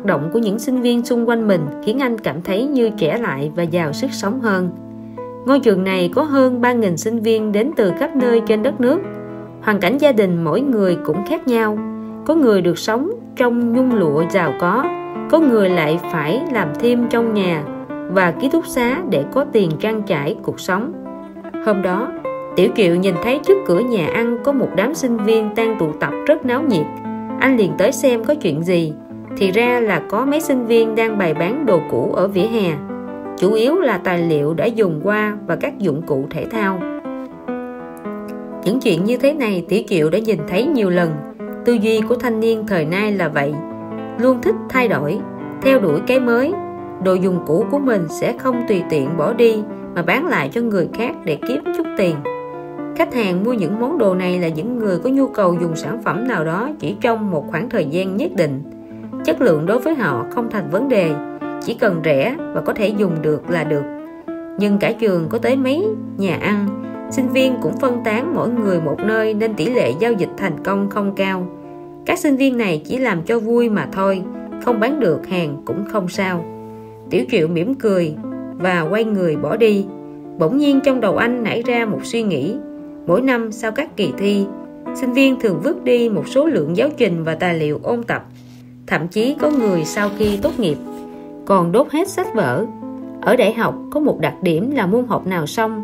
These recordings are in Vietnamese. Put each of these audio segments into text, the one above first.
hoạt động của những sinh viên xung quanh mình khiến anh cảm thấy như trẻ lại và giàu sức sống hơn. Ngôi trường này có hơn 3.000 sinh viên đến từ khắp nơi trên đất nước. Hoàn cảnh gia đình mỗi người cũng khác nhau. Có người được sống trong nhung lụa giàu có, có người lại phải làm thêm trong nhà và ký túc xá để có tiền trang trải cuộc sống. Hôm đó, Tiểu triệu nhìn thấy trước cửa nhà ăn có một đám sinh viên đang tụ tập rất náo nhiệt. Anh liền tới xem có chuyện gì. Thì ra là có mấy sinh viên đang bày bán đồ cũ ở vỉa hè. Chủ yếu là tài liệu đã dùng qua và các dụng cụ thể thao. Những chuyện như thế này Tiểu Kiều đã nhìn thấy nhiều lần. Tư duy của thanh niên thời nay là vậy. Luôn thích thay đổi, theo đuổi cái mới. Đồ dùng cũ của mình sẽ không tùy tiện bỏ đi mà bán lại cho người khác để kiếm chút tiền. Khách hàng mua những món đồ này là những người có nhu cầu dùng sản phẩm nào đó chỉ trong một khoảng thời gian nhất định. Chất lượng đối với họ không thành vấn đề, chỉ cần rẻ và có thể dùng được là được. Nhưng cả trường có tới mấy nhà ăn, sinh viên cũng phân tán mỗi người một nơi nên tỷ lệ giao dịch thành công không cao. Các sinh viên này chỉ làm cho vui mà thôi, không bán được hàng cũng không sao. Tiểu Triệu mỉm cười và quay người bỏ đi. Bỗng nhiên trong đầu anh nảy ra một suy nghĩ Mỗi năm sau các kỳ thi, sinh viên thường vứt đi một số lượng giáo trình và tài liệu ôn tập. Thậm chí có người sau khi tốt nghiệp còn đốt hết sách vở. Ở đại học có một đặc điểm là môn học nào xong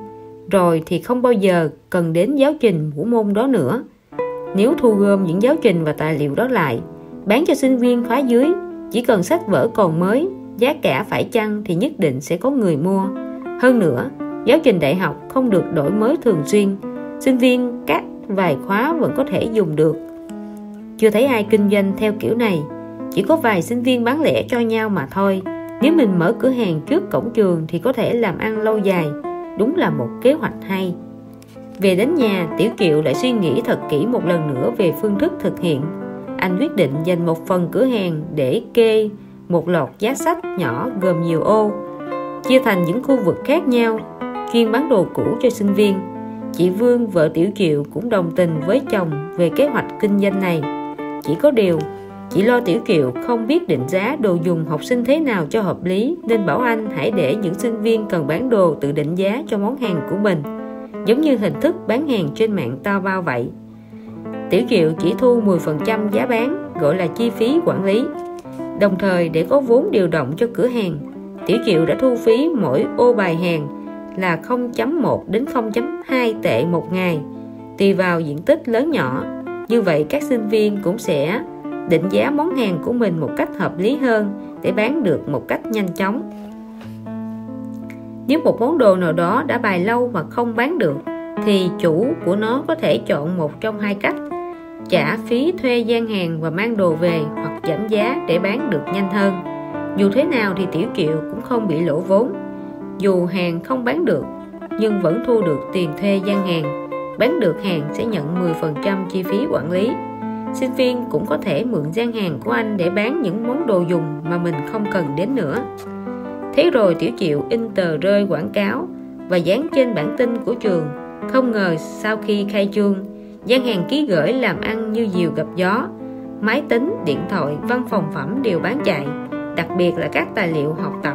rồi thì không bao giờ cần đến giáo trình của môn đó nữa. Nếu thu gom những giáo trình và tài liệu đó lại, bán cho sinh viên khóa dưới, chỉ cần sách vở còn mới, giá cả phải chăng thì nhất định sẽ có người mua. Hơn nữa, giáo trình đại học không được đổi mới thường xuyên, sinh viên các vài khóa vẫn có thể dùng được chưa thấy ai kinh doanh theo kiểu này chỉ có vài sinh viên bán lẻ cho nhau mà thôi. Nếu mình mở cửa hàng trước cổng trường thì có thể làm ăn lâu dài. Đúng là một kế hoạch hay. Về đến nhà tiểu kiều lại suy nghĩ thật kỹ một lần nữa về phương thức thực hiện. Anh quyết định dành một phần cửa hàng để kê một lọt giá sách nhỏ gồm nhiều ô chia thành những khu vực khác nhau chuyên bán đồ cũ cho sinh viên. Chị Vương, vợ Tiểu Kiều cũng đồng tình với chồng về kế hoạch kinh doanh này. Chỉ có điều, chị lo Tiểu Kiều không biết định giá đồ dùng học sinh thế nào cho hợp lý, nên bảo anh hãy để những sinh viên cần bán đồ tự định giá cho món hàng của mình, giống như hình thức bán hàng trên mạng tao bao vậy. Tiểu Kiều chỉ thu 10% giá bán, gọi là chi phí quản lý. Đồng thời, để có vốn điều động cho cửa hàng, Tiểu Kiều đã thu phí mỗi ô bài hàng là 0.1 đến 0.2 tệ một ngày, tùy vào diện tích lớn nhỏ. Như vậy, các sinh viên cũng sẽ định giá món hàng của mình một cách hợp lý hơn để bán được một cách nhanh chóng. Nếu một món đồ nào đó đã bài lâu mà không bán được, thì chủ của nó có thể chọn một trong hai cách. Trả phí thuê gian hàng và mang đồ về hoặc giảm giá để bán được nhanh hơn. Dù thế nào thì tiểu triệu cũng không bị lỗ vốn. Dù hàng không bán được, nhưng vẫn thu được tiền thuê gian hàng. Bán được hàng sẽ nhận 10% chi phí quản lý sinh viên cũng có thể mượn gian hàng của anh để bán những món đồ dùng mà mình không cần đến nữa. Thế rồi tiểu triệu in tờ rơi quảng cáo và dán trên bản tin của trường. Không ngờ sau khi khai trương, gian hàng ký gửi làm ăn như diều gặp gió, máy tính, điện thoại, văn phòng phẩm đều bán chạy, đặc biệt là các tài liệu học tập.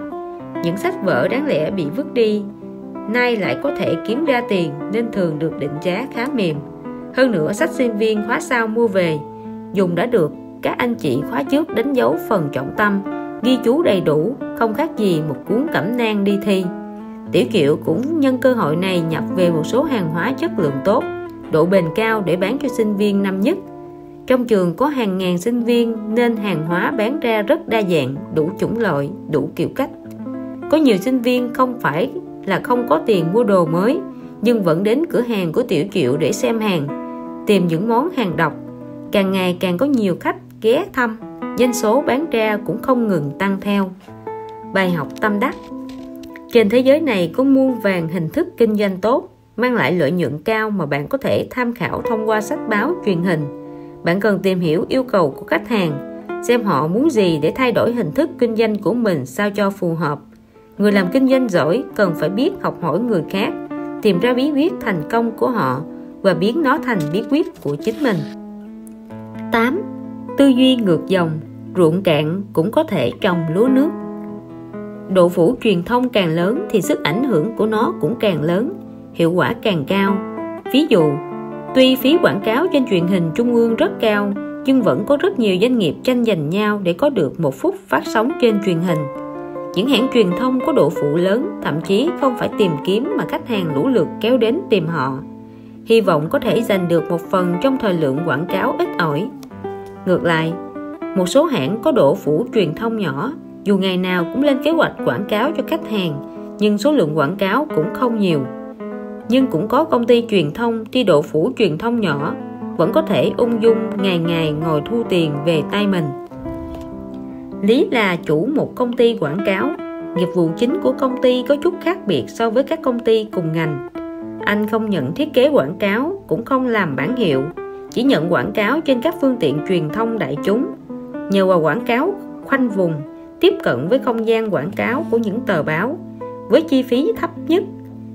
Những sách vở đáng lẽ bị vứt đi, nay lại có thể kiếm ra tiền nên thường được định giá khá mềm. Hơn nữa, sách sinh viên khóa sau mua về dùng đã được, các anh chị khóa trước đánh dấu phần trọng tâm, ghi chú đầy đủ, không khác gì một cuốn cẩm nang đi thi. Tiểu kiệu cũng nhân cơ hội này nhập về một số hàng hóa chất lượng tốt, độ bền cao để bán cho sinh viên năm nhất. Trong trường có hàng ngàn sinh viên nên hàng hóa bán ra rất đa dạng, đủ chủng loại, đủ kiểu cách. Có nhiều sinh viên không phải là không có tiền mua đồ mới, nhưng vẫn đến cửa hàng của tiểu triệu để xem hàng, tìm những món hàng độc càng ngày càng có nhiều khách ghé thăm, doanh số bán ra cũng không ngừng tăng theo. Bài học tâm đắc. Trên thế giới này có muôn vàng hình thức kinh doanh tốt, mang lại lợi nhuận cao mà bạn có thể tham khảo thông qua sách báo truyền hình. Bạn cần tìm hiểu yêu cầu của khách hàng, xem họ muốn gì để thay đổi hình thức kinh doanh của mình sao cho phù hợp. Người làm kinh doanh giỏi cần phải biết học hỏi người khác, tìm ra bí quyết thành công của họ và biến nó thành bí quyết của chính mình. 8. Tư duy ngược dòng, ruộng cạn cũng có thể trồng lúa nước. Độ phủ truyền thông càng lớn thì sức ảnh hưởng của nó cũng càng lớn, hiệu quả càng cao. Ví dụ, tuy phí quảng cáo trên truyền hình trung ương rất cao, nhưng vẫn có rất nhiều doanh nghiệp tranh giành nhau để có được một phút phát sóng trên truyền hình. Những hãng truyền thông có độ phụ lớn, thậm chí không phải tìm kiếm mà khách hàng lũ lượt kéo đến tìm họ. Hy vọng có thể giành được một phần trong thời lượng quảng cáo ít ỏi ngược lại, một số hãng có độ phủ truyền thông nhỏ, dù ngày nào cũng lên kế hoạch quảng cáo cho khách hàng, nhưng số lượng quảng cáo cũng không nhiều. Nhưng cũng có công ty truyền thông tuy độ phủ truyền thông nhỏ, vẫn có thể ung dung ngày ngày ngồi thu tiền về tay mình. Lý là chủ một công ty quảng cáo, nghiệp vụ chính của công ty có chút khác biệt so với các công ty cùng ngành. Anh không nhận thiết kế quảng cáo, cũng không làm bản hiệu chỉ nhận quảng cáo trên các phương tiện truyền thông đại chúng. Nhờ vào quảng cáo, khoanh vùng, tiếp cận với không gian quảng cáo của những tờ báo, với chi phí thấp nhất,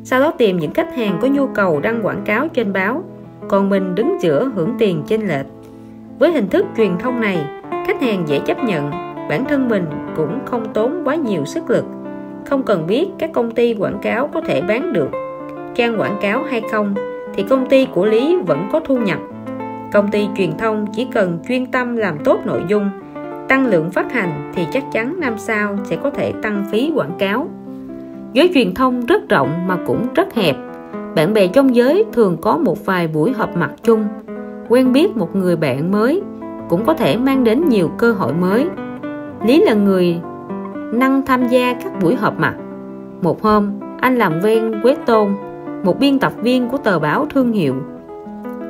sau đó tìm những khách hàng có nhu cầu đăng quảng cáo trên báo, còn mình đứng giữa hưởng tiền chênh lệch. Với hình thức truyền thông này, khách hàng dễ chấp nhận, bản thân mình cũng không tốn quá nhiều sức lực. Không cần biết các công ty quảng cáo có thể bán được, trang quảng cáo hay không, thì công ty của Lý vẫn có thu nhập công ty truyền thông chỉ cần chuyên tâm làm tốt nội dung. Tăng lượng phát hành thì chắc chắn năm sau sẽ có thể tăng phí quảng cáo. Giới truyền thông rất rộng mà cũng rất hẹp. Bạn bè trong giới thường có một vài buổi họp mặt chung. Quen biết một người bạn mới cũng có thể mang đến nhiều cơ hội mới. Lý là người năng tham gia các buổi họp mặt. Một hôm, anh làm quen với tôn, một biên tập viên của tờ báo thương hiệu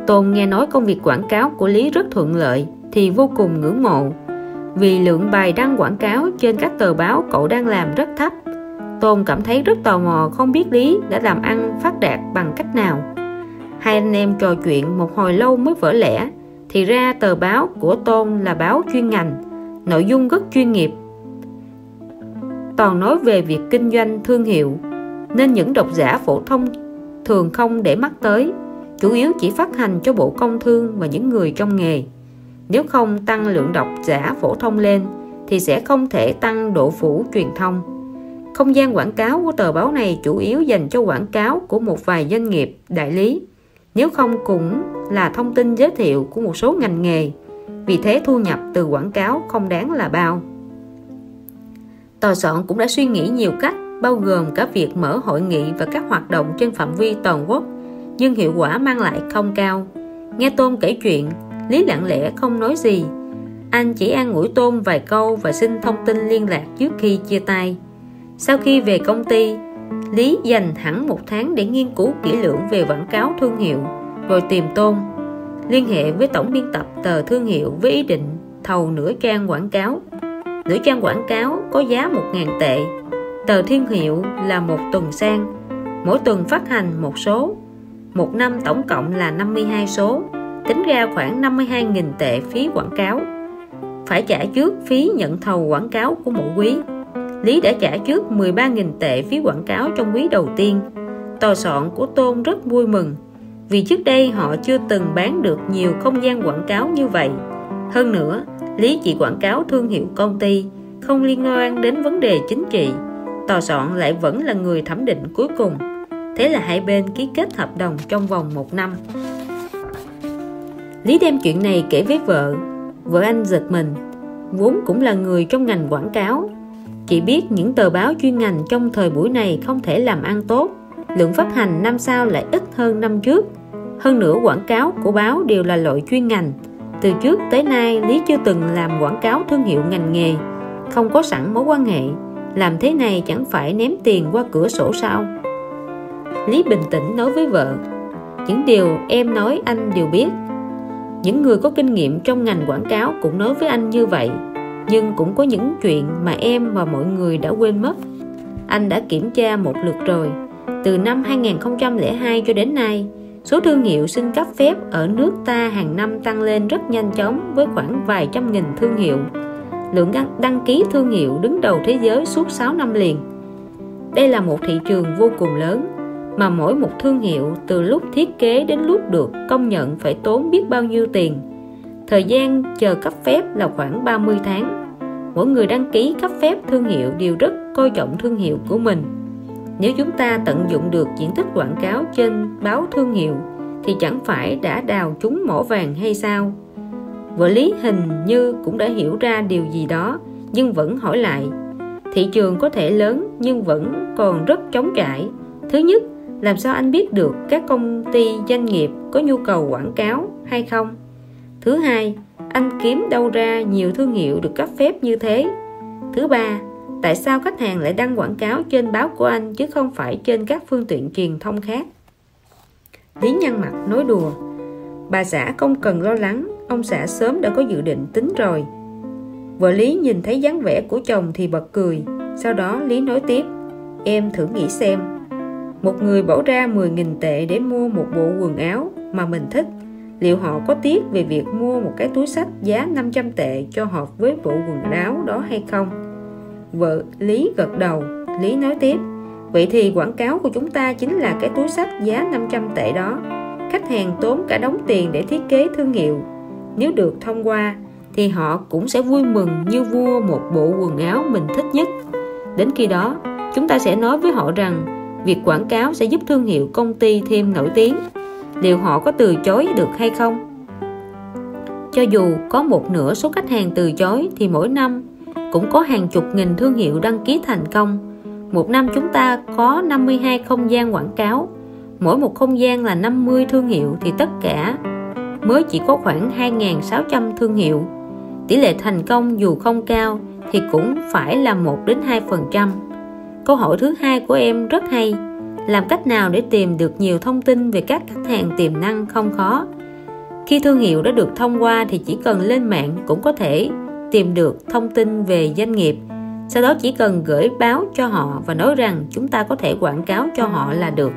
tôn nghe nói công việc quảng cáo của lý rất thuận lợi, thì vô cùng ngưỡng mộ. Vì lượng bài đăng quảng cáo trên các tờ báo cậu đang làm rất thấp, Tôn cảm thấy rất tò mò không biết Lý đã làm ăn phát đạt bằng cách nào. Hai anh em trò chuyện một hồi lâu mới vỡ lẽ, thì ra tờ báo của Tôn là báo chuyên ngành, nội dung rất chuyên nghiệp. Toàn nói về việc kinh doanh thương hiệu, nên những độc giả phổ thông thường không để mắt tới chủ yếu chỉ phát hành cho bộ công thương và những người trong nghề. Nếu không tăng lượng độc giả phổ thông lên, thì sẽ không thể tăng độ phủ truyền thông. Không gian quảng cáo của tờ báo này chủ yếu dành cho quảng cáo của một vài doanh nghiệp, đại lý. Nếu không cũng là thông tin giới thiệu của một số ngành nghề. Vì thế thu nhập từ quảng cáo không đáng là bao. Tòa soạn cũng đã suy nghĩ nhiều cách, bao gồm cả việc mở hội nghị và các hoạt động trên phạm vi toàn quốc nhưng hiệu quả mang lại không cao. Nghe tôn kể chuyện, lý lặng lẽ không nói gì. Anh chỉ an ủi tôn vài câu và xin thông tin liên lạc trước khi chia tay. Sau khi về công ty, lý dành hẳn một tháng để nghiên cứu kỹ lưỡng về quảng cáo thương hiệu, rồi tìm tôn, liên hệ với tổng biên tập tờ thương hiệu với ý định thầu nửa trang quảng cáo. Nửa trang quảng cáo có giá 1.000 tệ. Tờ thương hiệu là một tuần sang, mỗi tuần phát hành một số một năm tổng cộng là 52 số, tính ra khoảng 52.000 tệ phí quảng cáo. Phải trả trước phí nhận thầu quảng cáo của mỗi quý. Lý đã trả trước 13.000 tệ phí quảng cáo trong quý đầu tiên. Tòa soạn của Tôn rất vui mừng, vì trước đây họ chưa từng bán được nhiều không gian quảng cáo như vậy. Hơn nữa, Lý chỉ quảng cáo thương hiệu công ty, không liên quan đến vấn đề chính trị. Tòa soạn lại vẫn là người thẩm định cuối cùng thế là hai bên ký kết hợp đồng trong vòng một năm. Lý đem chuyện này kể với vợ. Vợ anh giật mình. Vốn cũng là người trong ngành quảng cáo. Chỉ biết những tờ báo chuyên ngành trong thời buổi này không thể làm ăn tốt. Lượng phát hành năm sau lại ít hơn năm trước. Hơn nữa quảng cáo của báo đều là loại chuyên ngành. Từ trước tới nay, Lý chưa từng làm quảng cáo thương hiệu ngành nghề. Không có sẵn mối quan hệ. Làm thế này chẳng phải ném tiền qua cửa sổ sao? Lý bình tĩnh nói với vợ, những điều em nói anh đều biết. Những người có kinh nghiệm trong ngành quảng cáo cũng nói với anh như vậy, nhưng cũng có những chuyện mà em và mọi người đã quên mất. Anh đã kiểm tra một lượt rồi. Từ năm 2002 cho đến nay, số thương hiệu xin cấp phép ở nước ta hàng năm tăng lên rất nhanh chóng với khoảng vài trăm nghìn thương hiệu. Lượng đăng ký thương hiệu đứng đầu thế giới suốt 6 năm liền. Đây là một thị trường vô cùng lớn mà mỗi một thương hiệu từ lúc thiết kế đến lúc được công nhận phải tốn biết bao nhiêu tiền. Thời gian chờ cấp phép là khoảng 30 tháng. Mỗi người đăng ký cấp phép thương hiệu đều rất coi trọng thương hiệu của mình. Nếu chúng ta tận dụng được diện tích quảng cáo trên báo thương hiệu, thì chẳng phải đã đào trúng mỏ vàng hay sao? Vợ lý hình như cũng đã hiểu ra điều gì đó, nhưng vẫn hỏi lại. Thị trường có thể lớn nhưng vẫn còn rất trống trải. Thứ nhất làm sao anh biết được các công ty doanh nghiệp có nhu cầu quảng cáo hay không? Thứ hai, anh kiếm đâu ra nhiều thương hiệu được cấp phép như thế? Thứ ba, tại sao khách hàng lại đăng quảng cáo trên báo của anh chứ không phải trên các phương tiện truyền thông khác? Lý nhăn mặt nói đùa, bà xã không cần lo lắng, ông xã sớm đã có dự định tính rồi. Vợ lý nhìn thấy dáng vẻ của chồng thì bật cười, sau đó lý nói tiếp, em thử nghĩ xem một người bỏ ra 10.000 tệ để mua một bộ quần áo mà mình thích. Liệu họ có tiếc về việc mua một cái túi sách giá 500 tệ cho hợp với bộ quần áo đó hay không? Vợ Lý gật đầu. Lý nói tiếp, vậy thì quảng cáo của chúng ta chính là cái túi sách giá 500 tệ đó. Khách hàng tốn cả đống tiền để thiết kế thương hiệu. Nếu được thông qua, thì họ cũng sẽ vui mừng như vua một bộ quần áo mình thích nhất. Đến khi đó, chúng ta sẽ nói với họ rằng việc quảng cáo sẽ giúp thương hiệu công ty thêm nổi tiếng. Liệu họ có từ chối được hay không? Cho dù có một nửa số khách hàng từ chối thì mỗi năm cũng có hàng chục nghìn thương hiệu đăng ký thành công. Một năm chúng ta có 52 không gian quảng cáo. Mỗi một không gian là 50 thương hiệu thì tất cả mới chỉ có khoảng 2.600 thương hiệu. Tỷ lệ thành công dù không cao thì cũng phải là 1 đến 2 phần trăm câu hỏi thứ hai của em rất hay. Làm cách nào để tìm được nhiều thông tin về các khách hàng tiềm năng không khó? Khi thương hiệu đã được thông qua thì chỉ cần lên mạng cũng có thể tìm được thông tin về doanh nghiệp. Sau đó chỉ cần gửi báo cho họ và nói rằng chúng ta có thể quảng cáo cho họ là được.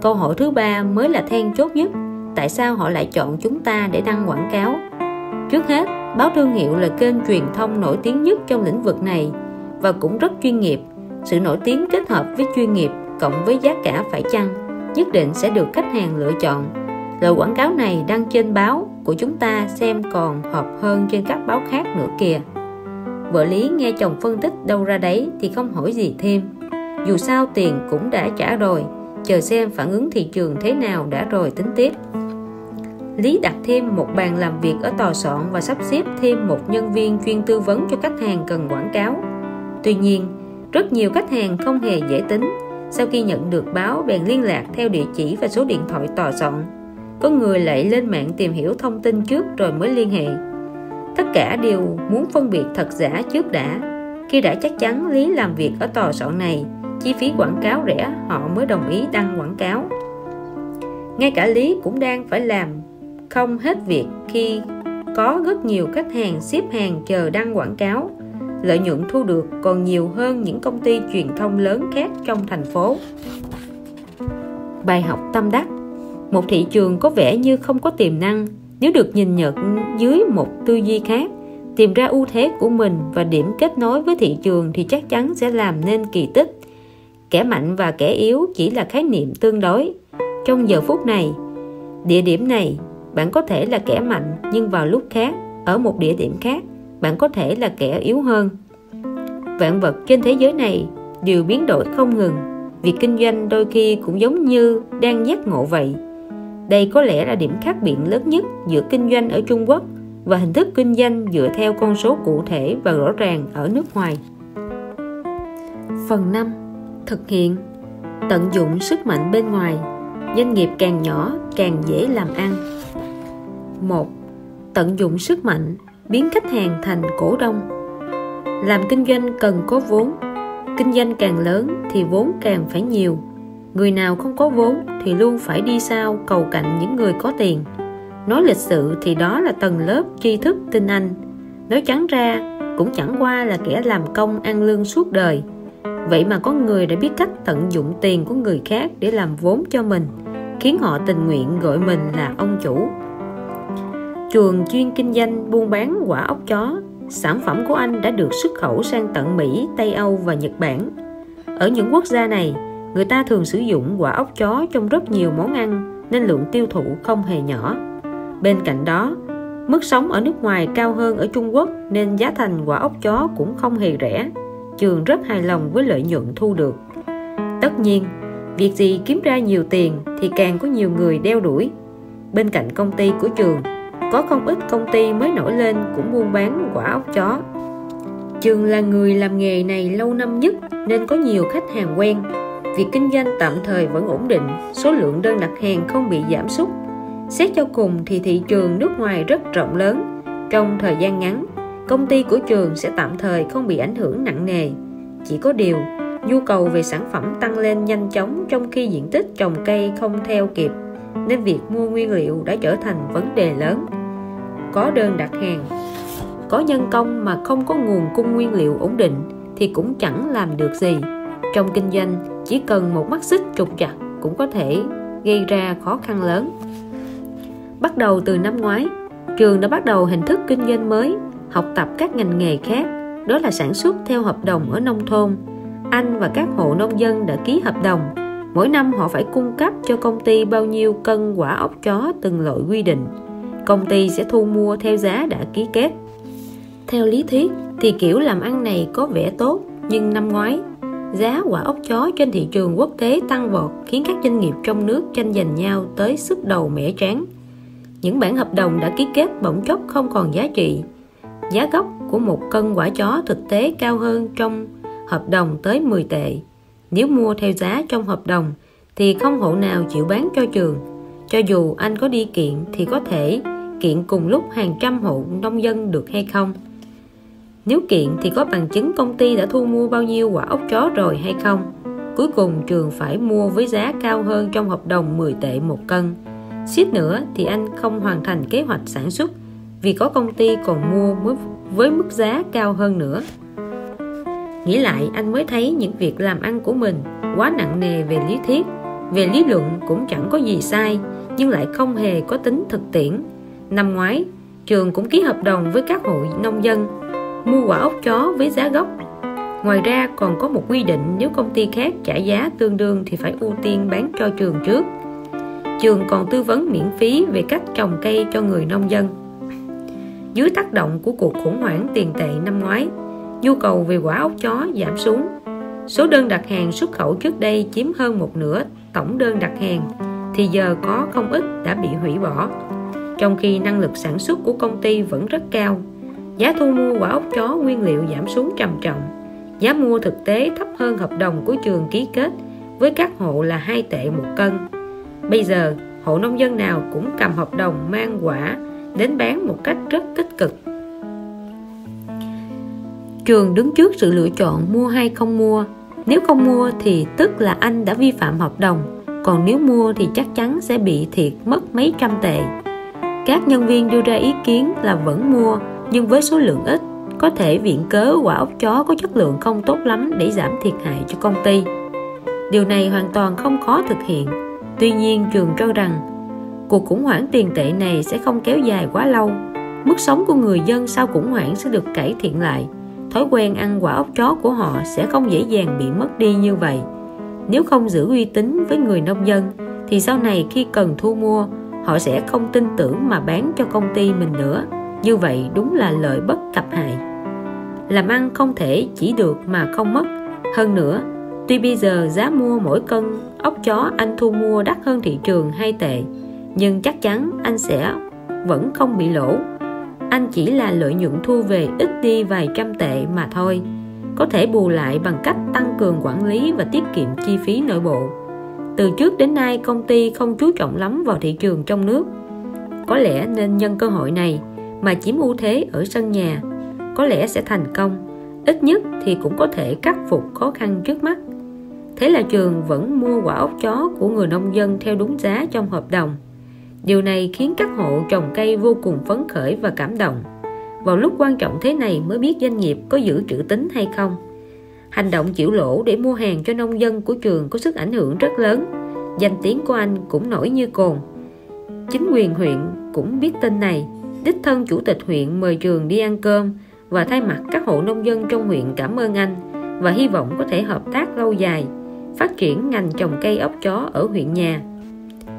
Câu hỏi thứ ba mới là then chốt nhất. Tại sao họ lại chọn chúng ta để đăng quảng cáo? Trước hết, báo thương hiệu là kênh truyền thông nổi tiếng nhất trong lĩnh vực này và cũng rất chuyên nghiệp sự nổi tiếng kết hợp với chuyên nghiệp cộng với giá cả phải chăng? Nhất định sẽ được khách hàng lựa chọn. Lời quảng cáo này đăng trên báo của chúng ta xem còn hợp hơn trên các báo khác nữa kìa. Vợ lý nghe chồng phân tích đâu ra đấy thì không hỏi gì thêm. Dù sao tiền cũng đã trả rồi chờ xem phản ứng thị trường thế nào đã rồi tính tiếp. Lý đặt thêm một bàn làm việc ở tòa soạn và sắp xếp thêm một nhân viên chuyên tư vấn cho khách hàng cần quảng cáo. Tuy nhiên, rất nhiều khách hàng không hề dễ tính. Sau khi nhận được báo bèn liên lạc theo địa chỉ và số điện thoại tòa soạn. Có người lại lên mạng tìm hiểu thông tin trước rồi mới liên hệ. Tất cả đều muốn phân biệt thật giả trước đã. Khi đã chắc chắn Lý làm việc ở tòa soạn này, chi phí quảng cáo rẻ họ mới đồng ý đăng quảng cáo. Ngay cả Lý cũng đang phải làm không hết việc khi có rất nhiều khách hàng xếp hàng chờ đăng quảng cáo lợi nhuận thu được còn nhiều hơn những công ty truyền thông lớn khác trong thành phố. Bài học tâm đắc. Một thị trường có vẻ như không có tiềm năng. Nếu được nhìn nhận dưới một tư duy khác, tìm ra ưu thế của mình và điểm kết nối với thị trường thì chắc chắn sẽ làm nên kỳ tích. Kẻ mạnh và kẻ yếu chỉ là khái niệm tương đối. Trong giờ phút này, địa điểm này, bạn có thể là kẻ mạnh nhưng vào lúc khác, ở một địa điểm khác bạn có thể là kẻ yếu hơn. Vạn vật trên thế giới này đều biến đổi không ngừng. Việc kinh doanh đôi khi cũng giống như đang giác ngộ vậy. Đây có lẽ là điểm khác biệt lớn nhất giữa kinh doanh ở Trung Quốc và hình thức kinh doanh dựa theo con số cụ thể và rõ ràng ở nước ngoài. Phần 5. Thực hiện. Tận dụng sức mạnh bên ngoài. Doanh nghiệp càng nhỏ càng dễ làm ăn. Một Tận dụng sức mạnh, biến khách hàng thành cổ đông. Làm kinh doanh cần có vốn. Kinh doanh càng lớn thì vốn càng phải nhiều. Người nào không có vốn thì luôn phải đi sau cầu cạnh những người có tiền. Nói lịch sự thì đó là tầng lớp tri thức tinh anh. Nói trắng ra cũng chẳng qua là kẻ làm công ăn lương suốt đời. Vậy mà có người đã biết cách tận dụng tiền của người khác để làm vốn cho mình, khiến họ tình nguyện gọi mình là ông chủ Trường chuyên kinh doanh buôn bán quả ốc chó sản phẩm của anh đã được xuất khẩu sang tận Mỹ, Tây Âu và Nhật Bản. Ở những quốc gia này, người ta thường sử dụng quả ốc chó trong rất nhiều món ăn nên lượng tiêu thụ không hề nhỏ. Bên cạnh đó, Mức sống ở nước ngoài cao hơn ở Trung Quốc nên giá thành quả ốc chó cũng không hề rẻ. Trường rất hài lòng với lợi nhuận thu được. Tất nhiên, việc gì kiếm ra nhiều tiền thì càng có nhiều người đeo đuổi. Bên cạnh công ty của trường, có không ít công ty mới nổi lên cũng buôn bán quả ốc chó. Trường là người làm nghề này lâu năm nhất nên có nhiều khách hàng quen. Việc kinh doanh tạm thời vẫn ổn định, số lượng đơn đặt hàng không bị giảm sút Xét cho cùng thì thị trường nước ngoài rất rộng lớn. Trong thời gian ngắn, công ty của trường sẽ tạm thời không bị ảnh hưởng nặng nề. Chỉ có điều, nhu cầu về sản phẩm tăng lên nhanh chóng trong khi diện tích trồng cây không theo kịp, nên việc mua nguyên liệu đã trở thành vấn đề lớn. Có đơn đặt hàng, có nhân công mà không có nguồn cung nguyên liệu ổn định thì cũng chẳng làm được gì. Trong kinh doanh, chỉ cần một mắt xích trục chặt cũng có thể gây ra khó khăn lớn. Bắt đầu từ năm ngoái, trường đã bắt đầu hình thức kinh doanh mới, học tập các ngành nghề khác, đó là sản xuất theo hợp đồng ở nông thôn. Anh và các hộ nông dân đã ký hợp đồng, mỗi năm họ phải cung cấp cho công ty bao nhiêu cân quả ốc chó từng loại quy định. Công ty sẽ thu mua theo giá đã ký kết. Theo lý thuyết thì kiểu làm ăn này có vẻ tốt, nhưng năm ngoái giá quả ốc chó trên thị trường quốc tế tăng vọt khiến các doanh nghiệp trong nước tranh giành nhau tới sức đầu mẻ tráng những bản hợp đồng đã ký kết bỗng chốc không còn giá trị giá gốc của một cân quả chó thực tế cao hơn trong hợp đồng tới 10 tệ nếu mua theo giá trong hợp đồng, thì không hộ nào chịu bán cho trường. Cho dù anh có đi kiện thì có thể kiện cùng lúc hàng trăm hộ nông dân được hay không. Nếu kiện thì có bằng chứng công ty đã thu mua bao nhiêu quả ốc chó rồi hay không. Cuối cùng trường phải mua với giá cao hơn trong hợp đồng 10 tệ một cân. Suýt nữa thì anh không hoàn thành kế hoạch sản xuất vì có công ty còn mua với mức giá cao hơn nữa nghĩ lại, anh mới thấy những việc làm ăn của mình quá nặng nề về lý thuyết, về lý luận cũng chẳng có gì sai, nhưng lại không hề có tính thực tiễn. Năm ngoái, trường cũng ký hợp đồng với các hội nông dân, mua quả ốc chó với giá gốc. Ngoài ra còn có một quy định nếu công ty khác trả giá tương đương thì phải ưu tiên bán cho trường trước. Trường còn tư vấn miễn phí về cách trồng cây cho người nông dân. Dưới tác động của cuộc khủng hoảng tiền tệ năm ngoái nhu cầu về quả ốc chó giảm xuống. Số đơn đặt hàng xuất khẩu trước đây chiếm hơn một nửa tổng đơn đặt hàng thì giờ có không ít đã bị hủy bỏ. Trong khi năng lực sản xuất của công ty vẫn rất cao giá thu mua quả ốc chó nguyên liệu giảm xuống trầm trọng. Giá mua thực tế thấp hơn hợp đồng của trường ký kết với các hộ là 2 tệ một cân. Bây giờ, hộ nông dân nào cũng cầm hợp đồng mang quả đến bán một cách rất tích cực. Trường đứng trước sự lựa chọn mua hay không mua. Nếu không mua thì tức là anh đã vi phạm hợp đồng, còn nếu mua thì chắc chắn sẽ bị thiệt mất mấy trăm tệ. Các nhân viên đưa ra ý kiến là vẫn mua, nhưng với số lượng ít, có thể viện cớ quả ốc chó có chất lượng không tốt lắm để giảm thiệt hại cho công ty. Điều này hoàn toàn không khó thực hiện Tuy nhiên trường cho rằng cuộc khủng hoảng tiền tệ này sẽ không kéo dài quá lâu. Mức sống của người dân sau khủng hoảng sẽ được cải thiện lại. Thói quen ăn quả ốc chó của họ sẽ không dễ dàng bị mất đi như vậy. Nếu không giữ uy tín với người nông dân thì sau này khi cần thu mua họ sẽ không tin tưởng mà bán cho công ty mình nữa. Như vậy đúng là lợi bất cập hại. Làm ăn không thể chỉ được mà không mất. Hơn nữa, Tuy bây giờ giá mua mỗi cân ốc chó anh thu mua đắt hơn thị trường 2 tệ, nhưng chắc chắn anh sẽ vẫn không bị lỗ. Anh chỉ là lợi nhuận thu về ít đi vài trăm tệ mà thôi. Có thể bù lại bằng cách tăng cường quản lý và tiết kiệm chi phí nội bộ. Từ trước đến nay, công ty không chú trọng lắm vào thị trường trong nước. Có lẽ nên nhân cơ hội này mà chiếm ưu thế ở sân nhà. Có lẽ sẽ thành công. Ít nhất thì cũng có thể khắc phục khó khăn trước mắt Thế là trường vẫn mua quả ốc chó của người nông dân theo đúng giá trong hợp đồng. Điều này khiến các hộ trồng cây vô cùng phấn khởi và cảm động. Vào lúc quan trọng thế này mới biết doanh nghiệp có giữ trữ tính hay không. Hành động chịu lỗ để mua hàng cho nông dân của trường có sức ảnh hưởng rất lớn. Danh tiếng của anh cũng nổi như cồn. Chính quyền huyện cũng biết tin này. Đích thân chủ tịch huyện mời trường đi ăn cơm và thay mặt các hộ nông dân trong huyện cảm ơn anh và hy vọng có thể hợp tác lâu dài, phát triển ngành trồng cây ốc chó ở huyện nhà.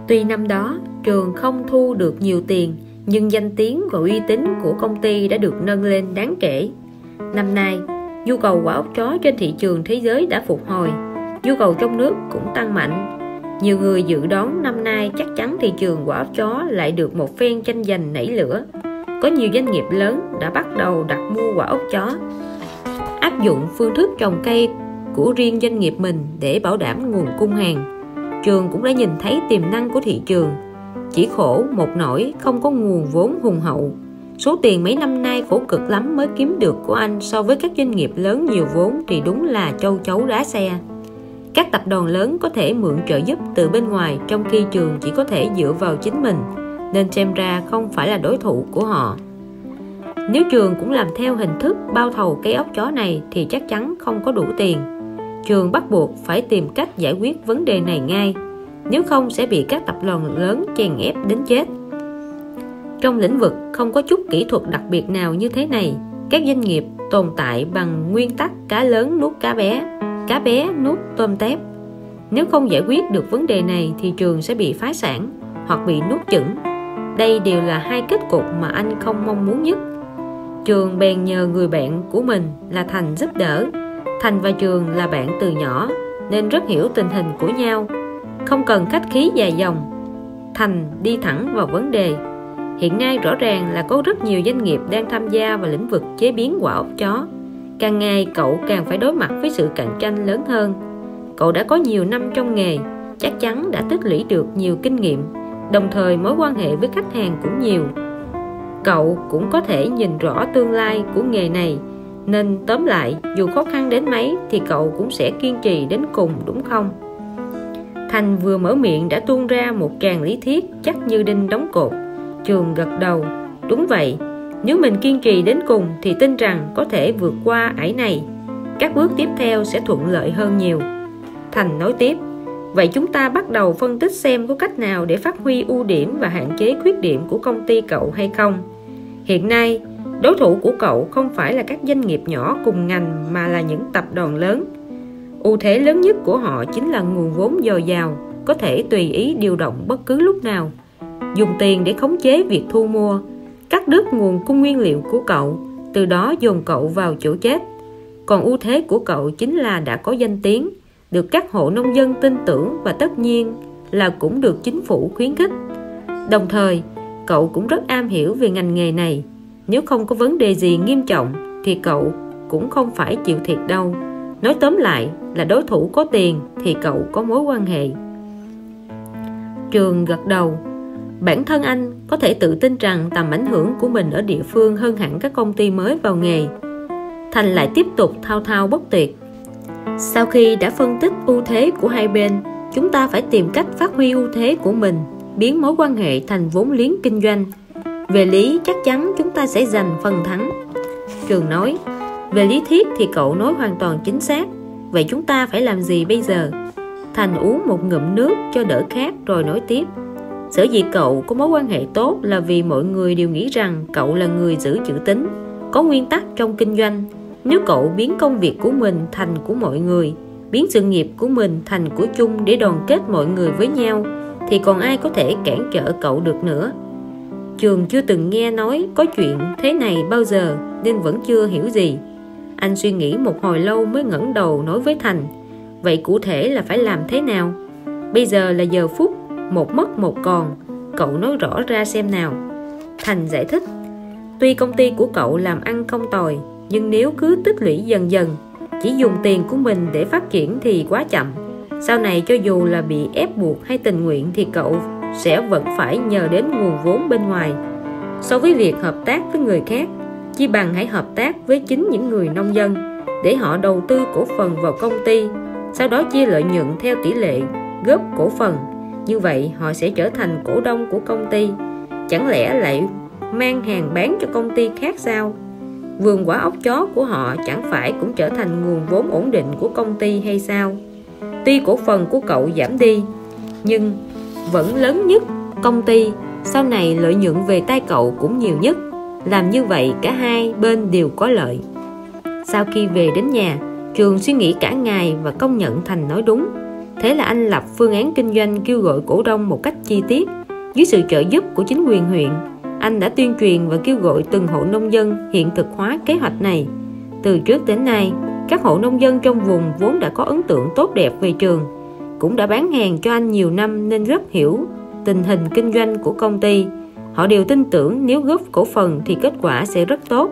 Tuy năm đó trường không thu được nhiều tiền nhưng danh tiếng và uy tín của công ty đã được nâng lên đáng kể. Năm nay, nhu cầu quả ốc chó trên thị trường thế giới đã phục hồi, nhu cầu trong nước cũng tăng mạnh. Nhiều người dự đoán năm nay chắc chắn thị trường quả ốc chó lại được một phen tranh giành nảy lửa. Có nhiều doanh nghiệp lớn đã bắt đầu đặt mua quả ốc chó, áp dụng phương thức trồng cây của riêng doanh nghiệp mình để bảo đảm nguồn cung hàng. Trường cũng đã nhìn thấy tiềm năng của thị trường. Chỉ khổ một nỗi không có nguồn vốn hùng hậu. Số tiền mấy năm nay khổ cực lắm mới kiếm được của anh so với các doanh nghiệp lớn nhiều vốn thì đúng là châu chấu đá xe. Các tập đoàn lớn có thể mượn trợ giúp từ bên ngoài trong khi trường chỉ có thể dựa vào chính mình, nên xem ra không phải là đối thủ của họ. Nếu trường cũng làm theo hình thức bao thầu cây ốc chó này thì chắc chắn không có đủ tiền trường bắt buộc phải tìm cách giải quyết vấn đề này ngay, nếu không sẽ bị các tập đoàn lớn chèn ép đến chết. Trong lĩnh vực không có chút kỹ thuật đặc biệt nào như thế này, các doanh nghiệp tồn tại bằng nguyên tắc cá lớn nuốt cá bé cá bé nuốt tôm tép. Nếu không giải quyết được vấn đề này thì trường sẽ bị phá sản hoặc bị nuốt chửng. Đây đều là hai kết cục mà anh không mong muốn nhất. Trường bèn nhờ người bạn của mình là thành giúp đỡ thành và trường là bạn từ nhỏ, nên rất hiểu tình hình của nhau. Không cần khách khí dài dòng. Thành đi thẳng vào vấn đề. Hiện nay rõ ràng là có rất nhiều doanh nghiệp đang tham gia vào lĩnh vực chế biến quả ốc chó. Càng ngày, cậu càng phải đối mặt với sự cạnh tranh lớn hơn. Cậu đã có nhiều năm trong nghề, chắc chắn đã tích lũy được nhiều kinh nghiệm, đồng thời mối quan hệ với khách hàng cũng nhiều. Cậu cũng có thể nhìn rõ tương lai của nghề này nên tóm lại dù khó khăn đến mấy thì cậu cũng sẽ kiên trì đến cùng đúng không Thành vừa mở miệng đã tuôn ra một tràng lý thuyết chắc như đinh đóng cột. Trường gật đầu. Đúng vậy, nếu mình kiên trì đến cùng thì tin rằng có thể vượt qua ải này. Các bước tiếp theo sẽ thuận lợi hơn nhiều. Thành nói tiếp, vậy chúng ta bắt đầu phân tích xem có cách nào để phát huy ưu điểm và hạn chế khuyết điểm của công ty cậu hay không. Hiện nay, đối thủ của cậu không phải là các doanh nghiệp nhỏ cùng ngành mà là những tập đoàn lớn. Ưu thế lớn nhất của họ chính là nguồn vốn dồi dào, có thể tùy ý điều động bất cứ lúc nào. Dùng tiền để khống chế việc thu mua, cắt đứt nguồn cung nguyên liệu của cậu, từ đó dồn cậu vào chỗ chết. Còn ưu thế của cậu chính là đã có danh tiếng, được các hộ nông dân tin tưởng và tất nhiên là cũng được chính phủ khuyến khích. Đồng thời, cậu cũng rất am hiểu về ngành nghề này nếu không có vấn đề gì nghiêm trọng thì cậu cũng không phải chịu thiệt đâu. Nói tóm lại là đối thủ có tiền thì cậu có mối quan hệ. Trường gật đầu. Bản thân anh có thể tự tin rằng tầm ảnh hưởng của mình ở địa phương hơn hẳn các công ty mới vào nghề. Thành lại tiếp tục thao thao bất tuyệt sau khi đã phân tích ưu thế của hai bên, chúng ta phải tìm cách phát huy ưu thế của mình, biến mối quan hệ thành vốn liếng kinh doanh về lý chắc chắn chúng ta sẽ giành phần thắng. Trường nói, về lý thuyết thì cậu nói hoàn toàn chính xác. Vậy chúng ta phải làm gì bây giờ? Thành uống một ngụm nước cho đỡ khát rồi nói tiếp. Sở dĩ cậu có mối quan hệ tốt là vì mọi người đều nghĩ rằng cậu là người giữ chữ tín, có nguyên tắc trong kinh doanh. Nếu cậu biến công việc của mình thành của mọi người, biến sự nghiệp của mình thành của chung để đoàn kết mọi người với nhau, thì còn ai có thể cản trở cậu được nữa? Trường chưa từng nghe nói có chuyện thế này bao giờ, nên vẫn chưa hiểu gì. Anh suy nghĩ một hồi lâu mới ngẩng đầu nói với Thành, Vậy cụ thể là phải làm thế nào? Bây giờ là giờ phút, Một mất một còn, Cậu nói rõ ra xem nào. Thành giải thích, Tuy công ty của cậu làm ăn không tồi, Nhưng nếu cứ tích lũy dần dần, Chỉ dùng tiền của mình để phát triển thì quá chậm. Sau này cho dù là bị ép buộc hay tình nguyện Thì cậu sẽ vẫn phải nhờ đến nguồn vốn bên ngoài. So với việc hợp tác với người khác chi bằng hãy hợp tác với chính những người nông dân để họ đầu tư cổ phần vào công ty, sau đó chia lợi nhuận theo tỷ lệ góp cổ phần. Như vậy, họ sẽ trở thành cổ đông của công ty. Chẳng lẽ lại mang hàng bán cho công ty khác sao? Vườn quả ốc chó của họ chẳng phải cũng trở thành nguồn vốn ổn định của công ty hay sao? Tuy cổ phần của cậu giảm đi, nhưng vẫn lớn nhất công ty sau này lợi nhuận về tay cậu cũng nhiều nhất. Làm như vậy cả hai bên đều có lợi. Sau khi về đến nhà trường suy nghĩ cả ngày và công nhận thành nói đúng. Thế là anh lập phương án kinh doanh kêu gọi cổ đông một cách chi tiết. Dưới sự trợ giúp của chính quyền huyện anh đã tuyên truyền và kêu gọi từng hộ nông dân hiện thực hóa kế hoạch này. Từ trước đến nay, các hộ nông dân trong vùng vốn đã có ấn tượng tốt đẹp về trường, cũng đã bán hàng cho anh nhiều năm nên rất hiểu tình hình kinh doanh của công ty. Họ đều tin tưởng nếu góp cổ phần thì kết quả sẽ rất tốt.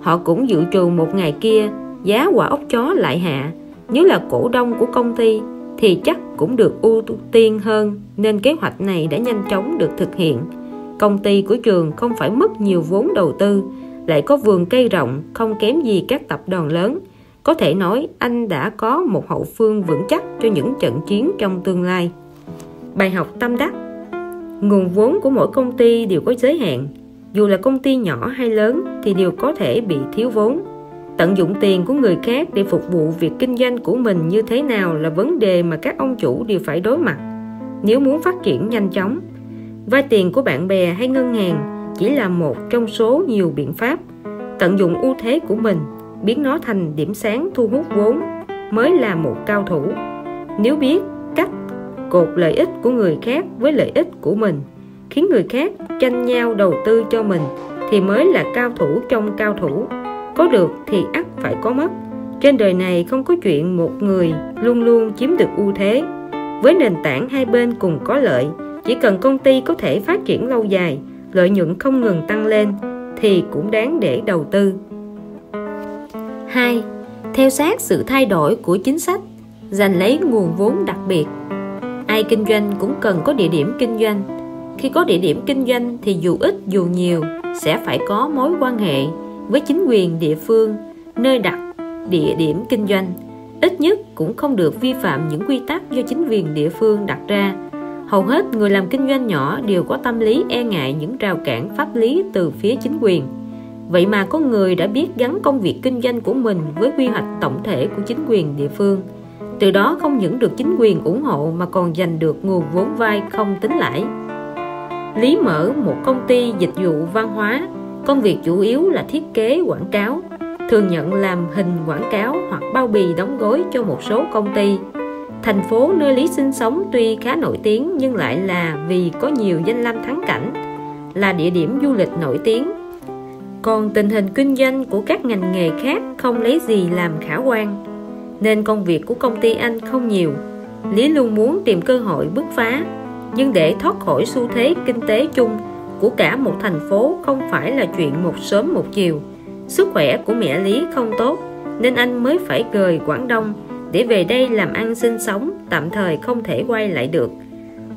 Họ cũng dự trù một ngày kia giá quả ốc chó lại hạ. Nếu là cổ đông của công ty thì chắc cũng được ưu tiên hơn nên kế hoạch này đã nhanh chóng được thực hiện. Công ty của trường không phải mất nhiều vốn đầu tư, lại có vườn cây rộng không kém gì các tập đoàn lớn. Có thể nói anh đã có một hậu phương vững chắc cho những trận chiến trong tương lai. Bài học tâm đắc Nguồn vốn của mỗi công ty đều có giới hạn. Dù là công ty nhỏ hay lớn thì đều có thể bị thiếu vốn. Tận dụng tiền của người khác để phục vụ việc kinh doanh của mình như thế nào là vấn đề mà các ông chủ đều phải đối mặt. Nếu muốn phát triển nhanh chóng, vay tiền của bạn bè hay ngân hàng chỉ là một trong số nhiều biện pháp. Tận dụng ưu thế của mình, biến nó thành điểm sáng thu hút vốn, mới là một cao thủ. Nếu biết cách cột lợi ích của người khác với lợi ích của mình, khiến người khác tranh nhau đầu tư cho mình, thì mới là cao thủ trong cao thủ. Có được thì ắt phải có mất. Trên đời này không có chuyện một người luôn luôn chiếm được ưu thế. Với nền tảng hai bên cùng có lợi, chỉ cần công ty có thể phát triển lâu dài, lợi nhuận không ngừng tăng lên, thì cũng đáng để đầu tư. 2. Theo sát sự thay đổi của chính sách, giành lấy nguồn vốn đặc biệt. Ai kinh doanh cũng cần có địa điểm kinh doanh. Khi có địa điểm kinh doanh thì dù ít dù nhiều sẽ phải có mối quan hệ với chính quyền địa phương, nơi đặt địa điểm kinh doanh. Ít nhất cũng không được vi phạm những quy tắc do chính quyền địa phương đặt ra. Hầu hết người làm kinh doanh nhỏ đều có tâm lý e ngại những rào cản pháp lý từ phía chính quyền vậy mà có người đã biết gắn công việc kinh doanh của mình với quy hoạch tổng thể của chính quyền địa phương. Từ đó không những được chính quyền ủng hộ mà còn giành được nguồn vốn vay không tính lãi. Lý mở một công ty dịch vụ văn hóa. Công việc chủ yếu là thiết kế, quảng cáo, thường nhận làm hình quảng cáo hoặc bao bì đóng gói cho một số công ty. Thành phố nơi Lý sinh sống tuy khá nổi tiếng nhưng lại là vì có nhiều danh lam thắng cảnh, là địa điểm du lịch nổi tiếng còn tình hình kinh doanh của các ngành nghề khác không lấy gì làm khả quan. Nên công việc của công ty anh không nhiều. Lý luôn muốn tìm cơ hội bứt phá. Nhưng để thoát khỏi xu thế kinh tế chung của cả một thành phố không phải là chuyện một sớm một chiều. Sức khỏe của mẹ lý không tốt, nên anh mới phải rời quảng đông để về đây làm ăn sinh sống, tạm thời không thể quay lại được.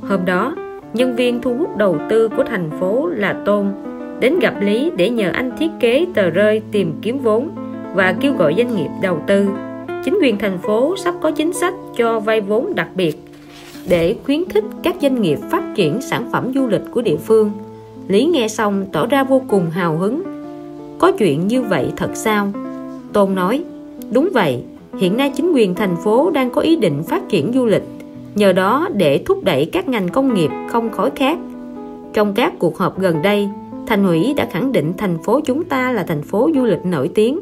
Hôm đó, nhân viên thu hút đầu tư của thành phố là tôn đến gặp lý để nhờ anh thiết kế tờ rơi tìm kiếm vốn và kêu gọi doanh nghiệp đầu tư chính quyền thành phố sắp có chính sách cho vay vốn đặc biệt để khuyến khích các doanh nghiệp phát triển sản phẩm du lịch của địa phương. Lý nghe xong tỏ ra vô cùng hào hứng. Có chuyện như vậy thật sao? Tôn nói, đúng vậy, hiện nay chính quyền thành phố đang có ý định phát triển du lịch, nhờ đó để thúc đẩy các ngành công nghiệp không khói khác. Trong các cuộc họp gần đây, thành ủy đã khẳng định thành phố chúng ta là thành phố du lịch nổi tiếng,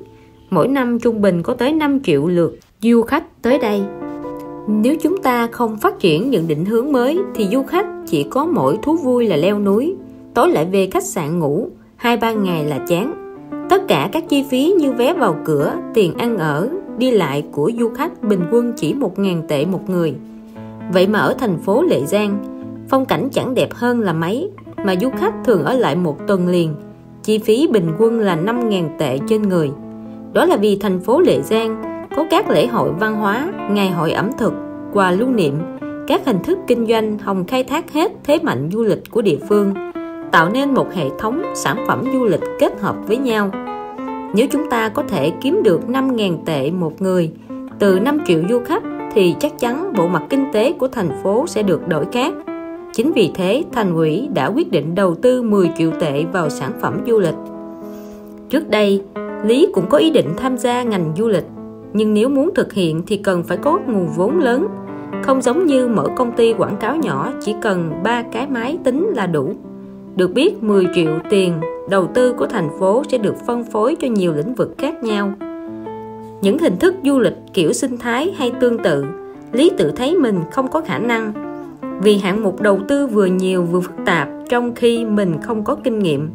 mỗi năm trung bình có tới 5 triệu lượt du khách tới đây. Nếu chúng ta không phát triển những định hướng mới thì du khách chỉ có mỗi thú vui là leo núi, tối lại về khách sạn ngủ, hai ba ngày là chán. Tất cả các chi phí như vé vào cửa, tiền ăn ở, đi lại của du khách bình quân chỉ 1.000 tệ một người. Vậy mà ở thành phố Lệ Giang, phong cảnh chẳng đẹp hơn là mấy, mà du khách thường ở lại một tuần liền, chi phí bình quân là 5.000 tệ trên người. Đó là vì thành phố Lệ Giang có các lễ hội văn hóa, ngày hội ẩm thực, quà lưu niệm, các hình thức kinh doanh hồng khai thác hết thế mạnh du lịch của địa phương, tạo nên một hệ thống sản phẩm du lịch kết hợp với nhau. Nếu chúng ta có thể kiếm được 5.000 tệ một người từ 5 triệu du khách thì chắc chắn bộ mặt kinh tế của thành phố sẽ được đổi khác. Chính vì thế, thành ủy đã quyết định đầu tư 10 triệu tệ vào sản phẩm du lịch. Trước đây, Lý cũng có ý định tham gia ngành du lịch, nhưng nếu muốn thực hiện thì cần phải có nguồn vốn lớn, không giống như mở công ty quảng cáo nhỏ chỉ cần ba cái máy tính là đủ. Được biết 10 triệu tiền đầu tư của thành phố sẽ được phân phối cho nhiều lĩnh vực khác nhau. Những hình thức du lịch kiểu sinh thái hay tương tự, Lý tự thấy mình không có khả năng vì hạng mục đầu tư vừa nhiều vừa phức tạp, trong khi mình không có kinh nghiệm.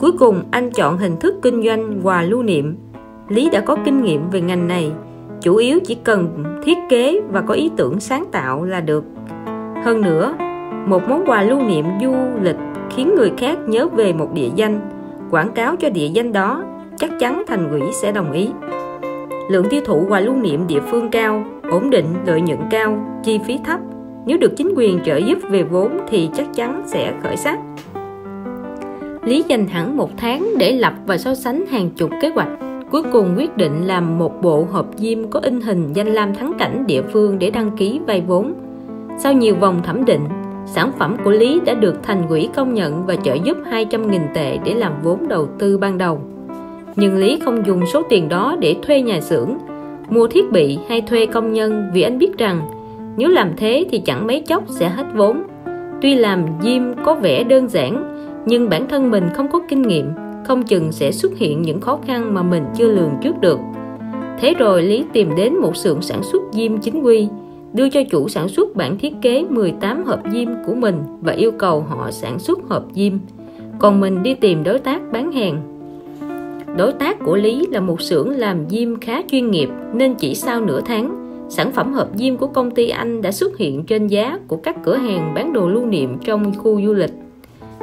Cuối cùng, anh chọn hình thức kinh doanh quà lưu niệm. Lý đã có kinh nghiệm về ngành này, chủ yếu chỉ cần thiết kế và có ý tưởng sáng tạo là được. Hơn nữa, một món quà lưu niệm du lịch khiến người khác nhớ về một địa danh. Quảng cáo cho địa danh đó, chắc chắn thành quỹ sẽ đồng ý. Lượng tiêu thụ quà lưu niệm địa phương cao, ổn định, lợi nhuận cao, chi phí thấp nếu được chính quyền trợ giúp về vốn thì chắc chắn sẽ khởi sắc lý dành hẳn một tháng để lập và so sánh hàng chục kế hoạch cuối cùng quyết định làm một bộ hộp diêm có in hình danh lam thắng cảnh địa phương để đăng ký vay vốn sau nhiều vòng thẩm định sản phẩm của Lý đã được thành quỹ công nhận và trợ giúp 200.000 tệ để làm vốn đầu tư ban đầu. Nhưng Lý không dùng số tiền đó để thuê nhà xưởng, mua thiết bị hay thuê công nhân vì anh biết rằng nếu làm thế thì chẳng mấy chốc sẽ hết vốn. Tuy làm diêm có vẻ đơn giản, nhưng bản thân mình không có kinh nghiệm, không chừng sẽ xuất hiện những khó khăn mà mình chưa lường trước được. Thế rồi Lý tìm đến một xưởng sản xuất diêm chính quy, đưa cho chủ sản xuất bản thiết kế 18 hộp diêm của mình và yêu cầu họ sản xuất hộp diêm. Còn mình đi tìm đối tác bán hàng. Đối tác của Lý là một xưởng làm diêm khá chuyên nghiệp nên chỉ sau nửa tháng, sản phẩm hộp diêm của công ty anh đã xuất hiện trên giá của các cửa hàng bán đồ lưu niệm trong khu du lịch.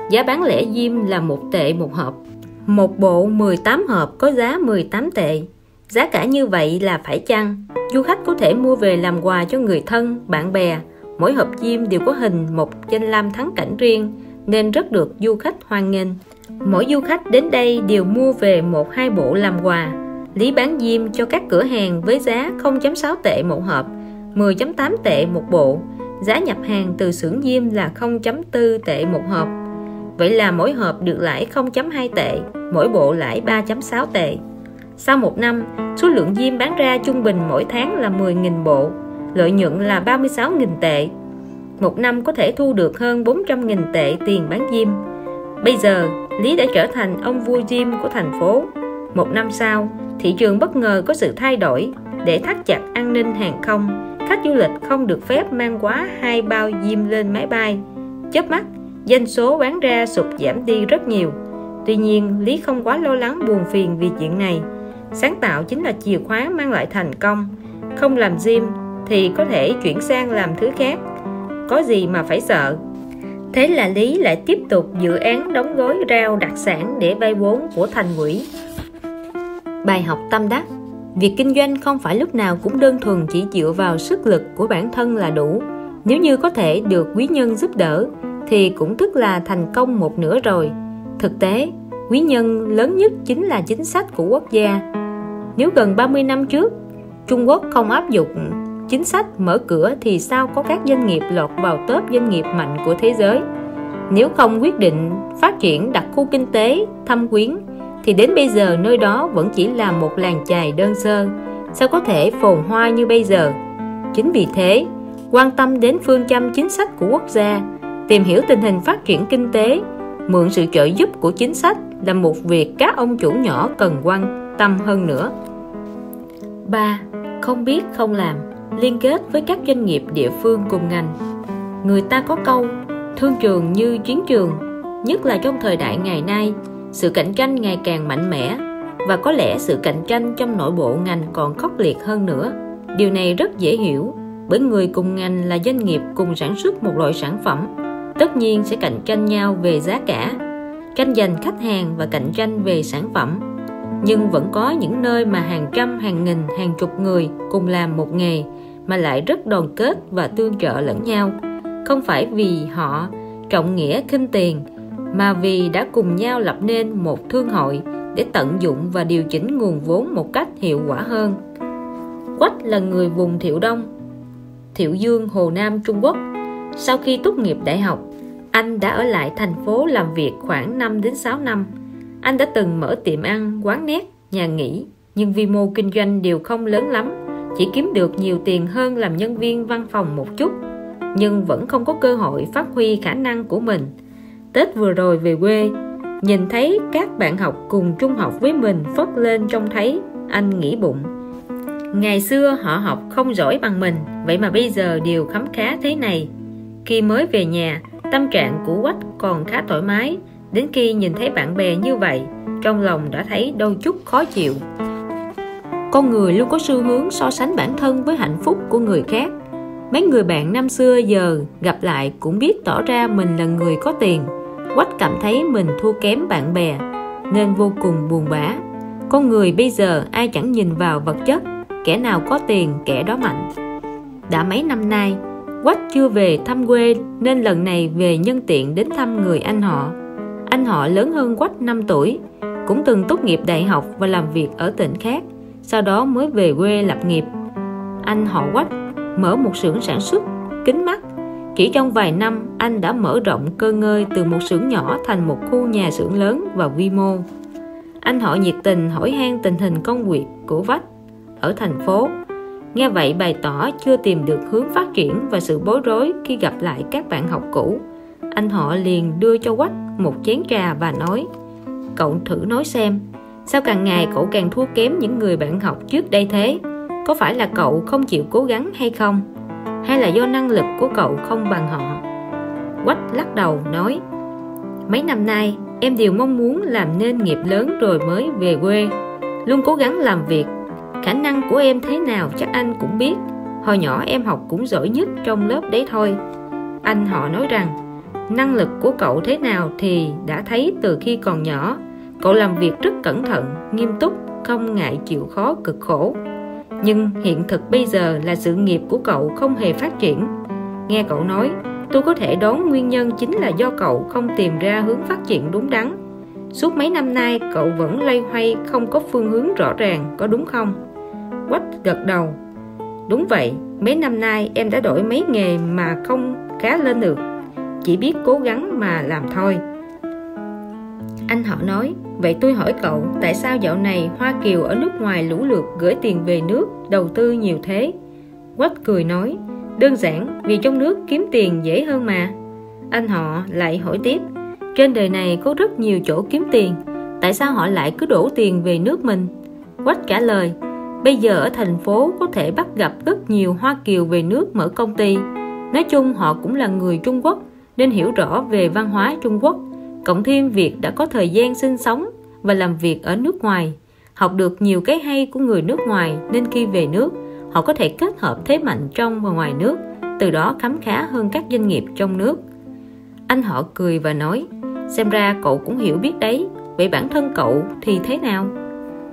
Giá bán lẻ diêm là một tệ một hộp. Một bộ 18 hộp có giá 18 tệ. Giá cả như vậy là phải chăng? Du khách có thể mua về làm quà cho người thân, bạn bè. Mỗi hộp diêm đều có hình một danh lam thắng cảnh riêng nên rất được du khách hoan nghênh. Mỗi du khách đến đây đều mua về một hai bộ làm quà. Lý bán diêm cho các cửa hàng với giá 0.6 tệ một hộp, 10.8 tệ một bộ. Giá nhập hàng từ xưởng diêm là 0.4 tệ một hộp. Vậy là mỗi hộp được lãi 0.2 tệ, mỗi bộ lãi 3.6 tệ. Sau một năm, số lượng diêm bán ra trung bình mỗi tháng là 10.000 bộ, lợi nhuận là 36.000 tệ. Một năm có thể thu được hơn 400.000 tệ tiền bán diêm. Bây giờ, Lý đã trở thành ông vua diêm của thành phố. Một năm sau, thị trường bất ngờ có sự thay đổi để thắt chặt an ninh hàng không. Khách du lịch không được phép mang quá hai bao diêm lên máy bay. Chớp mắt, doanh số bán ra sụt giảm đi rất nhiều. Tuy nhiên, Lý không quá lo lắng buồn phiền vì chuyện này sáng tạo chính là chìa khóa mang lại thành công không làm gym thì có thể chuyển sang làm thứ khác có gì mà phải sợ thế là lý lại tiếp tục dự án đóng gói rau đặc sản để vay vốn của thành quỹ bài học tâm đắc. Việc kinh doanh không phải lúc nào cũng đơn thuần chỉ dựa vào sức lực của bản thân là đủ. Nếu như có thể được quý nhân giúp đỡ, thì cũng tức là thành công một nửa rồi. Thực tế, quý nhân lớn nhất chính là chính sách của quốc gia. Nếu gần 30 năm trước, Trung Quốc không áp dụng chính sách mở cửa thì sao có các doanh nghiệp lọt vào top doanh nghiệp mạnh của thế giới? Nếu không quyết định phát triển đặc khu kinh tế thâm quyến thì đến bây giờ nơi đó vẫn chỉ là một làng chài đơn sơ. Sao có thể phồn hoa như bây giờ? Chính vì thế, quan tâm đến phương châm chính sách của quốc gia, tìm hiểu tình hình phát triển kinh tế, mượn sự trợ giúp của chính sách là một việc các ông chủ nhỏ cần quan tâm hơn nữa. 3. Không biết không làm, liên kết với các doanh nghiệp địa phương cùng ngành. Người ta có câu, thương trường như chiến trường nhất là trong thời đại ngày nay sự cạnh tranh ngày càng mạnh mẽ, và có lẽ sự cạnh tranh trong nội bộ ngành còn khốc liệt hơn nữa. Điều này rất dễ hiểu, bởi người cùng ngành là doanh nghiệp cùng sản xuất một loại sản phẩm, tất nhiên sẽ cạnh tranh nhau về giá cả. Tranh giành khách hàng và cạnh tranh về sản phẩm. Nhưng vẫn có những nơi mà hàng trăm, hàng nghìn, hàng chục người cùng làm một nghề mà lại rất đoàn kết và tương trợ lẫn nhau. Không phải vì họ trọng nghĩa khinh tiền mà vì đã cùng nhau lập nên một thương hội để tận dụng và điều chỉnh nguồn vốn một cách hiệu quả hơn. Quách là người vùng thiệu đông thiệu dương hồ nam trung quốc. Sau khi tốt nghiệp đại học anh đã ở lại thành phố làm việc khoảng 5 đến 6 năm. Anh đã từng mở tiệm ăn, quán nét, nhà nghỉ, nhưng vi mô kinh doanh đều không lớn lắm, chỉ kiếm được nhiều tiền hơn làm nhân viên văn phòng một chút, nhưng vẫn không có cơ hội phát huy khả năng của mình. Tết vừa rồi về quê, nhìn thấy các bạn học cùng trung học với mình phất lên trông thấy, anh nghĩ bụng. Ngày xưa họ học không giỏi bằng mình, vậy mà bây giờ đều khấm khá thế này. khi mới về nhà tâm trạng của quách còn khá thoải mái đến khi nhìn thấy bạn bè như vậy trong lòng đã thấy đôi chút khó chịu con người luôn có xu hướng so sánh bản thân với hạnh phúc của người khác mấy người bạn năm xưa giờ gặp lại cũng biết tỏ ra mình là người có tiền quách cảm thấy mình thua kém bạn bè. Nên vô cùng buồn bã. Con người bây giờ ai chẳng nhìn vào vật chất, kẻ nào có tiền, kẻ đó mạnh. Đã mấy năm nay, quách chưa về thăm quê, nên lần này về nhân tiện đến thăm người anh họ. Anh họ lớn hơn quách 5 tuổi, cũng từng tốt nghiệp đại học và làm việc ở tỉnh khác, sau đó mới về quê lập nghiệp. Anh họ quách mở một xưởng sản xuất kính mắt chỉ trong vài năm, anh đã mở rộng cơ ngơi từ một xưởng nhỏ thành một khu nhà xưởng lớn và quy mô. Anh họ nhiệt tình hỏi han tình hình công việc của vách ở thành phố. Nghe vậy, bày tỏ chưa tìm được hướng phát triển và sự bối rối khi gặp lại các bạn học cũ. Anh họ liền đưa cho quách một chén trà và nói, cậu thử nói xem, sao càng ngày cậu càng thua kém những người bạn học trước đây thế? Có phải là cậu không chịu cố gắng hay không? Hay là do năng lực của cậu không bằng họ? Quách lắc đầu, nói, mấy năm nay, em đều mong muốn làm nên nghiệp lớn rồi mới về quê. Luôn cố gắng làm việc. Khả năng của em thế nào chắc anh cũng biết. Hồi nhỏ em học cũng giỏi nhất trong lớp đấy thôi. Anh họ nói rằng, năng lực của cậu thế nào thì đã thấy từ khi còn nhỏ. Cậu làm việc rất cẩn thận, nghiêm túc, không ngại chịu khó cực khổ nhưng hiện thực bây giờ là sự nghiệp của cậu không hề phát triển. Nghe cậu nói, tôi có thể đoán nguyên nhân chính là do cậu không tìm ra hướng phát triển đúng đắn. Suốt mấy năm nay, cậu vẫn loay hoay, không có phương hướng rõ ràng, có đúng không? Quách gật đầu. Đúng vậy, mấy năm nay em đã đổi mấy nghề mà không khá lên được. Chỉ biết cố gắng mà làm thôi anh họ nói, vậy tôi hỏi cậu, tại sao dạo này hoa kiều ở nước ngoài lũ lượt gửi tiền về nước, đầu tư nhiều thế? Quách cười nói, đơn giản, vì trong nước kiếm tiền dễ hơn mà. Anh họ lại hỏi tiếp, trên đời này có rất nhiều chỗ kiếm tiền, tại sao họ lại cứ đổ tiền về nước mình? Quách trả lời, bây giờ ở thành phố có thể bắt gặp rất nhiều hoa kiều về nước mở công ty. Nói chung họ cũng là người trung quốc, nên hiểu rõ về văn hóa trung quốc cộng thêm việc đã có thời gian sinh sống và làm việc ở nước ngoài, học được nhiều cái hay của người nước ngoài nên khi về nước, họ có thể kết hợp thế mạnh trong và ngoài nước, từ đó khám khá hơn các doanh nghiệp trong nước. Anh họ cười và nói, xem ra cậu cũng hiểu biết đấy, vậy bản thân cậu thì thế nào?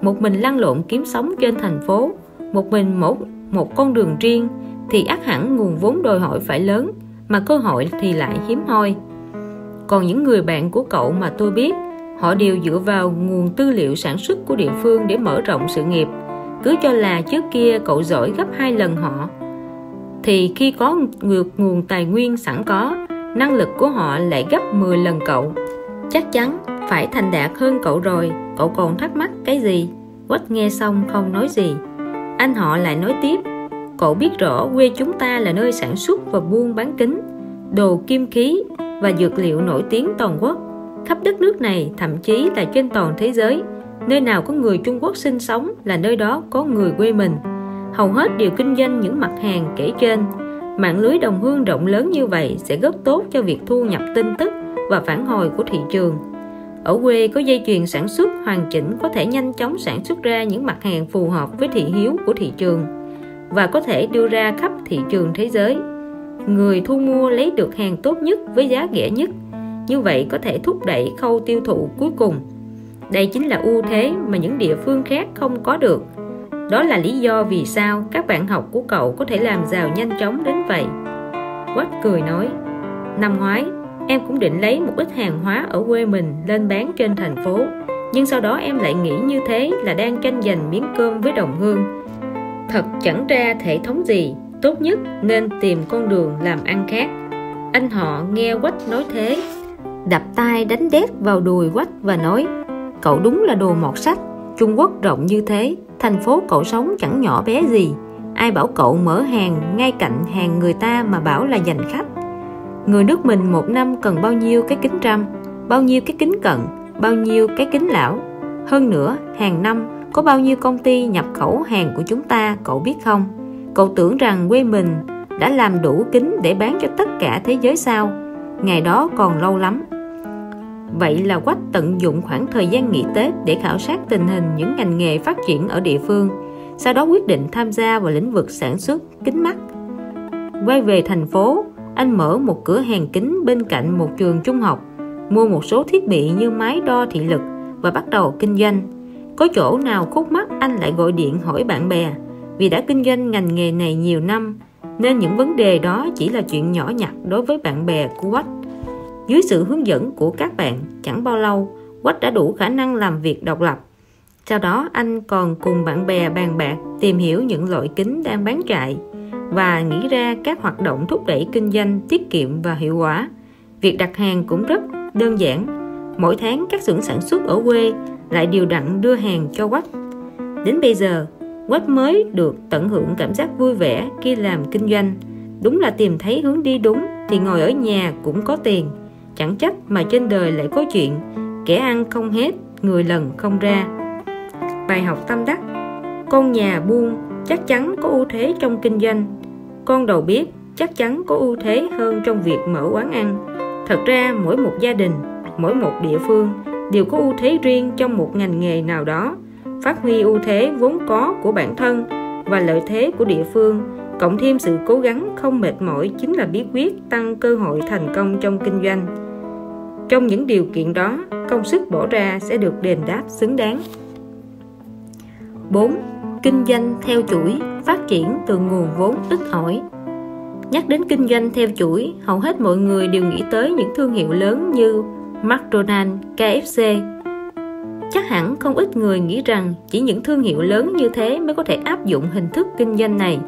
Một mình lăn lộn kiếm sống trên thành phố, một mình một một con đường riêng thì ắt hẳn nguồn vốn đòi hỏi phải lớn, mà cơ hội thì lại hiếm hoi còn những người bạn của cậu mà tôi biết, họ đều dựa vào nguồn tư liệu sản xuất của địa phương để mở rộng sự nghiệp. Cứ cho là trước kia cậu giỏi gấp hai lần họ, thì khi có ngược nguồn tài nguyên sẵn có, năng lực của họ lại gấp 10 lần cậu. Chắc chắn phải thành đạt hơn cậu rồi, cậu còn thắc mắc cái gì? Quách nghe xong không nói gì. Anh họ lại nói tiếp, cậu biết rõ quê chúng ta là nơi sản xuất và buôn bán kính đồ kim khí và dược liệu nổi tiếng toàn quốc. Khắp đất nước này, thậm chí là trên toàn thế giới, nơi nào có người Trung Quốc sinh sống là nơi đó có người quê mình. Hầu hết đều kinh doanh những mặt hàng kể trên. Mạng lưới đồng hương rộng lớn như vậy sẽ góp tốt cho việc thu nhập tin tức và phản hồi của thị trường. Ở quê có dây chuyền sản xuất hoàn chỉnh có thể nhanh chóng sản xuất ra những mặt hàng phù hợp với thị hiếu của thị trường và có thể đưa ra khắp thị trường thế giới người thu mua lấy được hàng tốt nhất với giá rẻ nhất. Như vậy có thể thúc đẩy khâu tiêu thụ cuối cùng. Đây chính là ưu thế mà những địa phương khác không có được. Đó là lý do vì sao các bạn học của cậu có thể làm giàu nhanh chóng đến vậy. Quách cười nói, năm ngoái, em cũng định lấy một ít hàng hóa ở quê mình lên bán trên thành phố, nhưng sau đó em lại nghĩ như thế là đang tranh giành miếng cơm với đồng hương. Thật chẳng ra thể thống gì tốt nhất nên tìm con đường làm ăn khác. Anh họ nghe quách nói thế. Đập tay đánh đét vào đùi quách và nói, cậu đúng là đồ mọt sách. Trung quốc rộng như thế, thành phố cậu sống chẳng nhỏ bé gì. Ai bảo cậu mở hàng ngay cạnh hàng người ta mà bảo là dành khách? Người nước mình một năm cần bao nhiêu cái kính trăm bao nhiêu cái kính cận, bao nhiêu cái kính lão? Hơn nữa, hàng năm có bao nhiêu công ty nhập khẩu hàng của chúng ta, cậu biết không? Cậu tưởng rằng quê mình đã làm đủ kính để bán cho tất cả thế giới sao? Ngày đó còn lâu lắm. Vậy là quách tận dụng khoảng thời gian nghỉ tết để khảo sát tình hình những ngành nghề phát triển ở địa phương, sau đó quyết định tham gia vào lĩnh vực sản xuất kính mắt. Quay về thành phố, anh mở một cửa hàng kính bên cạnh một trường trung học, mua một số thiết bị như máy đo thị lực và bắt đầu kinh doanh. Có chỗ nào khúc mắt anh lại gọi điện hỏi bạn bè vì đã kinh doanh ngành nghề này nhiều năm nên những vấn đề đó chỉ là chuyện nhỏ nhặt đối với bạn bè của Quách. Dưới sự hướng dẫn của các bạn, chẳng bao lâu, Quách đã đủ khả năng làm việc độc lập. Sau đó anh còn cùng bạn bè bàn bạc tìm hiểu những loại kính đang bán chạy và nghĩ ra các hoạt động thúc đẩy kinh doanh tiết kiệm và hiệu quả. Việc đặt hàng cũng rất đơn giản. Mỗi tháng các xưởng sản xuất ở quê lại đều đặn đưa hàng cho Quách. Đến bây giờ, Quách mới được tận hưởng cảm giác vui vẻ khi làm kinh doanh. Đúng là tìm thấy hướng đi đúng thì ngồi ở nhà cũng có tiền. Chẳng trách mà trên đời lại có chuyện kẻ ăn không hết, người lần không ra. Bài học tâm đắc Con nhà buôn chắc chắn có ưu thế trong kinh doanh. Con đầu bếp chắc chắn có ưu thế hơn trong việc mở quán ăn. Thật ra mỗi một gia đình, mỗi một địa phương đều có ưu thế riêng trong một ngành nghề nào đó phát huy ưu thế vốn có của bản thân và lợi thế của địa phương. Cộng thêm sự cố gắng không mệt mỏi chính là bí quyết tăng cơ hội thành công trong kinh doanh. Trong những điều kiện đó công sức bỏ ra sẽ được đền đáp xứng đáng. 4. Kinh doanh theo chuỗi phát triển từ nguồn vốn ít ỏi. Nhắc đến kinh doanh theo chuỗi, hầu hết mọi người đều nghĩ tới những thương hiệu lớn như McDonald's, KFC, chắc hẳn không ít người nghĩ rằng chỉ những thương hiệu lớn như thế mới có thể áp dụng hình thức kinh doanh này.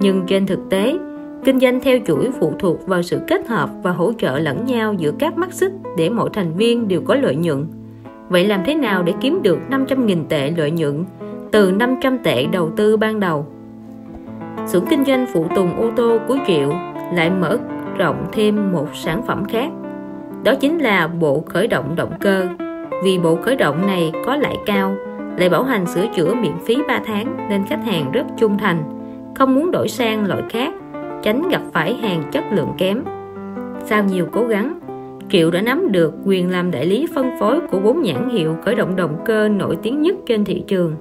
Nhưng trên thực tế, kinh doanh theo chuỗi phụ thuộc vào sự kết hợp và hỗ trợ lẫn nhau giữa các mắt xích để mỗi thành viên đều có lợi nhuận. Vậy làm thế nào để kiếm được 500.000 tệ lợi nhuận từ 500 tệ đầu tư ban đầu? Xưởng kinh doanh phụ tùng ô tô của Triệu lại mở rộng thêm một sản phẩm khác. Đó chính là bộ khởi động động cơ vì bộ khởi động này có lãi cao, lại bảo hành sửa chữa miễn phí 3 tháng nên khách hàng rất trung thành, không muốn đổi sang loại khác, tránh gặp phải hàng chất lượng kém. Sau nhiều cố gắng, Triệu đã nắm được quyền làm đại lý phân phối của bốn nhãn hiệu khởi động động cơ nổi tiếng nhất trên thị trường.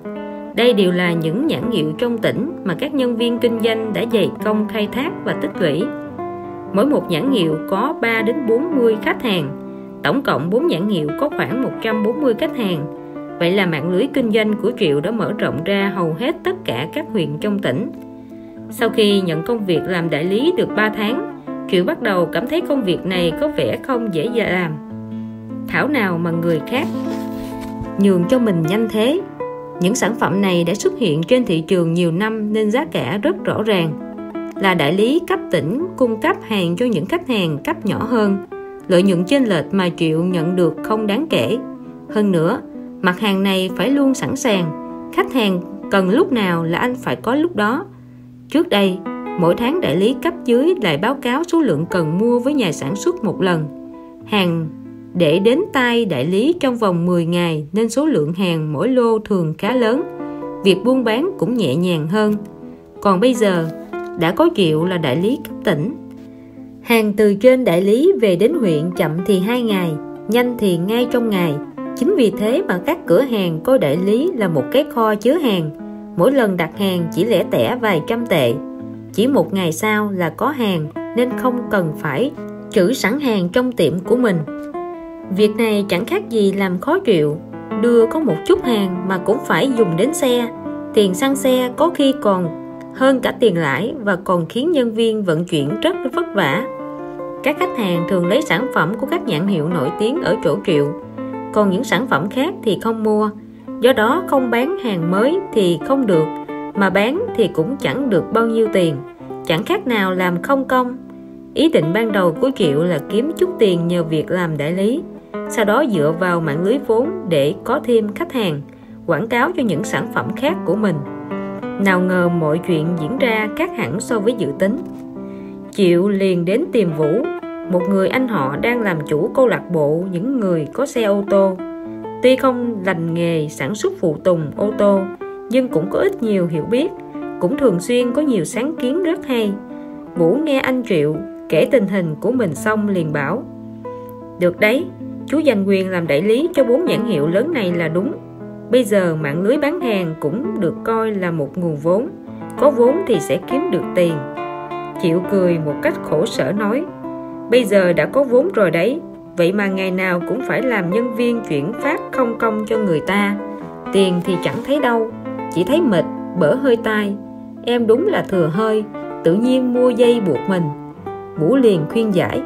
Đây đều là những nhãn hiệu trong tỉnh mà các nhân viên kinh doanh đã dày công khai thác và tích lũy. Mỗi một nhãn hiệu có 3 đến 40 khách hàng, Tổng cộng 4 nhãn hiệu có khoảng 140 khách hàng. Vậy là mạng lưới kinh doanh của Triệu đã mở rộng ra hầu hết tất cả các huyện trong tỉnh. Sau khi nhận công việc làm đại lý được 3 tháng, Triệu bắt đầu cảm thấy công việc này có vẻ không dễ dàng làm. Thảo nào mà người khác nhường cho mình nhanh thế. Những sản phẩm này đã xuất hiện trên thị trường nhiều năm nên giá cả rất rõ ràng. Là đại lý cấp tỉnh cung cấp hàng cho những khách hàng cấp nhỏ hơn lợi nhuận chênh lệch mà Triệu nhận được không đáng kể. Hơn nữa, mặt hàng này phải luôn sẵn sàng, khách hàng cần lúc nào là anh phải có lúc đó. Trước đây, mỗi tháng đại lý cấp dưới lại báo cáo số lượng cần mua với nhà sản xuất một lần. Hàng để đến tay đại lý trong vòng 10 ngày nên số lượng hàng mỗi lô thường khá lớn. Việc buôn bán cũng nhẹ nhàng hơn. Còn bây giờ, đã có Triệu là đại lý cấp tỉnh Hàng từ trên đại lý về đến huyện chậm thì 2 ngày, nhanh thì ngay trong ngày. Chính vì thế mà các cửa hàng coi đại lý là một cái kho chứa hàng. Mỗi lần đặt hàng chỉ lẻ tẻ vài trăm tệ. Chỉ một ngày sau là có hàng nên không cần phải trữ sẵn hàng trong tiệm của mình. Việc này chẳng khác gì làm khó chịu. Đưa có một chút hàng mà cũng phải dùng đến xe. Tiền xăng xe có khi còn hơn cả tiền lãi và còn khiến nhân viên vận chuyển rất vất vả. Các khách hàng thường lấy sản phẩm của các nhãn hiệu nổi tiếng ở chỗ triệu, còn những sản phẩm khác thì không mua. Do đó không bán hàng mới thì không được, mà bán thì cũng chẳng được bao nhiêu tiền, chẳng khác nào làm không công. Ý định ban đầu của Triệu là kiếm chút tiền nhờ việc làm đại lý, sau đó dựa vào mạng lưới vốn để có thêm khách hàng, quảng cáo cho những sản phẩm khác của mình. Nào ngờ mọi chuyện diễn ra khác hẳn so với dự tính. Triệu liền đến tìm Vũ, một người anh họ đang làm chủ câu lạc bộ những người có xe ô tô. Tuy không lành nghề sản xuất phụ tùng ô tô, nhưng cũng có ít nhiều hiểu biết, cũng thường xuyên có nhiều sáng kiến rất hay. Vũ nghe anh Triệu kể tình hình của mình xong liền bảo Được đấy, chú giành quyền làm đại lý cho bốn nhãn hiệu lớn này là đúng. Bây giờ mạng lưới bán hàng cũng được coi là một nguồn vốn. Có vốn thì sẽ kiếm được tiền. Chịu cười một cách khổ sở nói Bây giờ đã có vốn rồi đấy Vậy mà ngày nào cũng phải làm nhân viên chuyển phát không công cho người ta. Tiền thì chẳng thấy đâu Chỉ thấy mệt, bở hơi tai. Em đúng là thừa hơi Tự nhiên mua dây buộc mình. Vũ liền khuyên giải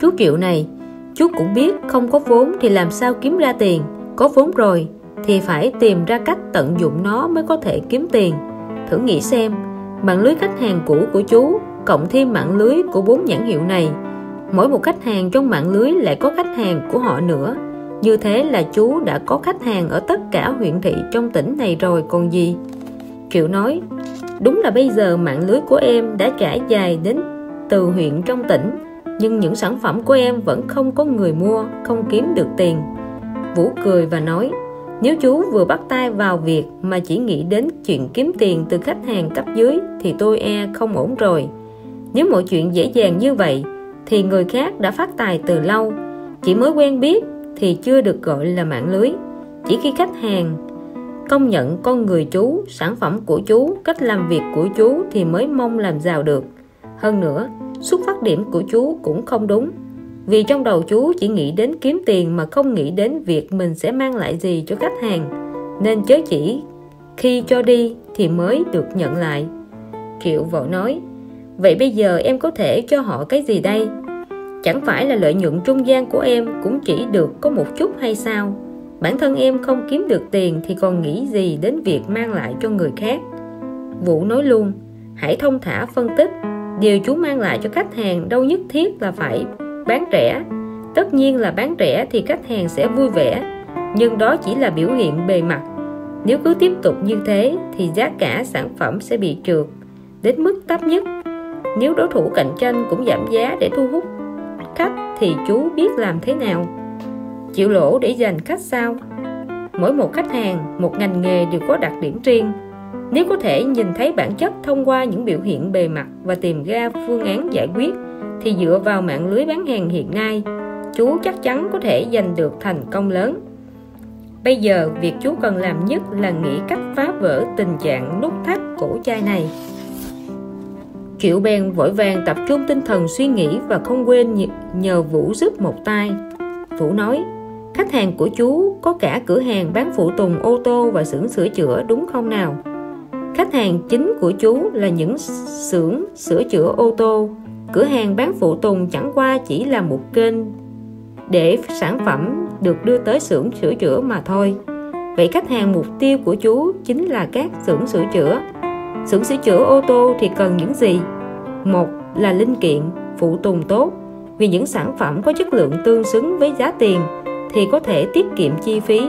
Chú Triệu này Chú cũng biết không có vốn thì làm sao kiếm ra tiền. Có vốn rồi thì phải tìm ra cách tận dụng nó mới có thể kiếm tiền. Thử nghĩ xem Mạng lưới khách hàng cũ của chú Cộng thêm mạng lưới của bốn nhãn hiệu này. Mỗi một khách hàng trong mạng lưới lại có khách hàng của họ nữa. Như thế là chú đã có khách hàng ở tất cả huyện thị trong tỉnh này rồi còn gì? Triệu nói, Đúng là bây giờ mạng lưới của em đã trải dài đến từ huyện trong tỉnh, nhưng những sản phẩm của em vẫn không có người mua, không kiếm được tiền. Vũ cười và nói nếu chú vừa bắt tay vào việc mà chỉ nghĩ đến chuyện kiếm tiền từ khách hàng cấp dưới thì tôi e không ổn rồi. Nếu mọi chuyện dễ dàng như vậy thì người khác đã phát tài từ lâu. Chỉ mới quen biết thì chưa được gọi là mạng lưới. Chỉ khi khách hàng công nhận con người chú, sản phẩm của chú, cách làm việc của chú thì mới mong làm giàu được. Hơn nữa, xuất phát điểm của chú cũng không đúng vì trong đầu chú chỉ nghĩ đến kiếm tiền mà không nghĩ đến việc mình sẽ mang lại gì cho khách hàng. Nên chớ chỉ, khi cho đi thì mới được nhận lại. Triệu vội nói, vậy bây giờ em có thể cho họ cái gì đây? Chẳng phải là lợi nhuận trung gian của em cũng chỉ được có một chút hay sao? Bản thân em không kiếm được tiền thì còn nghĩ gì đến việc mang lại cho người khác? Vũ nói luôn, hãy thông thả phân tích. Điều chú mang lại cho khách hàng đâu nhất thiết là phải bán rẻ. Tất nhiên là bán rẻ thì khách hàng sẽ vui vẻ, nhưng đó chỉ là biểu hiện bề mặt. Nếu cứ tiếp tục như thế thì giá cả sản phẩm sẽ bị trượt, đến mức thấp nhất. Nếu đối thủ cạnh tranh cũng giảm giá để thu hút khách thì chú biết làm thế nào? Chịu lỗ để giành khách sao? Mỗi một khách hàng, một ngành nghề đều có đặc điểm riêng. Nếu có thể nhìn thấy bản chất thông qua những biểu hiện bề mặt và tìm ra phương án giải quyết thì dựa vào mạng lưới bán hàng hiện nay chú chắc chắn có thể giành được thành công lớn bây giờ việc chú cần làm nhất là nghĩ cách phá vỡ tình trạng nút thắt cổ chai này Triệu bèn vội vàng tập trung tinh thần suy nghĩ và không quên nhờ Vũ giúp một tay. Vũ nói, khách hàng của chú có cả cửa hàng bán phụ tùng ô tô và xưởng sửa chữa đúng không nào? Khách hàng chính của chú là những xưởng sửa chữa ô tô. Cửa hàng bán phụ tùng chẳng qua chỉ là một kênh để sản phẩm được đưa tới xưởng sửa chữa mà thôi. Vậy khách hàng mục tiêu của chú chính là các xưởng sửa chữa. Xưởng sửa chữa ô tô thì cần những gì? Một là linh kiện, phụ tùng tốt vì những sản phẩm có chất lượng tương xứng với giá tiền thì có thể tiết kiệm chi phí.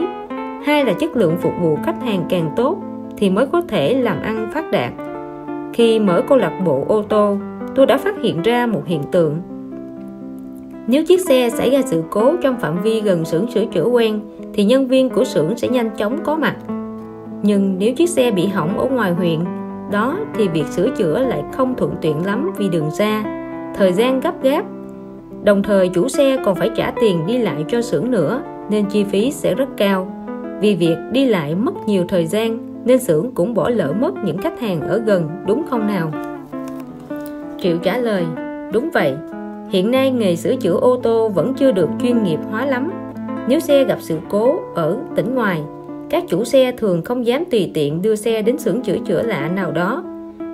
Hai là chất lượng phục vụ khách hàng càng tốt thì mới có thể làm ăn phát đạt khi mở câu lạc bộ ô tô tôi đã phát hiện ra một hiện tượng. Nếu chiếc xe xảy ra sự cố trong phạm vi gần xưởng sửa chữa quen, thì nhân viên của xưởng sẽ nhanh chóng có mặt. Nhưng nếu chiếc xe bị hỏng ở ngoài huyện, đó thì việc sửa chữa lại không thuận tiện lắm vì đường xa, thời gian gấp gáp. Đồng thời chủ xe còn phải trả tiền đi lại cho xưởng nữa, nên chi phí sẽ rất cao. Vì việc đi lại mất nhiều thời gian, nên xưởng cũng bỏ lỡ mất những khách hàng ở gần, đúng không nào? Triệu trả lời. Đúng vậy, hiện nay nghề sửa chữa ô tô vẫn chưa được chuyên nghiệp hóa lắm. Nếu xe gặp sự cố ở tỉnh ngoài, các chủ xe thường không dám tùy tiện đưa xe đến xưởng chữa chữa lạ nào đó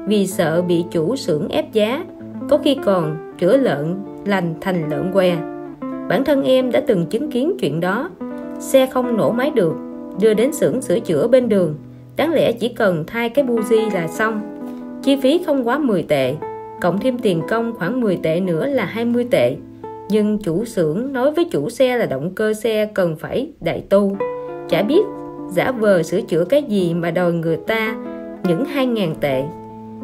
vì sợ bị chủ xưởng ép giá, có khi còn chữa lợn, lành thành lợn què. Bản thân em đã từng chứng kiến chuyện đó. Xe không nổ máy được, đưa đến xưởng sửa chữa bên đường. Đáng lẽ chỉ cần thay cái buji là xong. Chi phí không quá 10 tệ cộng thêm tiền công khoảng 10 tệ nữa là 20 tệ. Nhưng chủ xưởng nói với chủ xe là động cơ xe cần phải đại tu. Chả biết giả vờ sửa chữa cái gì mà đòi người ta những 2.000 tệ.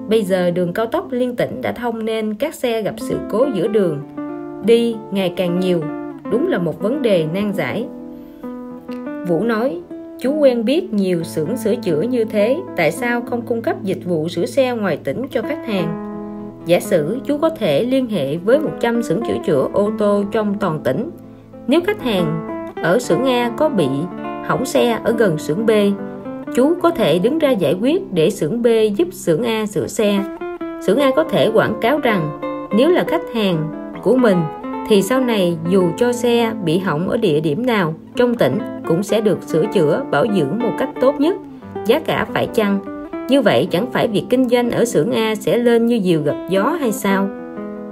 Bây giờ đường cao tốc liên tỉnh đã thông nên các xe gặp sự cố giữa đường. Đi ngày càng nhiều đúng là một vấn đề nan giải. Vũ nói Chú quen biết nhiều xưởng sửa chữa như thế, tại sao không cung cấp dịch vụ sửa xe ngoài tỉnh cho khách hàng? Giả sử chú có thể liên hệ với 100 xưởng sửa chữa ô tô trong toàn tỉnh. Nếu khách hàng ở xưởng A có bị hỏng xe ở gần xưởng B, chú có thể đứng ra giải quyết để xưởng B giúp xưởng A sửa xe. Xưởng A có thể quảng cáo rằng nếu là khách hàng của mình thì sau này dù cho xe bị hỏng ở địa điểm nào trong tỉnh cũng sẽ được sửa chữa bảo dưỡng một cách tốt nhất giá cả phải chăng như vậy chẳng phải việc kinh doanh ở xưởng A sẽ lên như diều gặp gió hay sao?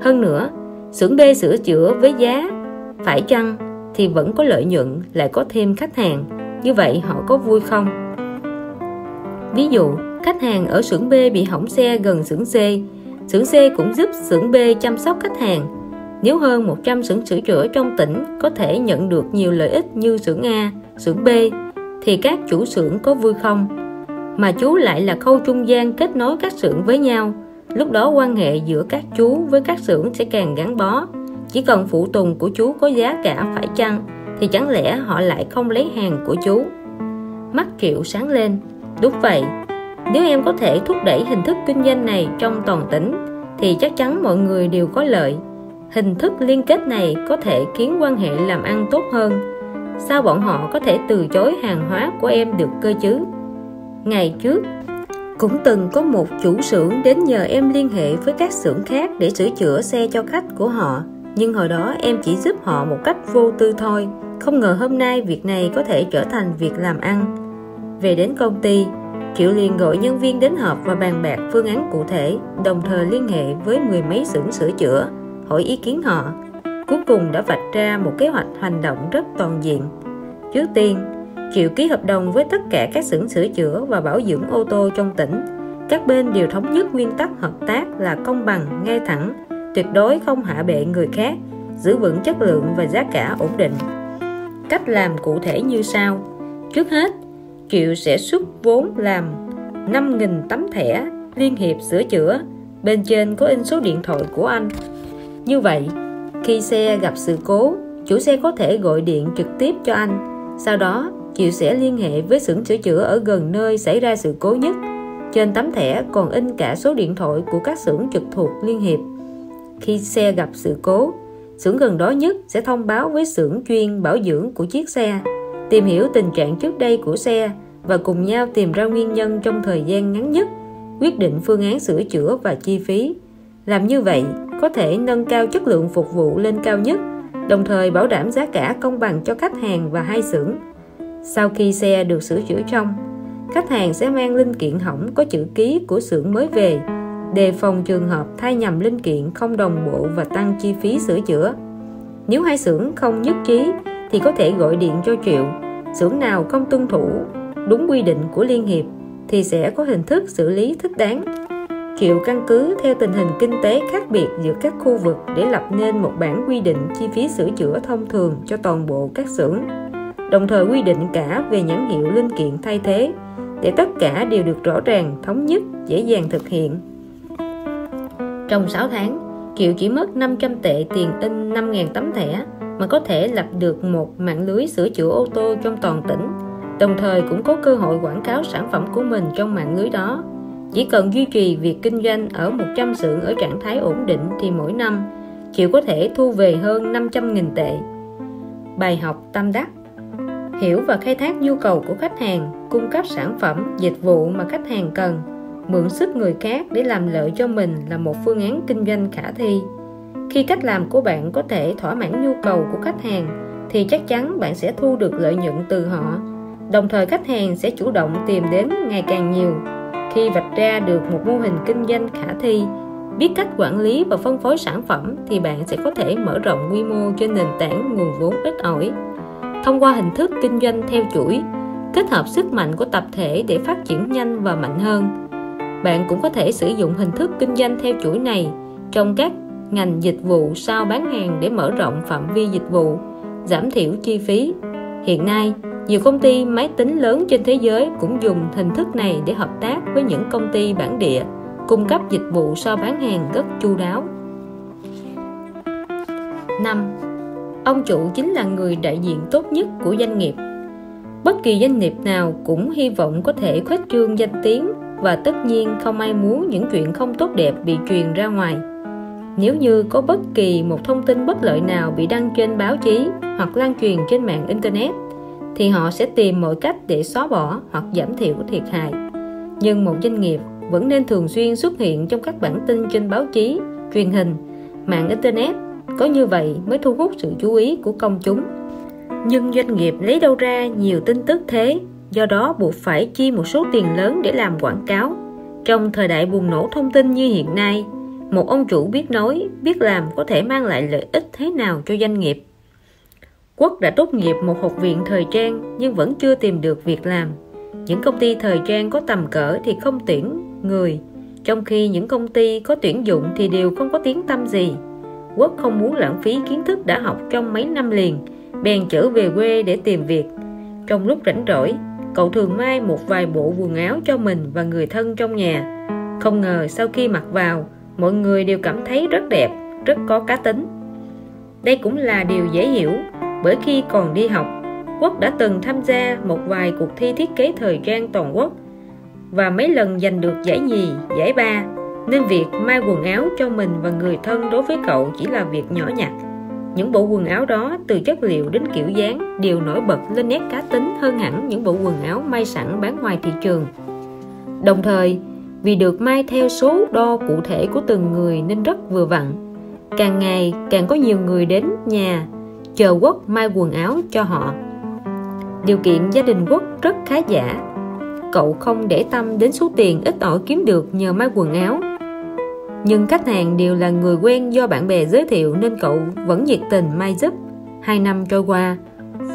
Hơn nữa xưởng B sửa chữa với giá phải chăng thì vẫn có lợi nhuận lại có thêm khách hàng? Như vậy họ có vui không? Ví dụ khách hàng ở xưởng B bị hỏng xe gần xưởng C. Xưởng C cũng giúp xưởng B chăm sóc khách hàng. Nếu hơn 100 xưởng sửa chữa trong tỉnh có thể nhận được nhiều lợi ích như xưởng A, xưởng B, thì các chủ xưởng có vui không? Mà chú lại là khâu trung gian kết nối các xưởng với nhau. Lúc đó quan hệ giữa các chú với các xưởng sẽ càng gắn bó. Chỉ cần phụ tùng của chú có giá cả phải chăng, thì chẳng lẽ họ lại không lấy hàng của chú? Mắt Triệu sáng lên. Đúng vậy, nếu em có thể thúc đẩy hình thức kinh doanh này trong toàn tỉnh, thì chắc chắn mọi người đều có lợi hình thức liên kết này có thể khiến quan hệ làm ăn tốt hơn sao bọn họ có thể từ chối hàng hóa của em được cơ chứ ngày trước, cũng từng có một chủ xưởng đến nhờ em liên hệ với các xưởng khác để sửa chữa xe cho khách của họ. Nhưng hồi đó em chỉ giúp họ một cách vô tư thôi. Không ngờ hôm nay việc này có thể trở thành việc làm ăn. Về đến công ty Triệu liền gọi nhân viên đến họp và bàn bạc phương án cụ thể, đồng thời liên hệ với mười mấy xưởng sửa chữa, hỏi ý kiến họ. Cuối cùng đã vạch ra một kế hoạch hành động rất toàn diện. Trước tiên chịu ký hợp đồng với tất cả các xưởng sửa chữa và bảo dưỡng ô tô trong tỉnh. Các bên đều thống nhất nguyên tắc hợp tác là công bằng ngay thẳng tuyệt đối không hạ bệ người khác giữ vững chất lượng và giá cả ổn định. Cách làm cụ thể như sau. Trước hết Triệu sẽ xuất vốn làm 5.000 tấm thẻ liên hiệp sửa chữa bên trên có in số điện thoại của anh. Như vậy, khi xe gặp sự cố, chủ xe có thể gọi điện trực tiếp cho anh. Sau đó, Chịu sẽ liên hệ với xưởng sửa chữa ở gần nơi xảy ra sự cố nhất. Trên tấm thẻ còn in cả số điện thoại của các xưởng trực thuộc liên hiệp. Khi xe gặp sự cố, xưởng gần đó nhất sẽ thông báo với xưởng chuyên bảo dưỡng của chiếc xe, tìm hiểu tình trạng trước đây của xe và cùng nhau tìm ra nguyên nhân trong thời gian ngắn nhất, quyết định phương án sửa chữa và chi phí. Làm như vậy, có thể nâng cao chất lượng phục vụ lên cao nhất, đồng thời bảo đảm giá cả công bằng cho khách hàng và hai xưởng. Sau khi xe được sửa chữa trong, khách hàng sẽ mang linh kiện hỏng có chữ ký của xưởng mới về, đề phòng trường hợp thay nhầm linh kiện không đồng bộ và tăng chi phí sửa chữa. Nếu hai xưởng không nhất trí thì có thể gọi điện cho Triệu. Xưởng nào không tuân thủ đúng quy định của Liên hiệp thì sẽ có hình thức xử lý thích đáng triệu căn cứ theo tình hình kinh tế khác biệt giữa các khu vực để lập nên một bản quy định chi phí sửa chữa thông thường cho toàn bộ các xưởng đồng thời quy định cả về nhãn hiệu linh kiện thay thế, để tất cả đều được rõ ràng, thống nhất, dễ dàng thực hiện trong 6 tháng, Kiều chỉ mất 500 tệ tiền in 5.000 tấm thẻ mà có thể lập được một mạng lưới sửa chữa ô tô trong toàn tỉnh, đồng thời cũng có cơ hội quảng cáo sản phẩm của mình trong mạng lưới đó chỉ cần duy trì việc kinh doanh ở 100 xưởng ở trạng thái ổn định thì mỗi năm chịu có thể thu về hơn 500.000 tệ. Bài học tâm đắc Hiểu và khai thác nhu cầu của khách hàng, cung cấp sản phẩm, dịch vụ mà khách hàng cần, mượn sức người khác để làm lợi cho mình là một phương án kinh doanh khả thi. Khi cách làm của bạn có thể thỏa mãn nhu cầu của khách hàng, thì chắc chắn bạn sẽ thu được lợi nhuận từ họ. Đồng thời khách hàng sẽ chủ động tìm đến ngày càng nhiều khi vạch ra được một mô hình kinh doanh khả thi biết cách quản lý và phân phối sản phẩm thì bạn sẽ có thể mở rộng quy mô trên nền tảng nguồn vốn ít ỏi thông qua hình thức kinh doanh theo chuỗi, kết hợp sức mạnh của tập thể để phát triển nhanh và mạnh hơn bạn cũng có thể sử dụng hình thức kinh doanh theo chuỗi này trong các ngành dịch vụ sau bán hàng để mở rộng phạm vi dịch vụ, giảm thiểu chi phí hiện nay, nhiều công ty máy tính lớn trên thế giới cũng dùng hình thức này để hợp tác với những công ty bản địa, cung cấp dịch vụ so bán hàng rất chu đáo 5. Ông chủ chính là người đại diện tốt nhất của doanh nghiệp. Bất kỳ doanh nghiệp nào cũng hy vọng có thể khuếch trương danh tiếng và tất nhiên không ai muốn những chuyện không tốt đẹp bị truyền ra ngoài nếu như có bất kỳ một thông tin bất lợi nào bị đăng trên báo chí hoặc lan truyền trên mạng internet, thì họ sẽ tìm mọi cách để xóa bỏ hoặc giảm thiểu thiệt hại nhưng một doanh nghiệp vẫn nên thường xuyên xuất hiện trong các bản tin trên báo chí, truyền hình, mạng internet có như vậy mới thu hút sự chú ý của công chúng. Nhưng doanh nghiệp lấy đâu ra nhiều tin tức thế? Do đó buộc phải chi một số tiền lớn để làm quảng cáo. Trong thời đại bùng nổ thông tin như hiện nay, một ông chủ biết nói, biết làm có thể mang lại lợi ích thế nào cho doanh nghiệp. Quốc đã tốt nghiệp một học viện thời trang nhưng vẫn chưa tìm được việc làm. Những công ty thời trang có tầm cỡ thì không tuyển người, trong khi những công ty có tuyển dụng thì đều không có tiếng tâm gì quốc không muốn lãng phí kiến thức đã học trong mấy năm liền, bèn trở về quê để tìm việc. Trong lúc rảnh rỗi, cậu thường may một vài bộ quần áo cho mình và người thân trong nhà. Không ngờ sau khi mặc vào, mọi người đều cảm thấy rất đẹp, rất có cá tính. Đây cũng là điều dễ hiểu, bởi khi còn đi học, quốc đã từng tham gia một vài cuộc thi thiết kế thời trang toàn quốc, và mấy lần giành được giải nhì, giải ba nên việc may quần áo cho mình và người thân đối với cậu chỉ là việc nhỏ nhặt. Những bộ quần áo đó từ chất liệu đến kiểu dáng đều nổi bật lên nét cá tính hơn hẳn những bộ quần áo may sẵn bán ngoài thị trường. Đồng thời, vì được may theo số đo cụ thể của từng người nên rất vừa vặn. Càng ngày, càng có nhiều người đến nhà chờ quốc may quần áo cho họ. Điều kiện gia đình quốc rất khá giả. Cậu không để tâm đến số tiền ít ỏi kiếm được nhờ may quần áo nhưng khách hàng đều là người quen do bạn bè giới thiệu nên cậu vẫn nhiệt tình may giúp. Hai năm trôi qua,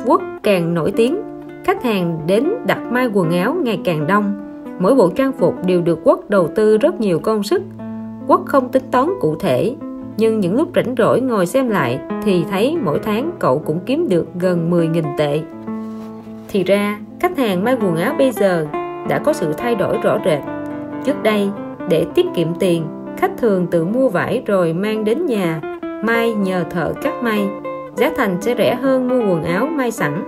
quốc càng nổi tiếng. Khách hàng đến đặt may quần áo ngày càng đông. Mỗi bộ trang phục đều được quốc đầu tư rất nhiều công sức. Quốc không tính toán cụ thể, nhưng những lúc rảnh rỗi ngồi xem lại thì thấy mỗi tháng cậu cũng kiếm được gần 10.000 tệ. Thì ra, khách hàng may quần áo bây giờ đã có sự thay đổi rõ rệt. Trước đây, để tiết kiệm tiền khách thường tự mua vải rồi mang đến nhà. May nhờ thợ cắt may. Giá thành sẽ rẻ hơn mua quần áo may sẵn.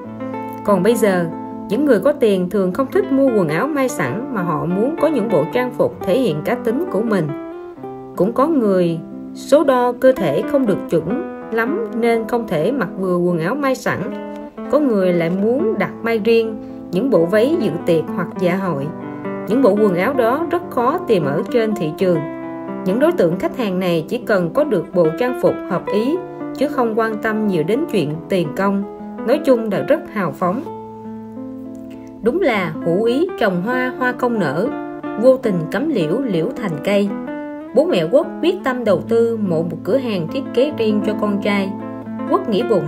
Còn bây giờ, những người có tiền thường không thích mua quần áo may sẵn mà họ muốn có những bộ trang phục thể hiện cá tính của mình. Cũng có người, số đo cơ thể không được chuẩn lắm nên không thể mặc vừa quần áo may sẵn. Có người lại muốn đặt may riêng, những bộ váy dự tiệc hoặc dạ hội. Những bộ quần áo đó rất khó tìm ở trên thị trường những đối tượng khách hàng này chỉ cần có được bộ trang phục hợp ý, chứ không quan tâm nhiều đến chuyện tiền công. Nói chung là rất hào phóng. Đúng là hữu ý trồng hoa hoa không nở. Vô tình cấm liễu liễu thành cây. Bố mẹ quốc quyết tâm đầu tư mộ một cửa hàng thiết kế riêng cho con trai. Quốc nghĩ bụng,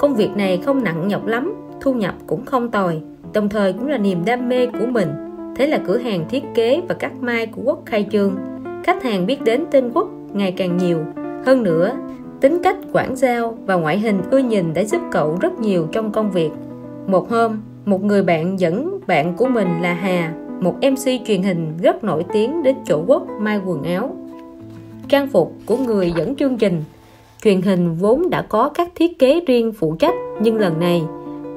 công việc này không nặng nhọc lắm, thu nhập cũng không tồi, đồng thời cũng là niềm đam mê của mình. Thế là cửa hàng thiết kế và cắt mai của quốc khai trương khách hàng biết đến tên quốc ngày càng nhiều. Hơn nữa, tính cách, quảng giao và ngoại hình ưa nhìn đã giúp cậu rất nhiều trong công việc. Một hôm, một người bạn dẫn bạn của mình là Hà, một MC truyền hình rất nổi tiếng đến chỗ quốc mai quần áo. Trang phục của người dẫn chương trình, truyền hình vốn đã có các thiết kế riêng phụ trách, nhưng lần này,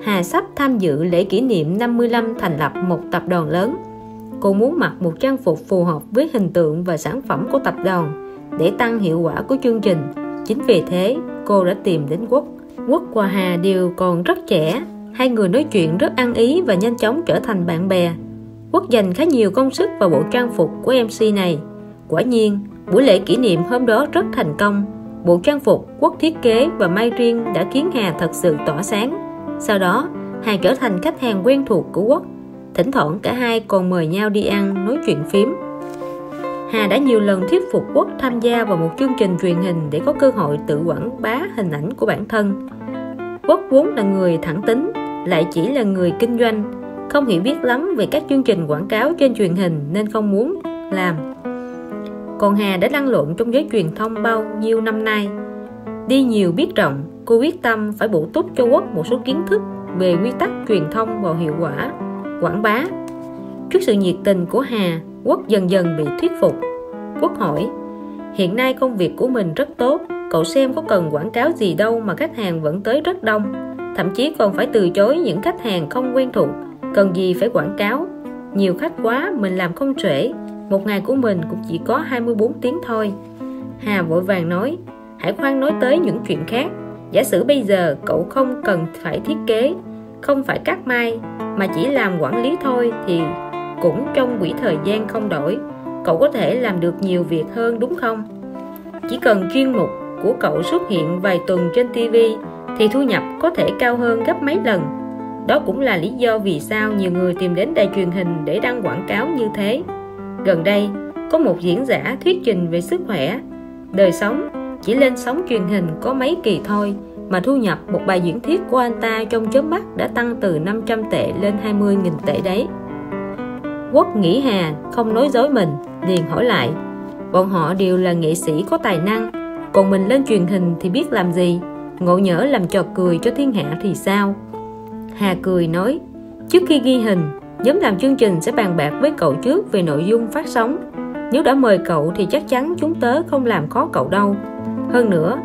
Hà sắp tham dự lễ kỷ niệm 55 thành lập một tập đoàn lớn. Cô muốn mặc một trang phục phù hợp với hình tượng và sản phẩm của tập đoàn để tăng hiệu quả của chương trình. Chính vì thế, cô đã tìm đến Quốc. Quốc và Hà đều còn rất trẻ, hai người nói chuyện rất ăn ý và nhanh chóng trở thành bạn bè. Quốc dành khá nhiều công sức vào bộ trang phục của MC này. Quả nhiên, buổi lễ kỷ niệm hôm đó rất thành công. Bộ trang phục Quốc thiết kế và may riêng đã khiến Hà thật sự tỏa sáng sau đó Hà trở thành khách hàng quen thuộc của Quốc thỉnh thoảng cả hai còn mời nhau đi ăn, nói chuyện phím. Hà đã nhiều lần thuyết phục Quốc tham gia vào một chương trình truyền hình để có cơ hội tự quảng bá hình ảnh của bản thân. Quốc vốn là người thẳng tính, lại chỉ là người kinh doanh, không hiểu biết lắm về các chương trình quảng cáo trên truyền hình nên không muốn làm. Còn Hà đã lăn lộn trong giới truyền thông bao nhiêu năm nay. Đi nhiều biết rộng, cô quyết tâm phải bổ túc cho quốc một số kiến thức về quy tắc truyền thông và hiệu quả quảng bá. Trước sự nhiệt tình của Hà, Quốc dần dần bị thuyết phục. Quốc hỏi, hiện nay công việc của mình rất tốt, cậu xem có cần quảng cáo gì đâu mà khách hàng vẫn tới rất đông. Thậm chí còn phải từ chối những khách hàng không quen thuộc, cần gì phải quảng cáo? Nhiều khách quá, mình làm không trễ. Một ngày của mình cũng chỉ có 24 tiếng thôi. Hà vội vàng nói hãy khoan nói tới những chuyện khác. Giả sử bây giờ cậu không cần phải thiết kế không phải cắt may mà chỉ làm quản lý thôi thì cũng trong quỹ thời gian không đổi. Cậu có thể làm được nhiều việc hơn đúng không? Chỉ cần chuyên mục của cậu xuất hiện vài tuần trên TV thì thu nhập có thể cao hơn gấp mấy lần. Đó cũng là lý do vì sao nhiều người tìm đến đài truyền hình để đăng quảng cáo như thế. Gần đây, có một diễn giả thuyết trình về sức khỏe. Đời sống chỉ lên sóng truyền hình có mấy kỳ thôi mà thu nhập một bài diễn thuyết của anh ta trong chớp mắt đã tăng từ 500 tệ lên 20.000 tệ đấy. Quốc nghĩ Hà không nói dối mình, liền hỏi lại. Bọn họ đều là nghệ sĩ có tài năng, còn mình lên truyền hình thì biết làm gì, ngộ nhỡ làm trò cười cho thiên hạ thì sao? Hà cười nói, trước khi ghi hình, nhóm làm chương trình sẽ bàn bạc với cậu trước về nội dung phát sóng. Nếu đã mời cậu thì chắc chắn chúng tớ không làm khó cậu đâu. Hơn nữa,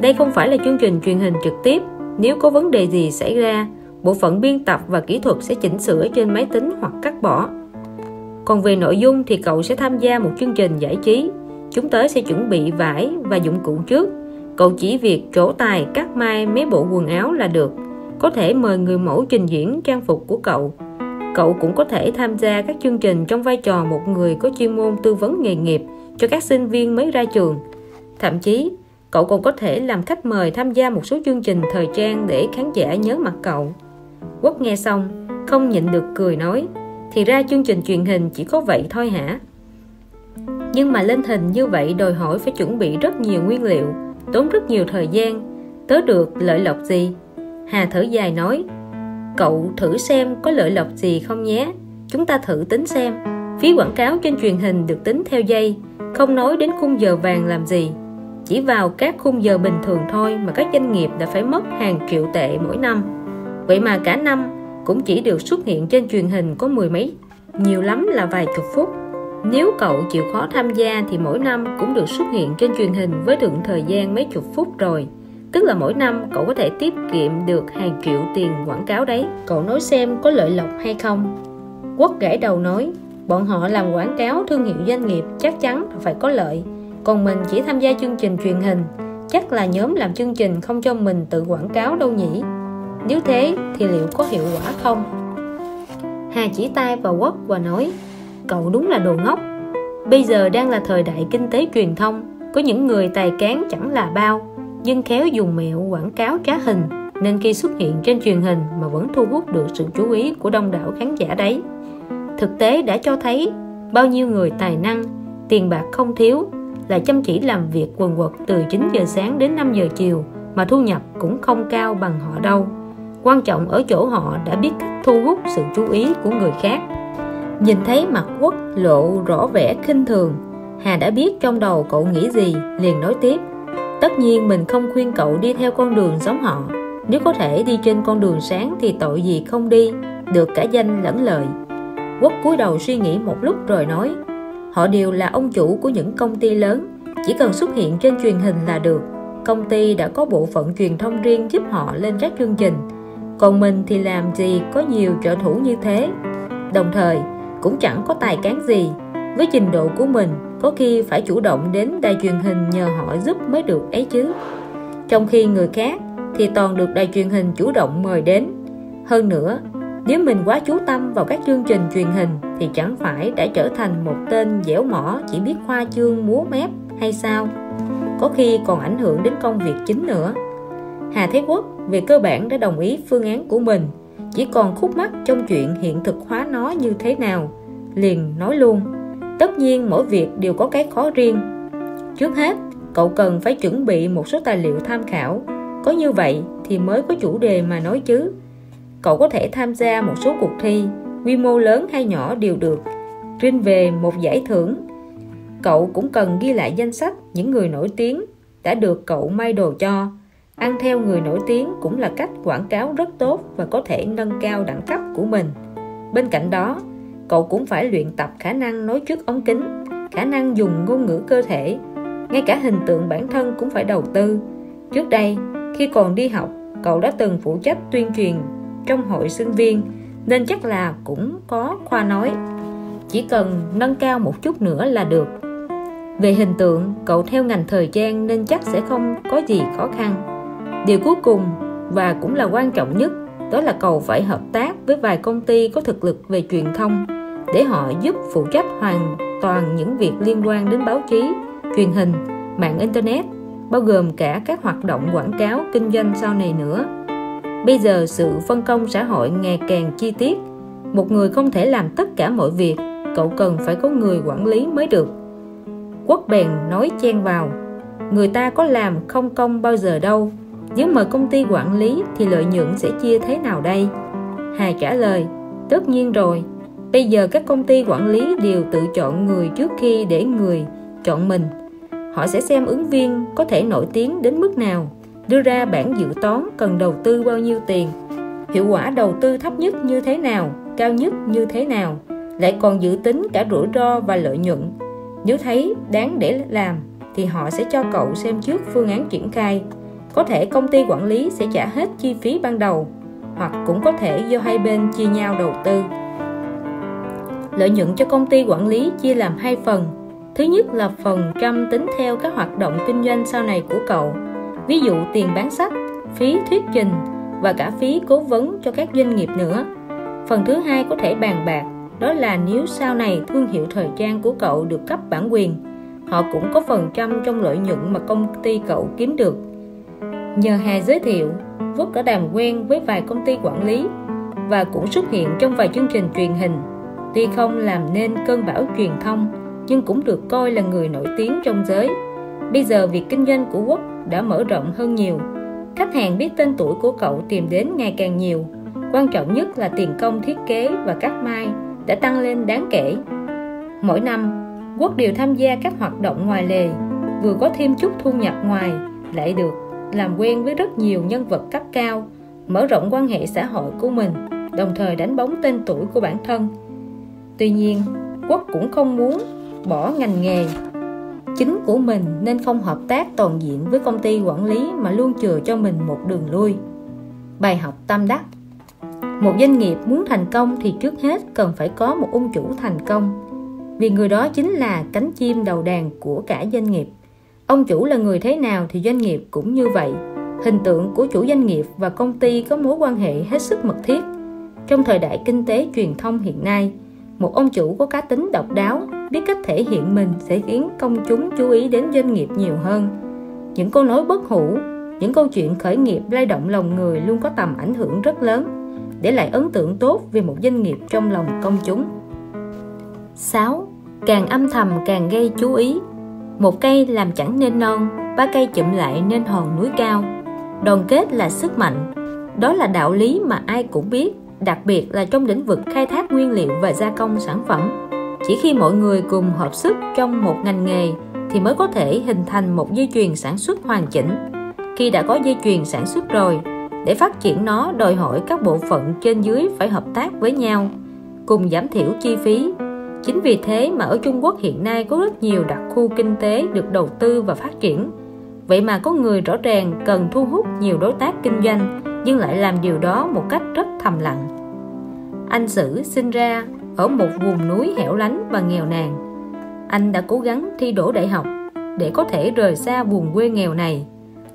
đây không phải là chương trình truyền hình trực tiếp. Nếu có vấn đề gì xảy ra, bộ phận biên tập và kỹ thuật sẽ chỉnh sửa trên máy tính hoặc cắt bỏ. Còn về nội dung thì cậu sẽ tham gia một chương trình giải trí. Chúng tớ sẽ chuẩn bị vải và dụng cụ trước. Cậu chỉ việc trổ tài cắt may mấy bộ quần áo là được. Có thể mời người mẫu trình diễn trang phục của cậu. Cậu cũng có thể tham gia các chương trình trong vai trò một người có chuyên môn tư vấn nghề nghiệp cho các sinh viên mới ra trường. Thậm chí, Cậu còn có thể làm khách mời tham gia một số chương trình thời trang để khán giả nhớ mặt cậu. Quốc nghe xong, không nhịn được cười nói, thì ra chương trình truyền hình chỉ có vậy thôi hả? Nhưng mà lên hình như vậy đòi hỏi phải chuẩn bị rất nhiều nguyên liệu, tốn rất nhiều thời gian, tớ được lợi lộc gì? Hà thở dài nói, cậu thử xem có lợi lộc gì không nhé, chúng ta thử tính xem. Phí quảng cáo trên truyền hình được tính theo giây, không nói đến khung giờ vàng làm gì chỉ vào các khung giờ bình thường thôi mà các doanh nghiệp đã phải mất hàng triệu tệ mỗi năm. Vậy mà cả năm cũng chỉ được xuất hiện trên truyền hình có mười mấy, nhiều lắm là vài chục phút. Nếu cậu chịu khó tham gia thì mỗi năm cũng được xuất hiện trên truyền hình với lượng thời gian mấy chục phút rồi. Tức là mỗi năm cậu có thể tiết kiệm được hàng triệu tiền quảng cáo đấy. Cậu nói xem có lợi lộc hay không. Quốc gãy đầu nói, bọn họ làm quảng cáo thương hiệu doanh nghiệp chắc chắn phải có lợi còn mình chỉ tham gia chương trình truyền hình. Chắc là nhóm làm chương trình không cho mình tự quảng cáo đâu nhỉ? Nếu thế thì liệu có hiệu quả không? Hà chỉ tay vào quốc và nói, cậu đúng là đồ ngốc. Bây giờ đang là thời đại kinh tế truyền thông, có những người tài cán chẳng là bao, nhưng khéo dùng mẹo quảng cáo trá hình, nên khi xuất hiện trên truyền hình mà vẫn thu hút được sự chú ý của đông đảo khán giả đấy. Thực tế đã cho thấy, bao nhiêu người tài năng, tiền bạc không thiếu là chăm chỉ làm việc quần quật từ 9 giờ sáng đến 5 giờ chiều mà thu nhập cũng không cao bằng họ đâu. Quan trọng ở chỗ họ đã biết cách thu hút sự chú ý của người khác. Nhìn thấy mặt quốc lộ rõ vẻ khinh thường, Hà đã biết trong đầu cậu nghĩ gì, liền nói tiếp. Tất nhiên mình không khuyên cậu đi theo con đường giống họ. Nếu có thể đi trên con đường sáng thì tội gì không đi, được cả danh lẫn lợi. Quốc cúi đầu suy nghĩ một lúc rồi nói Họ đều là ông chủ của những công ty lớn, chỉ cần xuất hiện trên truyền hình là được. Công ty đã có bộ phận truyền thông riêng giúp họ lên các chương trình. Còn mình thì làm gì có nhiều trợ thủ như thế. Đồng thời, cũng chẳng có tài cán gì. Với trình độ của mình, có khi phải chủ động đến đài truyền hình nhờ họ giúp mới được ấy chứ. Trong khi người khác thì toàn được đài truyền hình chủ động mời đến. Hơn nữa, nếu mình quá chú tâm vào các chương trình truyền hình thì chẳng phải đã trở thành một tên dẻo mỏ chỉ biết khoa chương múa mép hay sao? Có khi còn ảnh hưởng đến công việc chính nữa. Hà Thế Quốc về cơ bản đã đồng ý phương án của mình, chỉ còn khúc mắc trong chuyện hiện thực hóa nó như thế nào. Liền nói luôn, tất nhiên mỗi việc đều có cái khó riêng. Trước hết, cậu cần phải chuẩn bị một số tài liệu tham khảo. Có như vậy thì mới có chủ đề mà nói chứ cậu có thể tham gia một số cuộc thi, quy mô lớn hay nhỏ đều được. Riêng về một giải thưởng, cậu cũng cần ghi lại danh sách những người nổi tiếng đã được cậu may đồ cho. Ăn theo người nổi tiếng cũng là cách quảng cáo rất tốt và có thể nâng cao đẳng cấp của mình. Bên cạnh đó, cậu cũng phải luyện tập khả năng nói trước ống kính, khả năng dùng ngôn ngữ cơ thể. Ngay cả hình tượng bản thân cũng phải đầu tư. Trước đây, khi còn đi học, cậu đã từng phụ trách tuyên truyền trong hội sinh viên, nên chắc là cũng có khoa nói. Chỉ cần nâng cao một chút nữa là được. Về hình tượng, cậu theo ngành thời trang nên chắc sẽ không có gì khó khăn. Điều cuối cùng, và cũng là quan trọng nhất, đó là cậu phải hợp tác với vài công ty có thực lực về truyền thông, để họ giúp phụ trách hoàn toàn những việc liên quan đến báo chí, truyền hình, mạng internet, bao gồm cả các hoạt động quảng cáo kinh doanh sau này nữa bây giờ sự phân công xã hội ngày càng chi tiết. Một người không thể làm tất cả mọi việc, cậu cần phải có người quản lý mới được. Quốc bèn nói chen vào, người ta có làm không công bao giờ đâu. Nếu mời công ty quản lý thì lợi nhuận sẽ chia thế nào đây? Hà trả lời, tất nhiên rồi. Bây giờ các công ty quản lý đều tự chọn người trước khi để người chọn mình. Họ sẽ xem ứng viên có thể nổi tiếng đến mức nào đưa ra bản dự toán cần đầu tư bao nhiêu tiền? Hiệu quả đầu tư thấp nhất như thế nào? Cao nhất như thế nào? Lại còn dự tính cả rủi ro và lợi nhuận. Nếu thấy đáng để làm, thì họ sẽ cho cậu xem trước phương án triển khai. Có thể công ty quản lý sẽ trả hết chi phí ban đầu, hoặc cũng có thể do hai bên chia nhau đầu tư. Lợi nhuận cho công ty quản lý chia làm hai phần. Thứ nhất là phần trăm tính theo các hoạt động kinh doanh sau này của cậu ví dụ tiền bán sách, phí thuyết trình và cả phí cố vấn cho các doanh nghiệp nữa. Phần thứ hai có thể bàn bạc, đó là nếu sau này thương hiệu thời trang của cậu được cấp bản quyền, họ cũng có phần trăm trong lợi nhuận mà công ty cậu kiếm được. Nhờ Hà giới thiệu, Phúc đã đàm quen với vài công ty quản lý và cũng xuất hiện trong vài chương trình truyền hình. Tuy không làm nên cơn bão truyền thông, nhưng cũng được coi là người nổi tiếng trong giới. Bây giờ việc kinh doanh của Quốc đã mở rộng hơn nhiều. Khách hàng biết tên tuổi của cậu tìm đến ngày càng nhiều. Quan trọng nhất là tiền công thiết kế và cắt mai đã tăng lên đáng kể. Mỗi năm, Quốc đều tham gia các hoạt động ngoài lề, vừa có thêm chút thu nhập ngoài, lại được làm quen với rất nhiều nhân vật cấp cao, mở rộng quan hệ xã hội của mình, đồng thời đánh bóng tên tuổi của bản thân. Tuy nhiên, quốc cũng không muốn bỏ ngành nghề chính của mình nên không hợp tác toàn diện với công ty quản lý mà luôn chừa cho mình một đường lui. Bài học tâm đắc. Một doanh nghiệp muốn thành công thì trước hết cần phải có một ông chủ thành công. Vì người đó chính là cánh chim đầu đàn của cả doanh nghiệp. Ông chủ là người thế nào thì doanh nghiệp cũng như vậy. Hình tượng của chủ doanh nghiệp và công ty có mối quan hệ hết sức mật thiết. Trong thời đại kinh tế truyền thông hiện nay một ông chủ có cá tính độc đáo, biết cách thể hiện mình sẽ khiến công chúng chú ý đến doanh nghiệp nhiều hơn. Những câu nói bất hủ, những câu chuyện khởi nghiệp lay động lòng người luôn có tầm ảnh hưởng rất lớn, để lại ấn tượng tốt về một doanh nghiệp trong lòng công chúng. 6. Càng âm thầm càng gây chú ý. Một cây làm chẳng nên non, ba cây chụm lại nên hòn núi cao. Đoàn kết là sức mạnh, đó là đạo lý mà ai cũng biết đặc biệt là trong lĩnh vực khai thác nguyên liệu và gia công sản phẩm. Chỉ khi mọi người cùng hợp sức trong một ngành nghề thì mới có thể hình thành một dây chuyền sản xuất hoàn chỉnh. Khi đã có dây chuyền sản xuất rồi, để phát triển nó đòi hỏi các bộ phận trên dưới phải hợp tác với nhau, cùng giảm thiểu chi phí. Chính vì thế mà ở Trung Quốc hiện nay có rất nhiều đặc khu kinh tế được đầu tư và phát triển. Vậy mà có người rõ ràng cần thu hút nhiều đối tác kinh doanh nhưng lại làm điều đó một cách rất thầm lặng. Anh Sử sinh ra ở một vùng núi hẻo lánh và nghèo nàn. Anh đã cố gắng thi đỗ đại học để có thể rời xa vùng quê nghèo này,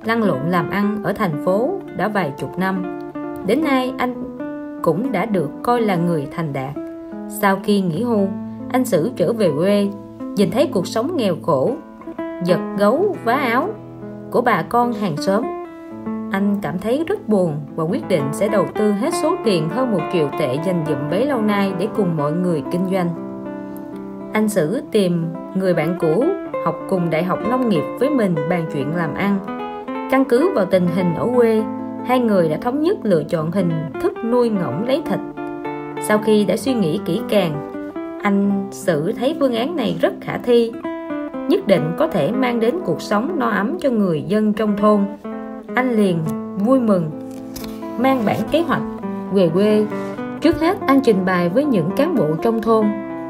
lăn lộn làm ăn ở thành phố đã vài chục năm. Đến nay anh cũng đã được coi là người thành đạt. Sau khi nghỉ hưu, anh Sử trở về quê nhìn thấy cuộc sống nghèo khổ giật gấu vá áo của bà con hàng xóm anh cảm thấy rất buồn và quyết định sẽ đầu tư hết số tiền hơn một triệu tệ dành dụm bấy lâu nay để cùng mọi người kinh doanh. Anh Sử tìm người bạn cũ học cùng đại học nông nghiệp với mình bàn chuyện làm ăn. Căn cứ vào tình hình ở quê hai người đã thống nhất lựa chọn hình thức nuôi ngỗng lấy thịt. Sau khi đã suy nghĩ kỹ càng anh xử thấy phương án này rất khả thi nhất định có thể mang đến cuộc sống no ấm cho người dân trong thôn anh liền vui mừng, mang bản kế hoạch về quê. Trước hết, anh trình bày với những cán bộ trong thôn.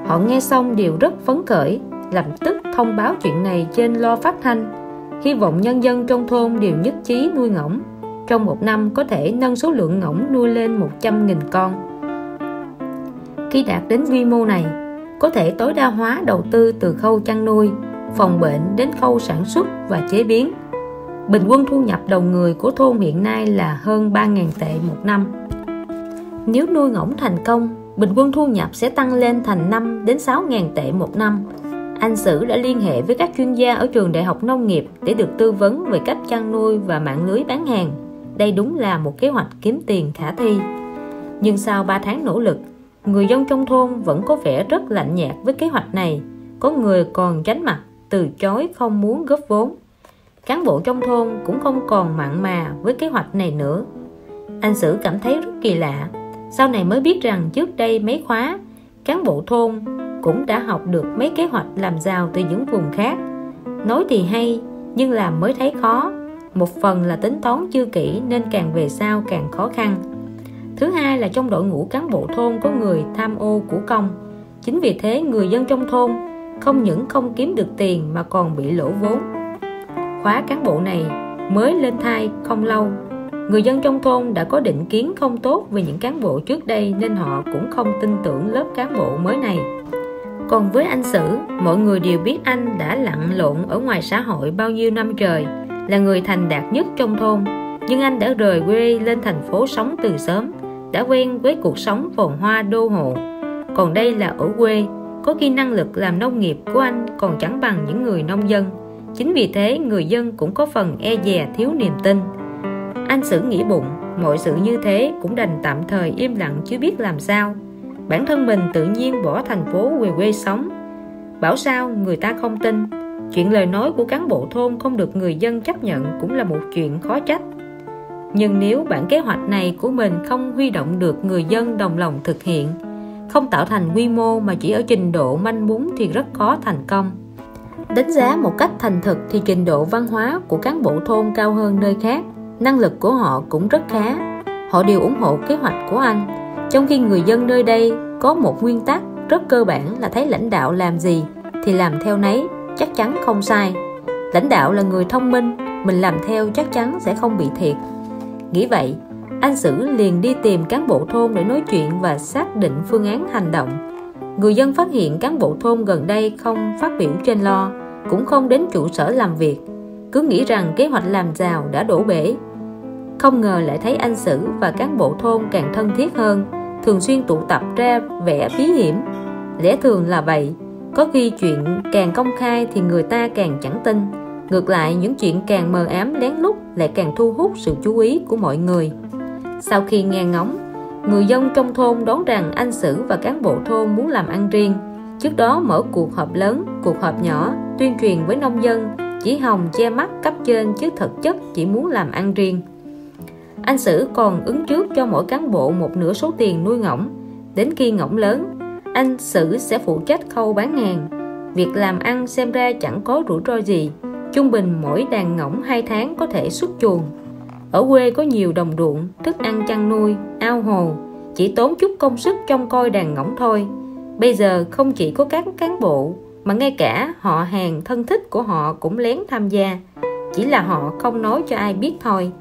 Họ nghe xong đều rất phấn khởi, lập tức thông báo chuyện này trên lo phát thanh. Hy vọng nhân dân trong thôn đều nhất trí nuôi ngỗng. Trong một năm có thể nâng số lượng ngỗng nuôi lên 100.000 con. Khi đạt đến quy mô này, có thể tối đa hóa đầu tư từ khâu chăn nuôi, phòng bệnh đến khâu sản xuất và chế biến bình quân thu nhập đầu người của thôn hiện nay là hơn 3.000 tệ một năm nếu nuôi ngỗng thành công bình quân thu nhập sẽ tăng lên thành 5 đến 6.000 tệ một năm anh Sử đã liên hệ với các chuyên gia ở trường Đại học Nông nghiệp để được tư vấn về cách chăn nuôi và mạng lưới bán hàng. Đây đúng là một kế hoạch kiếm tiền khả thi. Nhưng sau 3 tháng nỗ lực, người dân trong thôn vẫn có vẻ rất lạnh nhạt với kế hoạch này. Có người còn tránh mặt, từ chối không muốn góp vốn. Cán bộ trong thôn cũng không còn mặn mà với kế hoạch này nữa. Anh Sử cảm thấy rất kỳ lạ. Sau này mới biết rằng trước đây mấy khóa, cán bộ thôn cũng đã học được mấy kế hoạch làm giàu từ những vùng khác. Nói thì hay nhưng làm mới thấy khó. Một phần là tính toán chưa kỹ nên càng về sau càng khó khăn. Thứ hai là trong đội ngũ cán bộ thôn có người tham ô của công. Chính vì thế người dân trong thôn không những không kiếm được tiền mà còn bị lỗ vốn khóa cán bộ này mới lên thai không lâu người dân trong thôn đã có định kiến không tốt về những cán bộ trước đây nên họ cũng không tin tưởng lớp cán bộ mới này còn với anh Sử, mọi người đều biết anh đã lặn lộn ở ngoài xã hội bao nhiêu năm trời, là người thành đạt nhất trong thôn. Nhưng anh đã rời quê lên thành phố sống từ sớm, đã quen với cuộc sống phồn hoa đô hộ. Còn đây là ở quê, có khi năng lực làm nông nghiệp của anh còn chẳng bằng những người nông dân. Chính vì thế người dân cũng có phần e dè thiếu niềm tin. Anh Sử nghĩ bụng, mọi sự như thế cũng đành tạm thời im lặng chứ biết làm sao. Bản thân mình tự nhiên bỏ thành phố về quê sống. Bảo sao người ta không tin. Chuyện lời nói của cán bộ thôn không được người dân chấp nhận cũng là một chuyện khó trách. Nhưng nếu bản kế hoạch này của mình không huy động được người dân đồng lòng thực hiện không tạo thành quy mô mà chỉ ở trình độ manh mún thì rất khó thành công đánh giá một cách thành thực thì trình độ văn hóa của cán bộ thôn cao hơn nơi khác. Năng lực của họ cũng rất khá. Họ đều ủng hộ kế hoạch của anh. Trong khi người dân nơi đây có một nguyên tắc rất cơ bản là thấy lãnh đạo làm gì thì làm theo nấy, chắc chắn không sai. Lãnh đạo là người thông minh, mình làm theo chắc chắn sẽ không bị thiệt. Nghĩ vậy, anh sử liền đi tìm cán bộ thôn để nói chuyện và xác định phương án hành động. Người dân phát hiện cán bộ thôn gần đây không phát biểu trên lo cũng không đến trụ sở làm việc, cứ nghĩ rằng kế hoạch làm giàu đã đổ bể. Không ngờ lại thấy anh sử và cán bộ thôn càng thân thiết hơn, thường xuyên tụ tập ra vẻ bí hiểm. Lẽ thường là vậy, có khi chuyện càng công khai thì người ta càng chẳng tin. Ngược lại, những chuyện càng mờ ám lén lút lại càng thu hút sự chú ý của mọi người. Sau khi nghe ngóng, người dân trong thôn đoán rằng anh sử và cán bộ thôn muốn làm ăn riêng trước đó mở cuộc họp lớn, cuộc họp nhỏ, tuyên truyền với nông dân, chỉ hồng che mắt cấp trên chứ thực chất chỉ muốn làm ăn riêng. Anh Sử còn ứng trước cho mỗi cán bộ một nửa số tiền nuôi ngỗng. Đến khi ngỗng lớn, anh Sử sẽ phụ trách khâu bán hàng. Việc làm ăn xem ra chẳng có rủi ro gì. Trung bình mỗi đàn ngỗng 2 tháng có thể xuất chuồng. Ở quê có nhiều đồng ruộng, thức ăn chăn nuôi, ao hồ. Chỉ tốn chút công sức trong coi đàn ngỗng thôi bây giờ không chỉ có các cán bộ, mà ngay cả họ hàng thân thích của họ cũng lén tham gia. Chỉ là họ không nói cho ai biết thôi.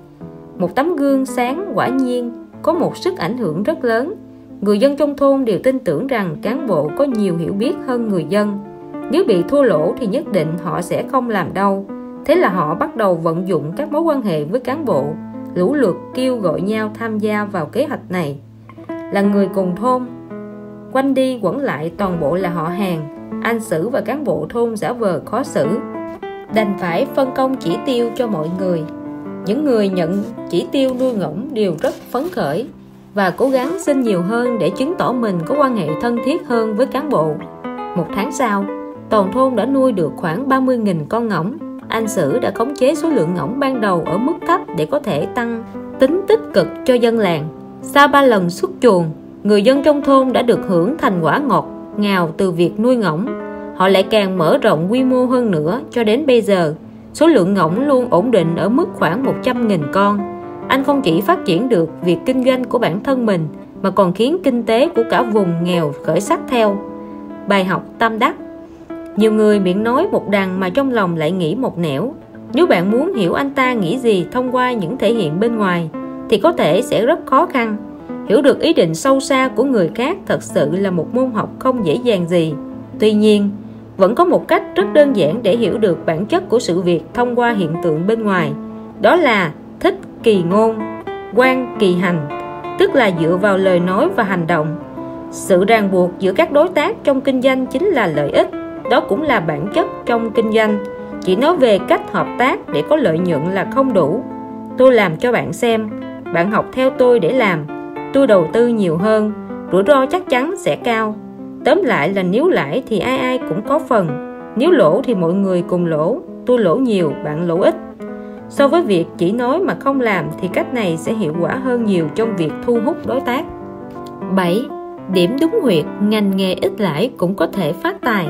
Một tấm gương sáng quả nhiên, có một sức ảnh hưởng rất lớn. Người dân trong thôn đều tin tưởng rằng cán bộ có nhiều hiểu biết hơn người dân. Nếu bị thua lỗ thì nhất định họ sẽ không làm đâu thế là họ bắt đầu vận dụng các mối quan hệ với cán bộ, lũ lượt kêu gọi nhau tham gia vào kế hoạch này. Là người cùng thôn quanh đi quẩn lại toàn bộ là họ hàng anh sử và cán bộ thôn giả vờ khó xử đành phải phân công chỉ tiêu cho mọi người những người nhận chỉ tiêu nuôi ngỗng đều rất phấn khởi và cố gắng xin nhiều hơn để chứng tỏ mình có quan hệ thân thiết hơn với cán bộ. Một tháng sau, toàn thôn đã nuôi được khoảng 30.000 con ngỗng. Anh Sử đã khống chế số lượng ngỗng ban đầu ở mức thấp để có thể tăng tính tích cực cho dân làng. Sau ba lần xuất chuồng, người dân trong thôn đã được hưởng thành quả ngọt, ngào từ việc nuôi ngỗng. Họ lại càng mở rộng quy mô hơn nữa cho đến bây giờ Số lượng ngỗng luôn ổn định ở mức khoảng 100.000 con. Anh không chỉ phát triển được việc kinh doanh của bản thân mình, mà còn khiến kinh tế của cả vùng nghèo khởi sắc theo. Bài học tâm đắc Nhiều người miệng nói một đằng mà trong lòng lại nghĩ một nẻo. Nếu bạn muốn hiểu anh ta nghĩ gì thông qua những thể hiện bên ngoài, thì có thể sẽ rất khó khăn. Hiểu được ý định sâu xa của người khác thật sự là một môn học không dễ dàng gì. tuy nhiên, vẫn có một cách rất đơn giản để hiểu được bản chất của sự việc thông qua hiện tượng bên ngoài. Đó là thích kỳ ngôn, quan kỳ hành, tức là dựa vào lời nói và hành động. Sự ràng buộc giữa các đối tác trong kinh doanh chính là lợi ích, đó cũng là bản chất trong kinh doanh. Chỉ nói về cách hợp tác để có lợi nhuận là không đủ. Tôi làm cho bạn xem, bạn học theo tôi để làm tôi đầu tư nhiều hơn rủi ro chắc chắn sẽ cao tóm lại là nếu lãi thì ai ai cũng có phần nếu lỗ thì mọi người cùng lỗ tôi lỗ nhiều bạn lỗ ít so với việc chỉ nói mà không làm thì cách này sẽ hiệu quả hơn nhiều trong việc thu hút đối tác 7. Điểm đúng huyệt ngành nghề ít lãi cũng có thể phát tài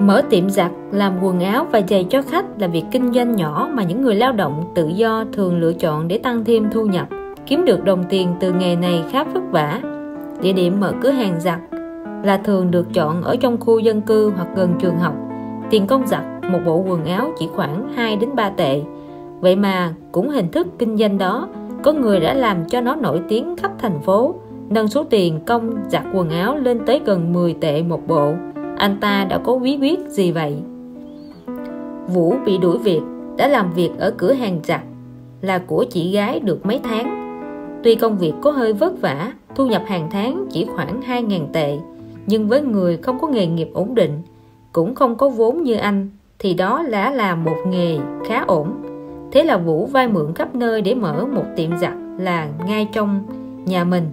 Mở tiệm giặt, làm quần áo và giày cho khách là việc kinh doanh nhỏ mà những người lao động tự do thường lựa chọn để tăng thêm thu nhập. Kiếm được đồng tiền từ nghề này khá vất vả. Địa điểm mở cửa hàng giặt là thường được chọn ở trong khu dân cư hoặc gần trường học. Tiền công giặt một bộ quần áo chỉ khoảng 2 đến 3 tệ. Vậy mà cũng hình thức kinh doanh đó, có người đã làm cho nó nổi tiếng khắp thành phố, nâng số tiền công giặt quần áo lên tới gần 10 tệ một bộ anh ta đã có bí quyết gì vậy Vũ bị đuổi việc đã làm việc ở cửa hàng giặt là của chị gái được mấy tháng tuy công việc có hơi vất vả, thu nhập hàng tháng chỉ khoảng 2.000 tệ, nhưng với người không có nghề nghiệp ổn định, cũng không có vốn như anh, thì đó đã là một nghề khá ổn. Thế là Vũ vay mượn khắp nơi để mở một tiệm giặt là ngay trong nhà mình.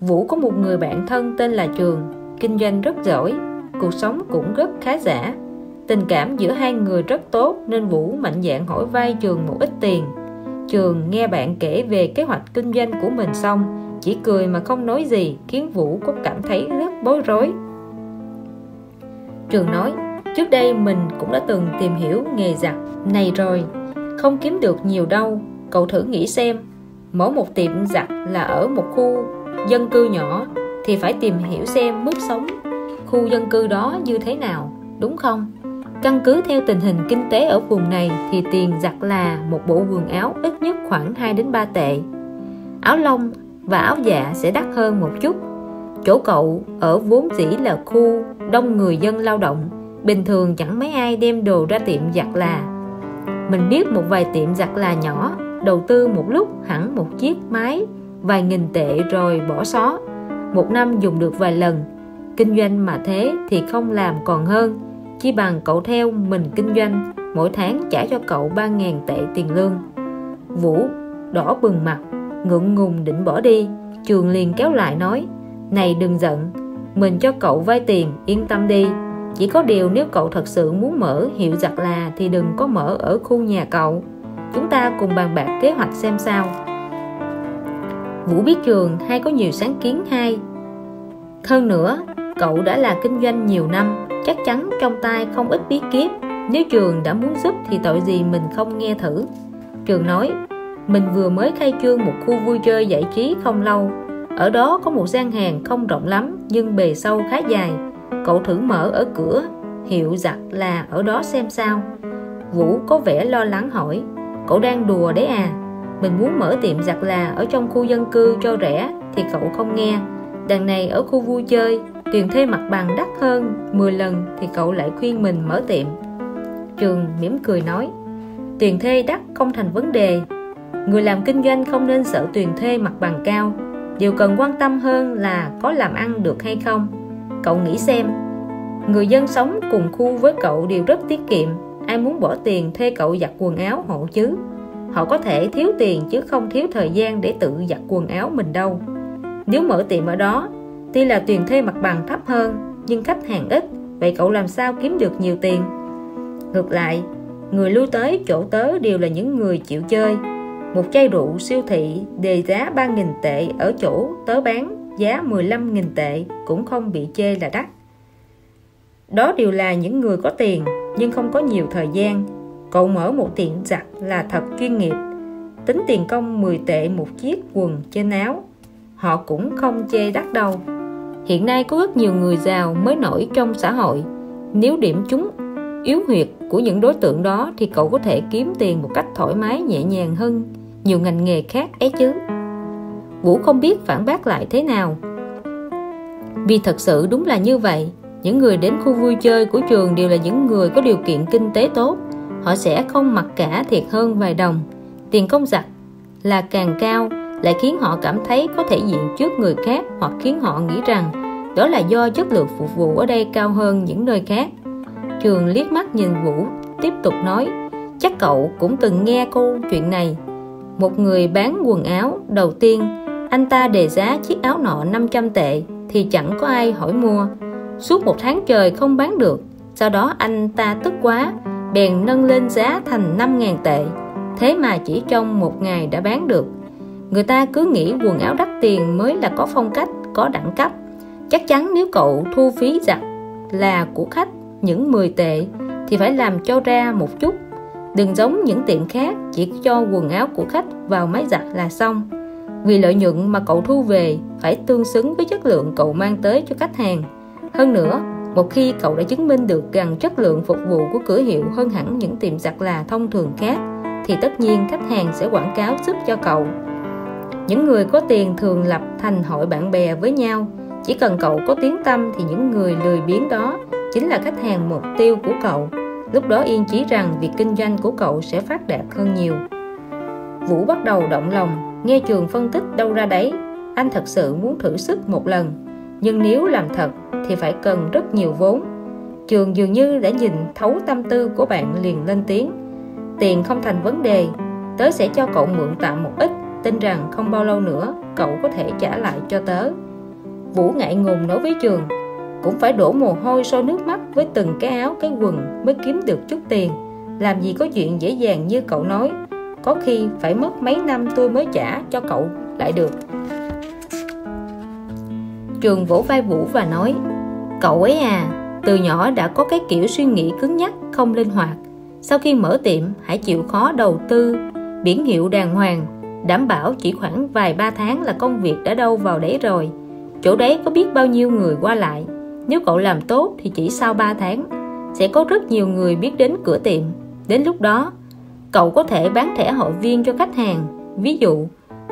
Vũ có một người bạn thân tên là Trường, kinh doanh rất giỏi, cuộc sống cũng rất khá giả. Tình cảm giữa hai người rất tốt nên Vũ mạnh dạn hỏi vay Trường một ít tiền. Trường nghe bạn kể về kế hoạch kinh doanh của mình xong, chỉ cười mà không nói gì, khiến Vũ có cảm thấy rất bối rối. Trường nói, trước đây mình cũng đã từng tìm hiểu nghề giặt này rồi, không kiếm được nhiều đâu. Cậu thử nghĩ xem, mở một tiệm giặt là ở một khu dân cư nhỏ thì phải tìm hiểu xem mức sống khu dân cư đó như thế nào, đúng không? Căn cứ theo tình hình kinh tế ở vùng này thì tiền giặt là một bộ quần áo ít nhất khoảng 2 đến 3 tệ. Áo lông và áo dạ sẽ đắt hơn một chút. Chỗ cậu ở vốn dĩ là khu đông người dân lao động, bình thường chẳng mấy ai đem đồ ra tiệm giặt là. Mình biết một vài tiệm giặt là nhỏ, đầu tư một lúc hẳn một chiếc máy, vài nghìn tệ rồi bỏ xó. Một năm dùng được vài lần, kinh doanh mà thế thì không làm còn hơn chi bằng cậu theo mình kinh doanh, mỗi tháng trả cho cậu 3.000 tệ tiền lương. Vũ đỏ bừng mặt, ngượng ngùng định bỏ đi. Trường liền kéo lại nói, này đừng giận, mình cho cậu vay tiền, yên tâm đi. Chỉ có điều nếu cậu thật sự muốn mở hiệu giặt là thì đừng có mở ở khu nhà cậu. Chúng ta cùng bàn bạc kế hoạch xem sao. Vũ biết trường hay có nhiều sáng kiến hay. Hơn nữa, cậu đã là kinh doanh nhiều năm chắc chắn trong tay không ít bí kíp. Nếu trường đã muốn giúp thì tội gì mình không nghe thử? Trường nói, mình vừa mới khai trương một khu vui chơi giải trí không lâu. Ở đó có một gian hàng không rộng lắm, nhưng bề sâu khá dài. Cậu thử mở ở cửa, hiệu giặt là ở đó xem sao. Vũ có vẻ lo lắng hỏi, cậu đang đùa đấy à? Mình muốn mở tiệm giặt là ở trong khu dân cư cho rẻ thì cậu không nghe. Đằng này ở khu vui chơi tiền thuê mặt bằng đắt hơn 10 lần thì cậu lại khuyên mình mở tiệm. Trường mỉm cười nói, tiền thuê đắt không thành vấn đề. Người làm kinh doanh không nên sợ tiền thuê mặt bằng cao. Điều cần quan tâm hơn là có làm ăn được hay không. Cậu nghĩ xem, người dân sống cùng khu với cậu đều rất tiết kiệm. Ai muốn bỏ tiền thuê cậu giặt quần áo hộ chứ? Họ có thể thiếu tiền chứ không thiếu thời gian để tự giặt quần áo mình đâu. Nếu mở tiệm ở đó tuy là tiền thuê mặt bằng thấp hơn, nhưng khách hàng ít, vậy cậu làm sao kiếm được nhiều tiền? Ngược lại, người lưu tới chỗ tớ đều là những người chịu chơi. Một chai rượu siêu thị đề giá 3.000 tệ ở chỗ tớ bán giá 15.000 tệ cũng không bị chê là đắt. Đó đều là những người có tiền, nhưng không có nhiều thời gian. Cậu mở một tiệm giặt là thật chuyên nghiệp. Tính tiền công 10 tệ một chiếc quần trên áo, họ cũng không chê đắt đâu hiện nay có rất nhiều người giàu mới nổi trong xã hội. Nếu điểm chúng yếu huyệt của những đối tượng đó thì cậu có thể kiếm tiền một cách thoải mái, nhẹ nhàng hơn. Nhiều ngành nghề khác ấy chứ. Vũ không biết phản bác lại thế nào. Vì thật sự đúng là như vậy, những người đến khu vui chơi của trường đều là những người có điều kiện kinh tế tốt. Họ sẽ không mặc cả thiệt hơn vài đồng. Tiền công giặc là càng cao lại khiến họ cảm thấy có thể diện trước người khác hoặc khiến họ nghĩ rằng đó là do chất lượng phục vụ ở đây cao hơn những nơi khác. Trường liếc mắt nhìn vũ, tiếp tục nói, chắc cậu cũng từng nghe câu chuyện này. Một người bán quần áo, đầu tiên, anh ta đề giá chiếc áo nọ 500 tệ thì chẳng có ai hỏi mua. Suốt một tháng trời không bán được, sau đó anh ta tức quá, bèn nâng lên giá thành 5.000 tệ. Thế mà chỉ trong một ngày đã bán được người ta cứ nghĩ quần áo đắt tiền mới là có phong cách, có đẳng cấp. Chắc chắn nếu cậu thu phí giặt là của khách, những 10 tệ, thì phải làm cho ra một chút. Đừng giống những tiệm khác, chỉ cho quần áo của khách vào máy giặt là xong. Vì lợi nhuận mà cậu thu về phải tương xứng với chất lượng cậu mang tới cho khách hàng. Hơn nữa, một khi cậu đã chứng minh được rằng chất lượng phục vụ của cửa hiệu hơn hẳn những tiệm giặt là thông thường khác, thì tất nhiên khách hàng sẽ quảng cáo giúp cho cậu những người có tiền thường lập thành hội bạn bè với nhau. Chỉ cần cậu có tiếng tâm thì những người lười biếng đó chính là khách hàng mục tiêu của cậu. Lúc đó yên chí rằng việc kinh doanh của cậu sẽ phát đạt hơn nhiều. Vũ bắt đầu động lòng, nghe trường phân tích đâu ra đấy. Anh thật sự muốn thử sức một lần. Nhưng nếu làm thật thì phải cần rất nhiều vốn. Trường dường như đã nhìn thấu tâm tư của bạn liền lên tiếng. Tiền không thành vấn đề, tớ sẽ cho cậu mượn tạm một ít tin rằng không bao lâu nữa, cậu có thể trả lại cho tớ. Vũ ngại ngùng nói với trường, cũng phải đổ mồ hôi sôi nước mắt với từng cái áo, cái quần mới kiếm được chút tiền. Làm gì có chuyện dễ dàng như cậu nói, có khi phải mất mấy năm tôi mới trả cho cậu, lại được. Trường vỗ vai vũ và nói, cậu ấy à từ nhỏ đã có cái kiểu suy nghĩ cứng nhắc, không linh hoạt. Sau khi mở tiệm, hãy chịu khó đầu tư, biển hiệu đàng hoàng đảm bảo chỉ khoảng vài ba tháng là công việc đã đâu vào đấy rồi. Chỗ đấy có biết bao nhiêu người qua lại. Nếu cậu làm tốt thì chỉ sau 3 tháng, sẽ có rất nhiều người biết đến cửa tiệm. Đến lúc đó, cậu có thể bán thẻ hội viên cho khách hàng. Ví dụ,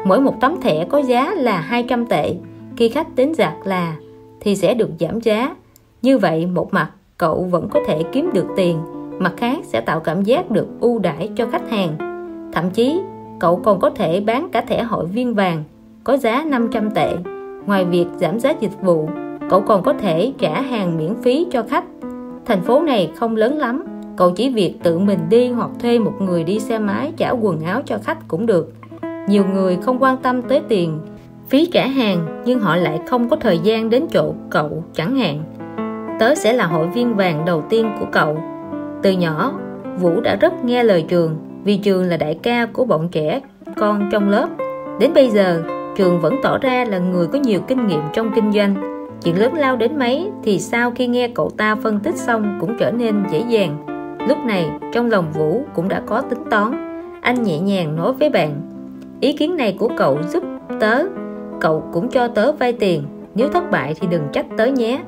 mỗi một tấm thẻ có giá là 200 tệ, khi khách đến giặt là thì sẽ được giảm giá. Như vậy, một mặt, cậu vẫn có thể kiếm được tiền, mặt khác sẽ tạo cảm giác được ưu đãi cho khách hàng. Thậm chí cậu còn có thể bán cả thẻ hội viên vàng, có giá 500 tệ. Ngoài việc giảm giá dịch vụ, cậu còn có thể trả hàng miễn phí cho khách. Thành phố này không lớn lắm, cậu chỉ việc tự mình đi hoặc thuê một người đi xe máy trả quần áo cho khách cũng được. Nhiều người không quan tâm tới tiền, phí trả hàng nhưng họ lại không có thời gian đến chỗ cậu chẳng hạn. Tớ sẽ là hội viên vàng đầu tiên của cậu. Từ nhỏ, vũ đã rất nghe lời trường vì trường là đại ca của bọn trẻ, con trong lớp. Đến bây giờ, trường vẫn tỏ ra là người có nhiều kinh nghiệm trong kinh doanh. Chuyện lớn lao đến mấy thì sau khi nghe cậu ta phân tích xong cũng trở nên dễ dàng. Lúc này, trong lòng vũ cũng đã có tính toán. Anh nhẹ nhàng nói với bạn, ý kiến này của cậu giúp tớ. Cậu cũng cho tớ vay tiền. Nếu thất bại thì đừng trách tớ nhé.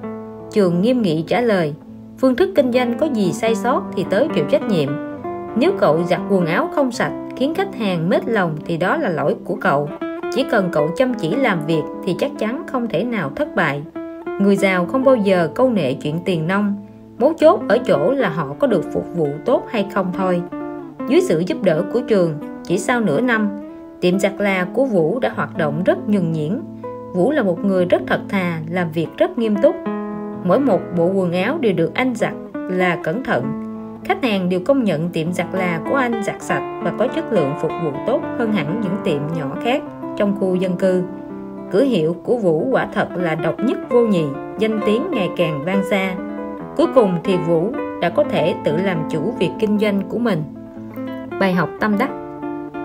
Trường nghiêm nghị trả lời, phương thức kinh doanh có gì sai sót thì tớ chịu trách nhiệm nếu cậu giặt quần áo không sạch, khiến khách hàng mết lòng thì đó là lỗi của cậu. Chỉ cần cậu chăm chỉ làm việc thì chắc chắn không thể nào thất bại. Người giàu không bao giờ câu nệ chuyện tiền nông mấu chốt ở chỗ là họ có được phục vụ tốt hay không thôi. Dưới sự giúp đỡ của trường, chỉ sau nửa năm, tiệm giặt là của Vũ đã hoạt động rất nhuần nhuyễn. Vũ là một người rất thật thà, làm việc rất nghiêm túc. Mỗi một bộ quần áo đều được anh giặt là cẩn thận khách hàng đều công nhận tiệm giặt là của anh giặt sạch và có chất lượng phục vụ tốt hơn hẳn những tiệm nhỏ khác trong khu dân cư. Cửa hiệu của Vũ quả thật là độc nhất vô nhị, danh tiếng ngày càng vang xa. Cuối cùng thì Vũ đã có thể tự làm chủ việc kinh doanh của mình. Bài học tâm đắc.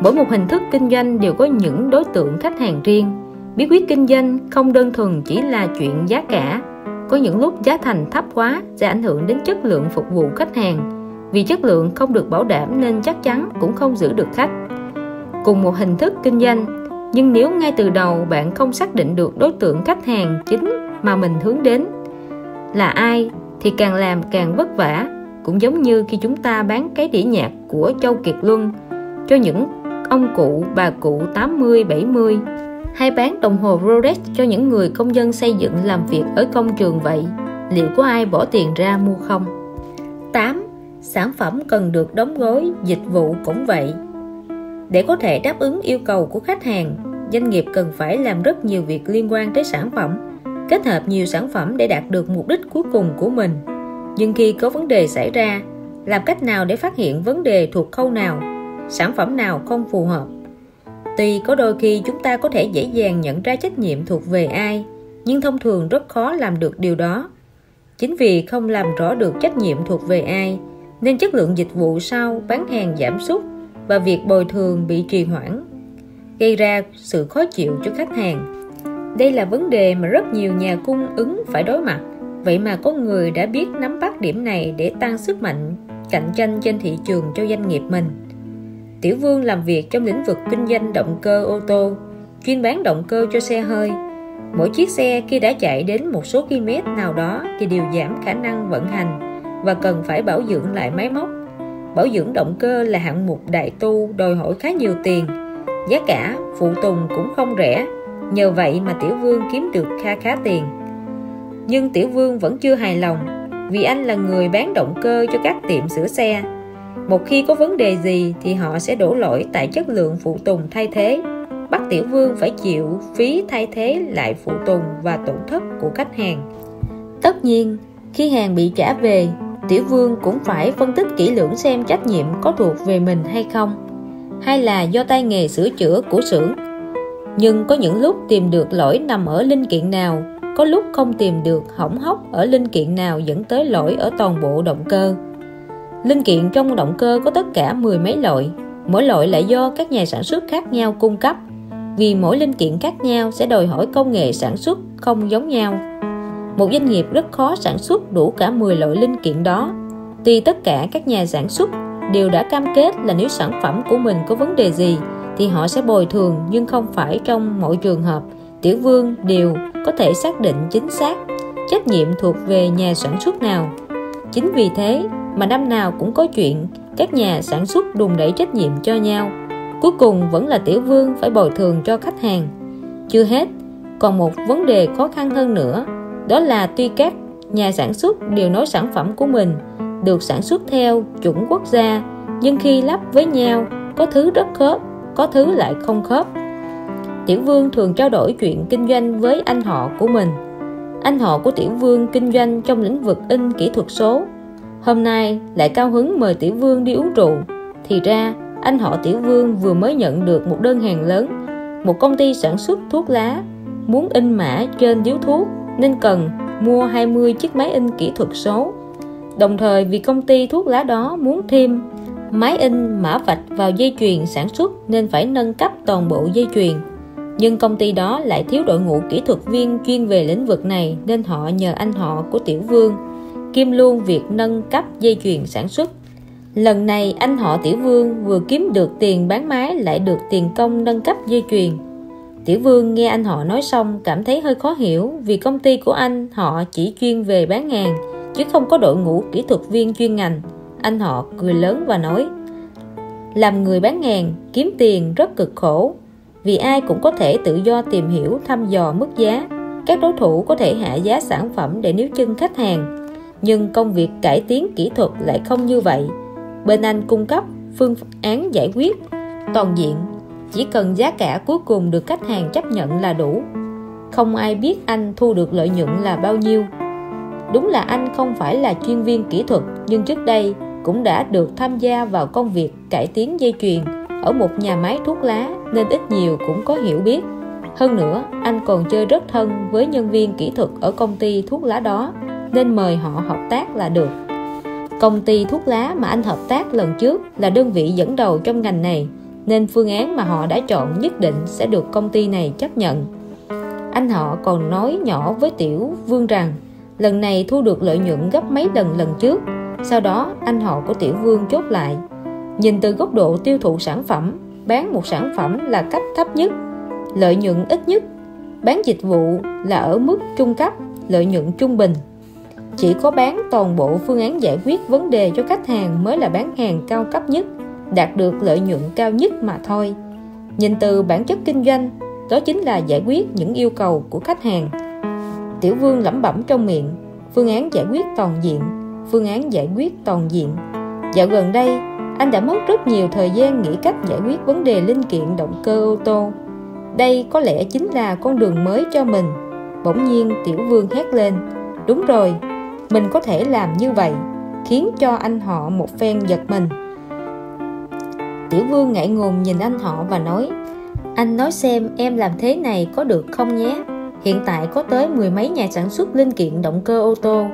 Mỗi một hình thức kinh doanh đều có những đối tượng khách hàng riêng. Bí quyết kinh doanh không đơn thuần chỉ là chuyện giá cả. Có những lúc giá thành thấp quá sẽ ảnh hưởng đến chất lượng phục vụ khách hàng vì chất lượng không được bảo đảm nên chắc chắn cũng không giữ được khách cùng một hình thức kinh doanh, nhưng nếu ngay từ đầu bạn không xác định được đối tượng khách hàng chính mà mình hướng đến là ai thì càng làm càng vất vả, cũng giống như khi chúng ta bán cái đĩa nhạc của Châu Kiệt Luân cho những ông cụ, bà cụ 80 70 hay bán đồng hồ Rolex cho những người công dân xây dựng làm việc ở công trường vậy, liệu có ai bỏ tiền ra mua không 8. Sản phẩm cần được đóng gói, dịch vụ cũng vậy. Để có thể đáp ứng yêu cầu của khách hàng, doanh nghiệp cần phải làm rất nhiều việc liên quan tới sản phẩm, kết hợp nhiều sản phẩm để đạt được mục đích cuối cùng của mình. Nhưng khi có vấn đề xảy ra, làm cách nào để phát hiện vấn đề thuộc khâu nào, sản phẩm nào không phù hợp? Tuy có đôi khi chúng ta có thể dễ dàng nhận ra trách nhiệm thuộc về ai, nhưng thông thường rất khó làm được điều đó Chính vì không làm rõ được trách nhiệm thuộc về ai, nên chất lượng dịch vụ sau bán hàng giảm sút và việc bồi thường bị trì hoãn, gây ra sự khó chịu cho khách hàng. Đây là vấn đề mà rất nhiều nhà cung ứng phải đối mặt. Vậy mà có người đã biết nắm bắt điểm này để tăng sức mạnh cạnh tranh trên thị trường cho doanh nghiệp mình. Tiểu Vương làm việc trong lĩnh vực kinh doanh động cơ ô tô, chuyên bán động cơ cho xe hơi Mỗi chiếc xe khi đã chạy đến một số km nào đó thì đều giảm khả năng vận hành và cần phải bảo dưỡng lại máy móc. Bảo dưỡng động cơ là hạng mục đại tu đòi hỏi khá nhiều tiền. Giá cả phụ tùng cũng không rẻ. Nhờ vậy mà Tiểu Vương kiếm được kha khá tiền. Nhưng Tiểu Vương vẫn chưa hài lòng, vì anh là người bán động cơ cho các tiệm sửa xe. Một khi có vấn đề gì thì họ sẽ đổ lỗi tại chất lượng phụ tùng thay thế bắt tiểu vương phải chịu phí thay thế lại phụ tùng và tổn thất của khách hàng tất nhiên, khi hàng bị trả về tiểu vương cũng phải phân tích kỹ lưỡng xem trách nhiệm có thuộc về mình hay không, hay là do tay nghề sửa chữa của xưởng. Nhưng có những lúc tìm được lỗi nằm ở linh kiện nào, có lúc không tìm được hỏng hóc ở linh kiện nào dẫn tới lỗi ở toàn bộ động cơ. Linh kiện trong động cơ có tất cả mười mấy loại, mỗi loại lại do các nhà sản xuất khác nhau cung cấp. Vì mỗi linh kiện khác nhau sẽ đòi hỏi công nghệ sản xuất không giống nhau. Một doanh nghiệp rất khó sản xuất đủ cả 10 loại linh kiện đó. Tuy tất cả các nhà sản xuất đều đã cam kết là nếu sản phẩm của mình có vấn đề gì, thì họ sẽ bồi thường, nhưng không phải trong mọi trường hợp tiểu vương đều có thể xác định chính xác trách nhiệm thuộc về nhà sản xuất nào. Chính vì thế mà năm nào cũng có chuyện các nhà sản xuất đùn đẩy trách nhiệm cho nhau cuối cùng vẫn là tiểu vương phải bồi thường cho khách hàng chưa hết, còn một vấn đề khó khăn hơn nữa đó là tuy các nhà sản xuất đều nói sản phẩm của mình, được sản xuất theo chuẩn quốc gia, nhưng khi lắp với nhau, có thứ rất khớp, có thứ lại không khớp. Tiểu vương thường trao đổi chuyện kinh doanh với anh họ của mình. Anh họ của tiểu vương kinh doanh trong lĩnh vực in kỹ thuật số. Hôm nay lại cao hứng mời tiểu vương đi uống rượu. Thì ra, anh họ Tiểu Vương vừa mới nhận được một đơn hàng lớn, một công ty sản xuất thuốc lá, muốn in mã trên điếu thuốc nên cần mua 20 chiếc máy in kỹ thuật số. Đồng thời, vì công ty thuốc lá đó muốn thêm máy in mã vạch vào dây chuyền sản xuất nên phải nâng cấp toàn bộ dây chuyền. Nhưng công ty đó lại thiếu đội ngũ kỹ thuật viên chuyên về lĩnh vực này nên họ nhờ anh họ của Tiểu Vương kim luôn việc nâng cấp dây chuyền sản xuất. Lần này, anh họ Tiểu Vương vừa kiếm được tiền bán máy lại được tiền công nâng cấp dây chuyền. Tiểu Vương nghe anh họ nói xong cảm thấy hơi khó hiểu vì công ty của anh họ chỉ chuyên về bán hàng, chứ không có đội ngũ kỹ thuật viên chuyên ngành. Anh họ cười lớn và nói, Làm người bán hàng, kiếm tiền rất cực khổ, vì ai cũng có thể tự do tìm hiểu, thăm dò mức giá các đối thủ có thể hạ giá sản phẩm để níu chân khách hàng, nhưng công việc cải tiến kỹ thuật lại không như vậy bên anh cung cấp phương án giải quyết toàn diện chỉ cần giá cả cuối cùng được khách hàng chấp nhận là đủ. Không ai biết anh thu được lợi nhuận là bao nhiêu. Đúng là anh không phải là chuyên viên kỹ thuật, nhưng trước đây cũng đã được tham gia vào công việc cải tiến dây chuyền ở một nhà máy thuốc lá nên ít nhiều cũng có hiểu biết. Hơn nữa, anh còn chơi rất thân với nhân viên kỹ thuật ở công ty thuốc lá đó, nên mời họ hợp tác là được. Công ty thuốc lá mà anh hợp tác lần trước là đơn vị dẫn đầu trong ngành này nên phương án mà họ đã chọn nhất định sẽ được công ty này chấp nhận. Anh họ còn nói nhỏ với Tiểu Vương rằng lần này thu được lợi nhuận gấp mấy lần lần trước. Sau đó anh họ của Tiểu Vương chốt lại. Nhìn từ góc độ tiêu thụ sản phẩm, bán một sản phẩm là cách thấp nhất, lợi nhuận ít nhất, bán dịch vụ là ở mức trung cấp, lợi nhuận trung bình chỉ có bán toàn bộ phương án giải quyết vấn đề cho khách hàng mới là bán hàng cao cấp nhất đạt được lợi nhuận cao nhất mà thôi. Nhìn từ bản chất kinh doanh, đó chính là giải quyết những yêu cầu của khách hàng. Tiểu vương lẩm bẩm trong miệng, phương án giải quyết toàn diện, phương án giải quyết toàn diện. Dạo gần đây, anh đã mất rất nhiều thời gian nghĩ cách giải quyết vấn đề linh kiện động cơ ô tô. Đây có lẽ chính là con đường mới cho mình. Bỗng nhiên tiểu vương hét lên, đúng rồi, mình có thể làm như vậy, khiến cho anh họ một phen giật mình tiểu vương ngại ngùng nhìn anh họ và nói, anh nói xem em làm thế này có được không nhé? Hiện tại có tới mười mấy nhà sản xuất linh kiện động cơ ô tô.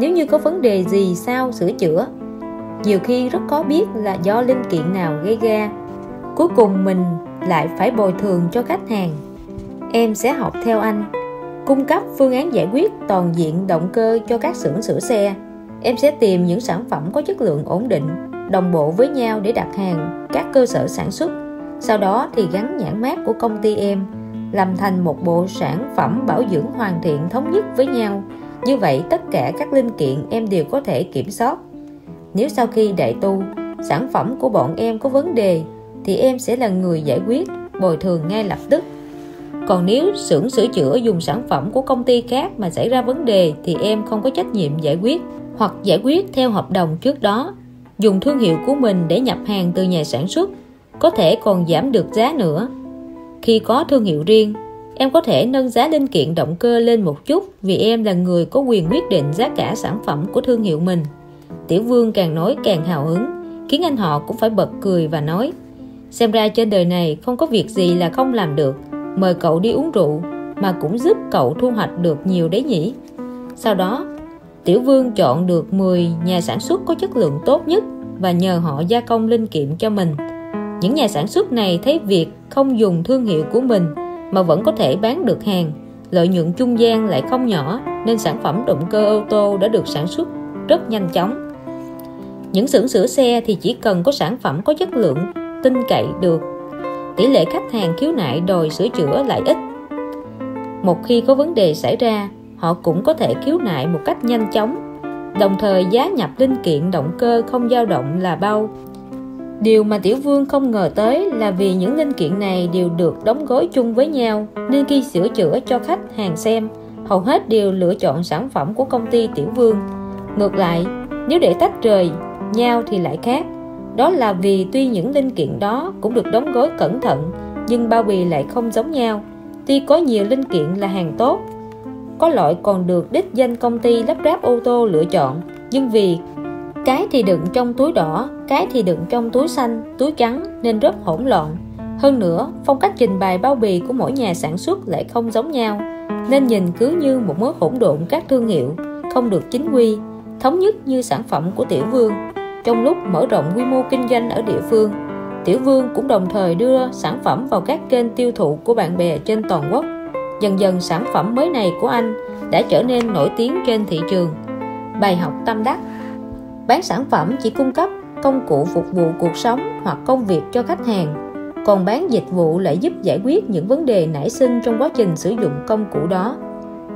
Nếu như có vấn đề gì sao sửa chữa? Nhiều khi rất có biết là do linh kiện nào gây ra. Cuối cùng mình lại phải bồi thường cho khách hàng. Em sẽ học theo anh. Cung cấp phương án giải quyết toàn diện động cơ cho các xưởng sửa xe. Em sẽ tìm những sản phẩm có chất lượng ổn định đồng bộ với nhau để đặt hàng các cơ sở sản xuất. Sau đó thì gắn nhãn mát của công ty em làm thành một bộ sản phẩm bảo dưỡng hoàn thiện thống nhất với nhau. Như vậy, tất cả các linh kiện em đều có thể kiểm soát. Nếu sau khi đại tu, sản phẩm của bọn em có vấn đề, thì em sẽ là người giải quyết, bồi thường ngay lập tức. Còn nếu xưởng sửa chữa dùng sản phẩm của công ty khác mà xảy ra vấn đề, thì em không có trách nhiệm giải quyết hoặc giải quyết theo hợp đồng trước đó dùng thương hiệu của mình để nhập hàng từ nhà sản xuất, có thể còn giảm được giá nữa. Khi có thương hiệu riêng, em có thể nâng giá linh kiện động cơ lên một chút vì em là người có quyền quyết định giá cả sản phẩm của thương hiệu mình. Tiểu vương càng nói càng hào hứng, khiến anh họ cũng phải bật cười và nói, xem ra trên đời này không có việc gì là không làm được. Mời cậu đi uống rượu mà cũng giúp cậu thu hoạch được nhiều đấy nhỉ. Sau đó tiểu vương chọn được 10 nhà sản xuất có chất lượng tốt nhất và nhờ họ gia công linh kiện cho mình. Những nhà sản xuất này thấy việc không dùng thương hiệu của mình mà vẫn có thể bán được hàng. Lợi nhuận trung gian lại không nhỏ, nên sản phẩm động cơ ô tô đã được sản xuất rất nhanh chóng. Những xưởng sửa xe thì chỉ cần có sản phẩm có chất lượng, tin cậy được. Tỷ lệ khách hàng khiếu nại đòi sửa chữa lại ít. Một khi có vấn đề xảy ra họ cũng có thể khiếu nại một cách nhanh chóng. Đồng thời, giá nhập linh kiện động cơ không dao động là bao. Điều mà Tiểu Vương không ngờ tới là vì những linh kiện này đều được đóng gói chung với nhau, nên khi sửa chữa cho khách hàng xem, hầu hết đều lựa chọn sản phẩm của công ty Tiểu Vương. Ngược lại, nếu để tách rời, nhau thì lại khác. Đó là vì tuy những linh kiện đó cũng được đóng gói cẩn thận, nhưng bao bì lại không giống nhau. Tuy có nhiều linh kiện là hàng tốt có loại còn được đích danh công ty lắp ráp ô tô lựa chọn. Nhưng vì cái thì đựng trong túi đỏ, cái thì đựng trong túi xanh, túi trắng nên rất hỗn loạn. Hơn nữa, phong cách trình bày bao bì của mỗi nhà sản xuất lại không giống nhau, nên nhìn cứ như một mớ hỗn độn các thương hiệu, không được chính quy, thống nhất như sản phẩm của tiểu vương. Trong lúc mở rộng quy mô kinh doanh ở địa phương, tiểu vương cũng đồng thời đưa sản phẩm vào các kênh tiêu thụ của bạn bè trên toàn quốc dần dần sản phẩm mới này của anh đã trở nên nổi tiếng trên thị trường. Bài học tâm đắc. Bán sản phẩm chỉ cung cấp công cụ phục vụ cuộc sống hoặc công việc cho khách hàng, còn bán dịch vụ lại giúp giải quyết những vấn đề nảy sinh trong quá trình sử dụng công cụ đó.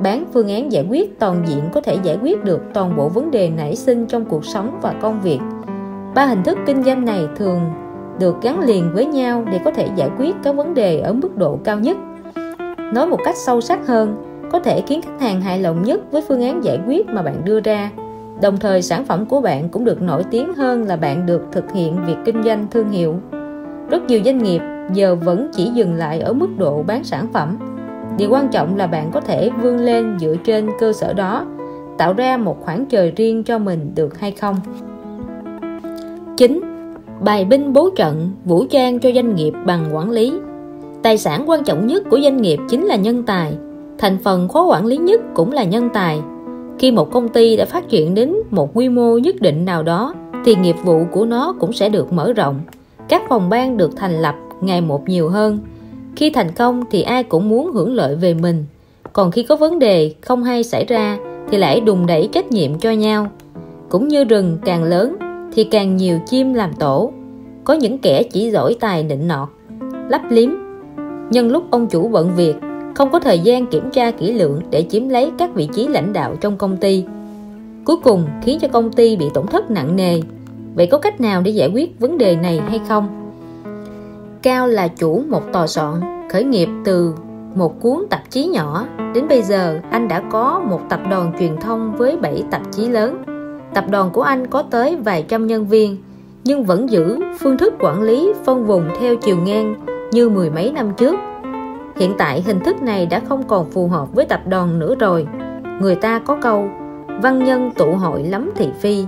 Bán phương án giải quyết toàn diện có thể giải quyết được toàn bộ vấn đề nảy sinh trong cuộc sống và công việc. Ba hình thức kinh doanh này thường được gắn liền với nhau để có thể giải quyết các vấn đề ở mức độ cao nhất nói một cách sâu sắc hơn có thể khiến khách hàng hài lòng nhất với phương án giải quyết mà bạn đưa ra. Đồng thời sản phẩm của bạn cũng được nổi tiếng hơn là bạn được thực hiện việc kinh doanh thương hiệu. Rất nhiều doanh nghiệp giờ vẫn chỉ dừng lại ở mức độ bán sản phẩm. Điều quan trọng là bạn có thể vươn lên dựa trên cơ sở đó tạo ra một khoảng trời riêng cho mình được hay không. 9. Bài binh bố trận, vũ trang cho doanh nghiệp bằng quản lý. Tài sản quan trọng nhất của doanh nghiệp chính là nhân tài. Thành phần khó quản lý nhất cũng là nhân tài. Khi một công ty đã phát triển đến một quy mô nhất định nào đó, thì nghiệp vụ của nó cũng sẽ được mở rộng. Các phòng ban được thành lập ngày một nhiều hơn. Khi thành công thì ai cũng muốn hưởng lợi về mình. Còn khi có vấn đề không hay xảy ra thì lại đùng đẩy trách nhiệm cho nhau. Cũng như rừng càng lớn thì càng nhiều chim làm tổ. Có những kẻ chỉ giỏi tài nịnh nọt, lấp liếm nhân lúc ông chủ bận việc, không có thời gian kiểm tra kỹ lưỡng để chiếm lấy các vị trí lãnh đạo trong công ty. Cuối cùng khiến cho công ty bị tổn thất nặng nề. Vậy có cách nào để giải quyết vấn đề này hay không? Cao là chủ một tòa soạn khởi nghiệp từ một cuốn tạp chí nhỏ. Đến bây giờ, anh đã có một tập đoàn truyền thông với 7 tạp chí lớn. Tập đoàn của anh có tới vài trăm nhân viên, nhưng vẫn giữ phương thức quản lý phân vùng theo chiều ngang như mười mấy năm trước. Hiện tại hình thức này đã không còn phù hợp với tập đoàn nữa rồi. Người ta có câu, văn nhân tụ hội lắm thị phi.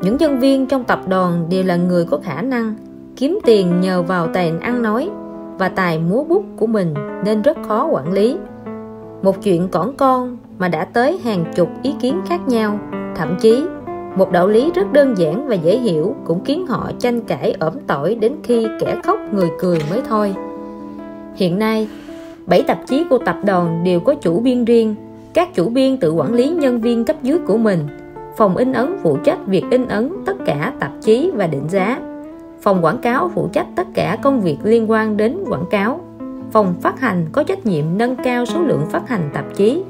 Những nhân viên trong tập đoàn đều là người có khả năng kiếm tiền nhờ vào tài ăn nói và tài múa bút của mình nên rất khó quản lý. Một chuyện cỏn con mà đã tới hàng chục ý kiến khác nhau, thậm chí một đạo lý rất đơn giản và dễ hiểu, cũng khiến họ tranh cãi ẩm tỏi đến khi kẻ khóc người cười mới thôi. Hiện nay, bảy tạp chí của tập đoàn đều có chủ biên riêng. Các chủ biên tự quản lý nhân viên cấp dưới của mình. Phòng in ấn phụ trách việc in ấn tất cả tạp chí và định giá. Phòng quảng cáo phụ trách tất cả công việc liên quan đến quảng cáo. Phòng phát hành có trách nhiệm nâng cao số lượng phát hành tạp chí.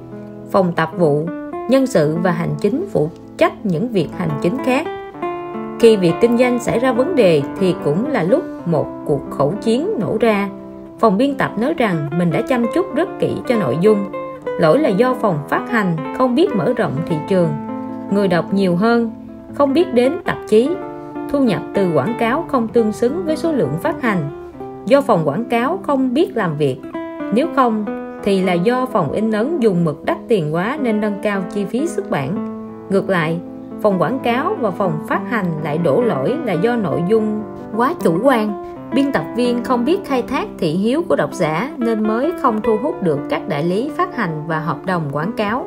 Phòng tạp vụ, nhân sự và hành chính phụ trách những việc hành chính khác. Khi việc kinh doanh xảy ra vấn đề thì cũng là lúc một cuộc khẩu chiến nổ ra. Phòng biên tập nói rằng mình đã chăm chút rất kỹ cho nội dung. Lỗi là do phòng phát hành, không biết mở rộng thị trường. Người đọc nhiều hơn, không biết đến tạp chí. Thu nhập từ quảng cáo không tương xứng với số lượng phát hành. Do phòng quảng cáo không biết làm việc. Nếu không, thì là do phòng in ấn dùng mực đắt tiền quá nên nâng cao chi phí xuất bản ngược lại, phòng quảng cáo và phòng phát hành lại đổ lỗi là do nội dung quá chủ quan. Biên tập viên không biết khai thác thị hiếu của độc giả nên mới không thu hút được các đại lý phát hành và hợp đồng quảng cáo.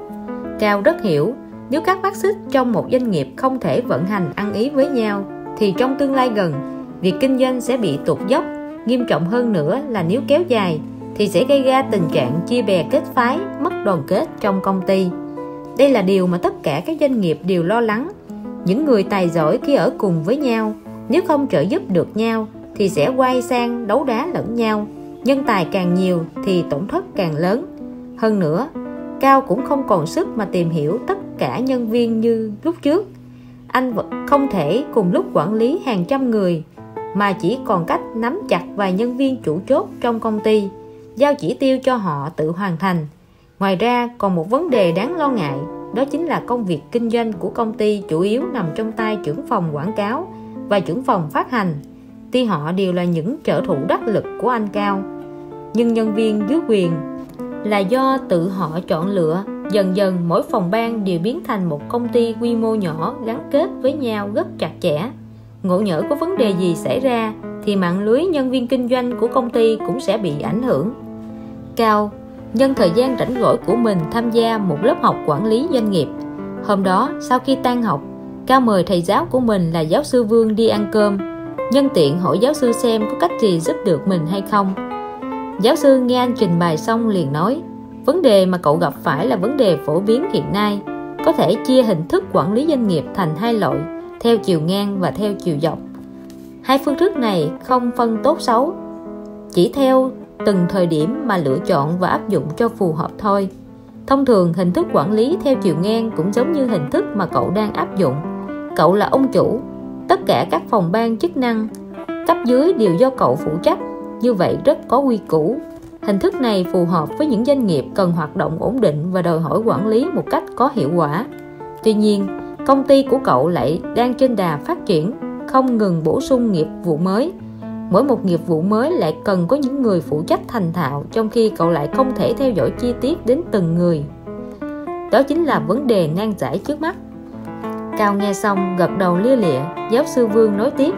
Cao rất hiểu, nếu các mắt xích trong một doanh nghiệp không thể vận hành ăn ý với nhau, thì trong tương lai gần, việc kinh doanh sẽ bị tụt dốc. Nghiêm trọng hơn nữa là nếu kéo dài, thì sẽ gây ra tình trạng chia bè kết phái, mất đoàn kết trong công ty đây là điều mà tất cả các doanh nghiệp đều lo lắng. Những người tài giỏi khi ở cùng với nhau, nếu không trợ giúp được nhau thì sẽ quay sang đấu đá lẫn nhau. Nhân tài càng nhiều thì tổn thất càng lớn. Hơn nữa, cao cũng không còn sức mà tìm hiểu tất cả nhân viên như lúc trước. Anh vẫn không thể cùng lúc quản lý hàng trăm người, mà chỉ còn cách nắm chặt vài nhân viên chủ chốt trong công ty, giao chỉ tiêu cho họ tự hoàn thành ngoài ra, còn một vấn đề đáng lo ngại, đó chính là công việc kinh doanh của công ty chủ yếu nằm trong tay trưởng phòng quảng cáo và trưởng phòng phát hành. Tuy họ đều là những trợ thủ đắc lực của anh Cao, nhưng nhân viên dưới quyền là do tự họ chọn lựa. Dần dần, mỗi phòng ban đều biến thành một công ty quy mô nhỏ gắn kết với nhau rất chặt chẽ. Ngộ nhỡ có vấn đề gì xảy ra, thì mạng lưới nhân viên kinh doanh của công ty cũng sẽ bị ảnh hưởng. Cao nhân thời gian rảnh rỗi của mình tham gia một lớp học quản lý doanh nghiệp. Hôm đó, sau khi tan học, Cao mời thầy giáo của mình là giáo sư Vương đi ăn cơm. Nhân tiện hỏi giáo sư xem có cách gì giúp được mình hay không. Giáo sư nghe anh trình bày xong liền nói, vấn đề mà cậu gặp phải là vấn đề phổ biến hiện nay. Có thể chia hình thức quản lý doanh nghiệp thành hai loại, theo chiều ngang và theo chiều dọc. Hai phương thức này không phân tốt xấu. Chỉ theo từng thời điểm mà lựa chọn và áp dụng cho phù hợp thôi. Thông thường, hình thức quản lý theo chiều ngang cũng giống như hình thức mà cậu đang áp dụng. Cậu là ông chủ, tất cả các phòng ban chức năng, cấp dưới đều do cậu phụ trách. Như vậy rất có quy củ. Hình thức này phù hợp với những doanh nghiệp cần hoạt động ổn định và đòi hỏi quản lý một cách có hiệu quả. Tuy nhiên, công ty của cậu lại đang trên đà phát triển, không ngừng bổ sung nghiệp vụ mới mỗi một nghiệp vụ mới lại cần có những người phụ trách thành thạo, trong khi cậu lại không thể theo dõi chi tiết đến từng người. Đó chính là vấn đề nan giải trước mắt. Cao nghe xong, gật đầu lia lịa, giáo sư Vương nói tiếp.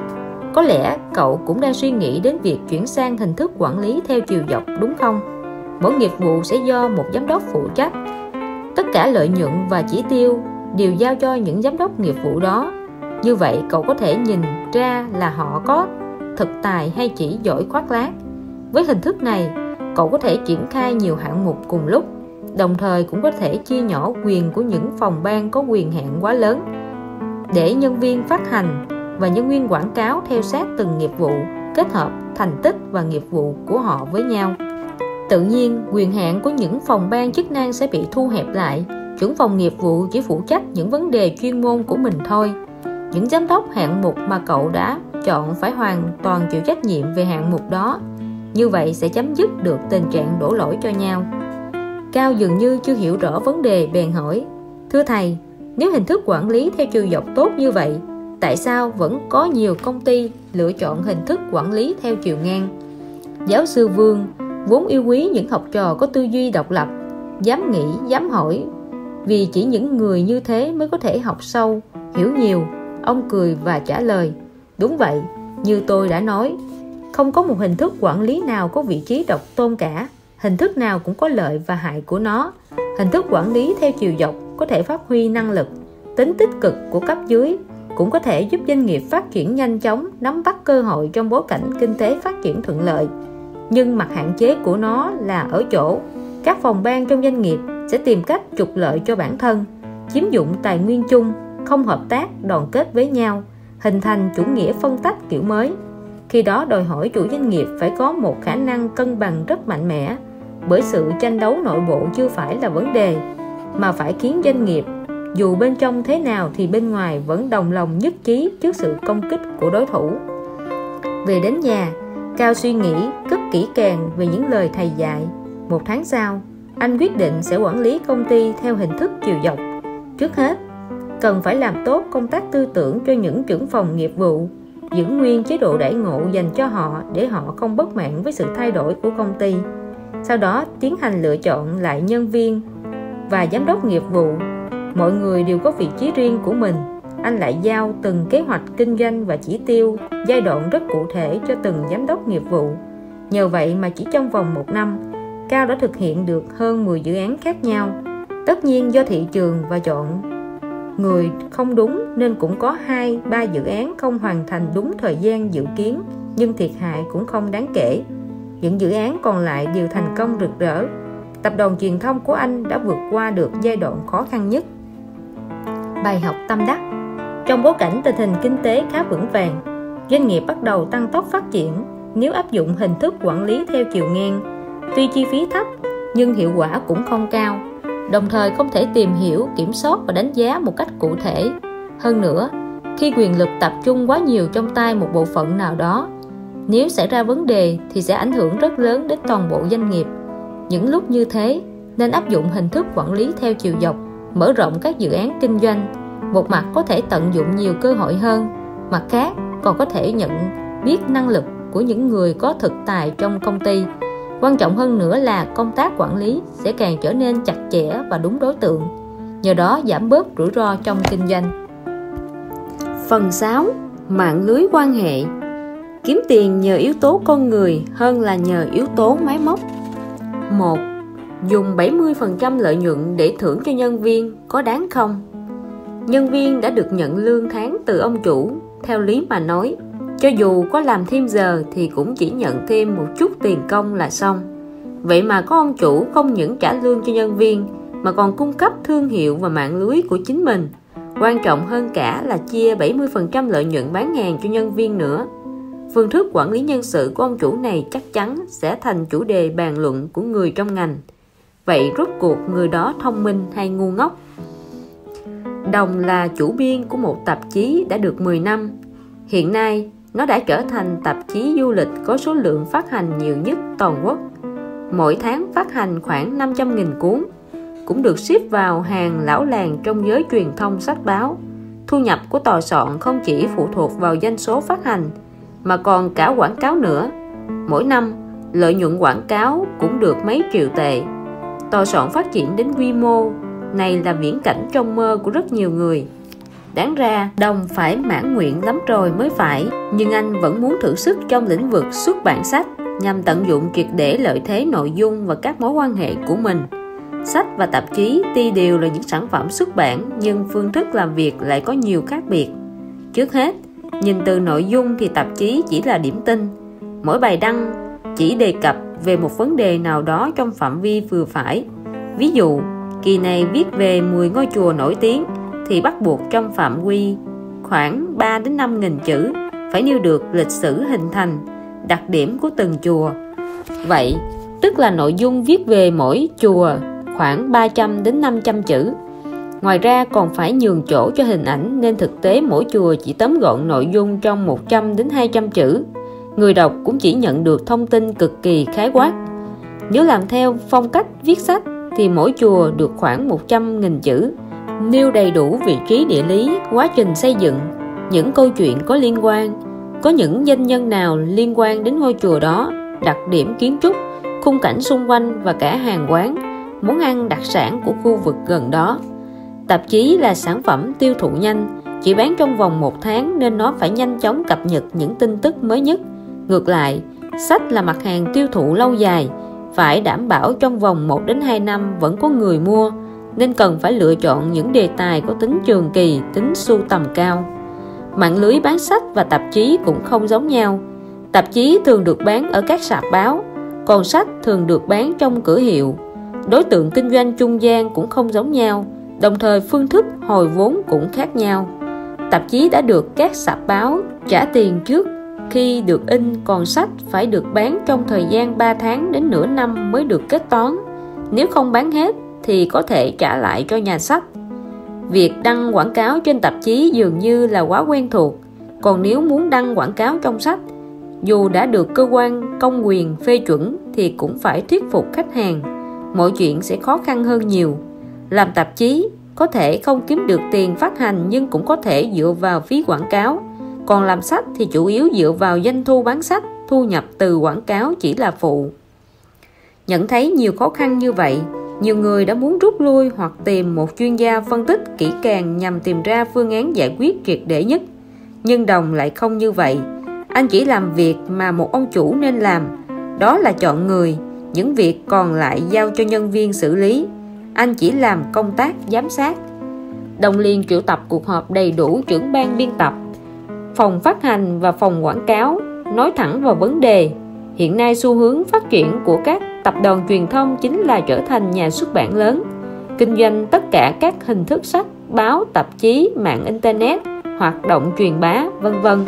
Có lẽ cậu cũng đang suy nghĩ đến việc chuyển sang hình thức quản lý theo chiều dọc, đúng không? Mỗi nghiệp vụ sẽ do một giám đốc phụ trách. Tất cả lợi nhuận và chỉ tiêu đều giao cho những giám đốc nghiệp vụ đó. Như vậy, cậu có thể nhìn ra là họ có thực tài hay chỉ giỏi khoác lác. Với hình thức này, cậu có thể triển khai nhiều hạng mục cùng lúc, đồng thời cũng có thể chia nhỏ quyền của những phòng ban có quyền hạn quá lớn. Để nhân viên phát hành và nhân viên quảng cáo theo sát từng nghiệp vụ, kết hợp thành tích và nghiệp vụ của họ với nhau. Tự nhiên, quyền hạn của những phòng ban chức năng sẽ bị thu hẹp lại. Trưởng phòng nghiệp vụ chỉ phụ trách những vấn đề chuyên môn của mình thôi. Những giám đốc hạng mục mà cậu đã chọn phải hoàn toàn chịu trách nhiệm về hạng mục đó. Như vậy sẽ chấm dứt được tình trạng đổ lỗi cho nhau. Cao dường như chưa hiểu rõ vấn đề bèn hỏi Thưa thầy, nếu hình thức quản lý theo chiều dọc tốt như vậy tại sao vẫn có nhiều công ty lựa chọn hình thức quản lý theo chiều ngang? Giáo sư vương vốn yêu quý những học trò có tư duy độc lập dám nghĩ dám hỏi vì chỉ những người như thế mới có thể học sâu hiểu nhiều. Ông cười và trả lời đúng vậy, như tôi đã nói, không có một hình thức quản lý nào có vị trí độc tôn cả. Hình thức nào cũng có lợi và hại của nó. Hình thức quản lý theo chiều dọc có thể phát huy năng lực, tính tích cực của cấp dưới, cũng có thể giúp doanh nghiệp phát triển nhanh chóng, nắm bắt cơ hội trong bối cảnh kinh tế phát triển thuận lợi. Nhưng mặt hạn chế của nó là ở chỗ, các phòng ban trong doanh nghiệp sẽ tìm cách trục lợi cho bản thân, chiếm dụng tài nguyên chung, không hợp tác, đoàn kết với nhau hình thành chủ nghĩa phân tách kiểu mới. Khi đó đòi hỏi chủ doanh nghiệp phải có một khả năng cân bằng rất mạnh mẽ, bởi sự tranh đấu nội bộ chưa phải là vấn đề, mà phải khiến doanh nghiệp, dù bên trong thế nào thì bên ngoài vẫn đồng lòng nhất trí trước sự công kích của đối thủ. Về đến nhà, Cao suy nghĩ rất kỹ càng về những lời thầy dạy. Một tháng sau, anh quyết định sẽ quản lý công ty theo hình thức chiều dọc. Trước hết cần phải làm tốt công tác tư tưởng cho những trưởng phòng nghiệp vụ, giữ nguyên chế độ đãi ngộ dành cho họ để họ không bất mãn với sự thay đổi của công ty. Sau đó, tiến hành lựa chọn lại nhân viên và giám đốc nghiệp vụ. Mọi người đều có vị trí riêng của mình. Anh lại giao từng kế hoạch kinh doanh và chỉ tiêu giai đoạn rất cụ thể cho từng giám đốc nghiệp vụ. Nhờ vậy mà chỉ trong vòng một năm, Cao đã thực hiện được hơn 10 dự án khác nhau, tất nhiên do thị trường và chọn người không đúng nên cũng có hai, ba dự án không hoàn thành đúng thời gian dự kiến, nhưng thiệt hại cũng không đáng kể. Những dự án còn lại đều thành công rực rỡ. Tập đoàn truyền thông của anh đã vượt qua được giai đoạn khó khăn nhất. Bài học tâm đắc. Trong bối cảnh tình hình kinh tế khá vững vàng, doanh nghiệp bắt đầu tăng tốc phát triển nếu áp dụng hình thức quản lý theo chiều ngang. Tuy chi phí thấp, nhưng hiệu quả cũng không cao đồng thời không thể tìm hiểu, kiểm soát và đánh giá một cách cụ thể. Hơn nữa, khi quyền lực tập trung quá nhiều trong tay một bộ phận nào đó, nếu xảy ra vấn đề thì sẽ ảnh hưởng rất lớn đến toàn bộ doanh nghiệp. Những lúc như thế, nên áp dụng hình thức quản lý theo chiều dọc, mở rộng các dự án kinh doanh. Một mặt có thể tận dụng nhiều cơ hội hơn, mặt khác còn có thể nhận biết năng lực của những người có thực tài trong công ty quan trọng hơn nữa là công tác quản lý sẽ càng trở nên chặt chẽ và đúng đối tượng nhờ đó giảm bớt rủi ro trong kinh doanh. Phần 6 mạng lưới quan hệ. Kiếm tiền nhờ yếu tố con người hơn là nhờ yếu tố máy móc. 1 dùng 70% lợi nhuận để thưởng cho nhân viên có đáng không? Nhân viên đã được nhận lương tháng từ ông chủ, theo lý mà nói, cho dù có làm thêm giờ thì cũng chỉ nhận thêm một chút tiền công là xong. Vậy mà có ông chủ không những trả lương cho nhân viên mà còn cung cấp thương hiệu và mạng lưới của chính mình. Quan trọng hơn cả là chia 70% lợi nhuận bán hàng cho nhân viên nữa. Phương thức quản lý nhân sự của ông chủ này chắc chắn sẽ thành chủ đề bàn luận của người trong ngành. Vậy rốt cuộc người đó thông minh hay ngu ngốc? Đồng là chủ biên của một tạp chí đã được 10 năm. Hiện nay, nó đã trở thành tạp chí du lịch có số lượng phát hành nhiều nhất toàn quốc. Mỗi tháng phát hành khoảng 500.000 cuốn, cũng được xếp vào hàng lão làng trong giới truyền thông sách báo. Thu nhập của tòa soạn không chỉ phụ thuộc vào doanh số phát hành, mà còn cả quảng cáo nữa. Mỗi năm, lợi nhuận quảng cáo cũng được mấy triệu tệ tòa soạn phát triển đến quy mô này là viễn cảnh trong mơ của rất nhiều người đáng ra đồng phải mãn nguyện lắm rồi mới phải. Nhưng anh vẫn muốn thử sức trong lĩnh vực xuất bản sách nhằm tận dụng triệt để lợi thế nội dung và các mối quan hệ của mình. Sách và tạp chí tuy đều là những sản phẩm xuất bản nhưng phương thức làm việc lại có nhiều khác biệt. Trước hết nhìn từ nội dung thì tạp chí chỉ là điểm tin. Mỗi bài đăng chỉ đề cập về một vấn đề nào đó trong phạm vi vừa phải. Ví dụ, kỳ này viết về 10 ngôi chùa nổi tiếng thì bắt buộc trong phạm vi khoảng 3 đến 5 nghìn chữ phải nêu được lịch sử hình thành, đặc điểm của từng chùa. Vậy, tức là nội dung viết về mỗi chùa khoảng 300 đến 500 chữ. Ngoài ra còn phải nhường chỗ cho hình ảnh nên thực tế mỗi chùa chỉ tóm gọn nội dung trong 100 đến 200 chữ người đọc cũng chỉ nhận được thông tin cực kỳ khái quát nếu làm theo phong cách viết sách thì mỗi chùa được khoảng 100.000 chữ nêu đầy đủ vị trí địa lý, quá trình xây dựng, những câu chuyện có liên quan. Có những danh nhân nào liên quan đến ngôi chùa đó, đặc điểm kiến trúc, khung cảnh xung quanh và cả hàng quán, món ăn đặc sản của khu vực gần đó. Tạp chí là sản phẩm tiêu thụ nhanh, chỉ bán trong vòng một tháng nên nó phải nhanh chóng cập nhật những tin tức mới nhất. Ngược lại, sách là mặt hàng tiêu thụ lâu dài, phải đảm bảo trong vòng 1 đến 2 năm vẫn có người mua nên cần phải lựa chọn những đề tài có tính trường kỳ, tính sưu tầm cao. Mạng lưới bán sách và tạp chí cũng không giống nhau. Tạp chí thường được bán ở các sạp báo, còn sách thường được bán trong cửa hiệu. Đối tượng kinh doanh trung gian cũng không giống nhau, đồng thời phương thức hồi vốn cũng khác nhau. Tạp chí đã được các sạp báo trả tiền trước khi được in còn sách phải được bán trong thời gian 3 tháng đến nửa năm mới được kết toán. Nếu không bán hết thì có thể trả lại cho nhà sách. Việc đăng quảng cáo trên tạp chí dường như là quá quen thuộc, còn nếu muốn đăng quảng cáo trong sách, dù đã được cơ quan công quyền phê chuẩn thì cũng phải thuyết phục khách hàng. Mọi chuyện sẽ khó khăn hơn nhiều. Làm tạp chí có thể không kiếm được tiền phát hành nhưng cũng có thể dựa vào phí quảng cáo. Còn làm sách thì chủ yếu dựa vào doanh thu bán sách, thu nhập từ quảng cáo chỉ là phụ. Nhận thấy nhiều khó khăn như vậy, nhiều người đã muốn rút lui hoặc tìm một chuyên gia phân tích kỹ càng nhằm tìm ra phương án giải quyết triệt để nhất. Nhưng đồng lại không như vậy. Anh chỉ làm việc mà một ông chủ nên làm. Đó là chọn người. Những việc còn lại giao cho nhân viên xử lý. Anh chỉ làm công tác giám sát. Đồng liên triệu tập cuộc họp đầy đủ trưởng ban biên tập, phòng phát hành và phòng quảng cáo, nói thẳng vào vấn đề. Hiện nay xu hướng phát triển của các tập đoàn truyền thông chính là trở thành nhà xuất bản lớn. Kinh doanh tất cả các hình thức sách, báo, tạp chí, mạng internet, hoạt động truyền bá, vân vân.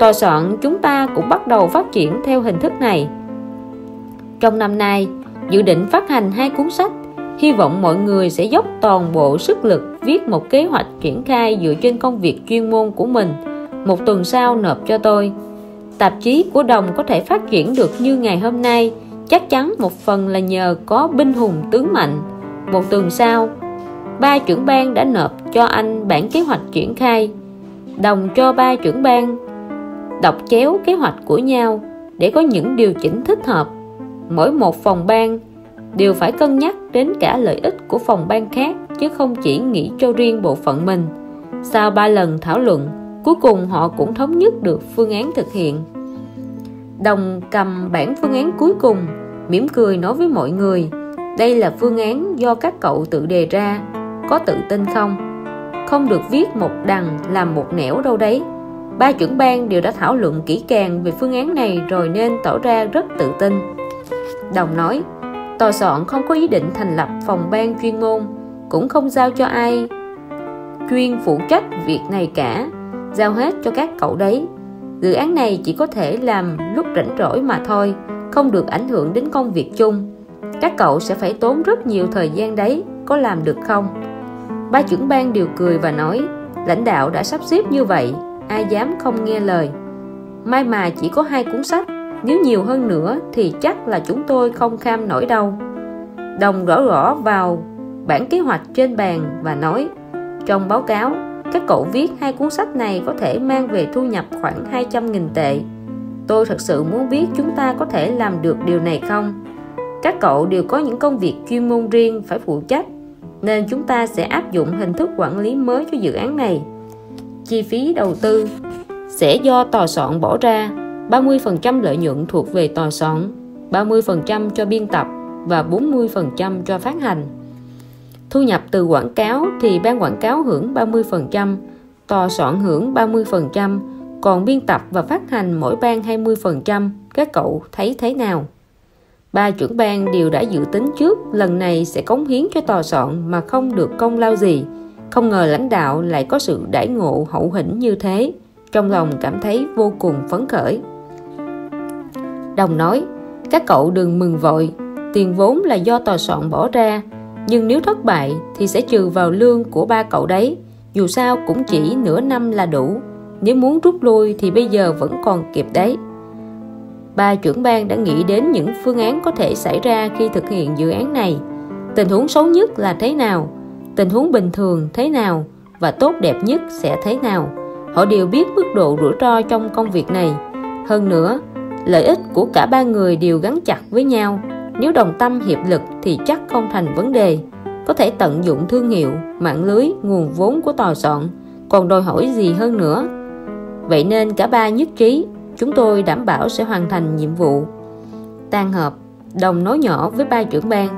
Tòa soạn chúng ta cũng bắt đầu phát triển theo hình thức này. Trong năm nay, dự định phát hành hai cuốn sách, hy vọng mọi người sẽ dốc toàn bộ sức lực viết một kế hoạch triển khai dựa trên công việc chuyên môn của mình. Một tuần sau nộp cho tôi. Tạp chí của đồng có thể phát triển được như ngày hôm nay chắc chắn một phần là nhờ có binh hùng tướng mạnh. Một tuần sau, ba trưởng ban đã nộp cho anh bản kế hoạch triển khai. Đồng cho ba trưởng ban đọc chéo kế hoạch của nhau để có những điều chỉnh thích hợp. Mỗi một phòng ban đều phải cân nhắc đến cả lợi ích của phòng ban khác, chứ không chỉ nghĩ cho riêng bộ phận mình. Sau ba lần thảo luận, cuối cùng họ cũng thống nhất được phương án thực hiện đồng cầm bản phương án cuối cùng, mỉm cười nói với mọi người, đây là phương án do các cậu tự đề ra, có tự tin không? Không được viết một đằng làm một nẻo đâu đấy. Ba trưởng ban đều đã thảo luận kỹ càng về phương án này rồi nên tỏ ra rất tự tin. Đồng nói, tòa soạn không có ý định thành lập phòng ban chuyên môn, cũng không giao cho ai chuyên phụ trách việc này cả, giao hết cho các cậu đấy dự án này chỉ có thể làm lúc rảnh rỗi mà thôi, không được ảnh hưởng đến công việc chung. Các cậu sẽ phải tốn rất nhiều thời gian đấy, có làm được không? Ba trưởng ban đều cười và nói, lãnh đạo đã sắp xếp như vậy, ai dám không nghe lời. May mà chỉ có hai cuốn sách, nếu nhiều hơn nữa thì chắc là chúng tôi không kham nổi đâu. Đồng rõ rõ vào bản kế hoạch trên bàn và nói, trong báo cáo các cậu viết hai cuốn sách này có thể mang về thu nhập khoảng 200.000 tệ. Tôi thật sự muốn biết chúng ta có thể làm được điều này không? Các cậu đều có những công việc chuyên môn riêng phải phụ trách, nên chúng ta sẽ áp dụng hình thức quản lý mới cho dự án này. Chi phí đầu tư sẽ do tòa soạn bỏ ra 30% lợi nhuận thuộc về tòa soạn 30% cho biên tập và 40% cho phát hành thu nhập từ quảng cáo thì ban quảng cáo hưởng 30% tòa soạn hưởng 30% còn biên tập và phát hành mỗi ban 20% các cậu thấy thế nào? Ba trưởng ban đều đã dự tính trước, lần này sẽ cống hiến cho tòa soạn mà không được công lao gì. Không ngờ lãnh đạo lại có sự đãi ngộ hậu hĩnh như thế. Trong lòng cảm thấy vô cùng phấn khởi. Đồng nói, các cậu đừng mừng vội. Tiền vốn là do tòa soạn bỏ ra nhưng nếu thất bại thì sẽ trừ vào lương của ba cậu đấy. Dù sao cũng chỉ nửa năm là đủ. Nếu muốn rút lui thì bây giờ vẫn còn kịp đấy. Ba trưởng ban đã nghĩ đến những phương án có thể xảy ra khi thực hiện dự án này. Tình huống xấu nhất là thế nào? Tình huống bình thường thế nào? Và tốt đẹp nhất sẽ thế nào? Họ đều biết mức độ rủi ro trong công việc này. Hơn nữa, lợi ích của cả ba người đều gắn chặt với nhau nếu đồng tâm hiệp lực thì chắc không thành vấn đề. Có thể tận dụng thương hiệu, mạng lưới, nguồn vốn của tòa soạn. Còn đòi hỏi gì hơn nữa? Vậy nên cả ba nhất trí, chúng tôi đảm bảo sẽ hoàn thành nhiệm vụ. Tan họp đồng nói nhỏ với ba trưởng ban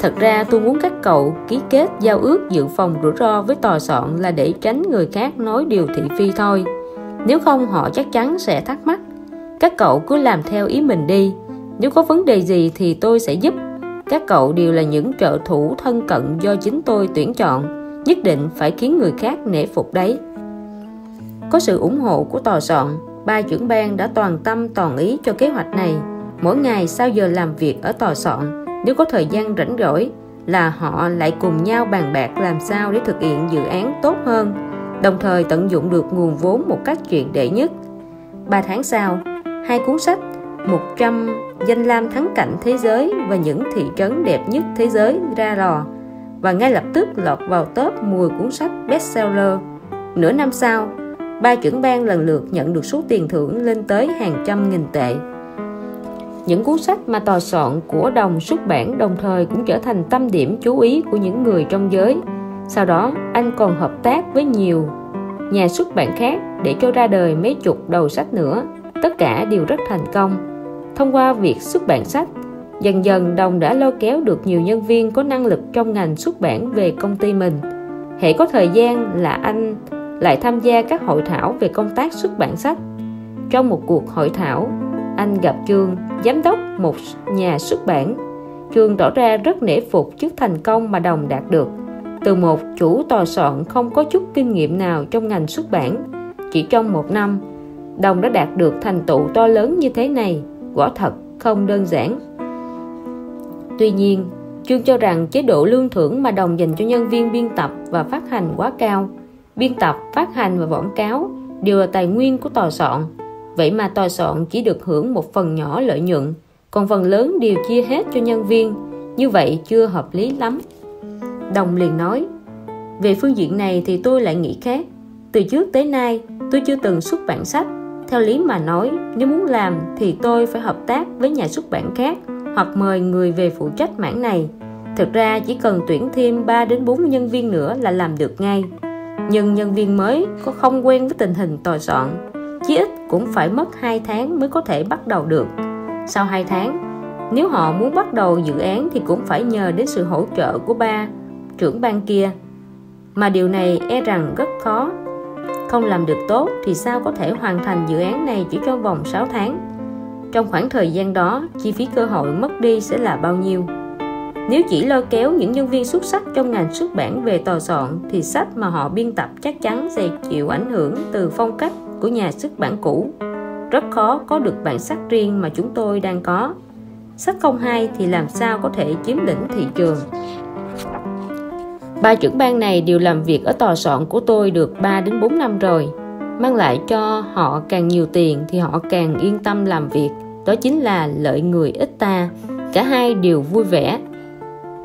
thật ra tôi muốn các cậu ký kết giao ước dự phòng rủi ro với tòa soạn là để tránh người khác nói điều thị phi thôi. Nếu không, họ chắc chắn sẽ thắc mắc. Các cậu cứ làm theo ý mình đi nếu có vấn đề gì thì tôi sẽ giúp. Các cậu đều là những trợ thủ thân cận do chính tôi tuyển chọn, nhất định phải khiến người khác nể phục đấy. Có sự ủng hộ của tòa soạn, ba trưởng ban đã toàn tâm toàn ý cho kế hoạch này. Mỗi ngày sau giờ làm việc ở tòa soạn, nếu có thời gian rảnh rỗi là họ lại cùng nhau bàn bạc làm sao để thực hiện dự án tốt hơn, đồng thời tận dụng được nguồn vốn một cách triệt để nhất. 3 tháng sau, hai cuốn sách 100 danh lam thắng cảnh thế giới và những thị trấn đẹp nhất thế giới ra lò và ngay lập tức lọt vào top 10 cuốn sách bestseller. Nửa năm sau, ba trưởng ban lần lượt nhận được số tiền thưởng lên tới hàng trăm nghìn tệ. Những cuốn sách mà tòa soạn của đồng xuất bản đồng thời cũng trở thành tâm điểm chú ý của những người trong giới. Sau đó, anh còn hợp tác với nhiều nhà xuất bản khác để cho ra đời mấy chục đầu sách nữa. Tất cả đều rất thành công. Thông qua việc xuất bản sách, dần dần đồng đã lôi kéo được nhiều nhân viên có năng lực trong ngành xuất bản về công ty mình. Hệ có thời gian là anh lại tham gia các hội thảo về công tác xuất bản sách. Trong một cuộc hội thảo, anh gặp Trương, giám đốc một nhà xuất bản. Trương tỏ ra rất nể phục trước thành công mà Đồng đạt được. Từ một chủ tòa soạn không có chút kinh nghiệm nào trong ngành xuất bản, chỉ trong một năm, Đồng đã đạt được thành tựu to lớn như thế này, quả thật không đơn giản. Tuy nhiên, chương cho rằng chế độ lương thưởng mà Đồng dành cho nhân viên biên tập và phát hành quá cao. Biên tập, phát hành và quảng cáo đều là tài nguyên của tòa soạn Vậy mà tòa soạn chỉ được hưởng một phần nhỏ lợi nhuận, còn phần lớn đều chia hết cho nhân viên. Như vậy chưa hợp lý lắm. Đồng liền nói, về phương diện này thì tôi lại nghĩ khác. Từ trước tới nay, tôi chưa từng xuất bản sách. Theo lý mà nói, nếu muốn làm thì tôi phải hợp tác với nhà xuất bản khác hoặc mời người về phụ trách mảng này. Thực ra chỉ cần tuyển thêm 3 đến 4 nhân viên nữa là làm được ngay. Nhưng nhân viên mới có không quen với tình hình tòa soạn chí ít cũng phải mất 2 tháng mới có thể bắt đầu được sau 2 tháng nếu họ muốn bắt đầu dự án thì cũng phải nhờ đến sự hỗ trợ của ba trưởng ban kia mà điều này e rằng rất khó không làm được tốt thì sao có thể hoàn thành dự án này chỉ trong vòng 6 tháng? Trong khoảng thời gian đó, chi phí cơ hội mất đi sẽ là bao nhiêu? Nếu chỉ lôi kéo những nhân viên xuất sắc trong ngành xuất bản về tòa soạn thì sách mà họ biên tập chắc chắn sẽ chịu ảnh hưởng từ phong cách của nhà xuất bản cũ. Rất khó có được bản sắc riêng mà chúng tôi đang có. Sách không hay thì làm sao có thể chiếm lĩnh thị trường? Ba trưởng ban này đều làm việc ở tòa soạn của tôi được 3 đến 4 năm rồi. Mang lại cho họ càng nhiều tiền thì họ càng yên tâm làm việc. Đó chính là lợi người ít ta. Cả hai đều vui vẻ.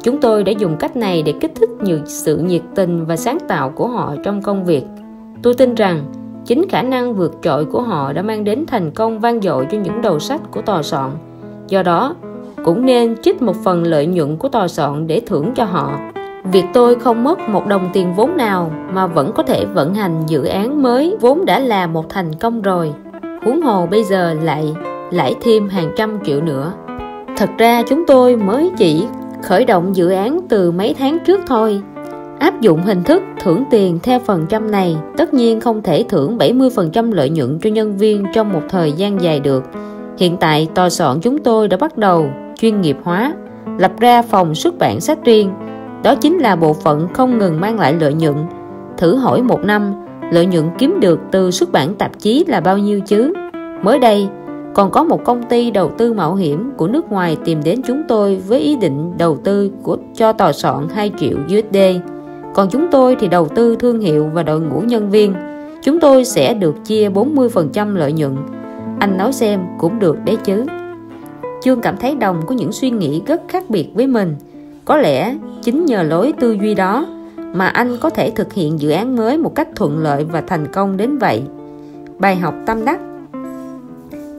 Chúng tôi đã dùng cách này để kích thích nhiều sự nhiệt tình và sáng tạo của họ trong công việc. Tôi tin rằng, chính khả năng vượt trội của họ đã mang đến thành công vang dội cho những đầu sách của tòa soạn. Do đó, cũng nên trích một phần lợi nhuận của tòa soạn để thưởng cho họ việc tôi không mất một đồng tiền vốn nào mà vẫn có thể vận hành dự án mới vốn đã là một thành công rồi. Huống hồ bây giờ lại lãi thêm hàng trăm triệu nữa. Thật ra chúng tôi mới chỉ khởi động dự án từ mấy tháng trước thôi. Áp dụng hình thức thưởng tiền theo phần trăm này tất nhiên không thể thưởng 70% lợi nhuận cho nhân viên trong một thời gian dài được. Hiện tại tòa soạn chúng tôi đã bắt đầu chuyên nghiệp hóa, lập ra phòng xuất bản sách riêng đó chính là bộ phận không ngừng mang lại lợi nhuận. Thử hỏi một năm, lợi nhuận kiếm được từ xuất bản tạp chí là bao nhiêu chứ? Mới đây, còn có một công ty đầu tư mạo hiểm của nước ngoài tìm đến chúng tôi với ý định đầu tư của, cho tòa soạn 2 triệu USD còn chúng tôi thì đầu tư thương hiệu và đội ngũ nhân viên. Chúng tôi sẽ được chia 40% lợi nhuận. Anh nói xem cũng được đấy chứ. Chương cảm thấy đồng có những suy nghĩ rất khác biệt với mình có lẽ chính nhờ lối tư duy đó mà anh có thể thực hiện dự án mới một cách thuận lợi và thành công đến vậy. Bài học tâm đắc.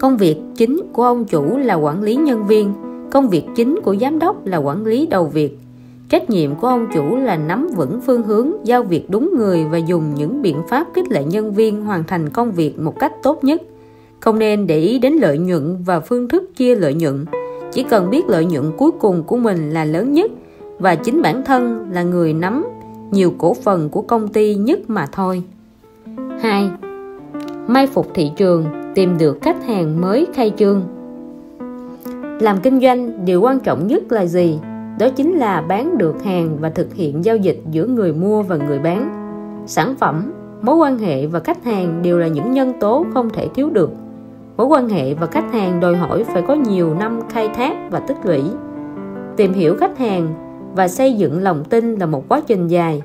Công việc chính của ông chủ là quản lý nhân viên, công việc chính của giám đốc là quản lý đầu việc. Trách nhiệm của ông chủ là nắm vững phương hướng, giao việc đúng người và dùng những biện pháp kích lệ nhân viên hoàn thành công việc một cách tốt nhất. Không nên để ý đến lợi nhuận và phương thức chia lợi nhuận chỉ cần biết lợi nhuận cuối cùng của mình là lớn nhất và chính bản thân là người nắm nhiều cổ phần của công ty nhất mà thôi. 2. Mai phục thị trường, tìm được khách hàng mới khai trương. Làm kinh doanh, điều quan trọng nhất là gì? Đó chính là bán được hàng và thực hiện giao dịch giữa người mua và người bán. Sản phẩm, mối quan hệ và khách hàng đều là những nhân tố không thể thiếu được mối quan hệ và khách hàng đòi hỏi phải có nhiều năm khai thác và tích lũy. Tìm hiểu khách hàng và xây dựng lòng tin là một quá trình dài.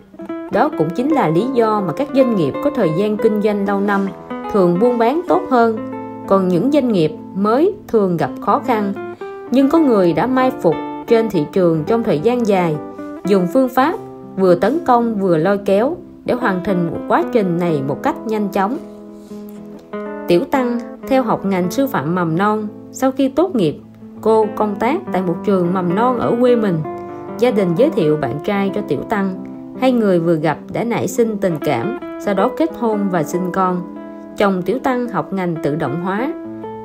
Đó cũng chính là lý do mà các doanh nghiệp có thời gian kinh doanh lâu năm thường buôn bán tốt hơn. Còn những doanh nghiệp mới thường gặp khó khăn. Nhưng có người đã mai phục trên thị trường trong thời gian dài, dùng phương pháp vừa tấn công vừa lôi kéo để hoàn thành một quá trình này một cách nhanh chóng. Tiểu Tăng, theo học ngành sư phạm mầm non. Sau khi tốt nghiệp, cô công tác tại một trường mầm non ở quê mình. Gia đình giới thiệu bạn trai cho Tiểu Tăng. Hai người vừa gặp đã nảy sinh tình cảm, sau đó kết hôn và sinh con. Chồng Tiểu Tăng học ngành tự động hóa.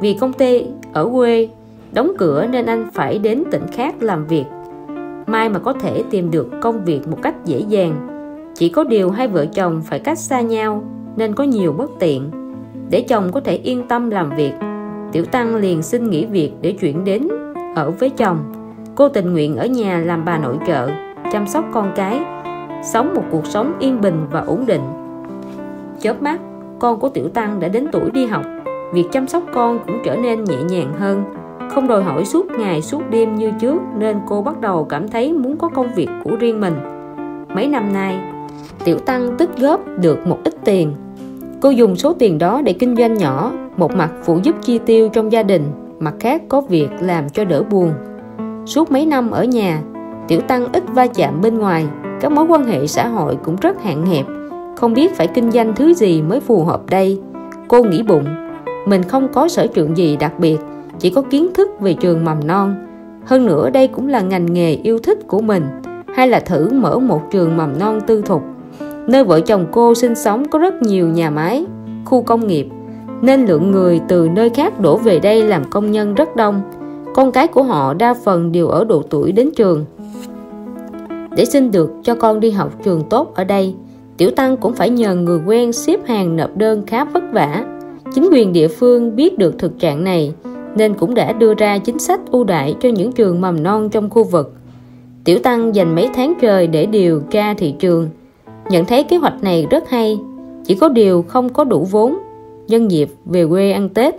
Vì công ty ở quê, đóng cửa nên anh phải đến tỉnh khác làm việc. Mai mà có thể tìm được công việc một cách dễ dàng. Chỉ có điều hai vợ chồng phải cách xa nhau, nên có nhiều bất tiện để chồng có thể yên tâm làm việc. Tiểu tăng liền xin nghỉ việc để chuyển đến ở với chồng. Cô tình nguyện ở nhà làm bà nội trợ, chăm sóc con cái, sống một cuộc sống yên bình và ổn định. Chớp mắt, con của tiểu tăng đã đến tuổi đi học. Việc chăm sóc con cũng trở nên nhẹ nhàng hơn. Không đòi hỏi suốt ngày suốt đêm như trước nên cô bắt đầu cảm thấy muốn có công việc của riêng mình. Mấy năm nay, tiểu tăng tích góp được một ít tiền cô dùng số tiền đó để kinh doanh nhỏ, một mặt phụ giúp chi tiêu trong gia đình, mặt khác có việc làm cho đỡ buồn. Suốt mấy năm ở nhà, tiểu tăng ít va chạm bên ngoài, các mối quan hệ xã hội cũng rất hạn hẹp, không biết phải kinh doanh thứ gì mới phù hợp đây. Cô nghĩ bụng, mình không có sở trường gì đặc biệt, chỉ có kiến thức về trường mầm non. Hơn nữa đây cũng là ngành nghề yêu thích của mình, hay là thử mở một trường mầm non tư thục nơi vợ chồng cô sinh sống có rất nhiều nhà máy khu công nghiệp nên lượng người từ nơi khác đổ về đây làm công nhân rất đông. Con cái của họ đa phần đều ở độ tuổi đến trường. Để xin được cho con đi học trường tốt ở đây tiểu tăng cũng phải nhờ người quen xếp hàng nộp đơn khá vất vả. Chính quyền địa phương biết được thực trạng này nên cũng đã đưa ra chính sách ưu đại cho những trường mầm non trong khu vực. Tiểu Tăng dành mấy tháng trời để điều tra thị trường, nhận thấy kế hoạch này rất hay, chỉ có điều không có đủ vốn. Nhân dịp về quê ăn Tết,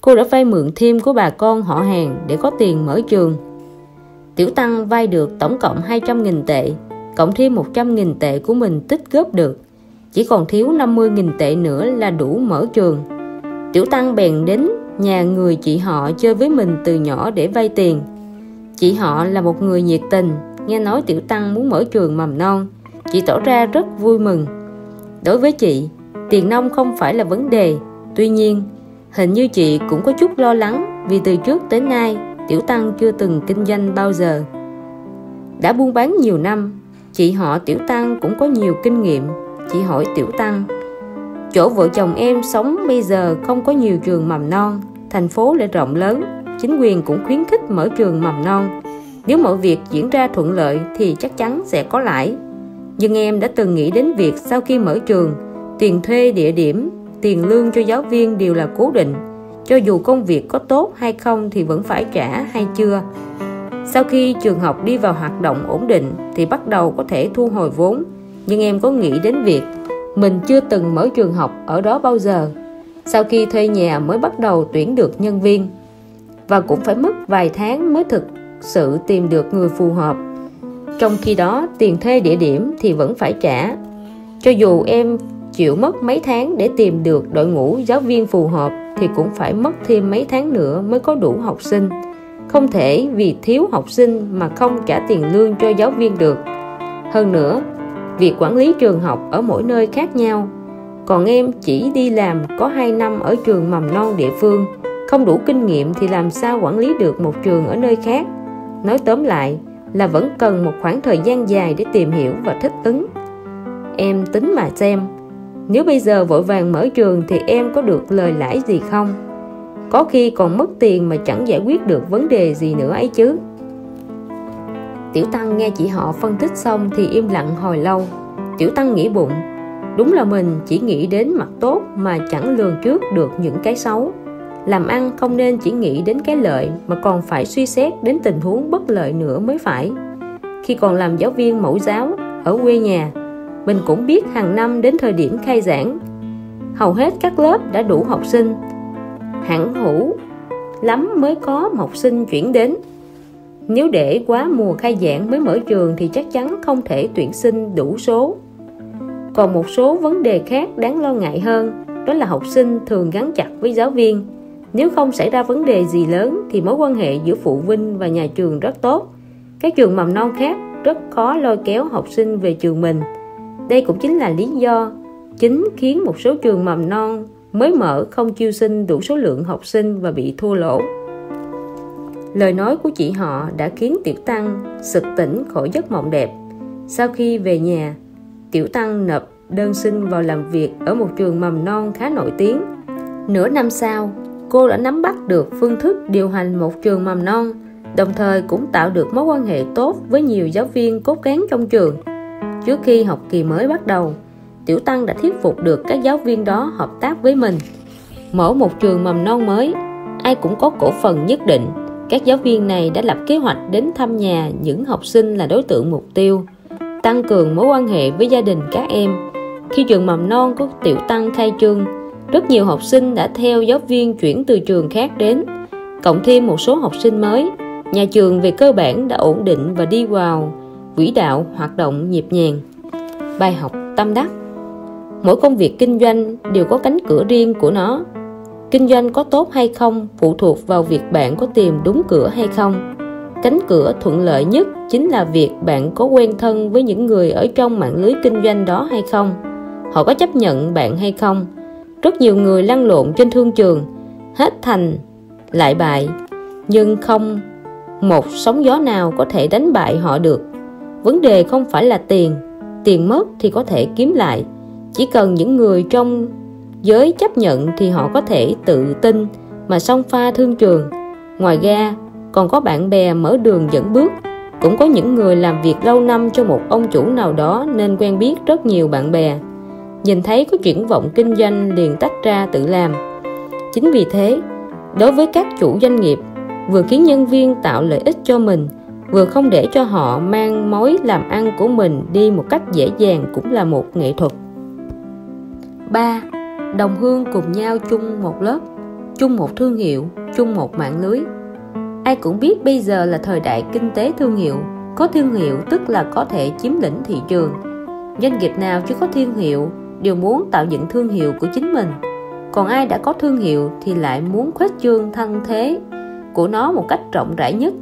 cô đã vay mượn thêm của bà con họ hàng để có tiền mở trường. Tiểu Tăng vay được tổng cộng 200.000 tệ, cộng thêm 100.000 tệ của mình tích góp được. Chỉ còn thiếu 50.000 tệ nữa là đủ mở trường. Tiểu Tăng bèn đến nhà người chị họ chơi với mình từ nhỏ để vay tiền chị họ là một người nhiệt tình nghe nói tiểu tăng muốn mở trường mầm non chị tỏ ra rất vui mừng. Đối với chị, tiền nông không phải là vấn đề. Tuy nhiên, hình như chị cũng có chút lo lắng vì từ trước tới nay tiểu tăng chưa từng kinh doanh bao giờ. Đã buôn bán nhiều năm, chị họ tiểu tăng cũng có nhiều kinh nghiệm. Chị hỏi tiểu tăng, chỗ vợ chồng em sống bây giờ không có nhiều trường mầm non, thành phố lại rộng lớn, chính quyền cũng khuyến khích mở trường mầm non. Nếu mọi việc diễn ra thuận lợi thì chắc chắn sẽ có lãi nhưng em đã từng nghĩ đến việc sau khi mở trường, tiền thuê địa điểm, tiền lương cho giáo viên đều là cố định. Cho dù công việc có tốt hay không thì vẫn phải trả, hay chưa? Sau khi trường học đi vào hoạt động ổn định thì bắt đầu có thể thu hồi vốn. Nhưng em có nghĩ đến việc mình chưa từng mở trường học ở đó bao giờ? Sau khi thuê nhà mới bắt đầu tuyển được nhân viên. Và cũng phải mất vài tháng mới thực sự tìm được người phù hợp trong khi đó, tiền thuê địa điểm thì vẫn phải trả. Cho dù em chịu mất mấy tháng để tìm được đội ngũ giáo viên phù hợp, thì cũng phải mất thêm mấy tháng nữa mới có đủ học sinh. Không thể vì thiếu học sinh mà không trả tiền lương cho giáo viên được. Hơn nữa, việc quản lý trường học ở mỗi nơi khác nhau. Còn em chỉ đi làm có 2 năm ở trường mầm non địa phương. Không đủ kinh nghiệm thì làm sao quản lý được một trường ở nơi khác? Nói tóm lại là vẫn cần một khoảng thời gian dài để tìm hiểu và thích ứng. Em tính mà xem, nếu bây giờ vội vàng mở trường thì em có được lời lãi gì không? Có khi còn mất tiền mà chẳng giải quyết được vấn đề gì nữa ấy chứ. Tiểu tăng nghe chị họ phân tích xong thì im lặng hồi lâu. Tiểu tăng nghĩ bụng, đúng là mình chỉ nghĩ đến mặt tốt mà chẳng lường trước được những cái xấu làm ăn không nên chỉ nghĩ đến cái lợi mà còn phải suy xét đến tình huống bất lợi nữa mới phải. Khi còn làm giáo viên mẫu giáo ở quê nhà, mình cũng biết hàng năm đến thời điểm khai giảng, hầu hết các lớp đã đủ học sinh. Hẳn hữu lắm mới có học sinh chuyển đến. Nếu để quá mùa khai giảng mới mở trường thì chắc chắn không thể tuyển sinh đủ số. Còn một số vấn đề khác đáng lo ngại hơn, đó là học sinh thường gắn chặt với giáo viên nếu không xảy ra vấn đề gì lớn thì mối quan hệ giữa phụ huynh và nhà trường rất tốt. Các trường mầm non khác rất khó lôi kéo học sinh về trường mình. Đây cũng chính là lý do chính khiến một số trường mầm non mới mở không chiêu sinh đủ số lượng học sinh và bị thua lỗ. Lời nói của chị họ đã khiến tiểu tăng sực tỉnh khỏi giấc mộng đẹp. Sau khi về nhà, tiểu tăng nộp đơn xin vào làm việc ở một trường mầm non khá nổi tiếng. Nửa năm sau cô đã nắm bắt được phương thức điều hành một trường mầm non, đồng thời cũng tạo được mối quan hệ tốt với nhiều giáo viên cốt cán trong trường. Trước khi học kỳ mới bắt đầu, tiểu tăng đã thuyết phục được các giáo viên đó hợp tác với mình. Mở một trường mầm non mới, ai cũng có cổ phần nhất định. Các giáo viên này đã lập kế hoạch đến thăm nhà những học sinh là đối tượng mục tiêu, tăng cường mối quan hệ với gia đình các em. Khi trường mầm non của tiểu tăng khai trương rất nhiều học sinh đã theo giáo viên chuyển từ trường khác đến, cộng thêm một số học sinh mới. Nhà trường về cơ bản đã ổn định và đi vào quỹ đạo hoạt động nhịp nhàng. Bài học tâm đắc. Mỗi công việc kinh doanh đều có cánh cửa riêng của nó. Kinh doanh có tốt hay không phụ thuộc vào việc bạn có tìm đúng cửa hay không. Cánh cửa thuận lợi nhất chính là việc bạn có quen thân với những người ở trong mạng lưới kinh doanh đó hay không. Họ có chấp nhận bạn hay không rất nhiều người lăn lộn trên thương trường. Hết thành lại bại. Nhưng không một sóng gió nào có thể đánh bại họ được. Vấn đề không phải là tiền. Tiền mất thì có thể kiếm lại. Chỉ cần những người trong giới chấp nhận thì họ có thể tự tin mà song pha thương trường. Ngoài ra, còn có bạn bè mở đường dẫn bước. Cũng có những người làm việc lâu năm cho một ông chủ nào đó nên quen biết rất nhiều bạn bè nhìn thấy có triển vọng kinh doanh liền tách ra tự làm. Chính vì thế, đối với các chủ doanh nghiệp, vừa khiến nhân viên tạo lợi ích cho mình, vừa không để cho họ mang mối làm ăn của mình đi một cách dễ dàng cũng là một nghệ thuật. 3. Đồng hương cùng nhau chung một lớp, chung một thương hiệu, chung một mạng lưới. Ai cũng biết bây giờ là thời đại kinh tế thương hiệu, có thương hiệu tức là có thể chiếm lĩnh thị trường. Doanh nghiệp nào chưa có thương hiệu đều muốn tạo dựng thương hiệu của chính mình. Còn ai đã có thương hiệu thì lại muốn khuếch trương thân thế của nó một cách rộng rãi nhất.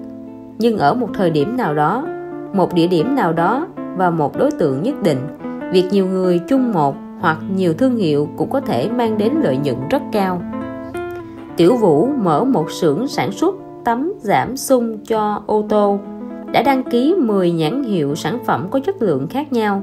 Nhưng ở một thời điểm nào đó, một địa điểm nào đó và một đối tượng nhất định, việc nhiều người chung một hoặc nhiều thương hiệu cũng có thể mang đến lợi nhuận rất cao. Tiểu Vũ mở một xưởng sản xuất tấm giảm sung cho ô tô, đã đăng ký 10 nhãn hiệu sản phẩm có chất lượng khác nhau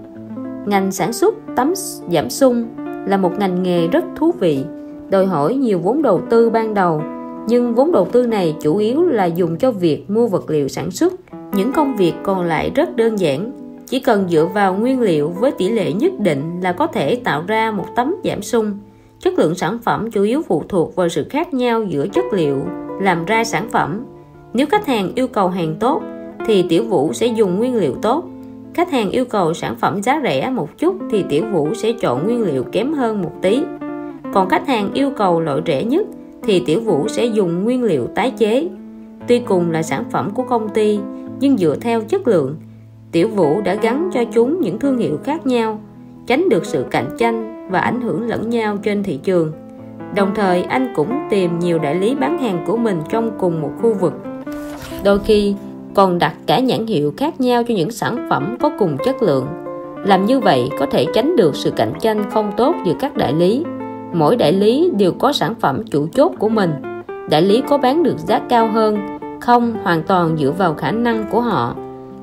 ngành sản xuất tấm giảm sung là một ngành nghề rất thú vị, đòi hỏi nhiều vốn đầu tư ban đầu. Nhưng vốn đầu tư này chủ yếu là dùng cho việc mua vật liệu sản xuất. Những công việc còn lại rất đơn giản, chỉ cần dựa vào nguyên liệu với tỷ lệ nhất định là có thể tạo ra một tấm giảm sung. Chất lượng sản phẩm chủ yếu phụ thuộc vào sự khác nhau giữa chất liệu làm ra sản phẩm. Nếu khách hàng yêu cầu hàng tốt, thì tiểu vũ sẽ dùng nguyên liệu tốt khách hàng yêu cầu sản phẩm giá rẻ một chút thì tiểu vũ sẽ chọn nguyên liệu kém hơn một tí. Còn khách hàng yêu cầu loại rẻ nhất thì tiểu vũ sẽ dùng nguyên liệu tái chế. Tuy cùng là sản phẩm của công ty, nhưng dựa theo chất lượng, tiểu vũ đã gắn cho chúng những thương hiệu khác nhau, tránh được sự cạnh tranh và ảnh hưởng lẫn nhau trên thị trường. Đồng thời, anh cũng tìm nhiều đại lý bán hàng của mình trong cùng một khu vực. Đôi khi còn đặt cả nhãn hiệu khác nhau cho những sản phẩm có cùng chất lượng. Làm như vậy có thể tránh được sự cạnh tranh không tốt giữa các đại lý. Mỗi đại lý đều có sản phẩm chủ chốt của mình. Đại lý có bán được giá cao hơn, không hoàn toàn dựa vào khả năng của họ.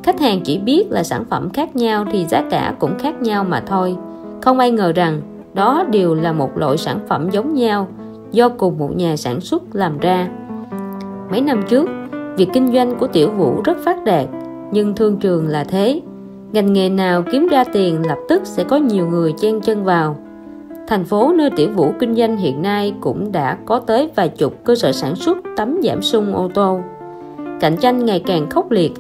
Khách hàng chỉ biết là sản phẩm khác nhau thì giá cả cũng khác nhau mà thôi. Không ai ngờ rằng đó đều là một loại sản phẩm giống nhau do cùng một nhà sản xuất làm ra. Mấy năm trước, việc kinh doanh của Tiểu Vũ rất phát đạt, nhưng thương trường là thế. Ngành nghề nào kiếm ra tiền lập tức sẽ có nhiều người chen chân vào. Thành phố nơi Tiểu Vũ kinh doanh hiện nay cũng đã có tới vài chục cơ sở sản xuất tấm giảm sung ô tô. Cạnh tranh ngày càng khốc liệt,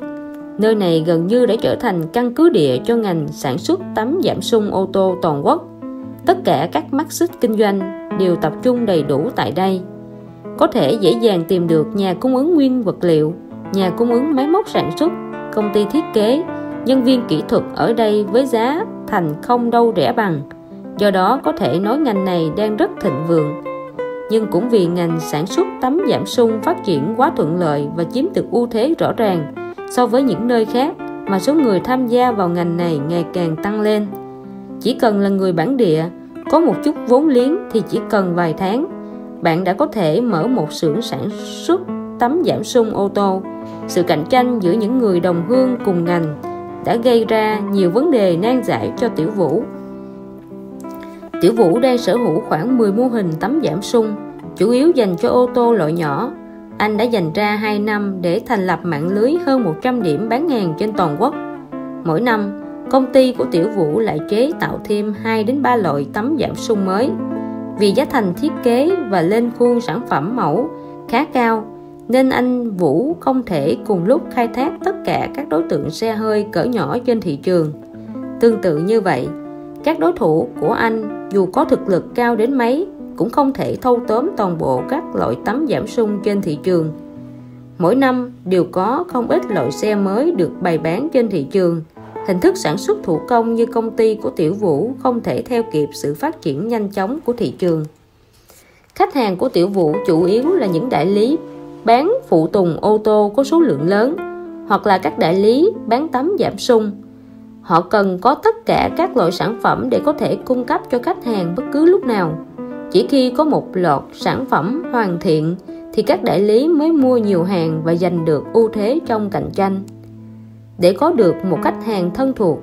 nơi này gần như đã trở thành căn cứ địa cho ngành sản xuất tấm giảm sung ô tô toàn quốc tất cả các mắt xích kinh doanh đều tập trung đầy đủ tại đây có thể dễ dàng tìm được nhà cung ứng nguyên vật liệu, nhà cung ứng máy móc sản xuất, công ty thiết kế, nhân viên kỹ thuật ở đây với giá thành không đâu rẻ bằng. Do đó có thể nói ngành này đang rất thịnh vượng. Nhưng cũng vì ngành sản xuất tấm giảm sung phát triển quá thuận lợi và chiếm được ưu thế rõ ràng so với những nơi khác, mà số người tham gia vào ngành này ngày càng tăng lên. Chỉ cần là người bản địa, có một chút vốn liếng thì chỉ cần vài tháng bạn đã có thể mở một xưởng sản xuất tấm giảm sung ô tô sự cạnh tranh giữa những người đồng hương cùng ngành đã gây ra nhiều vấn đề nan giải cho Tiểu Vũ. Tiểu Vũ đang sở hữu khoảng 10 mô hình tấm giảm sung, chủ yếu dành cho ô tô loại nhỏ. Anh đã dành ra 2 năm để thành lập mạng lưới hơn 100 điểm bán hàng trên toàn quốc. Mỗi năm, công ty của Tiểu Vũ lại chế tạo thêm 2 đến 3 loại tấm giảm sung mới. Vì giá thành thiết kế và lên khuôn sản phẩm mẫu khá cao nên anh Vũ không thể cùng lúc khai thác tất cả các đối tượng xe hơi cỡ nhỏ trên thị trường. Tương tự như vậy, các đối thủ của anh dù có thực lực cao đến mấy cũng không thể thâu tóm toàn bộ các loại tấm giảm sung trên thị trường. Mỗi năm đều có không ít loại xe mới được bày bán trên thị trường Hình thức sản xuất thủ công như công ty của Tiểu Vũ không thể theo kịp sự phát triển nhanh chóng của thị trường. Khách hàng của Tiểu Vũ chủ yếu là những đại lý bán phụ tùng ô tô có số lượng lớn hoặc là các đại lý bán tấm giảm sung. Họ cần có tất cả các loại sản phẩm để có thể cung cấp cho khách hàng bất cứ lúc nào. Chỉ khi có một loạt sản phẩm hoàn thiện thì các đại lý mới mua nhiều hàng và giành được ưu thế trong cạnh tranh để có được một khách hàng thân thuộc,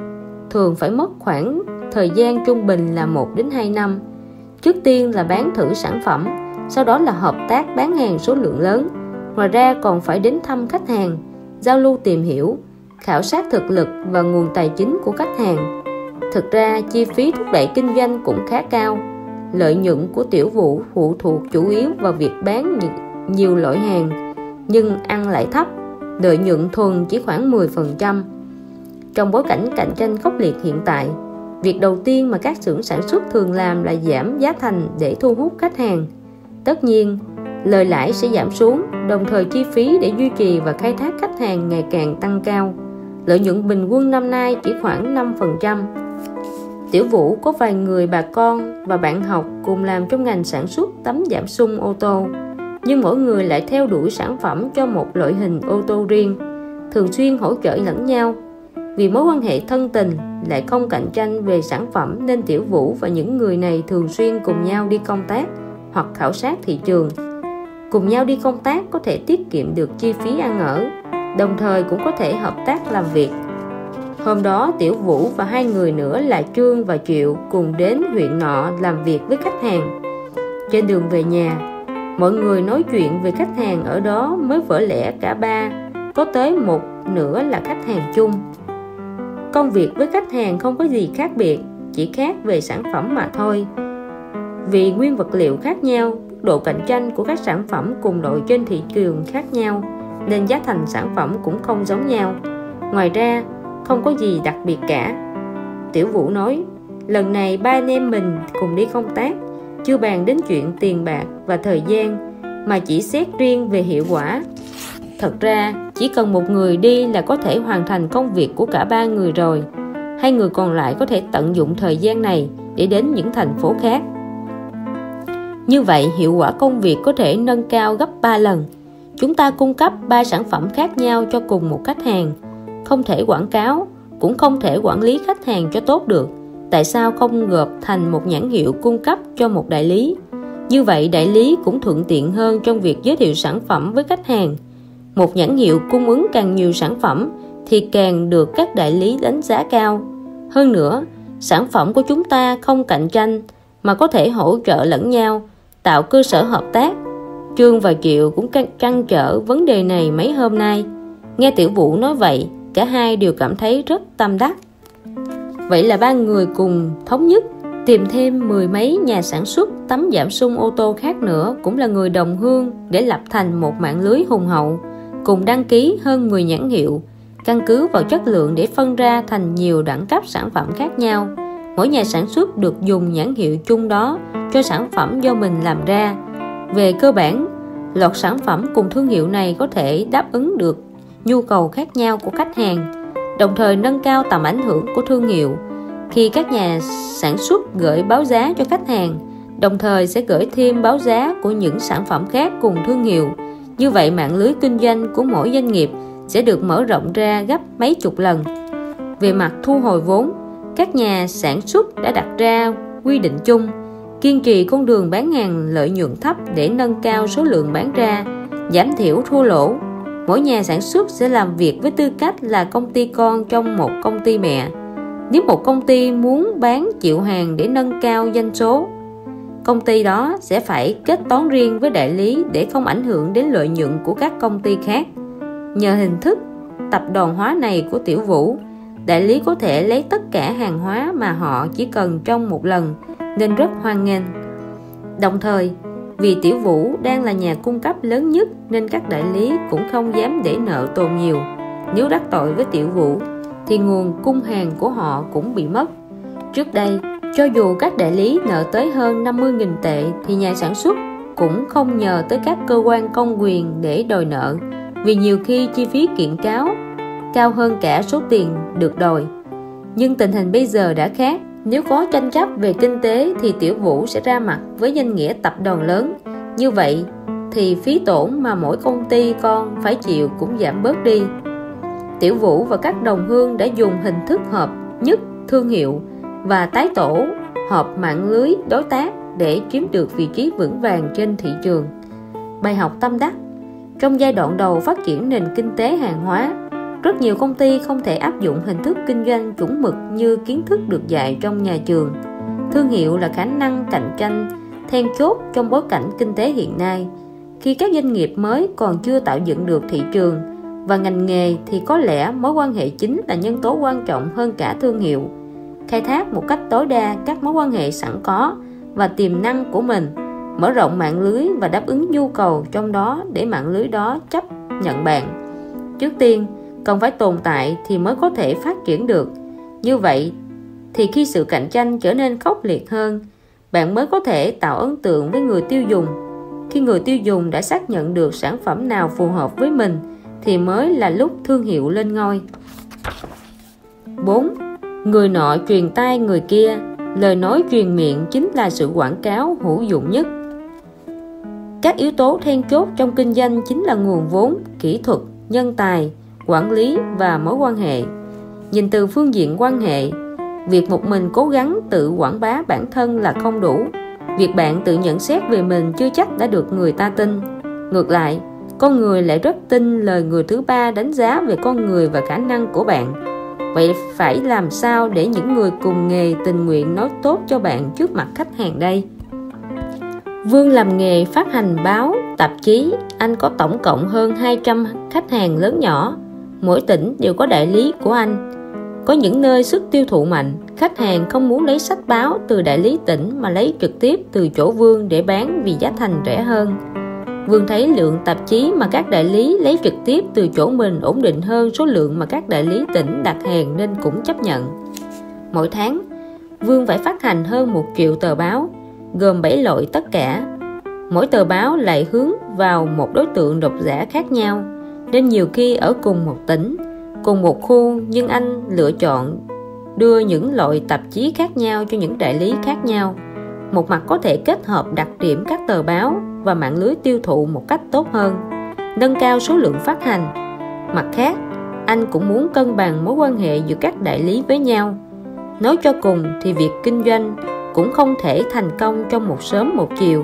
thường phải mất khoảng thời gian trung bình là 1 đến 2 năm. Trước tiên là bán thử sản phẩm, sau đó là hợp tác bán hàng số lượng lớn. Ngoài ra còn phải đến thăm khách hàng, giao lưu tìm hiểu, khảo sát thực lực và nguồn tài chính của khách hàng. Thực ra, chi phí thúc đẩy kinh doanh cũng khá cao. Lợi nhuận của tiểu vụ phụ thuộc chủ yếu vào việc bán nhiều loại hàng, nhưng ăn lại thấp lợi nhuận thuần chỉ khoảng 10%. Trong bối cảnh cạnh tranh khốc liệt hiện tại, việc đầu tiên mà các xưởng sản xuất thường làm là giảm giá thành để thu hút khách hàng. Tất nhiên, lời lãi sẽ giảm xuống, đồng thời chi phí để duy trì và khai thác khách hàng ngày càng tăng cao. Lợi nhuận bình quân năm nay chỉ khoảng 5%. Tiểu Vũ có vài người bà con và bạn học cùng làm trong ngành sản xuất tấm giảm sung ô tô nhưng mỗi người lại theo đuổi sản phẩm cho một loại hình ô tô riêng, thường xuyên hỗ trợ lẫn nhau. Vì mối quan hệ thân tình lại không cạnh tranh về sản phẩm nên tiểu vũ và những người này thường xuyên cùng nhau đi công tác hoặc khảo sát thị trường. Cùng nhau đi công tác có thể tiết kiệm được chi phí ăn ở, đồng thời cũng có thể hợp tác làm việc. Hôm đó, tiểu vũ và hai người nữa là trương và triệu cùng đến huyện nọ làm việc với khách hàng. Trên đường về nhà mọi người nói chuyện về khách hàng ở đó mới vỡ lẽ cả ba. Có tới một nửa là khách hàng chung. Công việc với khách hàng không có gì khác biệt, chỉ khác về sản phẩm mà thôi. Vì nguyên vật liệu khác nhau, độ cạnh tranh của các sản phẩm cùng loại trên thị trường khác nhau, nên giá thành sản phẩm cũng không giống nhau. Ngoài ra, không có gì đặc biệt cả. Tiểu vũ nói, lần này ba anh em mình cùng đi công tác chưa bàn đến chuyện tiền bạc và thời gian mà chỉ xét riêng về hiệu quả thật ra chỉ cần một người đi là có thể hoàn thành công việc của cả ba người rồi hai người còn lại có thể tận dụng thời gian này để đến những thành phố khác Như vậy hiệu quả công việc có thể nâng cao gấp 3 lần. Chúng ta cung cấp 3 sản phẩm khác nhau cho cùng một khách hàng. Không thể quảng cáo, cũng không thể quản lý khách hàng cho tốt được. Tại sao không gộp thành một nhãn hiệu cung cấp cho một đại lý? Như vậy đại lý cũng thuận tiện hơn trong việc giới thiệu sản phẩm với khách hàng. Một nhãn hiệu cung ứng càng nhiều sản phẩm thì càng được các đại lý đánh giá cao. Hơn nữa, sản phẩm của chúng ta không cạnh tranh mà có thể hỗ trợ lẫn nhau, tạo cơ sở hợp tác. Trương và Triệu cũng trăn trở vấn đề này mấy hôm nay. Nghe Tiểu Vũ nói vậy, cả hai đều cảm thấy rất tâm đắc. Vậy là ba người cùng thống nhất, tìm thêm mười mấy nhà sản xuất tấm giảm sung ô tô khác nữa cũng là người đồng hương để lập thành một mạng lưới hùng hậu, cùng đăng ký hơn 10 nhãn hiệu, căn cứ vào chất lượng để phân ra thành nhiều đẳng cấp sản phẩm khác nhau. Mỗi nhà sản xuất được dùng nhãn hiệu chung đó cho sản phẩm do mình làm ra. Về cơ bản loạt sản phẩm cùng thương hiệu này có thể đáp ứng được nhu cầu khác nhau của khách hàng đồng thời nâng cao tầm ảnh hưởng của thương hiệu. Khi các nhà sản xuất gửi báo giá cho khách hàng, đồng thời sẽ gửi thêm báo giá của những sản phẩm khác cùng thương hiệu. Như vậy, mạng lưới kinh doanh của mỗi doanh nghiệp sẽ được mở rộng ra gấp mấy chục lần. Về mặt thu hồi vốn, các nhà sản xuất đã đặt ra quy định chung, kiên trì con đường bán hàng lợi nhuận thấp để nâng cao số lượng bán ra, giảm thiểu thua lỗ mỗi nhà sản xuất sẽ làm việc với tư cách là công ty con trong một công ty mẹ. Nếu một công ty muốn bán chịu hàng để nâng cao doanh số, công ty đó sẽ phải kết toán riêng với đại lý để không ảnh hưởng đến lợi nhuận của các công ty khác. Nhờ hình thức tập đoàn hóa này của tiểu vũ, đại lý có thể lấy tất cả hàng hóa mà họ chỉ cần trong một lần nên rất hoan nghênh. Đồng thời vì tiểu vũ đang là nhà cung cấp lớn nhất, nên các đại lý cũng không dám để nợ tồn nhiều. Nếu đắc tội với tiểu vũ, thì nguồn cung hàng của họ cũng bị mất. Trước đây, cho dù các đại lý nợ tới hơn 50.000 tệ, thì nhà sản xuất cũng không nhờ tới các cơ quan công quyền để đòi nợ. Vì nhiều khi chi phí kiện cáo cao hơn cả số tiền được đòi. Nhưng tình hình bây giờ đã khác nếu có tranh chấp về kinh tế thì tiểu vũ sẽ ra mặt với danh nghĩa tập đoàn lớn. Như vậy thì phí tổn mà mỗi công ty con phải chịu cũng giảm bớt đi. Tiểu vũ và các đồng hương đã dùng hình thức hợp nhất thương hiệu và tái tổ hợp mạng lưới đối tác để chiếm được vị trí vững vàng trên thị trường. Bài học tâm đắc, trong giai đoạn đầu phát triển nền kinh tế hàng hóa rất nhiều công ty không thể áp dụng hình thức kinh doanh chuẩn mực như kiến thức được dạy trong nhà trường. Thương hiệu là khả năng cạnh tranh then chốt trong bối cảnh kinh tế hiện nay. Khi các doanh nghiệp mới còn chưa tạo dựng được thị trường và ngành nghề thì có lẽ mối quan hệ chính là nhân tố quan trọng hơn cả thương hiệu. Khai thác một cách tối đa các mối quan hệ sẵn có và tiềm năng của mình, mở rộng mạng lưới và đáp ứng nhu cầu trong đó để mạng lưới đó chấp nhận bạn. Trước tiên cần phải tồn tại thì mới có thể phát triển được. Như vậy, thì khi sự cạnh tranh trở nên khốc liệt hơn, bạn mới có thể tạo ấn tượng với người tiêu dùng. Khi người tiêu dùng đã xác nhận được sản phẩm nào phù hợp với mình, thì mới là lúc thương hiệu lên ngôi. 4. Người nọ truyền tai người kia. Lời nói truyền miệng chính là sự quảng cáo hữu dụng nhất. Các yếu tố then chốt trong kinh doanh chính là nguồn vốn, kỹ thuật, nhân tài quản lý và mối quan hệ. Nhìn từ phương diện quan hệ việc một mình cố gắng tự quảng bá bản thân là không đủ. Việc bạn tự nhận xét về mình chưa chắc đã được người ta tin. Ngược lại con người lại rất tin lời người thứ ba đánh giá về con người và khả năng của bạn. Vậy phải làm sao để những người cùng nghề tình nguyện nói tốt cho bạn trước mặt khách hàng đây? Vương làm nghề phát hành báo, tạp chí, anh có tổng cộng hơn 200 khách hàng lớn nhỏ. Mỗi tỉnh đều có đại lý của anh. Có những nơi sức tiêu thụ mạnh, khách hàng không muốn lấy sách báo từ đại lý tỉnh mà lấy trực tiếp từ chỗ Vương để bán vì giá thành rẻ hơn. Vương thấy lượng tạp chí mà các đại lý lấy trực tiếp từ chỗ mình ổn định hơn số lượng mà các đại lý tỉnh đặt hàng nên cũng chấp nhận. Mỗi tháng, Vương phải phát hành hơn một triệu tờ báo, gồm 7 loại tất cả. Mỗi tờ báo lại hướng vào một đối tượng độc giả khác nhau, nên nhiều khi ở cùng một tỉnh, cùng một khu nhưng anh lựa chọn đưa những loại tạp chí khác nhau cho những đại lý khác nhau. một mặt có thể kết hợp đặc điểm các tờ báo và mạng lưới tiêu thụ một cách tốt hơn nâng cao số lượng phát hành. Mặt khác anh cũng muốn cân bằng mối quan hệ giữa các đại lý với nhau. Nói cho cùng thì việc kinh doanh cũng không thể thành công trong một sớm một chiều.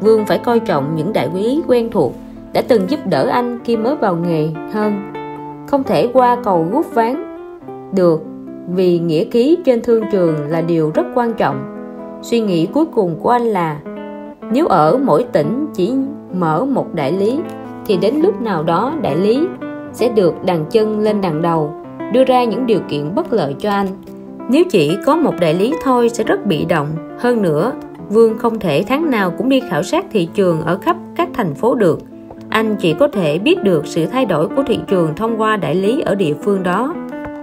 Vương phải coi trọng những đại lý quen thuộc đã từng giúp đỡ anh khi mới vào nghề hơn. Không thể qua cầu rút ván được, vì nghĩa khí trên thương trường là điều rất quan trọng. Suy nghĩ cuối cùng của anh là, nếu ở mỗi tỉnh chỉ mở một đại lý, thì đến lúc nào đó đại lý sẽ được đàn chân lên đằng đầu, đưa ra những điều kiện bất lợi cho anh. Nếu chỉ có một đại lý thôi sẽ rất bị động. Hơn nữa, Vương không thể tháng nào cũng đi khảo sát thị trường ở khắp các thành phố được anh chỉ có thể biết được sự thay đổi của thị trường thông qua đại lý ở địa phương đó.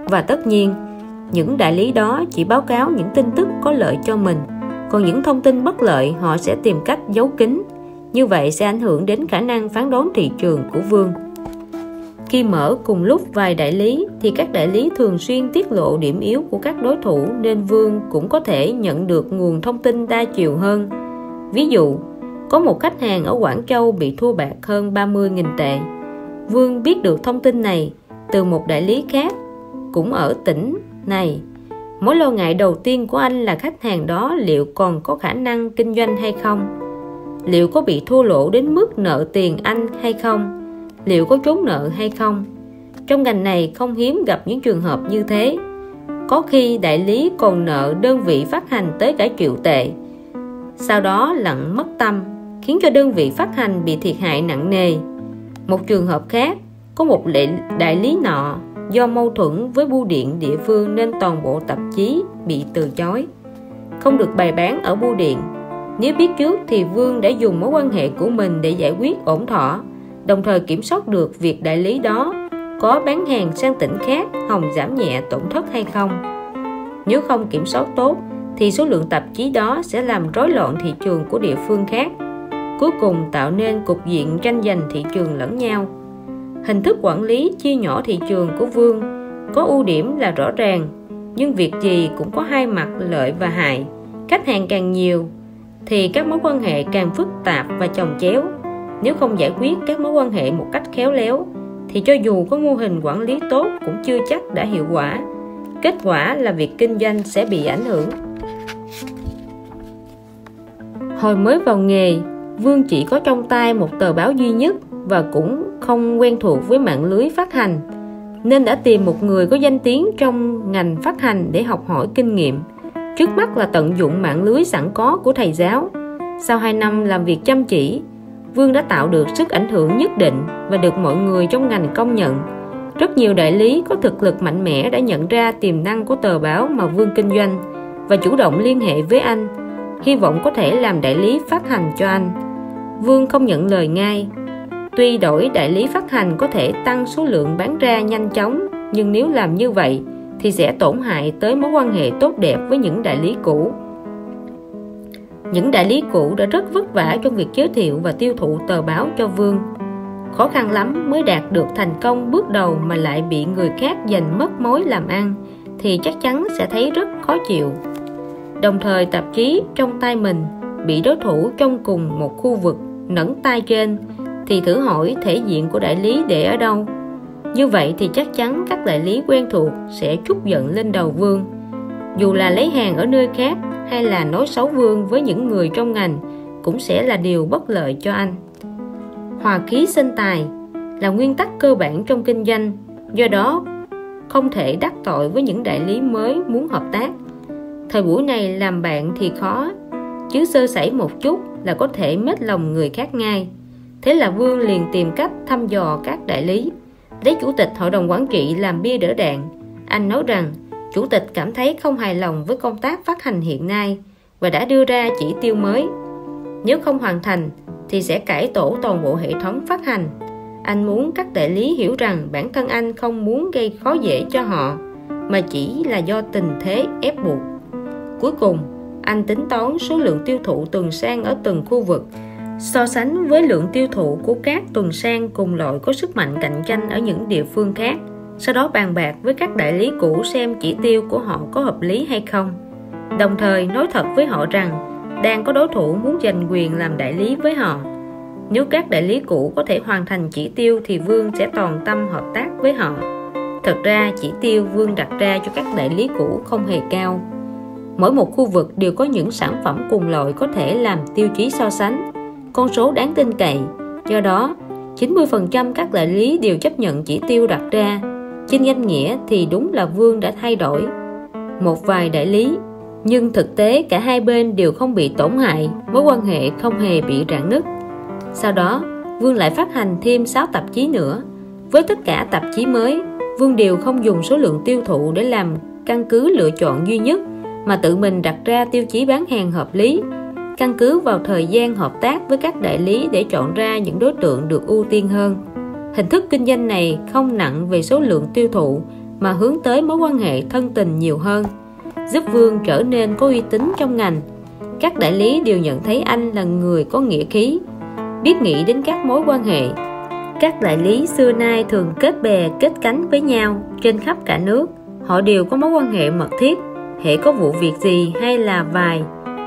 Và tất nhiên những đại lý đó chỉ báo cáo những tin tức có lợi cho mình. Còn những thông tin bất lợi họ sẽ tìm cách giấu kín. Như vậy sẽ ảnh hưởng đến khả năng phán đoán thị trường của Vương. Khi mở cùng lúc vài đại lý thì các đại lý thường xuyên tiết lộ điểm yếu của các đối thủ nên Vương cũng có thể nhận được nguồn thông tin đa chiều hơn. Ví dụ, có một khách hàng ở Quảng Châu bị thua bạc hơn 30.000 tệ. Vương biết được thông tin này từ một đại lý khác, cũng ở tỉnh này. Mối lo ngại đầu tiên của anh là khách hàng đó liệu còn có khả năng kinh doanh hay không? Liệu có bị thua lỗ đến mức nợ tiền anh hay không? liệu có trốn nợ hay không trong ngành này không hiếm gặp những trường hợp như thế có khi đại lý còn nợ đơn vị phát hành tới cả triệu tệ sau đó lặng mất tâm khiến cho đơn vị phát hành bị thiệt hại nặng nề. Một trường hợp khác có một lệ đại lý nọ do mâu thuẫn với bưu điện địa phương nên toàn bộ tạp chí bị từ chối. Không được bày bán ở bưu điện. Nếu biết trước thì Vương đã dùng mối quan hệ của mình để giải quyết ổn thỏa đồng thời kiểm soát được việc đại lý đó có bán hàng sang tỉnh khác hòng giảm nhẹ tổn thất hay không. Nếu không kiểm soát tốt thì số lượng tạp chí đó sẽ làm rối loạn thị trường của địa phương khác, cuối cùng tạo nên cục diện tranh giành thị trường lẫn nhau. Hình thức quản lý chia nhỏ thị trường của Vương có ưu điểm là rõ ràng, nhưng việc gì cũng có hai mặt lợi và hại. Khách hàng càng nhiều thì các mối quan hệ càng phức tạp và chồng chéo nếu không giải quyết các mối quan hệ một cách khéo léo thì cho dù có mô hình quản lý tốt cũng chưa chắc đã hiệu quả kết quả là việc kinh doanh sẽ bị ảnh hưởng hồi mới vào nghề vương chỉ có trong tay một tờ báo duy nhất và cũng không quen thuộc với mạng lưới phát hành nên đã tìm một người có danh tiếng trong ngành phát hành để học hỏi kinh nghiệm trước mắt là tận dụng mạng lưới sẵn có của thầy giáo sau 2 năm làm việc chăm chỉ Vương đã tạo được sức ảnh hưởng nhất định và được mọi người trong ngành công nhận. Rất nhiều đại lý có thực lực mạnh mẽ đã nhận ra tiềm năng của tờ báo mà Vương kinh doanh và chủ động liên hệ với anh, hy vọng có thể làm đại lý phát hành cho anh. Vương không nhận lời ngay. Tuy đổi đại lý phát hành có thể tăng số lượng bán ra nhanh chóng, nhưng nếu làm như vậy thì sẽ tổn hại tới mối quan hệ tốt đẹp với những đại lý cũ những đại lý cũ đã rất vất vả trong việc giới thiệu và tiêu thụ tờ báo cho Vương. Khó khăn lắm mới đạt được thành công bước đầu mà lại bị người khác giành mất mối làm ăn thì chắc chắn sẽ thấy rất khó chịu. Đồng thời tạp chí trong tay mình bị đối thủ trong cùng một khu vực nẫn tay trên, thì thử hỏi thể diện của đại lý để ở đâu. Như vậy thì chắc chắn các đại lý quen thuộc sẽ trút giận lên đầu Vương. Dù là lấy hàng ở nơi khác hay là nói xấu vương với những người trong ngành, cũng sẽ là điều bất lợi cho anh hòa khí sinh tài là nguyên tắc cơ bản trong kinh doanh, do đó không thể đắc tội với những đại lý mới muốn hợp tác thời buổi này làm bạn thì khó, chứ sơ sẩy một chút là có thể mất lòng người khác ngay. Thế là vương liền tìm cách thăm dò các đại lý. Lấy chủ tịch hội đồng quản trị làm bia đỡ đạn. Anh nói rằng, chủ tịch cảm thấy không hài lòng với công tác phát hành hiện nay và đã đưa ra chỉ tiêu mới. Nếu không hoàn thành, thì sẽ cải tổ toàn bộ hệ thống phát hành. Anh muốn các đại lý hiểu rằng bản thân anh không muốn gây khó dễ cho họ, mà chỉ là do tình thế ép buộc. Cuối cùng anh tính toán số lượng tiêu thụ tuần sang ở từng khu vực. So sánh với lượng tiêu thụ của các tuần sang cùng loại có sức mạnh cạnh tranh ở những địa phương khác, sau đó bàn bạc với các đại lý cũ xem chỉ tiêu của họ có hợp lý hay không. Đồng thời nói thật với họ rằng, đang có đối thủ muốn giành quyền làm đại lý với họ. Nếu các đại lý cũ có thể hoàn thành chỉ tiêu thì vương sẽ toàn tâm hợp tác với họ. Thật ra, chỉ tiêu vương đặt ra cho các đại lý cũ không hề cao mỗi một khu vực đều có những sản phẩm cùng loại có thể làm tiêu chí so sánh. Con số đáng tin cậy. Do đó 90% các đại lý đều chấp nhận chỉ tiêu đặt ra. Trên danh nghĩa thì đúng là Vương đã thay đổi. Một vài đại lý, nhưng thực tế cả hai bên đều không bị tổn hại, mối quan hệ không hề bị rạn nứt. Sau đó, Vương lại phát hành thêm 6 tạp chí nữa. Với tất cả tạp chí mới, Vương đều không dùng số lượng tiêu thụ để làm căn cứ lựa chọn duy nhất mà tự mình đặt ra tiêu chí bán hàng hợp lý, căn cứ vào thời gian hợp tác với các đại lý để chọn ra những đối tượng được ưu tiên hơn. Hình thức kinh doanh này không nặng về số lượng tiêu thụ, mà hướng tới mối quan hệ thân tình nhiều hơn, giúp Vương trở nên có uy tín trong ngành. Các đại lý đều nhận thấy anh là người có nghĩa khí, biết nghĩ đến các mối quan hệ. Các đại lý xưa nay thường kết bè, kết cánh với nhau trên khắp cả nước. Họ đều có mối quan hệ mật thiết hệ có vụ việc gì hay là vài,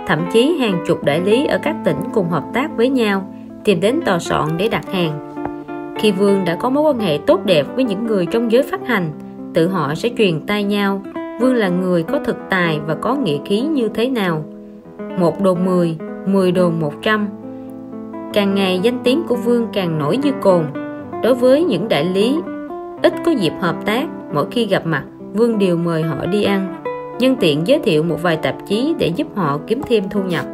thậm chí hàng chục đại lý ở các tỉnh cùng hợp tác với nhau, tìm đến tòa soạn để đặt hàng. Khi Vương đã có mối quan hệ tốt đẹp với những người trong giới phát hành, tự họ sẽ truyền tay nhau. Vương là người có thực tài và có nghĩa khí như thế nào? Một đồ 10 10 đồ 100 càng ngày danh tiếng của Vương càng nổi như cồn. Đối với những đại lý, ít có dịp hợp tác, mỗi khi gặp mặt, Vương đều mời họ đi ăn nhân tiện giới thiệu một vài tạp chí để giúp họ kiếm thêm thu nhập.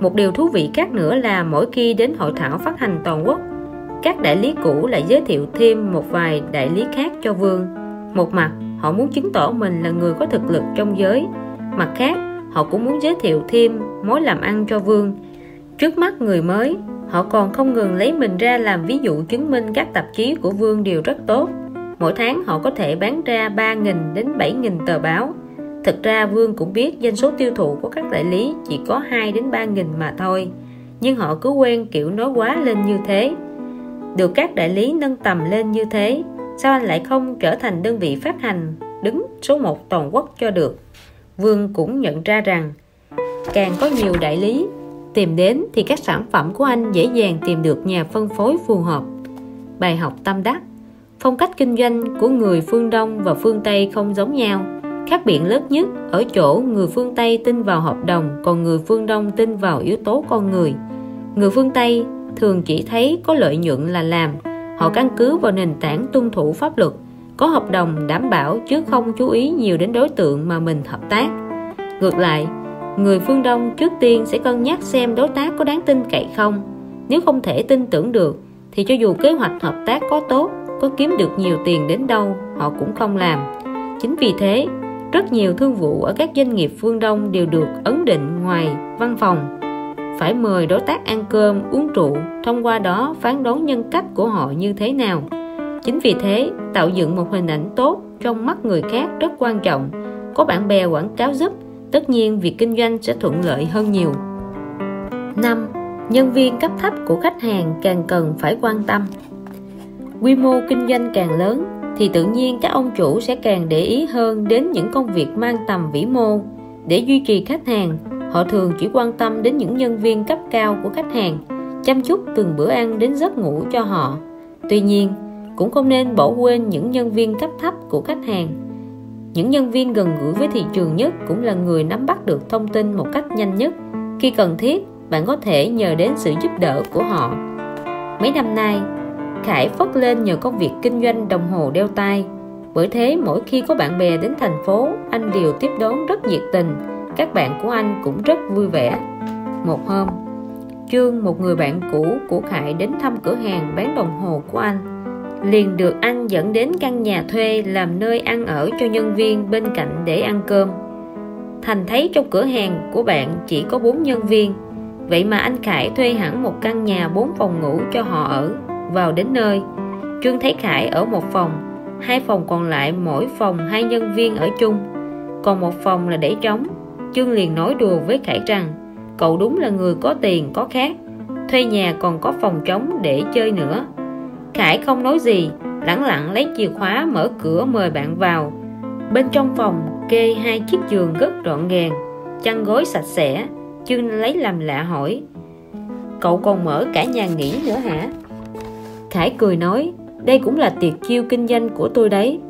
Một điều thú vị khác nữa là mỗi khi đến hội thảo phát hành toàn quốc, các đại lý cũ lại giới thiệu thêm một vài đại lý khác cho Vương. Một mặt, họ muốn chứng tỏ mình là người có thực lực trong giới. Mặt khác, họ cũng muốn giới thiệu thêm mối làm ăn cho Vương. Trước mắt người mới, họ còn không ngừng lấy mình ra làm ví dụ chứng minh các tạp chí của Vương đều rất tốt. Mỗi tháng họ có thể bán ra 3.000 đến 7.000 tờ báo thực ra Vương cũng biết doanh số tiêu thụ của các đại lý chỉ có 2 đến 3 nghìn mà thôi. Nhưng họ cứ quen kiểu nói quá lên như thế. Được các đại lý nâng tầm lên như thế, sao anh lại không trở thành đơn vị phát hành, đứng số 1 toàn quốc cho được? Vương cũng nhận ra rằng, càng có nhiều đại lý tìm đến thì các sản phẩm của anh dễ dàng tìm được nhà phân phối phù hợp. Bài học tâm đắc, phong cách kinh doanh của người phương Đông và phương Tây không giống nhau khác biệt lớn nhất. Ở chỗ người phương Tây tin vào hợp đồng, còn người phương Đông tin vào yếu tố con người. Người phương Tây thường chỉ thấy có lợi nhuận là làm. Họ căn cứ vào nền tảng tuân thủ pháp luật, có hợp đồng đảm bảo chứ không chú ý nhiều đến đối tượng mà mình hợp tác. Ngược lại, người phương đông trước tiên sẽ cân nhắc xem đối tác có đáng tin cậy không. Nếu không thể tin tưởng được, thì cho dù kế hoạch hợp tác có tốt, có kiếm được nhiều tiền đến đâu, họ cũng không làm. Chính vì thế rất nhiều thương vụ ở các doanh nghiệp phương đông đều được ấn định ngoài văn phòng. Phải mời đối tác ăn cơm, uống rượu, thông qua đó phán đoán nhân cách của họ như thế nào. Chính vì thế, tạo dựng một hình ảnh tốt trong mắt người khác rất quan trọng. Có bạn bè quảng cáo giúp, tất nhiên việc kinh doanh sẽ thuận lợi hơn nhiều. 5. Nhân viên cấp thấp của khách hàng càng cần phải quan tâm. Quy mô kinh doanh càng lớn thì tự nhiên các ông chủ sẽ càng để ý hơn đến những công việc mang tầm vĩ mô. Để duy trì khách hàng, họ thường chỉ quan tâm đến những nhân viên cấp cao của khách hàng, chăm chút từng bữa ăn đến giấc ngủ cho họ. Tuy nhiên, cũng không nên bỏ quên những nhân viên cấp thấp của khách hàng. Những nhân viên gần gũi với thị trường nhất cũng là người nắm bắt được thông tin một cách nhanh nhất. Khi cần thiết, bạn có thể nhờ đến sự giúp đỡ của họ. Mấy năm nay Khải phất lên nhờ công việc kinh doanh đồng hồ đeo tay bởi thế, mỗi khi có bạn bè đến thành phố, anh đều tiếp đón rất nhiệt tình. Các bạn của anh cũng rất vui vẻ. Một hôm, Trương, một người bạn cũ của Khải đến thăm cửa hàng bán đồng hồ của anh. Liền được anh dẫn đến căn nhà thuê làm nơi ăn ở cho nhân viên bên cạnh để ăn cơm. Thành thấy trong cửa hàng của bạn chỉ có bốn nhân viên. Vậy mà anh Khải thuê hẳn một căn nhà bốn phòng ngủ cho họ ở. Vào đến nơi. Trương thấy Khải ở một phòng, Hai phòng còn lại mỗi phòng hai nhân viên ở chung. Còn một phòng là để trống. Trương liền nói đùa với Khải rằng, cậu đúng là người có tiền, có khác. Thuê nhà còn có phòng trống để chơi nữa. Khải không nói gì, lẳng lặng lấy chìa khóa mở cửa mời bạn vào. Bên trong phòng kê hai chiếc giường rất gọn gàng chăn gối sạch sẽ. Chương lấy làm lạ hỏi, cậu còn mở cả nhà nghỉ nữa hả? Khải cười nói, đây cũng là tiệc chiêu kinh doanh của tôi đấy.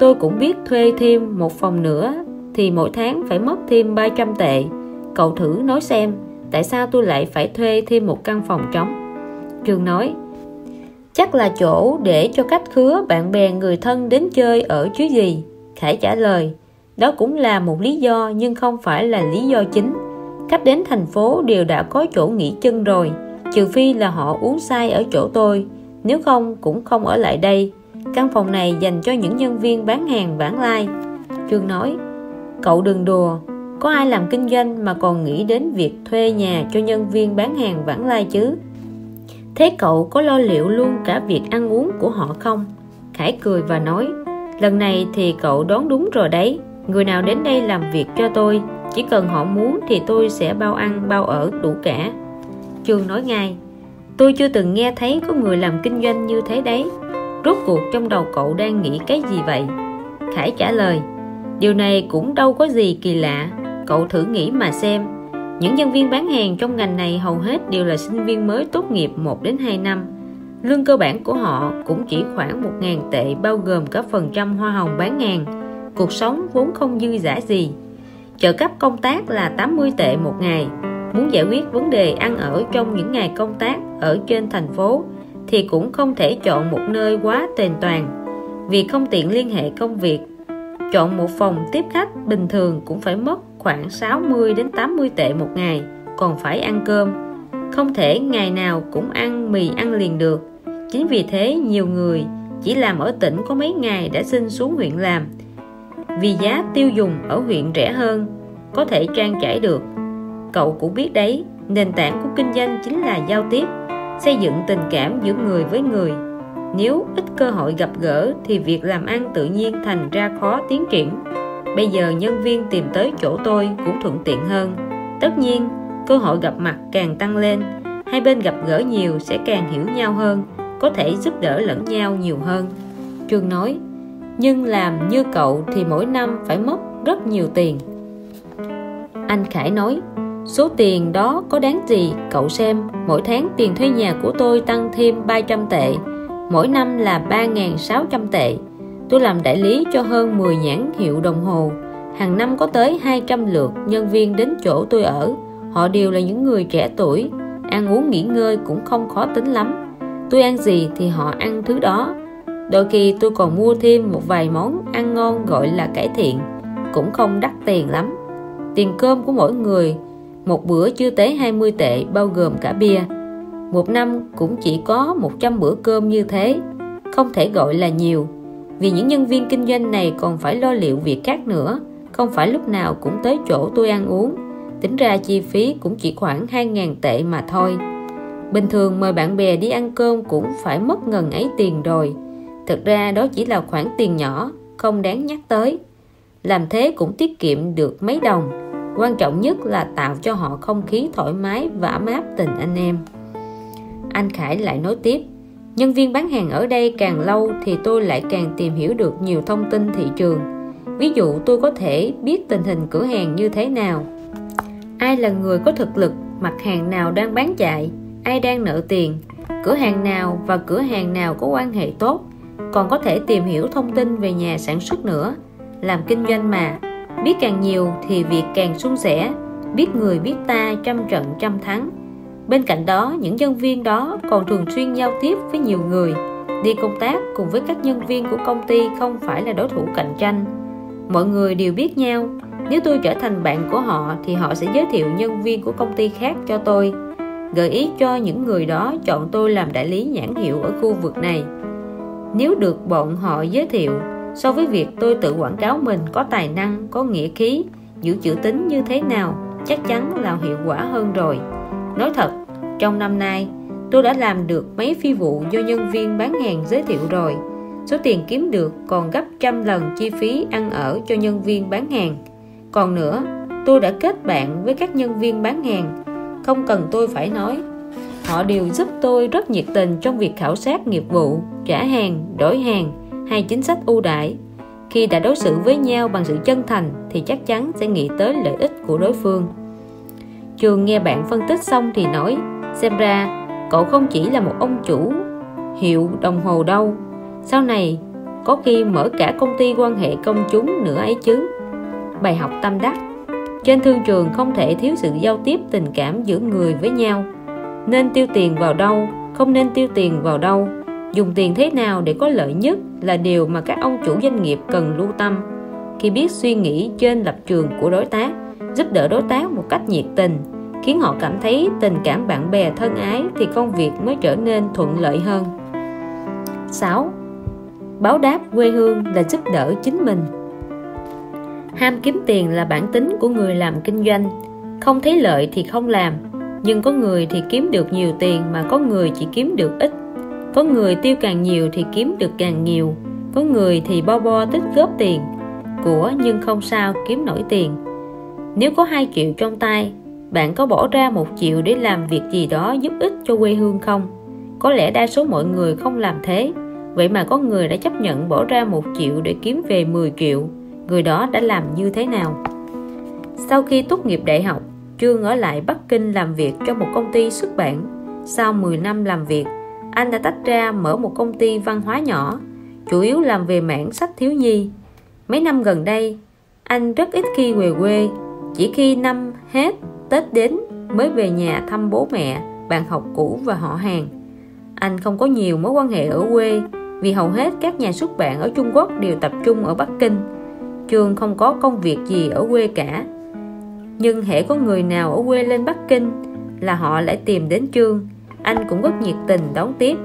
Tôi cũng biết thuê thêm một phòng nữa, thì mỗi tháng phải mất thêm 300 tệ. Cậu thử nói xem, tại sao tôi lại phải thuê thêm một căn phòng trống? Trường nói, chắc là chỗ để cho khách khứa bạn bè người thân đến chơi ở chứ gì. Khải trả lời, đó cũng là một lý do, nhưng không phải là lý do chính. Khách đến thành phố đều đã có chỗ nghỉ chân rồi, trừ phi là họ uống sai ở chỗ tôi nếu không, cũng không ở lại đây. Căn phòng này dành cho những nhân viên bán hàng vãng lai. Trương nói, cậu đừng đùa. Có ai làm kinh doanh mà còn nghĩ đến việc thuê nhà cho nhân viên bán hàng vãng lai chứ? Thế cậu có lo liệu luôn cả việc ăn uống của họ không? Khải cười và nói, lần này thì cậu đoán đúng rồi đấy. Người nào đến đây làm việc cho tôi, chỉ cần họ muốn thì tôi sẽ bao ăn, bao ở đủ cả. Trương nói ngay tôi chưa từng nghe thấy có người làm kinh doanh như thế đấy. Rốt cuộc trong đầu cậu đang nghĩ cái gì vậy? Khải trả lời, điều này cũng đâu có gì kỳ lạ. Cậu thử nghĩ mà xem. Những nhân viên bán hàng trong ngành này hầu hết đều là sinh viên mới tốt nghiệp 1 đến 2 năm. Lương cơ bản của họ cũng chỉ khoảng 1.000 tệ, bao gồm cả phần trăm hoa hồng bán hàng. Cuộc sống vốn không dư giả gì. Trợ cấp công tác là 80 tệ một ngày muốn giải quyết vấn đề ăn ở trong những ngày công tác ở trên thành phố, thì cũng không thể chọn một nơi quá tền toàn. Vì không tiện liên hệ công việc, chọn một phòng tiếp khách bình thường cũng phải mất khoảng 60 đến 80 tệ một ngày, còn phải ăn cơm. Không thể ngày nào cũng ăn mì ăn liền được. Chính vì thế, nhiều người chỉ làm ở tỉnh có mấy ngày đã xin xuống huyện làm. Vì giá tiêu dùng ở huyện rẻ hơn, có thể trang trải được cậu cũng biết đấy, nền tảng của kinh doanh chính là giao tiếp, xây dựng tình cảm giữa người với người. Nếu ít cơ hội gặp gỡ thì việc làm ăn tự nhiên thành ra khó tiến triển. Bây giờ nhân viên tìm tới chỗ tôi cũng thuận tiện hơn. Tất nhiên, cơ hội gặp mặt càng tăng lên, hai bên gặp gỡ nhiều sẽ càng hiểu nhau hơn, có thể giúp đỡ lẫn nhau nhiều hơn. Trương nói, nhưng làm như cậu thì mỗi năm phải mất rất nhiều tiền. Anh khải nói số tiền đó có đáng gì? Cậu xem, mỗi tháng tiền thuê nhà của tôi tăng thêm 300 tệ. Mỗi năm là 3.600 tệ. Tôi làm đại lý cho hơn 10 nhãn hiệu đồng hồ. Hàng năm có tới 200 lượt nhân viên đến chỗ tôi ở. Họ đều là những người trẻ tuổi. Ăn uống nghỉ ngơi cũng không khó tính lắm. Tôi ăn gì thì họ ăn thứ đó. Đôi khi tôi còn mua thêm một vài món ăn ngon gọi là cải thiện. Cũng không đắt tiền lắm. Tiền cơm của mỗi người một bữa chưa tới 20 tệ, bao gồm cả bia. Một năm cũng chỉ có 100 bữa cơm như thế, không thể gọi là nhiều. Vì những nhân viên kinh doanh này còn phải lo liệu việc khác nữa, không phải lúc nào cũng tới chỗ tôi ăn uống. Tính ra chi phí cũng chỉ khoảng 2.000 tệ mà thôi. Bình thường mời bạn bè đi ăn cơm cũng phải mất ngần ấy tiền rồi. Thực ra đó chỉ là khoản tiền nhỏ, không đáng nhắc tới. Làm thế cũng tiết kiệm được mấy đồng quan trọng nhất là tạo cho họ không khí thoải mái và ấm áp tình anh em. Anh Khải lại nói tiếp, nhân viên bán hàng ở đây càng lâu thì tôi lại càng tìm hiểu được nhiều thông tin thị trường. Ví dụ tôi có thể biết tình hình cửa hàng như thế nào. Ai là người có thực lực, mặt hàng nào đang bán chạy, ai đang nợ tiền, cửa hàng nào và cửa hàng nào có quan hệ tốt. Còn có thể tìm hiểu thông tin về nhà sản xuất nữa, làm kinh doanh mà biết càng nhiều thì việc càng suôn sẻ. Biết người, biết ta trăm trận trăm thắng. Bên cạnh đó, những nhân viên đó còn thường xuyên giao tiếp với nhiều người. Đi công tác cùng với các nhân viên của công ty không phải là đối thủ cạnh tranh. Mọi người đều biết nhau. Nếu tôi trở thành bạn của họ thì họ sẽ giới thiệu nhân viên của công ty khác cho tôi. Gợi ý cho những người đó chọn tôi làm đại lý nhãn hiệu ở khu vực này. Nếu được bọn họ giới thiệu so với việc tôi tự quảng cáo mình có tài năng, có nghĩa khí, giữ chữ tín như thế nào, chắc chắn là hiệu quả hơn rồi. Nói thật, trong năm nay, tôi đã làm được mấy phi vụ do nhân viên bán hàng giới thiệu rồi. Số tiền kiếm được còn gấp trăm lần chi phí ăn ở cho nhân viên bán hàng. Còn nữa, tôi đã kết bạn với các nhân viên bán hàng. Không cần tôi phải nói, họ đều giúp tôi rất nhiệt tình trong việc khảo sát nghiệp vụ, trả hàng, đổi hàng hay chính sách ưu đãi. Khi đã đối xử với nhau bằng sự chân thành thì chắc chắn sẽ nghĩ tới lợi ích của đối phương. Trường nghe bạn phân tích xong thì nói Xem ra cậu không chỉ là một ông chủ hiệu đồng hồ đâu. Sau này có khi mở cả công ty quan hệ công chúng nữa ấy chứ. Bài học tâm đắc. Trên thương trường không thể thiếu sự giao tiếp tình cảm giữa người với nhau. Nên tiêu tiền vào đâu, không nên tiêu tiền vào đâu. Dùng tiền thế nào để có lợi nhất là điều mà các ông chủ doanh nghiệp cần lưu tâm. Khi biết suy nghĩ trên lập trường của đối tác, Giúp đỡ đối tác một cách nhiệt tình, khiến họ cảm thấy tình cảm bạn bè thân ái thì công việc mới trở nên thuận lợi hơn. 6. Báo đáp quê hương là giúp đỡ chính mình. Ham kiếm tiền là bản tính của người làm kinh doanh. Không thấy lợi thì không làm, Nhưng có người thì kiếm được nhiều tiền mà có người chỉ kiếm được ít. Có người tiêu càng nhiều thì kiếm được càng nhiều. Có người thì bo bo tích góp tiền. Của nhưng không sao kiếm nổi tiền. Nếu có 2 triệu trong tay, bạn có bỏ ra một triệu để làm việc gì đó giúp ích cho quê hương không? Có lẽ đa số mọi người không làm thế. Vậy mà có người đã chấp nhận bỏ ra một triệu để kiếm về 10 triệu. Người đó đã làm như thế nào? Sau khi tốt nghiệp đại học, Trương ở lại Bắc Kinh làm việc cho một công ty xuất bản. Sau 10 năm làm việc anh đã tách ra mở một công ty văn hóa nhỏ chủ yếu làm về mảng sách thiếu nhi mấy năm gần đây anh rất ít khi về quê chỉ khi năm hết Tết đến mới về nhà thăm bố mẹ, bạn học cũ và họ hàng. Anh không có nhiều mối quan hệ ở quê vì hầu hết các nhà xuất bản ở Trung Quốc đều tập trung ở Bắc Kinh. Trường không có công việc gì ở quê cả. Nhưng hễ có người nào ở quê lên Bắc Kinh là họ lại tìm đến Trương. Anh cũng rất nhiệt tình đón tiếp.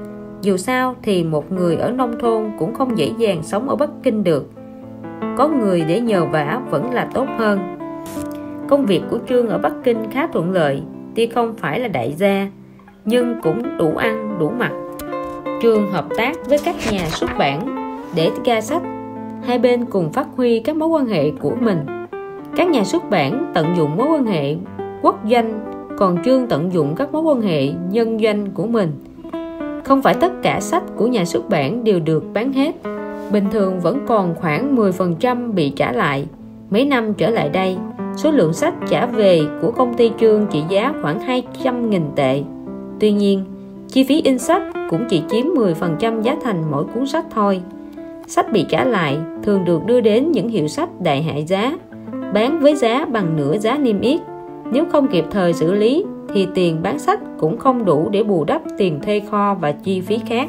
Dù sao thì một người ở nông thôn cũng không dễ dàng sống ở Bắc Kinh được. Có người để nhờ vả vẫn là tốt hơn. Công việc của Trương ở Bắc Kinh khá thuận lợi, tuy không phải là đại gia, nhưng cũng đủ ăn, đủ mặc. Trương hợp tác với các nhà xuất bản để ra sách, hai bên cùng phát huy các mối quan hệ của mình. Các nhà xuất bản tận dụng mối quan hệ quốc doanh, còn Trương tận dụng các mối quan hệ nhân doanh của mình. Không phải tất cả sách của nhà xuất bản đều được bán hết, bình thường vẫn còn khoảng 10% bị trả lại. Mấy năm trở lại đây, Số lượng sách trả về của công ty Trương trị giá khoảng 200.000 tệ. Tuy nhiên, chi phí in sách cũng chỉ chiếm 10% giá thành mỗi cuốn sách thôi. Sách bị trả lại thường được đưa đến những hiệu sách đại hại giá, bán với giá bằng nửa giá niêm yết. Nếu không kịp thời xử lý thì tiền bán sách cũng không đủ để bù đắp tiền thuê kho và chi phí khác.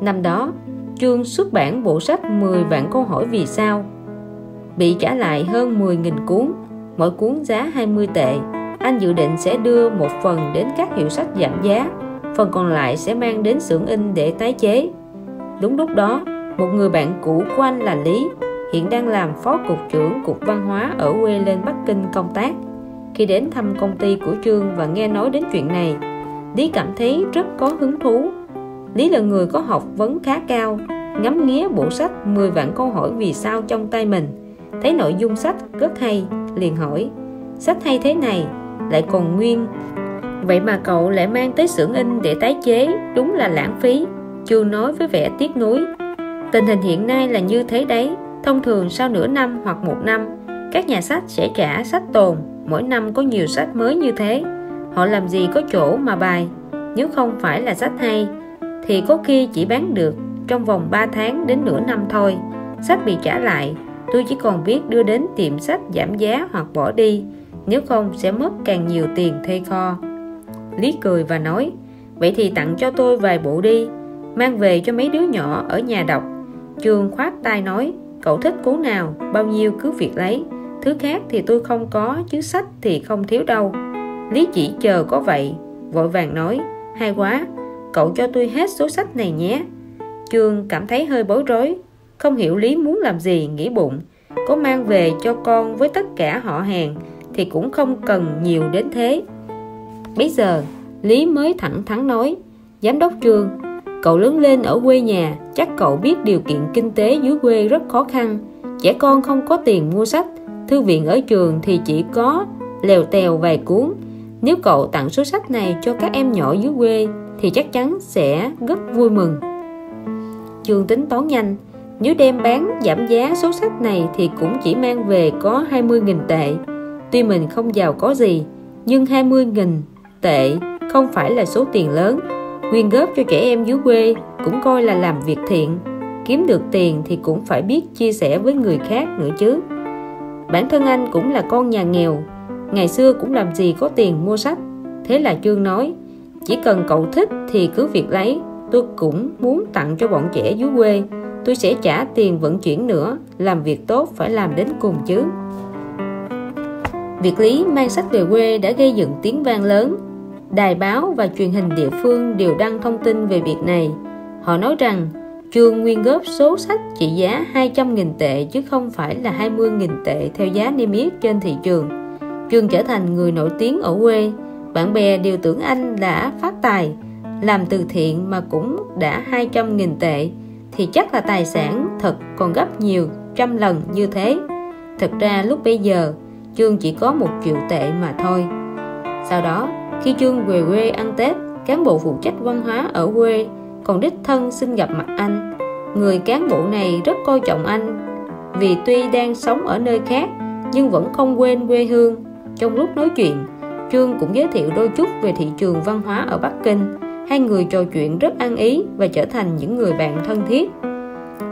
Năm đó, Trương xuất bản bộ sách 10 vạn câu hỏi vì sao bị trả lại hơn 10.000 cuốn, mỗi cuốn giá 20 tệ. Anh dự định sẽ đưa một phần đến các hiệu sách giảm giá, phần còn lại sẽ mang đến xưởng in để tái chế. Đúng lúc đó, một người bạn cũ của anh là Lý, hiện đang làm phó cục trưởng cục văn hóa ở quê lên Bắc Kinh công tác. Khi đến thăm công ty của Trương và nghe nói đến chuyện này, Lý cảm thấy rất có hứng thú. Lý là người có học vấn khá cao, ngắm nghía bộ sách 10 vạn câu hỏi vì sao trong tay mình. Thấy nội dung sách rất hay liền hỏi sách hay thế này lại còn nguyên? Vậy mà cậu lại mang tới xưởng in để tái chế đúng là lãng phí. Chưa nói với vẻ tiếc nuối. Tình hình hiện nay là như thế đấy thông thường sau nửa năm hoặc một năm các nhà sách sẽ trả sách tồn mỗi năm có nhiều sách mới như thế. Họ làm gì có chỗ mà bài? Nếu không phải là sách hay, thì có khi chỉ bán được trong vòng 3 tháng đến nửa năm thôi. Sách bị trả lại, tôi chỉ còn biết đưa đến tiệm sách giảm giá hoặc bỏ đi. Nếu không, sẽ mất càng nhiều tiền thuê kho. Lý cười và nói, vậy thì tặng cho tôi vài bộ đi, mang về cho mấy đứa nhỏ ở nhà đọc. Trường khoát tay nói, cậu thích cuốn nào, bao nhiêu cứ việc lấy thứ khác thì tôi không có, chứ sách thì không thiếu đâu. Lý chỉ chờ có vậy, vội vàng nói, hay quá, cậu cho tôi hết số sách này nhé. Chương cảm thấy hơi bối rối, không hiểu lý muốn làm gì, nghĩ bụng. Có mang về cho con với tất cả họ hàng thì cũng không cần nhiều đến thế. Bây giờ, lý mới thẳng thắn nói, giám đốc trương, cậu lớn lên ở quê nhà, chắc cậu biết điều kiện kinh tế dưới quê rất khó khăn. Trẻ con không có tiền mua sách thư viện ở trường thì chỉ có lèo tèo vài cuốn. Nếu cậu tặng số sách này cho các em nhỏ dưới quê thì chắc chắn sẽ rất vui mừng. Trường tính toán nhanh. Nếu đem bán giảm giá số sách này thì cũng chỉ mang về có 20.000 tệ. Tuy mình không giàu có gì, nhưng 20.000 tệ không phải là số tiền lớn. Quyên góp cho trẻ em dưới quê cũng coi là làm việc thiện. Kiếm được tiền thì cũng phải biết chia sẻ với người khác nữa chứ bản thân anh cũng là con nhà nghèo. Ngày xưa cũng làm gì có tiền mua sách. Thế là trương nói, chỉ cần cậu thích thì cứ việc lấy. Tôi cũng muốn tặng cho bọn trẻ dưới quê. Tôi sẽ trả tiền vận chuyển nữa. Làm việc tốt phải làm đến cùng chứ. Việc lý mang sách về quê đã gây dựng tiếng vang lớn. Đài báo và truyền hình địa phương đều đăng thông tin về việc này. Họ nói rằng Trương nguyên góp số sách trị giá 200.000 tệ chứ không phải là 20.000 tệ theo giá niêm yết trên thị trường. Trương trở thành người nổi tiếng ở quê, bạn bè đều tưởng anh đã phát tài, làm từ thiện mà cũng đã 200.000 tệ thì chắc là tài sản thật còn gấp nhiều trăm lần như thế. Thật ra lúc bây giờ Trương chỉ có một triệu tệ mà thôi. Sau đó, khi Trương về quê ăn Tết, cán bộ phụ trách văn hóa ở quê còn đích thân xin gặp mặt anh. Người cán bộ này rất coi trọng anh. Vì tuy đang sống ở nơi khác, nhưng vẫn không quên quê hương. Trong lúc nói chuyện, trương cũng giới thiệu đôi chút về thị trường văn hóa ở bắc kinh. Hai người trò chuyện rất ăn ý và trở thành những người bạn thân thiết.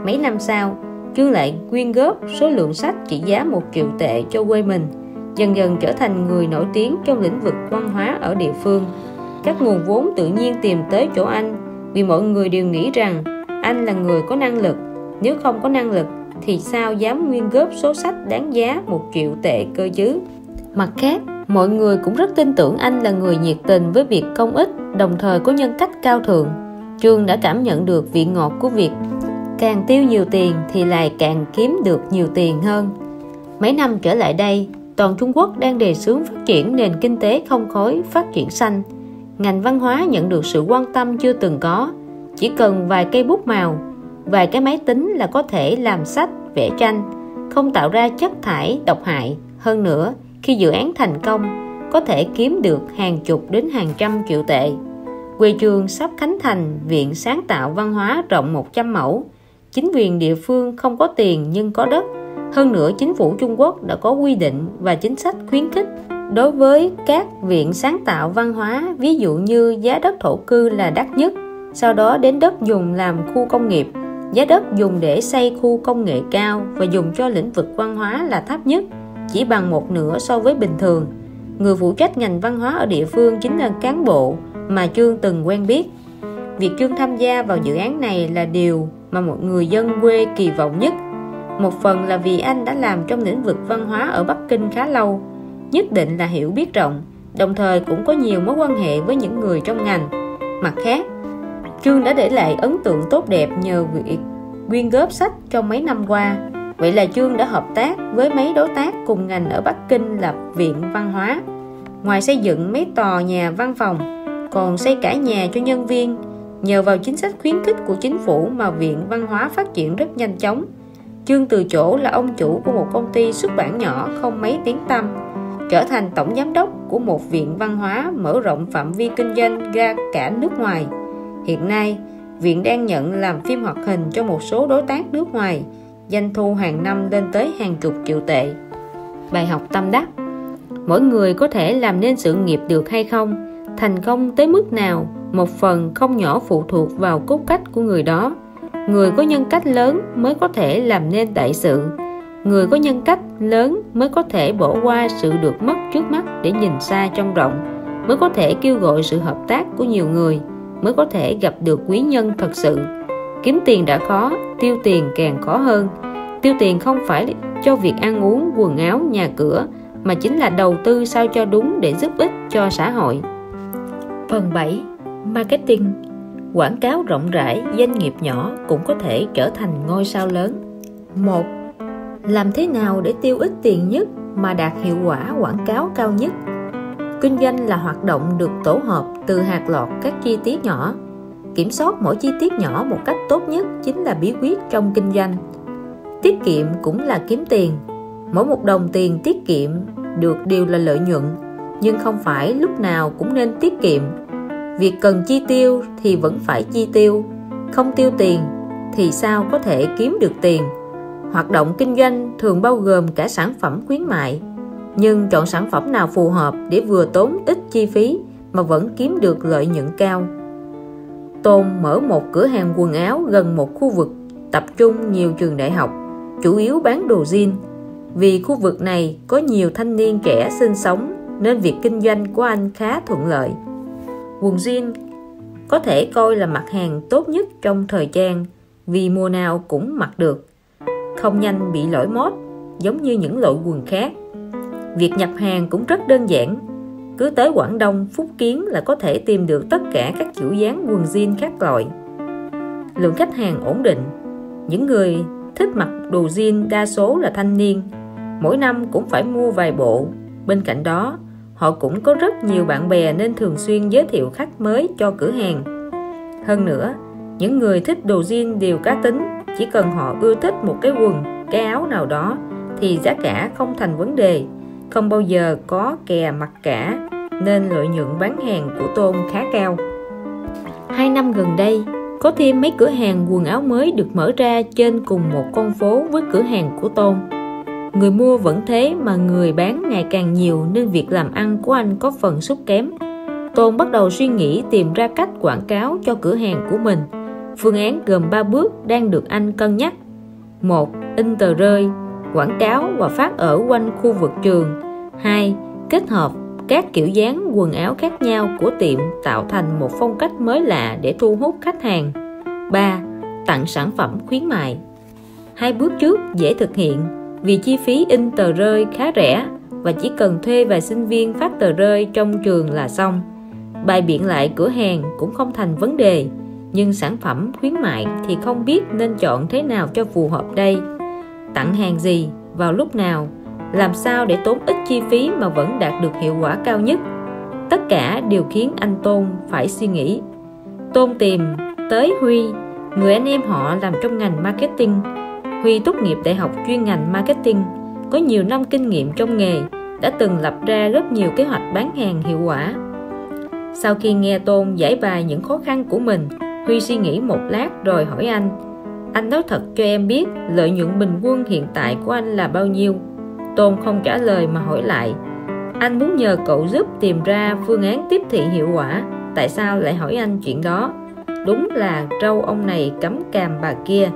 Mấy năm sau, trương lại quyên góp số lượng sách trị giá một triệu tệ cho quê mình, dần dần trở thành người nổi tiếng trong lĩnh vực văn hóa ở địa phương. Các nguồn vốn tự nhiên tìm tới chỗ anh vì mọi người đều nghĩ rằng anh là người có năng lực. Nếu không có năng lực, thì sao dám nguyên góp số sách đáng giá một triệu tệ cơ chứ? Mặt khác, mọi người cũng rất tin tưởng anh là người nhiệt tình với việc công ích, đồng thời có nhân cách cao thượng. Trương đã cảm nhận được vị ngọt của việc càng tiêu nhiều tiền thì lại càng kiếm được nhiều tiền hơn. Mấy năm trở lại đây, toàn trung quốc đang đề xướng phát triển nền kinh tế không khói, phát triển xanh ngành văn hóa nhận được sự quan tâm chưa từng có. Chỉ cần vài cây bút màu, vài cái máy tính là có thể làm sách, vẽ tranh, không tạo ra chất thải độc hại. Hơn nữa, khi dự án thành công, có thể kiếm được hàng chục đến hàng trăm triệu tệ. Quê trường sắp khánh thành, viện sáng tạo văn hóa rộng 100 mẫu. Chính quyền địa phương không có tiền nhưng có đất. Hơn nữa, chính phủ Trung Quốc đã có quy định và chính sách khuyến khích đối với các viện sáng tạo văn hóa, ví dụ như giá đất thổ cư là đắt nhất, sau đó đến đất dùng làm khu công nghiệp. Giá đất dùng để xây khu công nghệ cao và dùng cho lĩnh vực văn hóa là thấp nhất, chỉ bằng một nửa so với bình thường. Người phụ trách ngành văn hóa ở địa phương chính là cán bộ mà Trương từng quen biết. Việc Trương tham gia vào dự án này là điều mà một người dân quê kỳ vọng nhất. Một phần là vì anh đã làm trong lĩnh vực văn hóa ở Bắc Kinh khá lâu nhất định là hiểu biết rộng, đồng thời cũng có nhiều mối quan hệ với những người trong ngành. Mặt khác, Trương đã để lại ấn tượng tốt đẹp nhờ việc quyên góp sách trong mấy năm qua. Vậy là Trương đã hợp tác với mấy đối tác cùng ngành ở Bắc Kinh lập viện văn hóa, ngoài xây dựng mấy tòa nhà văn phòng, còn xây cả nhà cho nhân viên. Nhờ vào chính sách khuyến khích của chính phủ mà viện văn hóa phát triển rất nhanh chóng. Trương từ chỗ là ông chủ của một công ty xuất bản nhỏ không mấy tiếng tăm trở thành tổng giám đốc của một viện văn hóa mở rộng phạm vi kinh doanh ra cả nước ngoài. Hiện nay, viện đang nhận làm phim hoạt hình cho một số đối tác nước ngoài, doanh thu hàng năm lên tới hàng chục triệu tệ. Bài học tâm đắc Mỗi người có thể làm nên sự nghiệp được hay không, thành công tới mức nào, một phần không nhỏ phụ thuộc vào cốt cách của người đó. Người có nhân cách lớn mới có thể làm nên đại sự, người có nhân cách lớn mới có thể bỏ qua sự được mất trước mắt để nhìn xa trong rộng, mới có thể kêu gọi sự hợp tác của nhiều người, mới có thể gặp được quý nhân thật sự. Kiếm tiền đã khó, tiêu tiền càng khó hơn. Tiêu tiền không phải cho việc ăn uống, quần áo, nhà cửa, mà chính là đầu tư sao cho đúng để giúp ích cho xã hội. Phần 7 marketing. Quảng cáo rộng rãi, doanh nghiệp nhỏ cũng có thể trở thành ngôi sao lớn. Một làm thế nào để tiêu ít tiền nhất mà đạt hiệu quả quảng cáo cao nhất? Kinh doanh là hoạt động được tổ hợp từ hạt lọt các chi tiết nhỏ. Kiểm soát mỗi chi tiết nhỏ một cách tốt nhất chính là bí quyết trong kinh doanh. Tiết kiệm cũng là kiếm tiền. Mỗi một đồng tiền tiết kiệm được đều là lợi nhuận, nhưng không phải lúc nào cũng nên tiết kiệm. Việc cần chi tiêu thì vẫn phải chi tiêu. Không tiêu tiền thì sao có thể kiếm được tiền? Hoạt động kinh doanh thường bao gồm cả sản phẩm khuyến mại, nhưng chọn sản phẩm nào phù hợp để vừa tốn ít chi phí mà vẫn kiếm được lợi nhuận cao. Tôn mở một cửa hàng quần áo gần một khu vực, tập trung nhiều trường đại học, chủ yếu bán đồ jean. Vì khu vực này có nhiều thanh niên trẻ sinh sống nên việc kinh doanh của anh khá thuận lợi. Quần jean có thể coi là mặt hàng tốt nhất trong thời trang, vì mùa nào cũng mặc được không nhanh bị lỗi mốt, giống như những loại quần khác. Việc nhập hàng cũng rất đơn giản. Cứ tới Quảng Đông, Phúc Kiến là có thể tìm được tất cả các kiểu dáng quần jean khác loại. Lượng khách hàng ổn định. Những người thích mặc đồ jean đa số là thanh niên. Mỗi năm cũng phải mua vài bộ. Bên cạnh đó họ cũng có rất nhiều bạn bè nên thường xuyên giới thiệu khách mới cho cửa hàng. Hơn nữa những người thích đồ jean đều cá tính chỉ cần họ ưa thích một cái quần, cái áo nào đó thì giá cả không thành vấn đề. Không bao giờ có kè mặc cả, nên lợi nhuận bán hàng của Tôn khá cao. Hai năm gần đây, có thêm mấy cửa hàng quần áo mới được mở ra trên cùng một con phố với cửa hàng của Tôn. Người mua vẫn thế mà người bán ngày càng nhiều nên việc làm ăn của anh có phần sút kém. Tôn bắt đầu suy nghĩ tìm ra cách quảng cáo cho cửa hàng của mình phương án gồm 3 bước đang được anh cân nhắc một, in tờ rơi, quảng cáo và phát ở quanh khu vực trường 2. Kết hợp các kiểu dáng quần áo khác nhau của tiệm tạo thành một phong cách mới lạ để thu hút khách hàng 3. Tặng sản phẩm khuyến mại Hai bước trước dễ thực hiện, vì chi phí in tờ rơi khá rẻ và chỉ cần thuê vài sinh viên phát tờ rơi trong trường là xong bài biện lại cửa hàng cũng không thành vấn đề nhưng sản phẩm khuyến mại thì không biết nên chọn thế nào cho phù hợp đây. Tặng hàng gì, vào lúc nào, làm sao để tốn ít chi phí mà vẫn đạt được hiệu quả cao nhất? Tất cả đều khiến anh Tôn phải suy nghĩ. Tôn tìm tới Huy, người anh em họ làm trong ngành marketing. Huy tốt nghiệp đại học chuyên ngành marketing, có nhiều năm kinh nghiệm trong nghề, đã từng lập ra rất nhiều kế hoạch bán hàng hiệu quả. Sau khi nghe Tôn giải bài những khó khăn của mình Huy suy nghĩ một lát rồi hỏi anh. Anh nói thật cho em biết, lợi nhuận bình quân hiện tại của anh là bao nhiêu? Tôn không trả lời mà hỏi lại. Anh muốn nhờ cậu giúp tìm ra phương án tiếp thị hiệu quả. Tại sao lại hỏi anh chuyện đó? Đúng là trâu ông này cấm càm bà kia.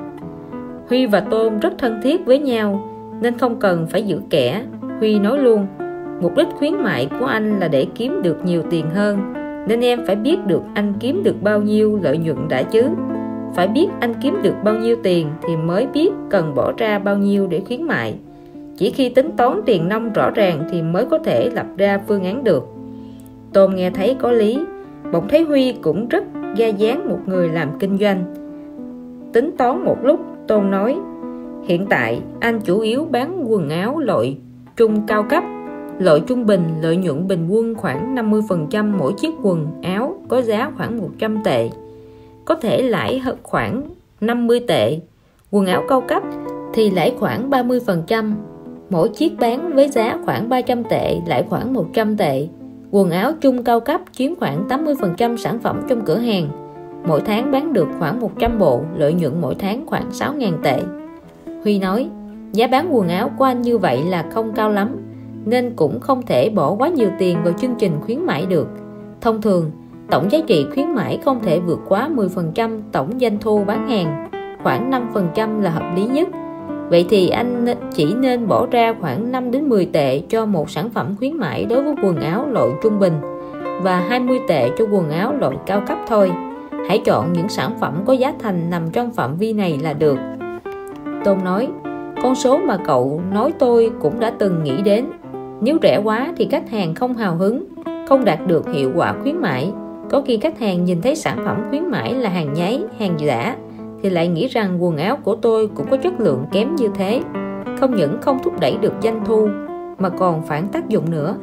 Huy và Tôn rất thân thiết với nhau, Nên không cần phải giữ kẻ. Huy nói luôn, Mục đích khuyến mại của anh là để kiếm được nhiều tiền hơn. Nên em phải biết được anh kiếm được bao nhiêu lợi nhuận đã chứ. Phải biết anh kiếm được bao nhiêu tiền Thì mới biết cần bỏ ra bao nhiêu để khuyến mại. Chỉ khi tính toán tiền nông rõ ràng thì mới có thể lập ra phương án được. Tôn nghe thấy có lý, bỗng thấy Huy cũng rất ga dáng một người làm kinh doanh. Tính toán một lúc Tôn nói, hiện tại anh chủ yếu bán quần áo loại trung cao cấp Lợi trung bình, lợi nhuận bình quân khoảng 50% mỗi chiếc quần, áo có giá khoảng 100 tệ. Có thể lãi khoảng 50 tệ. Quần áo cao cấp thì lãi khoảng 30% mỗi chiếc bán với giá khoảng 300 tệ, lãi khoảng 100 tệ. Quần áo chung cao cấp chiếm khoảng 80% sản phẩm trong cửa hàng. Mỗi tháng bán được khoảng 100 bộ, lợi nhuận mỗi tháng khoảng 6.000 tệ. Huy nói, giá bán quần áo của anh như vậy là không cao lắm nên cũng không thể bỏ quá nhiều tiền vào chương trình khuyến mãi được thông thường tổng giá trị khuyến mãi không thể vượt quá 10% tổng doanh thu bán hàng khoảng 5% là hợp lý nhất Vậy thì anh chỉ nên bỏ ra khoảng 5 đến 10 tệ cho một sản phẩm khuyến mãi đối với quần áo loại trung bình và 20 tệ cho quần áo loại cao cấp thôi. Hãy chọn những sản phẩm có giá thành nằm trong phạm vi này là được. Tôn nói, con số mà cậu nói tôi cũng đã từng nghĩ đến. Nếu rẻ quá thì khách hàng không hào hứng, không đạt được hiệu quả khuyến mãi. Có khi khách hàng nhìn thấy sản phẩm khuyến mãi là hàng nháy, hàng giả thì lại nghĩ rằng quần áo của tôi cũng có chất lượng kém như thế. Không những không thúc đẩy được doanh thu mà còn phản tác dụng nữa.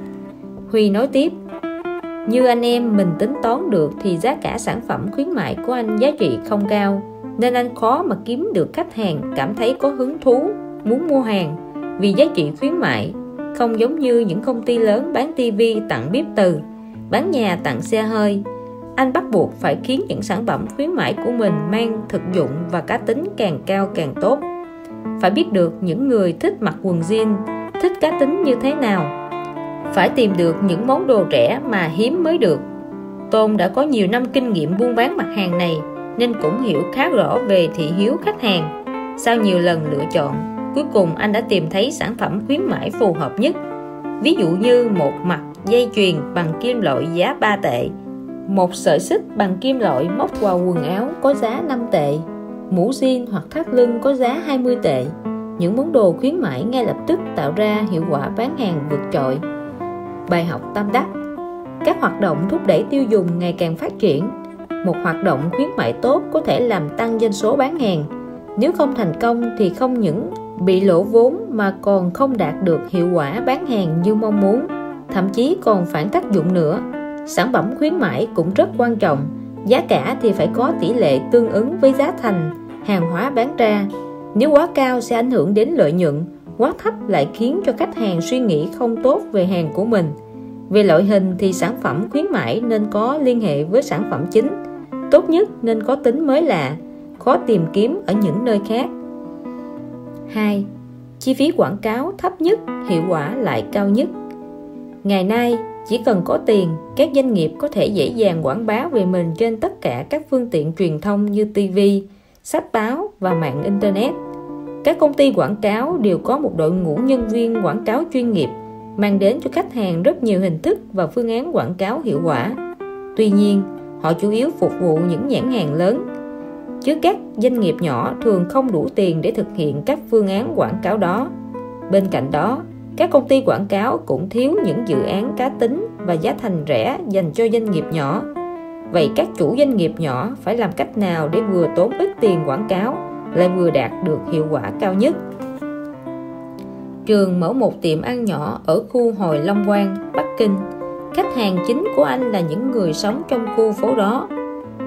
Huy nói tiếp như anh em mình tính toán được thì giá cả sản phẩm khuyến mại của anh giá trị không cao nên anh khó mà kiếm được khách hàng cảm thấy có hứng thú muốn mua hàng. Vì giá trị khuyến mại không giống như những công ty lớn bán tivi tặng bếp từ, bán nhà tặng xe hơi. Anh bắt buộc phải khiến những sản phẩm khuyến mãi của mình mang thực dụng và cá tính càng cao càng tốt. Phải biết được những người thích mặc quần jean, thích cá tính như thế nào. Phải tìm được những món đồ rẻ mà hiếm mới được. Tôn đã có nhiều năm kinh nghiệm buôn bán mặt hàng này, nên cũng hiểu khá rõ về thị hiếu khách hàng, sau nhiều lần lựa chọn cuối cùng anh đã tìm thấy sản phẩm khuyến mãi phù hợp nhất. Ví dụ như một mặt dây chuyền bằng kim loại giá 3 tệ, một sợi xích bằng kim loại móc vào quần áo có giá 5 tệ, mũ jean hoặc thắt lưng có giá 20 tệ. Những món đồ khuyến mãi ngay lập tức tạo ra hiệu quả bán hàng vượt trội. Bài học tâm đắc. Các hoạt động thúc đẩy tiêu dùng ngày càng phát triển. Một hoạt động khuyến mại tốt có thể làm tăng doanh số bán hàng. Nếu không thành công thì không những bị lỗ vốn mà còn không đạt được hiệu quả bán hàng như mong muốn, thậm chí còn phản tác dụng nữa. Sản phẩm khuyến mãi cũng rất quan trọng, giá cả thì phải có tỷ lệ tương ứng với giá thành, hàng hóa bán ra. Nếu quá cao sẽ ảnh hưởng đến lợi nhuận, quá thấp lại khiến cho khách hàng suy nghĩ không tốt về hàng của mình. Về loại hình thì sản phẩm khuyến mãi nên có liên hệ với sản phẩm chính. Tốt nhất nên có tính mới lạ, khó tìm kiếm ở những nơi khác. 2. Chi phí quảng cáo thấp nhất, hiệu quả lại cao nhất. Ngày nay, chỉ cần có tiền, các doanh nghiệp có thể dễ dàng quảng bá về mình trên tất cả các phương tiện truyền thông như TV, sách báo và mạng Internet. Các công ty quảng cáo đều có một đội ngũ nhân viên quảng cáo chuyên nghiệp mang đến cho khách hàng rất nhiều hình thức và phương án quảng cáo hiệu quả. Tuy nhiên, họ chủ yếu phục vụ những nhãn hàng lớn, chứ các doanh nghiệp nhỏ thường không đủ tiền để thực hiện các phương án quảng cáo đó. Bên cạnh đó, các công ty quảng cáo cũng thiếu những dự án cá tính và giá thành rẻ dành cho doanh nghiệp nhỏ. Vậy các chủ doanh nghiệp nhỏ phải làm cách nào để vừa tốn ít tiền quảng cáo lại vừa đạt được hiệu quả cao nhất? Trường mở một tiệm ăn nhỏ ở khu Hồi Long Quang, Bắc Kinh. Khách hàng chính của anh là những người sống trong khu phố đó.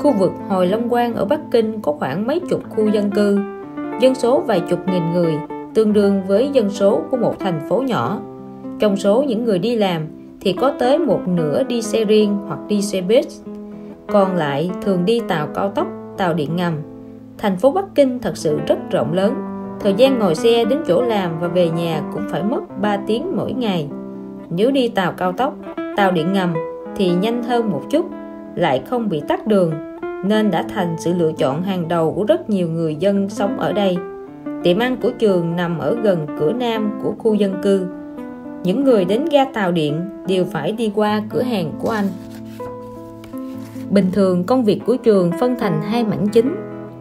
Khu vực Hồi Long Quang ở Bắc Kinh có khoảng mấy chục khu dân cư, dân số vài chục nghìn người, tương đương với dân số của một thành phố nhỏ. Trong số những người đi làm thì có tới một nửa đi xe riêng hoặc đi xe buýt, còn lại thường đi tàu cao tốc, tàu điện ngầm. Thành phố Bắc Kinh thật sự rất rộng lớn, Thời gian ngồi xe đến chỗ làm và về nhà cũng phải mất 3 tiếng mỗi ngày. Nếu đi tàu cao tốc, tàu điện ngầm thì nhanh hơn một chút, lại không bị tắt đường, nên đã thành sự lựa chọn hàng đầu của rất nhiều người dân sống ở đây. Tiệm ăn của trường nằm ở gần cửa nam của khu dân cư. Những người đến ga tàu điện đều phải đi qua cửa hàng của anh. Bình thường công việc của trường phân thành hai mảng chính.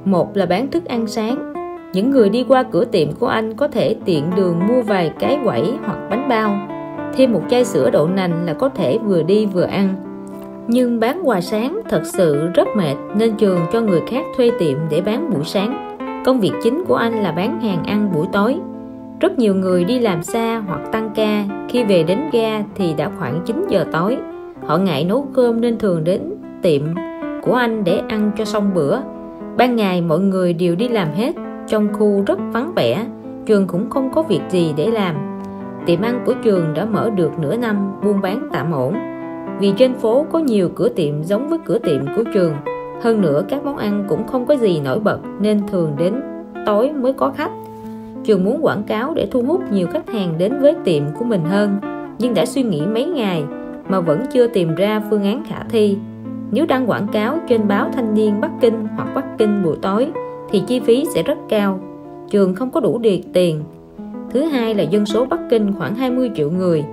Một là bán thức ăn sáng, những người đi qua cửa tiệm của anh có thể tiện đường mua vài cái quẩy hoặc bánh bao thêm một chai sữa đậu nành là có thể vừa đi vừa ăn nhưng bán quà sáng thật sự rất mệt, nên trường cho người khác thuê tiệm để bán buổi sáng. Công việc chính của anh là bán hàng ăn buổi tối. Rất nhiều người đi làm xa hoặc tăng ca. Khi về đến ga thì đã khoảng 9 giờ tối. Họ ngại nấu cơm nên thường đến tiệm của anh để ăn cho xong bữa. Ban ngày mọi người đều đi làm hết, trong khu rất vắng vẻ. Trường cũng không có việc gì để làm. Tiệm ăn của trường đã mở được nửa năm, buôn bán tạm ổn vì trên phố có nhiều cửa tiệm giống với cửa tiệm của trường. Hơn nữa, các món ăn cũng không có gì nổi bật nên thường đến tối mới có khách. Trường muốn quảng cáo để thu hút nhiều khách hàng đến với tiệm của mình hơn, nhưng đã suy nghĩ mấy ngày mà vẫn chưa tìm ra phương án khả thi. Nếu đăng quảng cáo trên báo thanh niên Bắc Kinh hoặc Bắc Kinh buổi tối, thì chi phí sẽ rất cao. Trường không có đủ điệt tiền. Thứ hai là dân số Bắc Kinh khoảng 20 triệu người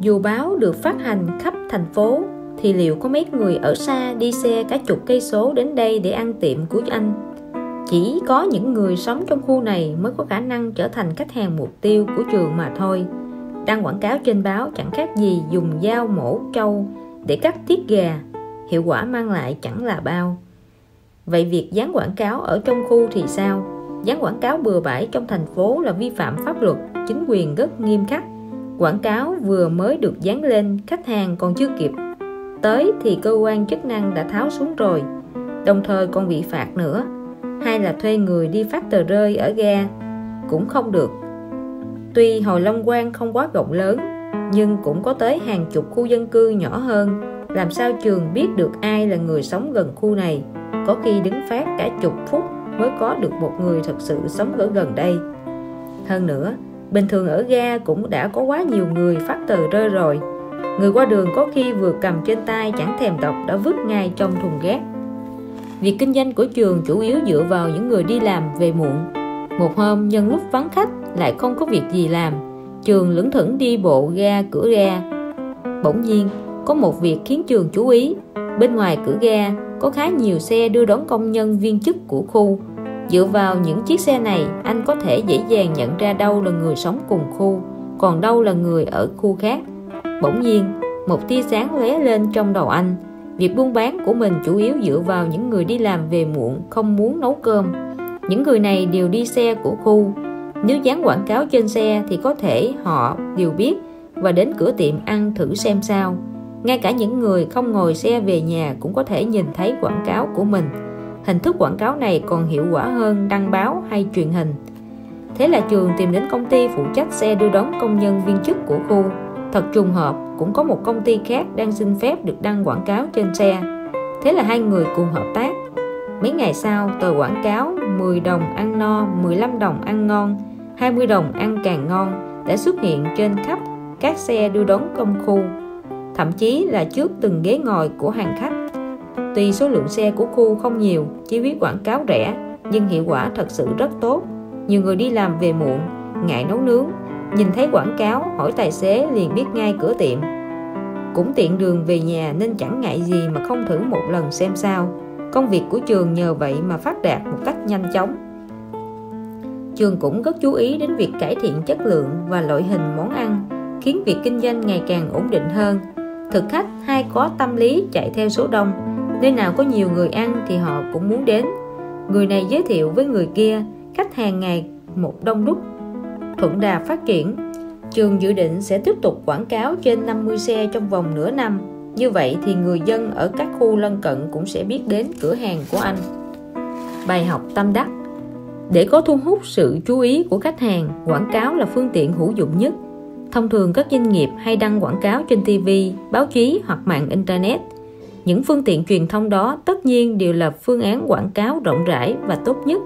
dù báo được phát hành khắp thành phố thì liệu có mấy người ở xa đi xe cả chục cây số đến đây để ăn tiệm của anh chỉ có những người sống trong khu này mới có khả năng trở thành khách hàng mục tiêu của trường mà thôi đăng quảng cáo trên báo chẳng khác gì dùng dao mổ trâu để cắt tiết gà hiệu quả mang lại chẳng là bao Vậy việc dán quảng cáo ở trong khu thì sao? Dán quảng cáo bừa bãi trong thành phố là vi phạm pháp luật, chính quyền rất nghiêm khắc. Quảng cáo vừa mới được dán lên, khách hàng còn chưa kịp tới thì cơ quan chức năng đã tháo xuống rồi, đồng thời còn bị phạt nữa. Hay là thuê người đi phát tờ rơi ở ga cũng không được. Tuy Hồi Long Quang không quá rộng lớn, nhưng cũng có tới hàng chục khu dân cư nhỏ hơn. Làm sao trường biết được ai là người sống gần khu này? có khi đứng phát cả chục phút mới có được một người thật sự sống ở gần đây hơn nữa bình thường ở ga cũng đã có quá nhiều người phát tờ rơi rồi. Người qua đường có khi vừa cầm trên tay chẳng thèm đọc đã vứt ngay trong thùng rác việc kinh doanh của trường chủ yếu dựa vào những người đi làm về muộn. Một hôm, nhân lúc vắng khách, lại không có việc gì làm, trường lững thững đi bộ ga cửa ga. Bỗng nhiên, có một việc khiến trường chú ý. Bên ngoài cửa ga, có khá nhiều xe đưa đón công nhân viên chức của khu dựa vào những chiếc xe này, anh có thể dễ dàng nhận ra đâu là người sống cùng khu, còn đâu là người ở khu khác. Bỗng nhiên, một tia sáng lóe lên trong đầu anh. Việc buôn bán của mình chủ yếu dựa vào những người đi làm về muộn, không muốn nấu cơm. Những người này đều đi xe của khu. Nếu dán quảng cáo trên xe thì có thể họ đều biết và đến cửa tiệm ăn thử xem sao. Ngay cả những người không ngồi xe về nhà cũng có thể nhìn thấy quảng cáo của mình hình thức quảng cáo này còn hiệu quả hơn đăng báo hay truyền hình. Thế là trường tìm đến công ty phụ trách xe đưa đón công nhân viên chức của khu. Thật trùng hợp, cũng có một công ty khác đang xin phép được đăng quảng cáo trên xe. Thế là hai người cùng hợp tác. Mấy ngày sau, tờ quảng cáo 10 đồng ăn no 15 đồng ăn ngon 20 đồng ăn càng ngon đã xuất hiện trên khắp các xe đưa đón công khu. Thậm chí là trước từng ghế ngồi của hàng khách tuy số lượng xe của khu không nhiều chỉ viết quảng cáo rẻ, nhưng hiệu quả thật sự rất tốt. Nhiều người đi làm về muộn, ngại nấu nướng. Nhìn thấy quảng cáo, hỏi tài xế liền biết ngay cửa tiệm. Cũng tiện đường về nhà nên chẳng ngại gì mà không thử một lần xem sao. Công việc của trường nhờ vậy mà phát đạt một cách nhanh chóng. Trường cũng rất chú ý đến việc cải thiện chất lượng và loại hình món ăn, khiến việc kinh doanh ngày càng ổn định hơn. Thực khách hay có tâm lý chạy theo số đông nơi nào có nhiều người ăn thì họ cũng muốn đến. Người này giới thiệu với người kia khách hàng ngày một đông đúc. Thuận đà phát triển. Trường dự định sẽ tiếp tục quảng cáo trên 50 xe trong vòng nửa năm. Như vậy thì người dân ở các khu lân cận cũng sẽ biết đến cửa hàng của anh. Bài học tâm đắc. Để có thu hút sự chú ý của khách hàng quảng cáo là phương tiện hữu dụng nhất. Thông thường các doanh nghiệp hay đăng quảng cáo trên TV, báo chí hoặc mạng Internet những phương tiện truyền thông đó tất nhiên đều là phương án quảng cáo rộng rãi và tốt nhất.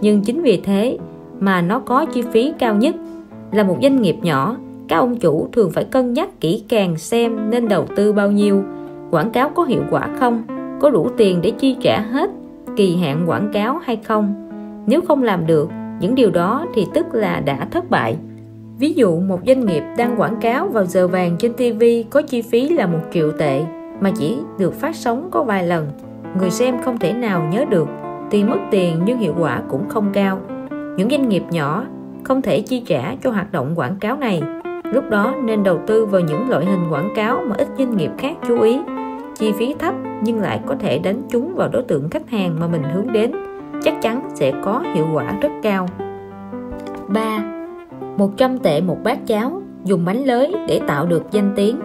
Nhưng chính vì thế mà nó có chi phí cao nhất. Là một doanh nghiệp nhỏ, các ông chủ thường phải cân nhắc kỹ càng xem nên đầu tư bao nhiêu, quảng cáo có hiệu quả không, có đủ tiền để chi trả hết, kỳ hạn quảng cáo hay không. Nếu không làm được, những điều đó thì tức là đã thất bại. Ví dụ một doanh nghiệp đang quảng cáo vào giờ vàng trên TV có chi phí là một triệu tệ mà chỉ được phát sóng có vài lần. Người xem không thể nào nhớ được, tuy mất tiền nhưng hiệu quả cũng không cao. Những doanh nghiệp nhỏ không thể chi trả cho hoạt động quảng cáo này. Lúc đó nên đầu tư vào những loại hình quảng cáo mà ít doanh nghiệp khác chú ý. Chi phí thấp nhưng lại có thể đánh trúng vào đối tượng khách hàng mà mình hướng đến. Chắc chắn sẽ có hiệu quả rất cao. 3. 100 tệ một bát cháo, dùng bánh lới để tạo được danh tiếng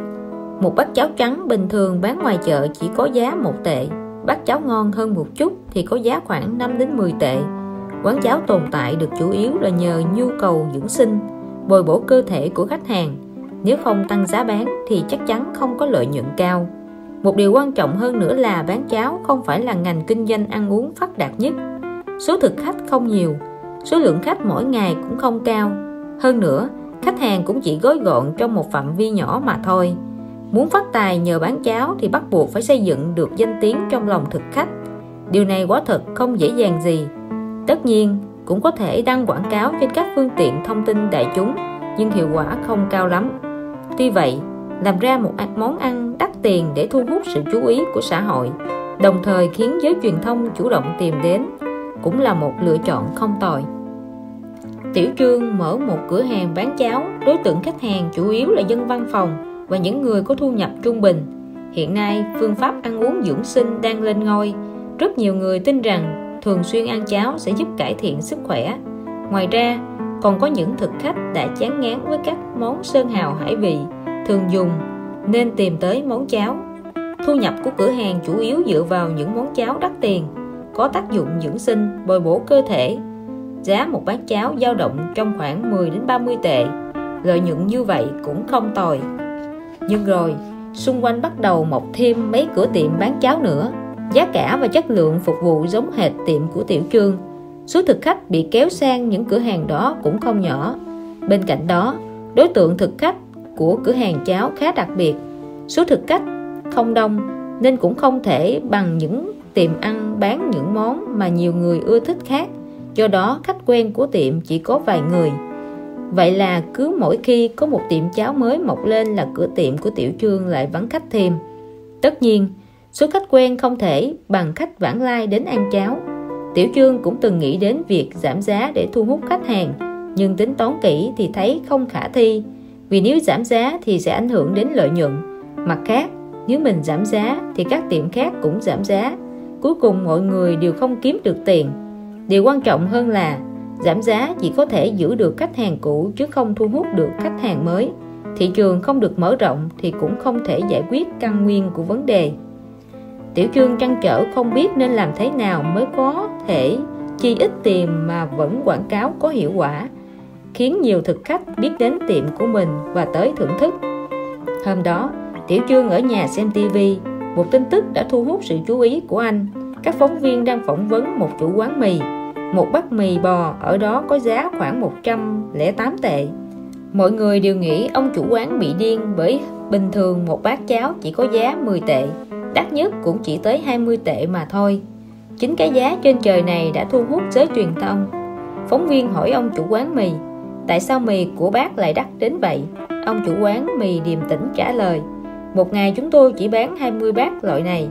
một bát cháo trắng bình thường bán ngoài chợ chỉ có giá một tệ. Bát cháo ngon hơn một chút thì có giá khoảng 5 đến 10 tệ. Quán cháo tồn tại được chủ yếu là nhờ nhu cầu dưỡng sinh, bồi bổ cơ thể của khách hàng. Nếu không tăng giá bán thì chắc chắn không có lợi nhuận cao. Một điều quan trọng hơn nữa là bán cháo không phải là ngành kinh doanh ăn uống phát đạt nhất. Số thực khách không nhiều, số lượng khách mỗi ngày cũng không cao. Hơn nữa, khách hàng cũng chỉ gói gọn trong một phạm vi nhỏ mà thôi muốn phát tài nhờ bán cháo thì bắt buộc phải xây dựng được danh tiếng trong lòng thực khách. Điều này quá thật không dễ dàng gì. Tất nhiên, cũng có thể đăng quảng cáo trên các phương tiện thông tin đại chúng, nhưng hiệu quả không cao lắm. Tuy vậy, làm ra một món ăn đắt tiền để thu hút sự chú ý của xã hội, đồng thời khiến giới truyền thông chủ động tìm đến, cũng là một lựa chọn không tồi. Tiểu Trương mở một cửa hàng bán cháo, đối tượng khách hàng chủ yếu là dân văn phòng và những người có thu nhập trung bình. Hiện nay, phương pháp ăn uống dưỡng sinh đang lên ngôi. Rất nhiều người tin rằng thường xuyên ăn cháo sẽ giúp cải thiện sức khỏe. Ngoài ra, còn có những thực khách đã chán ngán với các món sơn hào hải vị thường dùng nên tìm tới món cháo. Thu nhập của cửa hàng chủ yếu dựa vào những món cháo đắt tiền, có tác dụng dưỡng sinh, bồi bổ cơ thể. Giá một bát cháo dao động trong khoảng 10 đến 30 tệ. Lợi nhuận như vậy cũng không tồi nhưng rồi, xung quanh bắt đầu mọc thêm mấy cửa tiệm bán cháo nữa. Giá cả và chất lượng phục vụ giống hệt tiệm của tiểu trương số thực khách bị kéo sang những cửa hàng đó cũng không nhỏ. Bên cạnh đó, đối tượng thực khách của cửa hàng cháo khá đặc biệt. Số thực khách không đông nên cũng không thể bằng những tiệm ăn bán những món mà nhiều người ưa thích khác. Do đó, khách quen của tiệm chỉ có vài người vậy là cứ mỗi khi có một tiệm cháo mới mọc lên là cửa tiệm của tiểu trương lại vắng khách thêm. Tất nhiên, số khách quen không thể bằng khách vãng lai đến ăn cháo. Tiểu trương cũng từng nghĩ đến việc giảm giá để thu hút khách hàng, nhưng tính toán kỹ thì thấy không khả thi, vì nếu giảm giá thì sẽ ảnh hưởng đến lợi nhuận. Mặt khác, nếu mình giảm giá thì các tiệm khác cũng giảm giá. Cuối cùng mọi người đều không kiếm được tiền. Điều quan trọng hơn là giảm giá chỉ có thể giữ được khách hàng cũ chứ không thu hút được khách hàng mới. Thị trường không được mở rộng thì cũng không thể giải quyết căn nguyên của vấn đề. Tiểu trương trăn trở không biết nên làm thế nào mới có thể chi ít tiền mà vẫn quảng cáo có hiệu quả, khiến nhiều thực khách biết đến tiệm của mình và tới thưởng thức. Hôm đó, tiểu trương ở nhà xem tivi một tin tức đã thu hút sự chú ý của anh. Các phóng viên đang phỏng vấn một chủ quán mì một bát mì bò, ở đó có giá khoảng 108 tệ. Mọi người đều nghĩ ông chủ quán bị điên bởi bình thường một bát cháo chỉ có giá 10 tệ. Đắt nhất cũng chỉ tới 20 tệ mà thôi. Chính cái giá trên trời này đã thu hút giới truyền thông. Phóng viên hỏi ông chủ quán mì, tại sao mì của bác lại đắt đến vậy? Ông chủ quán mì điềm tĩnh trả lời, một ngày chúng tôi chỉ bán 20 bát loại này.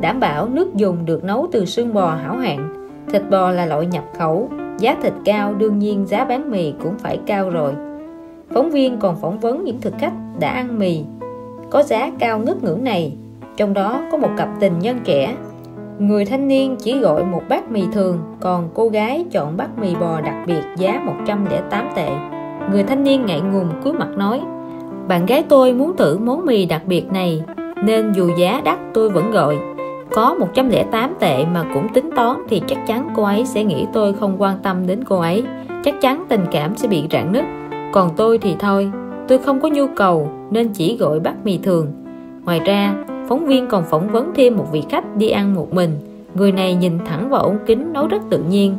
Đảm bảo nước dùng được nấu từ xương bò hảo hạng thịt bò là loại nhập khẩu, giá thịt cao, đương nhiên giá bán mì cũng phải cao rồi. Phóng viên còn phỏng vấn những thực khách đã ăn mì. Có giá cao ngất ngưỡng này, trong đó có một cặp tình nhân trẻ. Người thanh niên chỉ gọi một bát mì thường, còn cô gái chọn bát mì bò đặc biệt giá 108 tệ. Người thanh niên ngại ngùng cúi mặt nói, bạn gái tôi muốn thử món mì đặc biệt này, nên dù giá đắt tôi vẫn gọi có 108 tệ mà cũng tính toán thì chắc chắn cô ấy sẽ nghĩ tôi không quan tâm đến cô ấy. Chắc chắn tình cảm sẽ bị rạn nứt. Còn tôi thì thôi, tôi không có nhu cầu nên chỉ gọi bát mì thường. Ngoài ra, phóng viên còn phỏng vấn thêm một vị khách đi ăn một mình. Người này nhìn thẳng vào ống kính nói rất tự nhiên.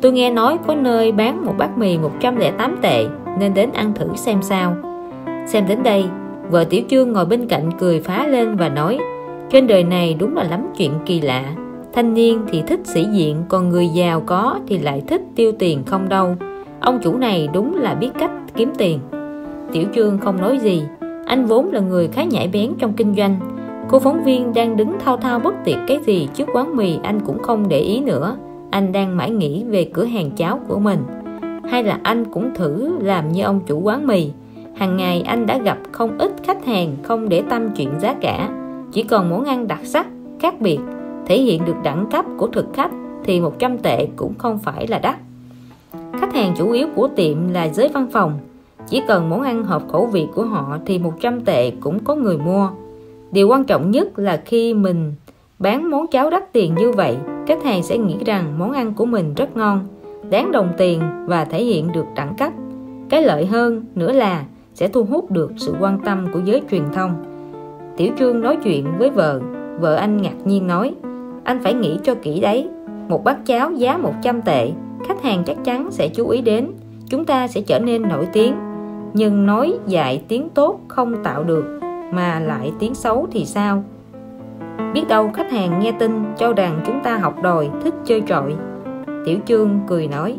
Tôi nghe nói có nơi bán một bát mì 108 tệ, nên đến ăn thử xem sao. Xem đến đây, vợ tiểu trương ngồi bên cạnh cười phá lên và nói trên đời này đúng là lắm chuyện kỳ lạ. Thanh niên thì thích sĩ diện, còn người giàu có thì lại thích tiêu tiền không đâu. Ông chủ này đúng là biết cách kiếm tiền. Tiểu trương không nói gì. Anh vốn là người khá nhạy bén trong kinh doanh. Cô phóng viên đang đứng thao thao bất tuyệt cái gì trước quán mì anh cũng không để ý nữa. Anh đang mãi nghĩ về cửa hàng cháo của mình. Hay là anh cũng thử làm như ông chủ quán mì. Hàng ngày anh đã gặp không ít khách hàng không để tâm chuyện giá cả chỉ còn món ăn đặc sắc, khác biệt, thể hiện được đẳng cấp của thực khách thì 100 tệ cũng không phải là đắt. Khách hàng chủ yếu của tiệm là giới văn phòng. Chỉ cần món ăn hợp khẩu vị của họ thì 100 tệ cũng có người mua. Điều quan trọng nhất là khi mình bán món cháo đắt tiền như vậy, khách hàng sẽ nghĩ rằng món ăn của mình rất ngon, đáng đồng tiền và thể hiện được đẳng cấp. Cái lợi hơn nữa là sẽ thu hút được sự quan tâm của giới truyền thông. Tiểu Trương nói chuyện với vợ. Vợ anh ngạc nhiên nói, Anh phải nghĩ cho kỹ đấy. Một bát cháo giá 100 tệ, Khách hàng chắc chắn sẽ chú ý đến. Chúng ta sẽ trở nên nổi tiếng. Nhưng nói dạy tiếng tốt không tạo được, Mà lại tiếng xấu thì sao? Biết đâu khách hàng nghe tin cho rằng chúng ta học đòi, thích chơi trọi. Tiểu Trương cười nói,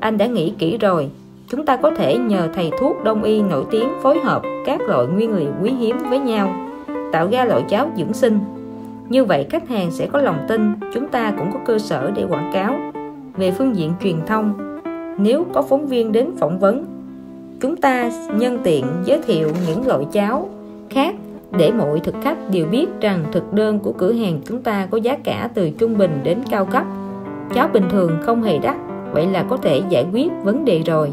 Anh đã nghĩ kỹ rồi. Chúng ta có thể nhờ thầy thuốc đông y nổi tiếng phối hợp các loại nguyên liệu quý hiếm với nhau tạo ra loại cháo dưỡng sinh. Như vậy, khách hàng sẽ có lòng tin chúng ta cũng có cơ sở để quảng cáo. Về phương diện truyền thông, nếu có phóng viên đến phỏng vấn, chúng ta nhân tiện giới thiệu những loại cháo khác để mọi thực khách đều biết rằng thực đơn của cửa hàng chúng ta có giá cả từ trung bình đến cao cấp. Cháo bình thường không hề đắt, vậy là có thể giải quyết vấn đề rồi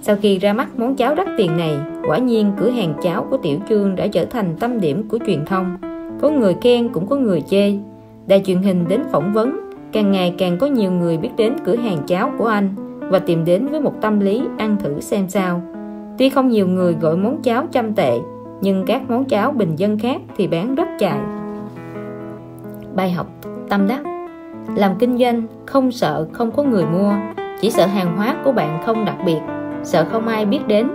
sau khi ra mắt món cháo đắt tiền này, quả nhiên cửa hàng cháo của Tiểu Trương đã trở thành tâm điểm của truyền thông. Có người khen cũng có người chê. Đài truyền hình đến phỏng vấn, càng ngày càng có nhiều người biết đến cửa hàng cháo của anh và tìm đến với một tâm lý ăn thử xem sao. Tuy không nhiều người gọi món cháo trăm tệ, nhưng các món cháo bình dân khác thì bán rất chạy. Bài học tâm đắc Làm kinh doanh không sợ không có người mua, chỉ sợ hàng hóa của bạn không đặc biệt sợ không ai biết đến.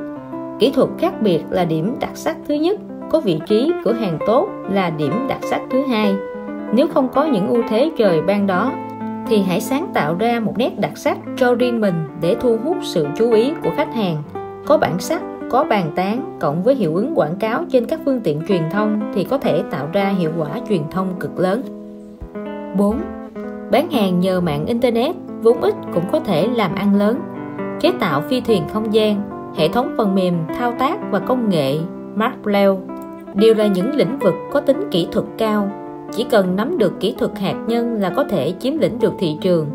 Kỹ thuật khác biệt là điểm đặc sắc thứ nhất có vị trí cửa hàng tốt là điểm đặc sắc thứ hai. Nếu không có những ưu thế trời ban đó, thì hãy sáng tạo ra một nét đặc sắc cho riêng mình để thu hút sự chú ý của khách hàng. Có bản sắc, có bàn tán cộng với hiệu ứng quảng cáo trên các phương tiện truyền thông thì có thể tạo ra hiệu quả truyền thông cực lớn. 4. Bán hàng nhờ mạng Internet vốn ít cũng có thể làm ăn lớn chế tạo phi thuyền không gian, hệ thống phần mềm thao tác và công nghệ Markblow đều là những lĩnh vực có tính kỹ thuật cao. Chỉ cần nắm được kỹ thuật hạt nhân là có thể chiếm lĩnh được thị trường.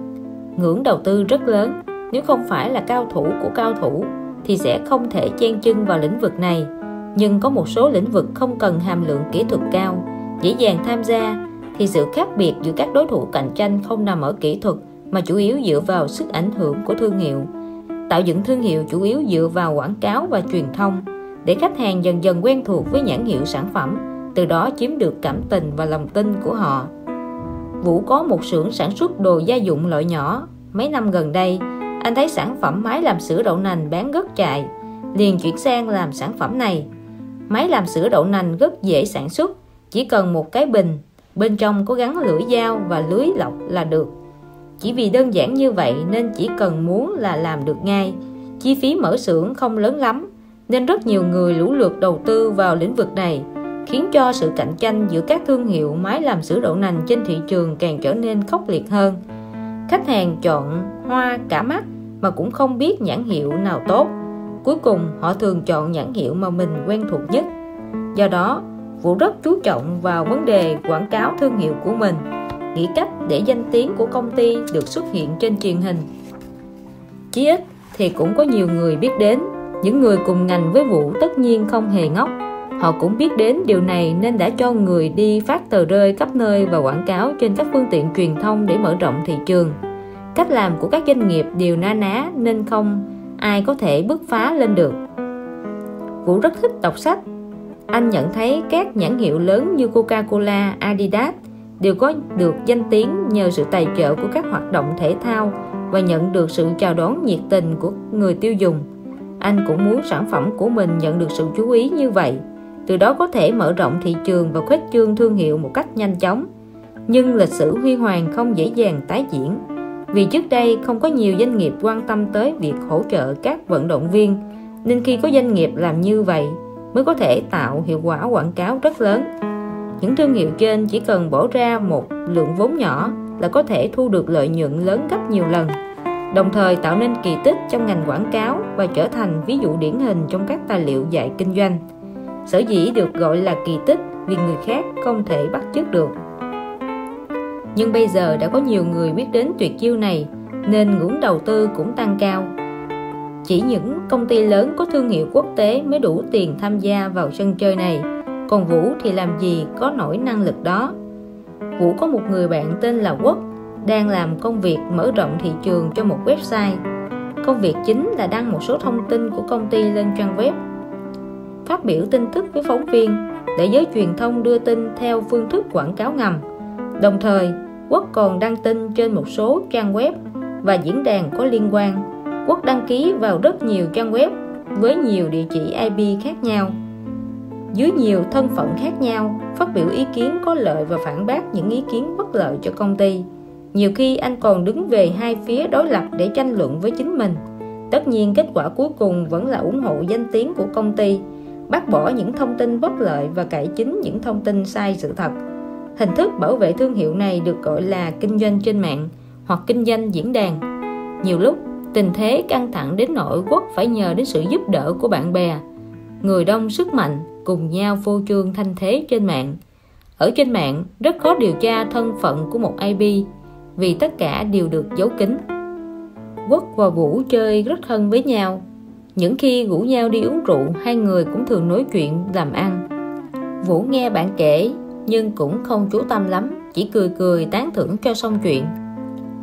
Ngưỡng đầu tư rất lớn, nếu không phải là cao thủ của cao thủ thì sẽ không thể chen chân vào lĩnh vực này. Nhưng có một số lĩnh vực không cần hàm lượng kỹ thuật cao, dễ dàng tham gia thì sự khác biệt giữa các đối thủ cạnh tranh không nằm ở kỹ thuật mà chủ yếu dựa vào sức ảnh hưởng của thương hiệu tạo dựng thương hiệu chủ yếu dựa vào quảng cáo và truyền thông, để khách hàng dần dần quen thuộc với nhãn hiệu sản phẩm, từ đó chiếm được cảm tình và lòng tin của họ. Vũ có một xưởng sản xuất đồ gia dụng loại nhỏ. Mấy năm gần đây, anh thấy sản phẩm máy làm sữa đậu nành bán rất chạy, liền chuyển sang làm sản phẩm này. Máy làm sữa đậu nành rất dễ sản xuất, chỉ cần một cái bình, bên trong có gắn lưỡi dao và lưới lọc là được chỉ vì đơn giản như vậy nên chỉ cần muốn là làm được ngay. Chi phí mở xưởng không lớn lắm, nên rất nhiều người lũ lượt đầu tư vào lĩnh vực này, khiến cho sự cạnh tranh giữa các thương hiệu máy làm sữa đậu nành trên thị trường càng trở nên khốc liệt hơn. Khách hàng chọn hoa cả mắt mà cũng không biết nhãn hiệu nào tốt. Cuối cùng, họ thường chọn nhãn hiệu mà mình quen thuộc nhất. Do đó, Vũ rất chú trọng vào vấn đề quảng cáo thương hiệu của mình nghĩ cách để danh tiếng của công ty được xuất hiện trên truyền hình. Chí ít thì cũng có nhiều người biết đến. Những người cùng ngành với Vũ tất nhiên không hề ngốc. Họ cũng biết đến điều này nên đã cho người đi phát tờ rơi khắp nơi và quảng cáo trên các phương tiện truyền thông để mở rộng thị trường. Cách làm của các doanh nghiệp đều na ná nên không ai có thể bứt phá lên được. Vũ rất thích đọc sách. Anh nhận thấy các nhãn hiệu lớn như Coca-Cola, Adidas đều có được danh tiếng nhờ sự tài trợ của các hoạt động thể thao và nhận được sự chào đón nhiệt tình của người tiêu dùng. Anh cũng muốn sản phẩm của mình nhận được sự chú ý như vậy, từ đó có thể mở rộng thị trường và khuếch trương thương hiệu một cách nhanh chóng. Nhưng lịch sử huy hoàng không dễ dàng tái diễn, vì trước đây không có nhiều doanh nghiệp quan tâm tới việc hỗ trợ các vận động viên, nên khi có doanh nghiệp làm như vậy mới có thể tạo hiệu quả quảng cáo rất lớn những thương hiệu trên chỉ cần bỏ ra một lượng vốn nhỏ là có thể thu được lợi nhuận lớn gấp nhiều lần, đồng thời tạo nên kỳ tích trong ngành quảng cáo và trở thành ví dụ điển hình trong các tài liệu dạy kinh doanh. Sở dĩ được gọi là kỳ tích vì người khác không thể bắt chước được. Nhưng bây giờ đã có nhiều người biết đến tuyệt chiêu này, nên ngưỡng đầu tư cũng tăng cao. Chỉ những công ty lớn có thương hiệu quốc tế mới đủ tiền tham gia vào sân chơi này còn Vũ thì làm gì có nổi năng lực đó? Vũ có một người bạn tên là Quốc, đang làm công việc mở rộng thị trường cho một website. Công việc chính là đăng một số thông tin của công ty lên trang web. Phát biểu tin tức với phóng viên, để giới truyền thông đưa tin theo phương thức quảng cáo ngầm. Đồng thời, Quốc còn đăng tin trên một số trang web và diễn đàn có liên quan. Quốc đăng ký vào rất nhiều trang web với nhiều địa chỉ IP khác nhau dưới nhiều thân phận khác nhau, phát biểu ý kiến có lợi và phản bác những ý kiến bất lợi cho công ty. Nhiều khi anh còn đứng về hai phía đối lập để tranh luận với chính mình. Tất nhiên kết quả cuối cùng vẫn là ủng hộ danh tiếng của công ty, bác bỏ những thông tin bất lợi và cải chính những thông tin sai sự thật. Hình thức bảo vệ thương hiệu này được gọi là kinh doanh trên mạng hoặc kinh doanh diễn đàn. Nhiều lúc, tình thế căng thẳng đến nỗi quốc phải nhờ đến sự giúp đỡ của bạn bè. Người đông sức mạnh cùng nhau phô trương thanh thế trên mạng. Ở trên mạng, rất khó điều tra thân phận của một IP vì tất cả đều được giấu kín. Quốc và Vũ chơi rất thân với nhau. Những khi rủ nhau đi uống rượu, hai người cũng thường nói chuyện, làm ăn. Vũ nghe bạn kể, nhưng cũng không chú tâm lắm, chỉ cười cười tán thưởng cho xong chuyện.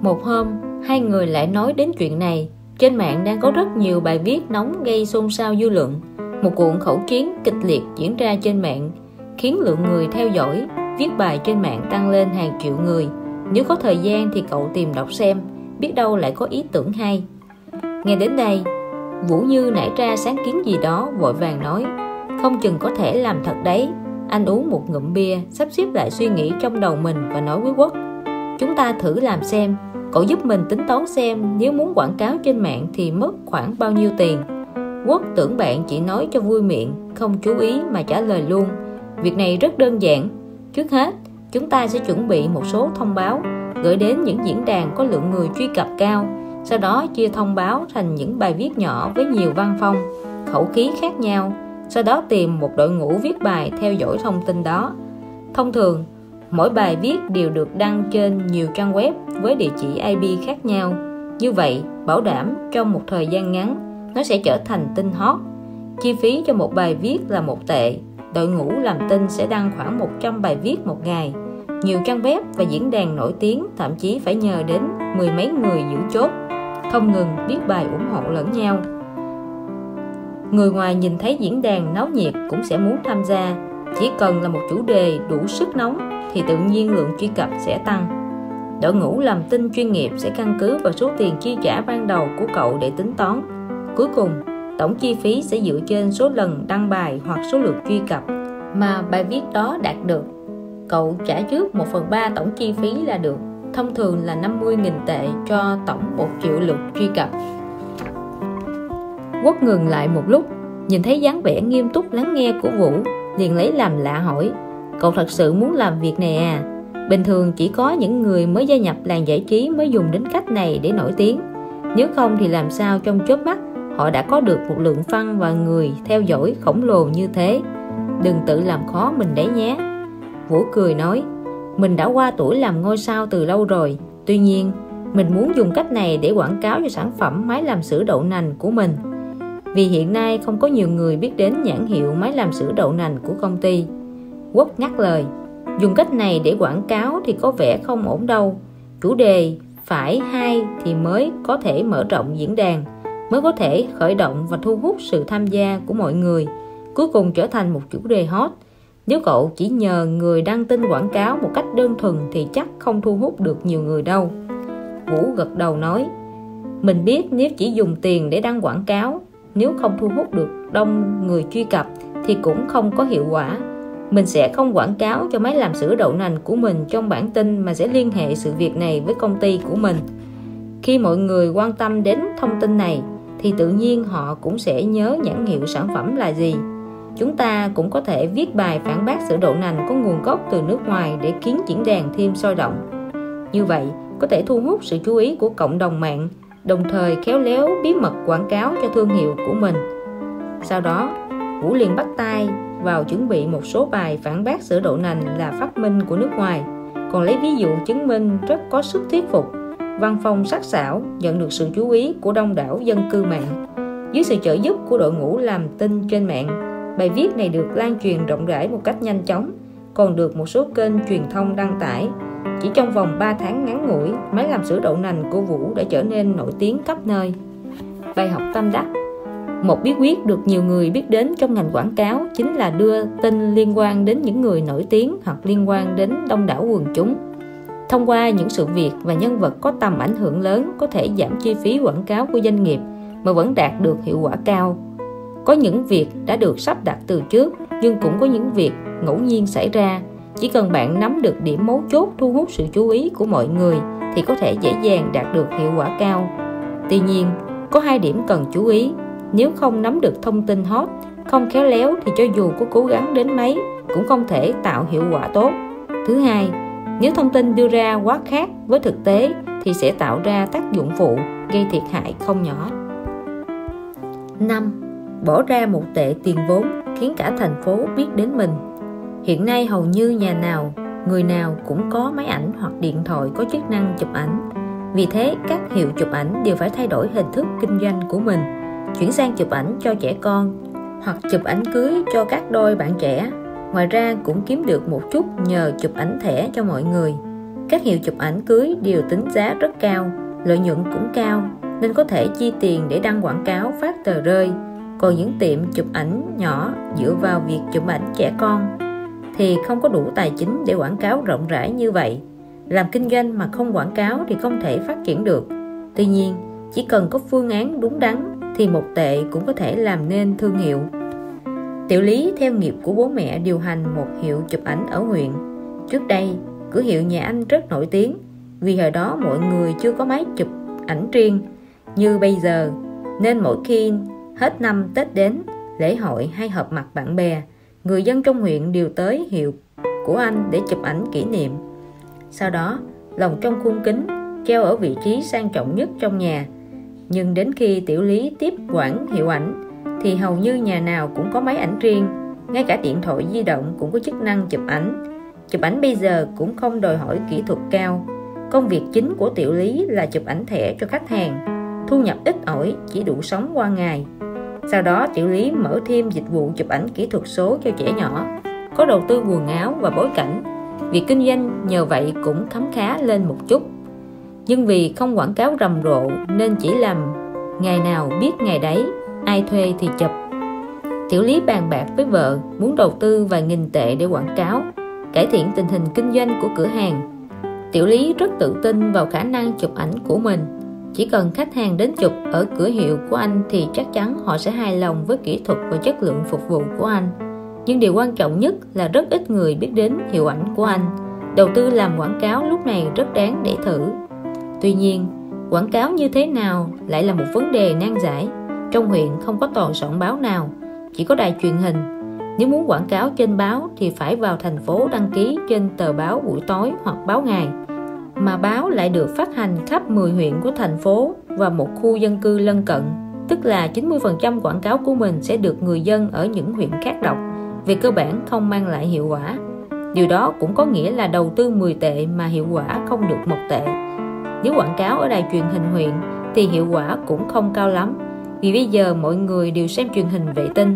Một hôm, hai người lại nói đến chuyện này. Trên mạng đang có rất nhiều bài viết nóng gây xôn xao dư luận một cuộc khẩu chiến kịch liệt diễn ra trên mạng, khiến lượng người theo dõi, viết bài trên mạng tăng lên hàng triệu người. Nếu có thời gian thì cậu tìm đọc xem, biết đâu lại có ý tưởng hay. Nghe đến đây, Vũ Như nảy ra sáng kiến gì đó, vội vàng nói, Không chừng có thể làm thật đấy. Anh uống một ngụm bia, Sắp xếp lại suy nghĩ trong đầu mình Và nói với Quốc, Chúng ta thử làm xem, Cậu giúp mình tính toán xem Nếu muốn quảng cáo trên mạng thì mất khoảng bao nhiêu tiền Quốc tưởng bạn chỉ nói cho vui miệng, Không chú ý mà trả lời luôn. Việc này rất đơn giản. Trước hết, chúng ta sẽ chuẩn bị một số thông báo, gửi đến những diễn đàn có lượng người truy cập cao, sau đó chia thông báo thành những bài viết nhỏ với nhiều văn phong, khẩu khí khác nhau, sau đó tìm một đội ngũ viết bài theo dõi thông tin đó. Thông thường, mỗi bài viết đều được đăng trên nhiều trang web với địa chỉ IP khác nhau. Như vậy, bảo đảm trong một thời gian ngắn nó sẽ trở thành tin hot. Chi phí cho một bài viết là một tệ. Đội ngũ làm tin sẽ đăng khoảng 100 bài viết một ngày. Nhiều trang web và diễn đàn nổi tiếng thậm chí phải nhờ đến mười mấy người giữ chốt, không ngừng viết bài ủng hộ lẫn nhau. Người ngoài nhìn thấy diễn đàn náo nhiệt cũng sẽ muốn tham gia. Chỉ cần là một chủ đề đủ sức nóng thì tự nhiên lượng truy cập sẽ tăng. Đội ngũ làm tin chuyên nghiệp sẽ căn cứ vào số tiền chi trả ban đầu của cậu để tính toán cuối cùng, tổng chi phí sẽ dựa trên số lần đăng bài hoặc số lượt truy cập. Mà bài viết đó đạt được, cậu trả trước 1 phần 3 tổng chi phí là được. Thông thường là 50.000 tệ cho tổng 1 triệu lượt truy cập. Quốc ngừng lại một lúc, nhìn thấy dáng vẻ nghiêm túc lắng nghe của Vũ, liền lấy làm lạ hỏi, cậu thật sự muốn làm việc này à? Bình thường chỉ có những người mới gia nhập làng giải trí mới dùng đến cách này để nổi tiếng. Nếu không thì làm sao trong chớp mắt họ đã có được một lượng fan và người theo dõi khổng lồ như thế. Đừng tự làm khó mình đấy nhé. Vũ cười nói, mình đã qua tuổi làm ngôi sao từ lâu rồi. Tuy nhiên, mình muốn dùng cách này để quảng cáo cho sản phẩm máy làm sữa đậu nành của mình. Vì hiện nay không có nhiều người biết đến nhãn hiệu máy làm sữa đậu nành của công ty. Quốc ngắt lời, dùng cách này để quảng cáo thì có vẻ không ổn đâu. Chủ đề phải, hay thì mới có thể mở rộng diễn đàn mới có thể khởi động và thu hút sự tham gia của mọi người, cuối cùng trở thành một chủ đề hot. Nếu cậu chỉ nhờ người đăng tin quảng cáo một cách đơn thuần thì chắc không thu hút được nhiều người đâu. Vũ gật đầu nói, mình biết nếu chỉ dùng tiền để đăng quảng cáo, nếu không thu hút được đông người truy cập thì cũng không có hiệu quả. Mình sẽ không quảng cáo cho máy làm sữa đậu nành của mình trong bản tin mà sẽ liên hệ sự việc này với công ty của mình. Khi mọi người quan tâm đến thông tin này thì tự nhiên họ cũng sẽ nhớ nhãn hiệu sản phẩm là gì. Chúng ta cũng có thể viết bài phản bác sữa đậu nành có nguồn gốc từ nước ngoài để khiến diễn đàn thêm sôi động. Như vậy, có thể thu hút sự chú ý của cộng đồng mạng, đồng thời khéo léo bí mật quảng cáo cho thương hiệu của mình. Sau đó, Vũ liền bắt tay vào chuẩn bị một số bài phản bác sữa đậu nành là phát minh của nước ngoài. Còn lấy ví dụ chứng minh rất có sức thuyết phục văn phong sắc sảo nhận được sự chú ý của đông đảo dân cư mạng. Dưới sự trợ giúp của đội ngũ làm tin trên mạng, bài viết này được lan truyền rộng rãi một cách nhanh chóng. Còn được một số kênh truyền thông đăng tải. Chỉ trong vòng 3 tháng ngắn ngủi, máy làm sữa đậu nành của Vũ đã trở nên nổi tiếng khắp nơi. Bài học tâm đắc. Một bí quyết được nhiều người biết đến trong ngành quảng cáo chính là đưa tin liên quan đến những người nổi tiếng hoặc liên quan đến đông đảo quần chúng thông qua những sự việc và nhân vật có tầm ảnh hưởng lớn có thể giảm chi phí quảng cáo của doanh nghiệp mà vẫn đạt được hiệu quả cao. Có những việc đã được sắp đặt từ trước, nhưng cũng có những việc ngẫu nhiên xảy ra. Chỉ cần bạn nắm được điểm mấu chốt thu hút sự chú ý của mọi người thì có thể dễ dàng đạt được hiệu quả cao. Tuy nhiên, có hai điểm cần chú ý. Nếu không nắm được thông tin hot, không khéo léo thì cho dù có cố gắng đến mấy, cũng không thể tạo hiệu quả tốt. Thứ hai nếu thông tin đưa ra quá khác với thực tế thì sẽ tạo ra tác dụng phụ gây thiệt hại không nhỏ. 5. Bỏ ra một tệ tiền vốn khiến cả thành phố biết đến mình. Hiện nay hầu như nhà nào, người nào cũng có máy ảnh hoặc điện thoại có chức năng chụp ảnh. Vì thế các hiệu chụp ảnh đều phải thay đổi hình thức kinh doanh của mình Chuyển sang chụp ảnh cho trẻ con hoặc chụp ảnh cưới cho các đôi bạn trẻ ngoài ra cũng kiếm được một chút nhờ chụp ảnh thẻ cho mọi người. Các hiệu chụp ảnh cưới đều tính giá rất cao, lợi nhuận cũng cao, nên có thể chi tiền để đăng quảng cáo phát tờ rơi. Còn những tiệm chụp ảnh nhỏ dựa vào việc chụp ảnh trẻ con thì không có đủ tài chính để quảng cáo rộng rãi như vậy. Làm kinh doanh mà không quảng cáo thì không thể phát triển được. Tuy nhiên, chỉ cần có phương án đúng đắn thì một tệ cũng có thể làm nên thương hiệu. Tiểu Lý theo nghiệp của bố mẹ điều hành một hiệu chụp ảnh ở huyện. Trước đây, cửa hiệu nhà anh rất nổi tiếng, vì hồi đó mọi người chưa có máy chụp ảnh riêng. Như bây giờ, nên mỗi khi hết năm Tết đến, lễ hội hay họp mặt bạn bè, người dân trong huyện đều tới hiệu của anh để chụp ảnh kỷ niệm. Sau đó lồng trong khuôn kính treo ở vị trí sang trọng nhất trong nhà. Nhưng đến khi tiểu lý tiếp quản hiệu ảnh thì hầu như nhà nào cũng có máy ảnh riêng. Ngay cả điện thoại di động cũng có chức năng chụp ảnh. Chụp ảnh bây giờ cũng không đòi hỏi kỹ thuật cao. Công việc chính của tiểu lý là chụp ảnh thẻ cho khách hàng. Thu nhập ít ỏi, chỉ đủ sống qua ngày. Sau đó, tiểu lý mở thêm dịch vụ chụp ảnh kỹ thuật số cho trẻ nhỏ. Có đầu tư quần áo và bối cảnh. Việc kinh doanh nhờ vậy cũng khấm khá lên một chút. Nhưng vì không quảng cáo rầm rộ nên chỉ làm ngày nào biết ngày đấy ai thuê thì chụp. Tiểu lý bàn bạc với vợ, muốn đầu tư vài nghìn tệ để quảng cáo, cải thiện tình hình kinh doanh của cửa hàng. Tiểu lý rất tự tin vào khả năng chụp ảnh của mình. Chỉ cần khách hàng đến chụp ở cửa hiệu của anh thì chắc chắn họ sẽ hài lòng với kỹ thuật và chất lượng phục vụ của anh. Nhưng điều quan trọng nhất là rất ít người biết đến hiệu ảnh của anh. Đầu tư làm quảng cáo lúc này rất đáng để thử. Tuy nhiên, quảng cáo như thế nào lại là một vấn đề nan giải trong huyện không có toàn soạn báo nào, chỉ có đài truyền hình. Nếu muốn quảng cáo trên báo thì phải vào thành phố đăng ký trên tờ báo buổi tối hoặc báo ngày. Mà báo lại được phát hành khắp 10 huyện của thành phố và một khu dân cư lân cận, tức là 90% quảng cáo của mình sẽ được người dân ở những huyện khác đọc về cơ bản không mang lại hiệu quả. Điều đó cũng có nghĩa là đầu tư 10 tệ mà hiệu quả không được một tệ. Nếu quảng cáo ở đài truyền hình huyện thì hiệu quả cũng không cao lắm vì bây giờ mọi người đều xem truyền hình vệ tinh.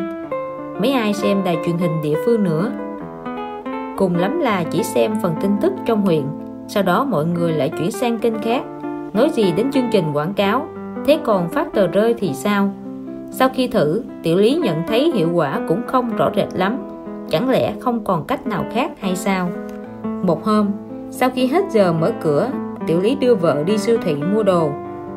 Mấy ai xem đài truyền hình địa phương nữa. Cùng lắm là chỉ xem phần tin tức trong huyện. Sau đó mọi người lại chuyển sang kênh khác. Nói gì đến chương trình quảng cáo? Thế còn phát tờ rơi thì sao? Sau khi thử, tiểu lý nhận thấy hiệu quả cũng không rõ rệt lắm. Chẳng lẽ không còn cách nào khác hay sao? Một hôm, sau khi hết giờ mở cửa, tiểu lý đưa vợ đi siêu thị mua đồ.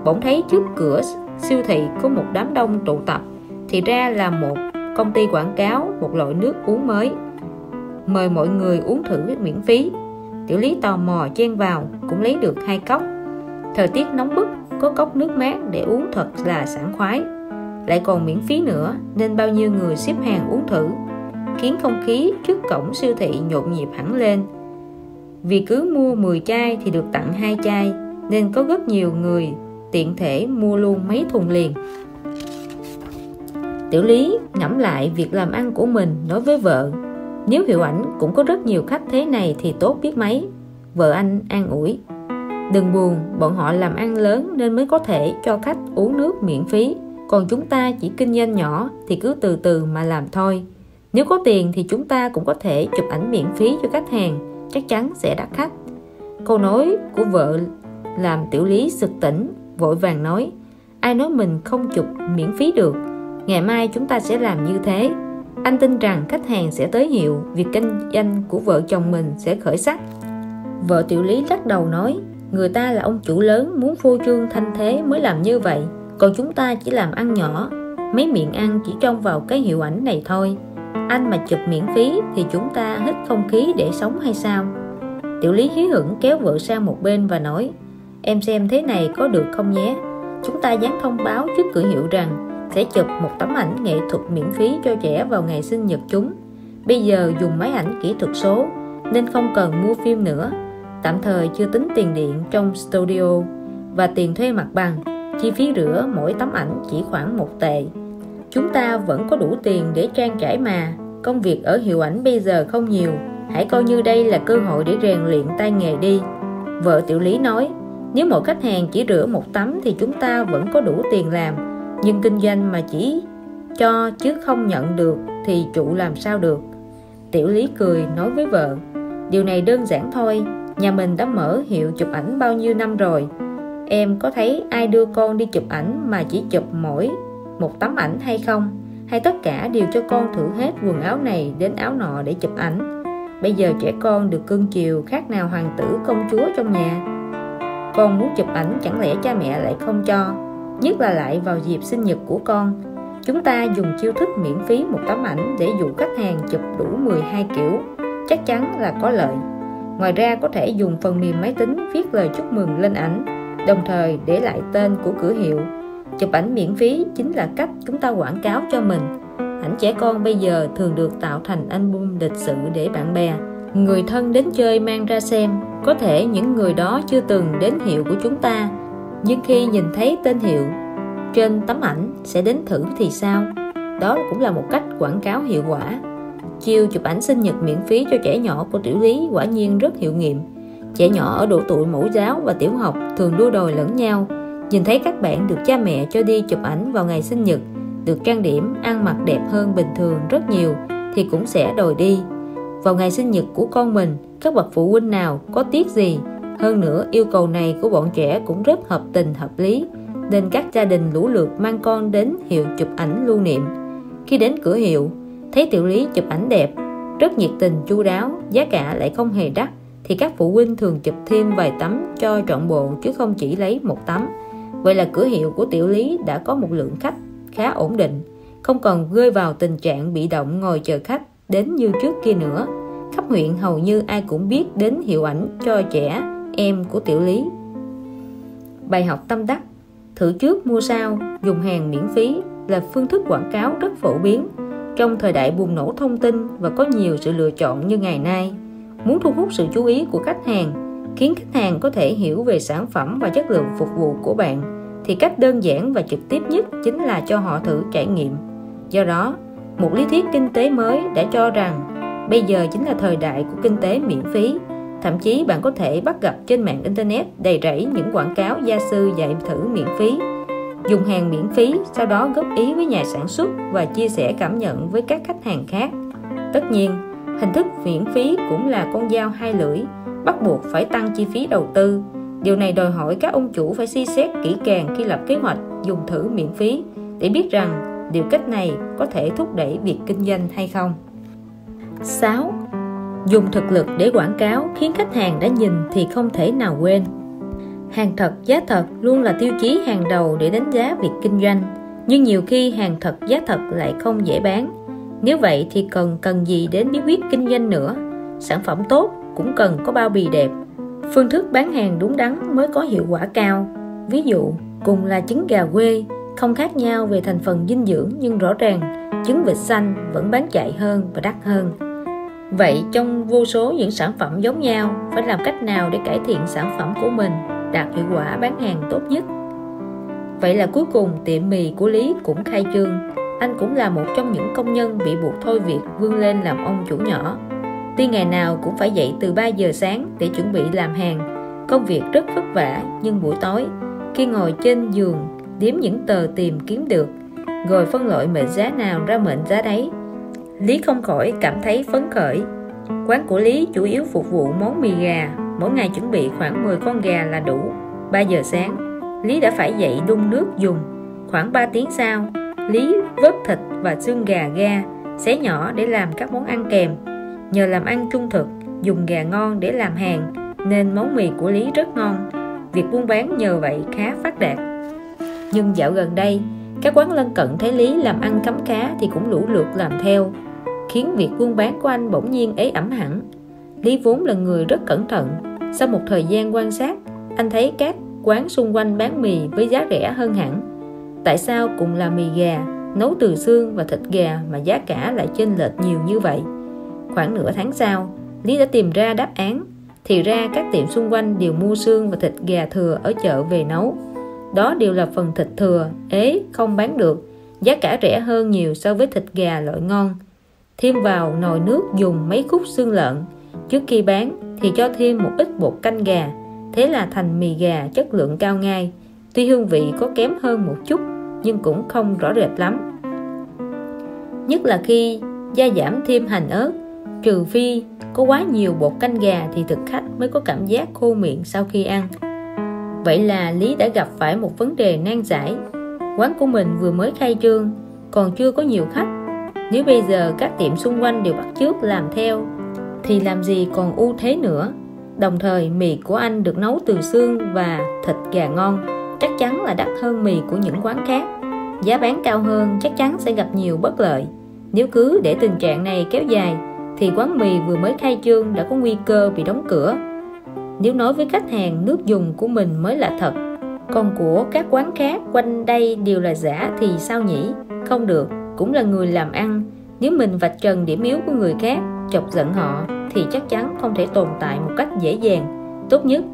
Bỗng thấy trước cửa siêu thị có một đám đông tụ tập. Thì ra là một công ty quảng cáo một loại nước uống mới. Mời mọi người uống thử miễn phí. Tiểu lý tò mò chen vào, cũng lấy được hai cốc. Thời tiết nóng bức, có cốc nước mát để uống thật là sảng khoái. Lại còn miễn phí nữa, nên bao nhiêu người xếp hàng uống thử. Khiến không khí trước cổng siêu thị nhộn nhịp hẳn lên. Vì cứ mua 10 chai thì được tặng hai chai, nên có rất nhiều người tiện thể mua luôn mấy thùng liền. Tiểu lý ngẫm lại việc làm ăn của mình nói với vợ. Nếu hiệu ảnh cũng có rất nhiều khách thế này thì tốt biết mấy. Vợ anh an ủi. Đừng buồn, bọn họ làm ăn lớn nên mới có thể cho khách uống nước miễn phí. Còn chúng ta chỉ kinh doanh nhỏ thì cứ từ từ mà làm thôi. Nếu có tiền thì chúng ta cũng có thể chụp ảnh miễn phí cho khách hàng. Chắc chắn sẽ đắt khách. Câu nói của vợ làm tiểu lý sực tỉnh vội vàng nói, ai nói mình không chụp miễn phí được? Ngày mai chúng ta sẽ làm như thế. Anh tin rằng khách hàng sẽ tới hiệu việc kinh doanh của vợ chồng mình sẽ khởi sắc. Vợ tiểu lý lắc đầu nói, người ta là ông chủ lớn, muốn phô trương thanh thế mới làm như vậy. Còn chúng ta chỉ làm ăn nhỏ, mấy miệng ăn chỉ trông vào cái hiệu ảnh này thôi. Anh mà chụp miễn phí thì chúng ta hít không khí để sống hay sao? Tiểu lý hí hửng kéo vợ sang một bên và nói em xem thế này có được không nhé? Chúng ta dán thông báo trước cửa hiệu rằng sẽ chụp một tấm ảnh nghệ thuật miễn phí cho trẻ vào ngày sinh nhật chúng. Bây giờ dùng máy ảnh kỹ thuật số, nên không cần mua phim nữa. Tạm thời chưa tính tiền điện trong studio và tiền thuê mặt bằng. Chi phí rửa mỗi tấm ảnh chỉ khoảng một tệ. Chúng ta vẫn có đủ tiền để trang trải mà. Công việc ở hiệu ảnh bây giờ không nhiều. Hãy coi như đây là cơ hội để rèn luyện tay nghề đi. Vợ tiểu lý nói nếu mỗi khách hàng chỉ rửa một tấm thì chúng ta vẫn có đủ tiền làm. Nhưng kinh doanh mà chỉ cho chứ không nhận được thì chủ làm sao được? Tiểu lý cười nói với vợ, điều này đơn giản thôi, nhà mình đã mở hiệu chụp ảnh bao nhiêu năm rồi? Em có thấy ai đưa con đi chụp ảnh mà chỉ chụp mỗi một tấm ảnh hay không? Hay tất cả đều cho con thử hết quần áo này đến áo nọ để chụp ảnh? Bây giờ trẻ con được cưng chiều khác nào hoàng tử công chúa trong nhà con muốn chụp ảnh chẳng lẽ cha mẹ lại không cho? Nhất là lại vào dịp sinh nhật của con. Chúng ta dùng chiêu thức miễn phí một tấm ảnh để dụ khách hàng chụp đủ 12 kiểu. Chắc chắn là có lợi. Ngoài ra có thể dùng phần mềm máy tính viết lời chúc mừng lên ảnh, đồng thời để lại tên của cửa hiệu. Chụp ảnh miễn phí chính là cách chúng ta quảng cáo cho mình. Ảnh trẻ con bây giờ thường được tạo thành album lịch sự để bạn bè người thân đến chơi mang ra xem, có thể những người đó chưa từng đến hiệu của chúng ta. Nhưng khi nhìn thấy tên hiệu, trên tấm ảnh sẽ đến thử thì sao? Đó cũng là một cách quảng cáo hiệu quả. Chiêu chụp ảnh sinh nhật miễn phí cho trẻ nhỏ của tiểu lý quả nhiên rất hiệu nghiệm. Trẻ nhỏ ở độ tuổi mẫu giáo và tiểu học thường đua đòi lẫn nhau. Nhìn thấy các bạn được cha mẹ cho đi chụp ảnh vào ngày sinh nhật, được trang điểm, ăn mặc đẹp hơn bình thường rất nhiều thì cũng sẽ đòi đi vào ngày sinh nhật của con mình, các bậc phụ huynh nào có tiếc gì? Hơn nữa, yêu cầu này của bọn trẻ cũng rất hợp tình, hợp lý, nên các gia đình lũ lượt mang con đến hiệu chụp ảnh lưu niệm. Khi đến cửa hiệu, thấy tiểu lý chụp ảnh đẹp, rất nhiệt tình, chu đáo, giá cả lại không hề đắt, thì các phụ huynh thường chụp thêm vài tấm cho trọn bộ chứ không chỉ lấy một tấm. Vậy là cửa hiệu của tiểu lý đã có một lượng khách khá ổn định, không còn rơi vào tình trạng bị động ngồi chờ khách đến như trước kia nữa. Khắp huyện hầu như ai cũng biết đến hiệu ảnh cho trẻ, em của tiểu lý. Bài học tâm đắc, thử trước mua sau, dùng hàng miễn phí là phương thức quảng cáo rất phổ biến. Trong thời đại bùng nổ thông tin và có nhiều sự lựa chọn như ngày nay, muốn thu hút sự chú ý của khách hàng, khiến khách hàng có thể hiểu về sản phẩm và chất lượng phục vụ của bạn, thì cách đơn giản và trực tiếp nhất chính là cho họ thử trải nghiệm. Do đó một lý thuyết kinh tế mới đã cho rằng bây giờ chính là thời đại của kinh tế miễn phí. Thậm chí bạn có thể bắt gặp trên mạng internet đầy rẫy những quảng cáo gia sư dạy thử miễn phí, dùng hàng miễn phí, sau đó góp ý với nhà sản xuất và chia sẻ cảm nhận với các khách hàng khác. Tất nhiên, hình thức miễn phí cũng là con dao hai lưỡi, bắt buộc phải tăng chi phí đầu tư. Điều này đòi hỏi các ông chủ phải suy xét kỹ càng khi lập kế hoạch dùng thử miễn phí để biết rằng điều cách này có thể thúc đẩy việc kinh doanh hay không? 6. Dùng thực lực để quảng cáo khiến khách hàng đã nhìn thì không thể nào quên. Hàng thật, giá thật luôn là tiêu chí hàng đầu để đánh giá việc kinh doanh, nhưng nhiều khi hàng thật, giá thật lại không dễ bán. Nếu vậy thì cần cần gì đến bí quyết kinh doanh nữa? Sản phẩm tốt cũng cần có bao bì đẹp. Phương thức bán hàng đúng đắn mới có hiệu quả cao. Ví dụ, cùng là trứng gà quê không khác nhau về thành phần dinh dưỡng, nhưng rõ ràng, trứng vịt xanh vẫn bán chạy hơn và đắt hơn. Vậy trong vô số những sản phẩm giống nhau, phải làm cách nào để cải thiện sản phẩm của mình đạt hiệu quả bán hàng tốt nhất? Vậy là cuối cùng tiệm mì của lý cũng khai trương. Anh cũng là một trong những công nhân bị buộc thôi việc vươn lên làm ông chủ nhỏ. Tuy ngày nào cũng phải dậy từ 3 giờ sáng để chuẩn bị làm hàng. Công việc rất vất vả, nhưng buổi tối, khi ngồi trên giường đếm những tờ tìm kiếm được. Rồi phân loại mệnh giá nào ra mệnh giá đấy. Lý không khỏi cảm thấy phấn khởi. Quán của Lý chủ yếu phục vụ món mì gà. Mỗi ngày chuẩn bị khoảng 10 con gà là đủ. 3 giờ sáng, Lý đã phải dậy đun nước dùng. Khoảng 3 tiếng sau, Lý vớt thịt và xương gà ga xé nhỏ để làm các món ăn kèm. Nhờ làm ăn trung thực, dùng gà ngon để làm hàng, nên món mì của Lý rất ngon. Việc buôn bán nhờ vậy khá phát đạt nhưng dạo gần đây, các quán lân cận thấy Lý làm ăn cấm cá thì cũng lũ lượt làm theo, khiến việc buôn bán của anh bỗng nhiên ế ẩm hẳn. Lý vốn là người rất cẩn thận. Sau một thời gian quan sát, anh thấy các quán xung quanh bán mì với giá rẻ hơn hẳn. Tại sao cùng là mì gà, nấu từ xương và thịt gà mà giá cả lại chênh lệch nhiều như vậy? Khoảng nửa tháng sau, Lý đã tìm ra đáp án. Thì ra các tiệm xung quanh đều mua xương và thịt gà thừa ở chợ về nấu đó đều là phần thịt thừa, ế, không bán được. Giá cả rẻ hơn nhiều so với thịt gà loại ngon. Thêm vào, nồi nước dùng mấy khúc xương lợn. Trước khi bán thì cho thêm một ít bột canh gà. Thế là thành mì gà chất lượng cao ngay. Tuy hương vị có kém hơn một chút, nhưng cũng không rõ rệt lắm. Nhất là khi gia giảm thêm hành ớt. Trừ phi có quá nhiều bột canh gà thì thực khách mới có cảm giác khô miệng sau khi ăn vậy là lý đã gặp phải một vấn đề nan giải. Quán của mình vừa mới khai trương, còn chưa có nhiều khách. Nếu bây giờ các tiệm xung quanh đều bắt chước làm theo, thì làm gì còn ưu thế nữa? Đồng thời, mì của anh được nấu từ xương và thịt gà ngon, chắc chắn là đắt hơn mì của những quán khác. Giá bán cao hơn, chắc chắn sẽ gặp nhiều bất lợi. Nếu cứ để tình trạng này kéo dài, thì quán mì vừa mới khai trương đã có nguy cơ bị đóng cửa nếu nói với khách hàng nước dùng của mình mới là thật. Còn của các quán khác quanh đây đều là giả thì sao nhỉ? Không được, cũng là người làm ăn. Nếu mình vạch trần điểm yếu của người khác, chọc giận họ, thì chắc chắn không thể tồn tại một cách dễ dàng. Tốt nhất,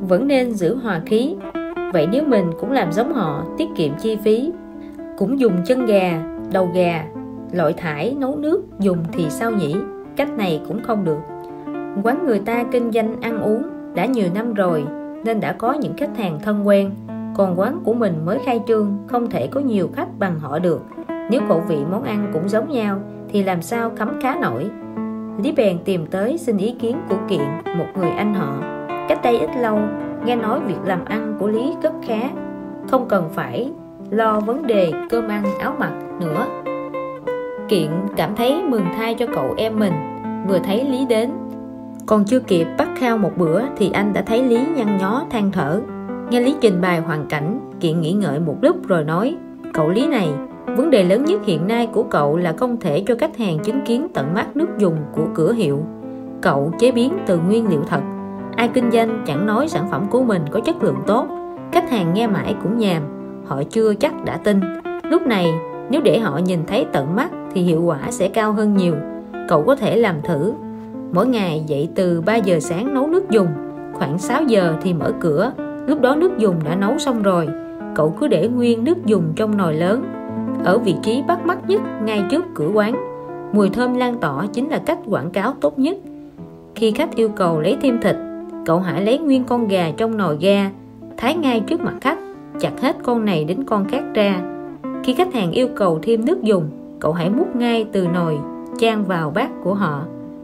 vẫn nên giữ hòa khí. Vậy nếu mình cũng làm giống họ, tiết kiệm chi phí, cũng dùng chân gà, đầu gà, loại thải nấu nước dùng thì sao nhỉ? Cách này cũng không được. Quán người ta kinh doanh ăn uống đã nhiều năm rồi nên đã có những khách hàng thân quen. Còn quán của mình mới khai trương, không thể có nhiều khách bằng họ được. Nếu khẩu vị món ăn cũng giống nhau, thì làm sao khấm khá nổi? Lý bèn tìm tới xin ý kiến của Kiện, một người anh họ. Cách đây ít lâu, nghe nói việc làm ăn của Lý rất khá. Không cần phải lo vấn đề cơm ăn áo mặc nữa. Kiện cảm thấy mừng thay cho cậu em mình. Vừa thấy Lý đến còn chưa kịp bắt khao một bữa thì anh đã thấy Lý nhăn nhó, than thở. Nghe Lý trình bày hoàn cảnh, Kiện nghĩ ngợi một lúc rồi nói, cậu Lý này, vấn đề lớn nhất hiện nay của cậu là không thể cho khách hàng chứng kiến tận mắt nước dùng của cửa hiệu. Cậu chế biến từ nguyên liệu thật. Ai kinh doanh chẳng nói sản phẩm của mình có chất lượng tốt. Khách hàng nghe mãi cũng nhàm, họ chưa chắc đã tin. Lúc này, nếu để họ nhìn thấy tận mắt thì hiệu quả sẽ cao hơn nhiều. Cậu có thể làm thử mỗi ngày dậy từ 3 giờ sáng nấu nước dùng, khoảng 6 giờ thì mở cửa. Lúc đó nước dùng đã nấu xong rồi. Cậu cứ để nguyên nước dùng trong nồi lớn. Ở vị trí bắt mắt nhất, ngay trước cửa quán. Mùi thơm lan tỏa chính là cách quảng cáo tốt nhất. Khi khách yêu cầu lấy thêm thịt, cậu hãy lấy nguyên con gà trong nồi ga, thái ngay trước mặt khách, chặt hết con này đến con khác ra. Khi khách hàng yêu cầu thêm nước dùng, cậu hãy múc ngay từ nồi, chan vào bát của họ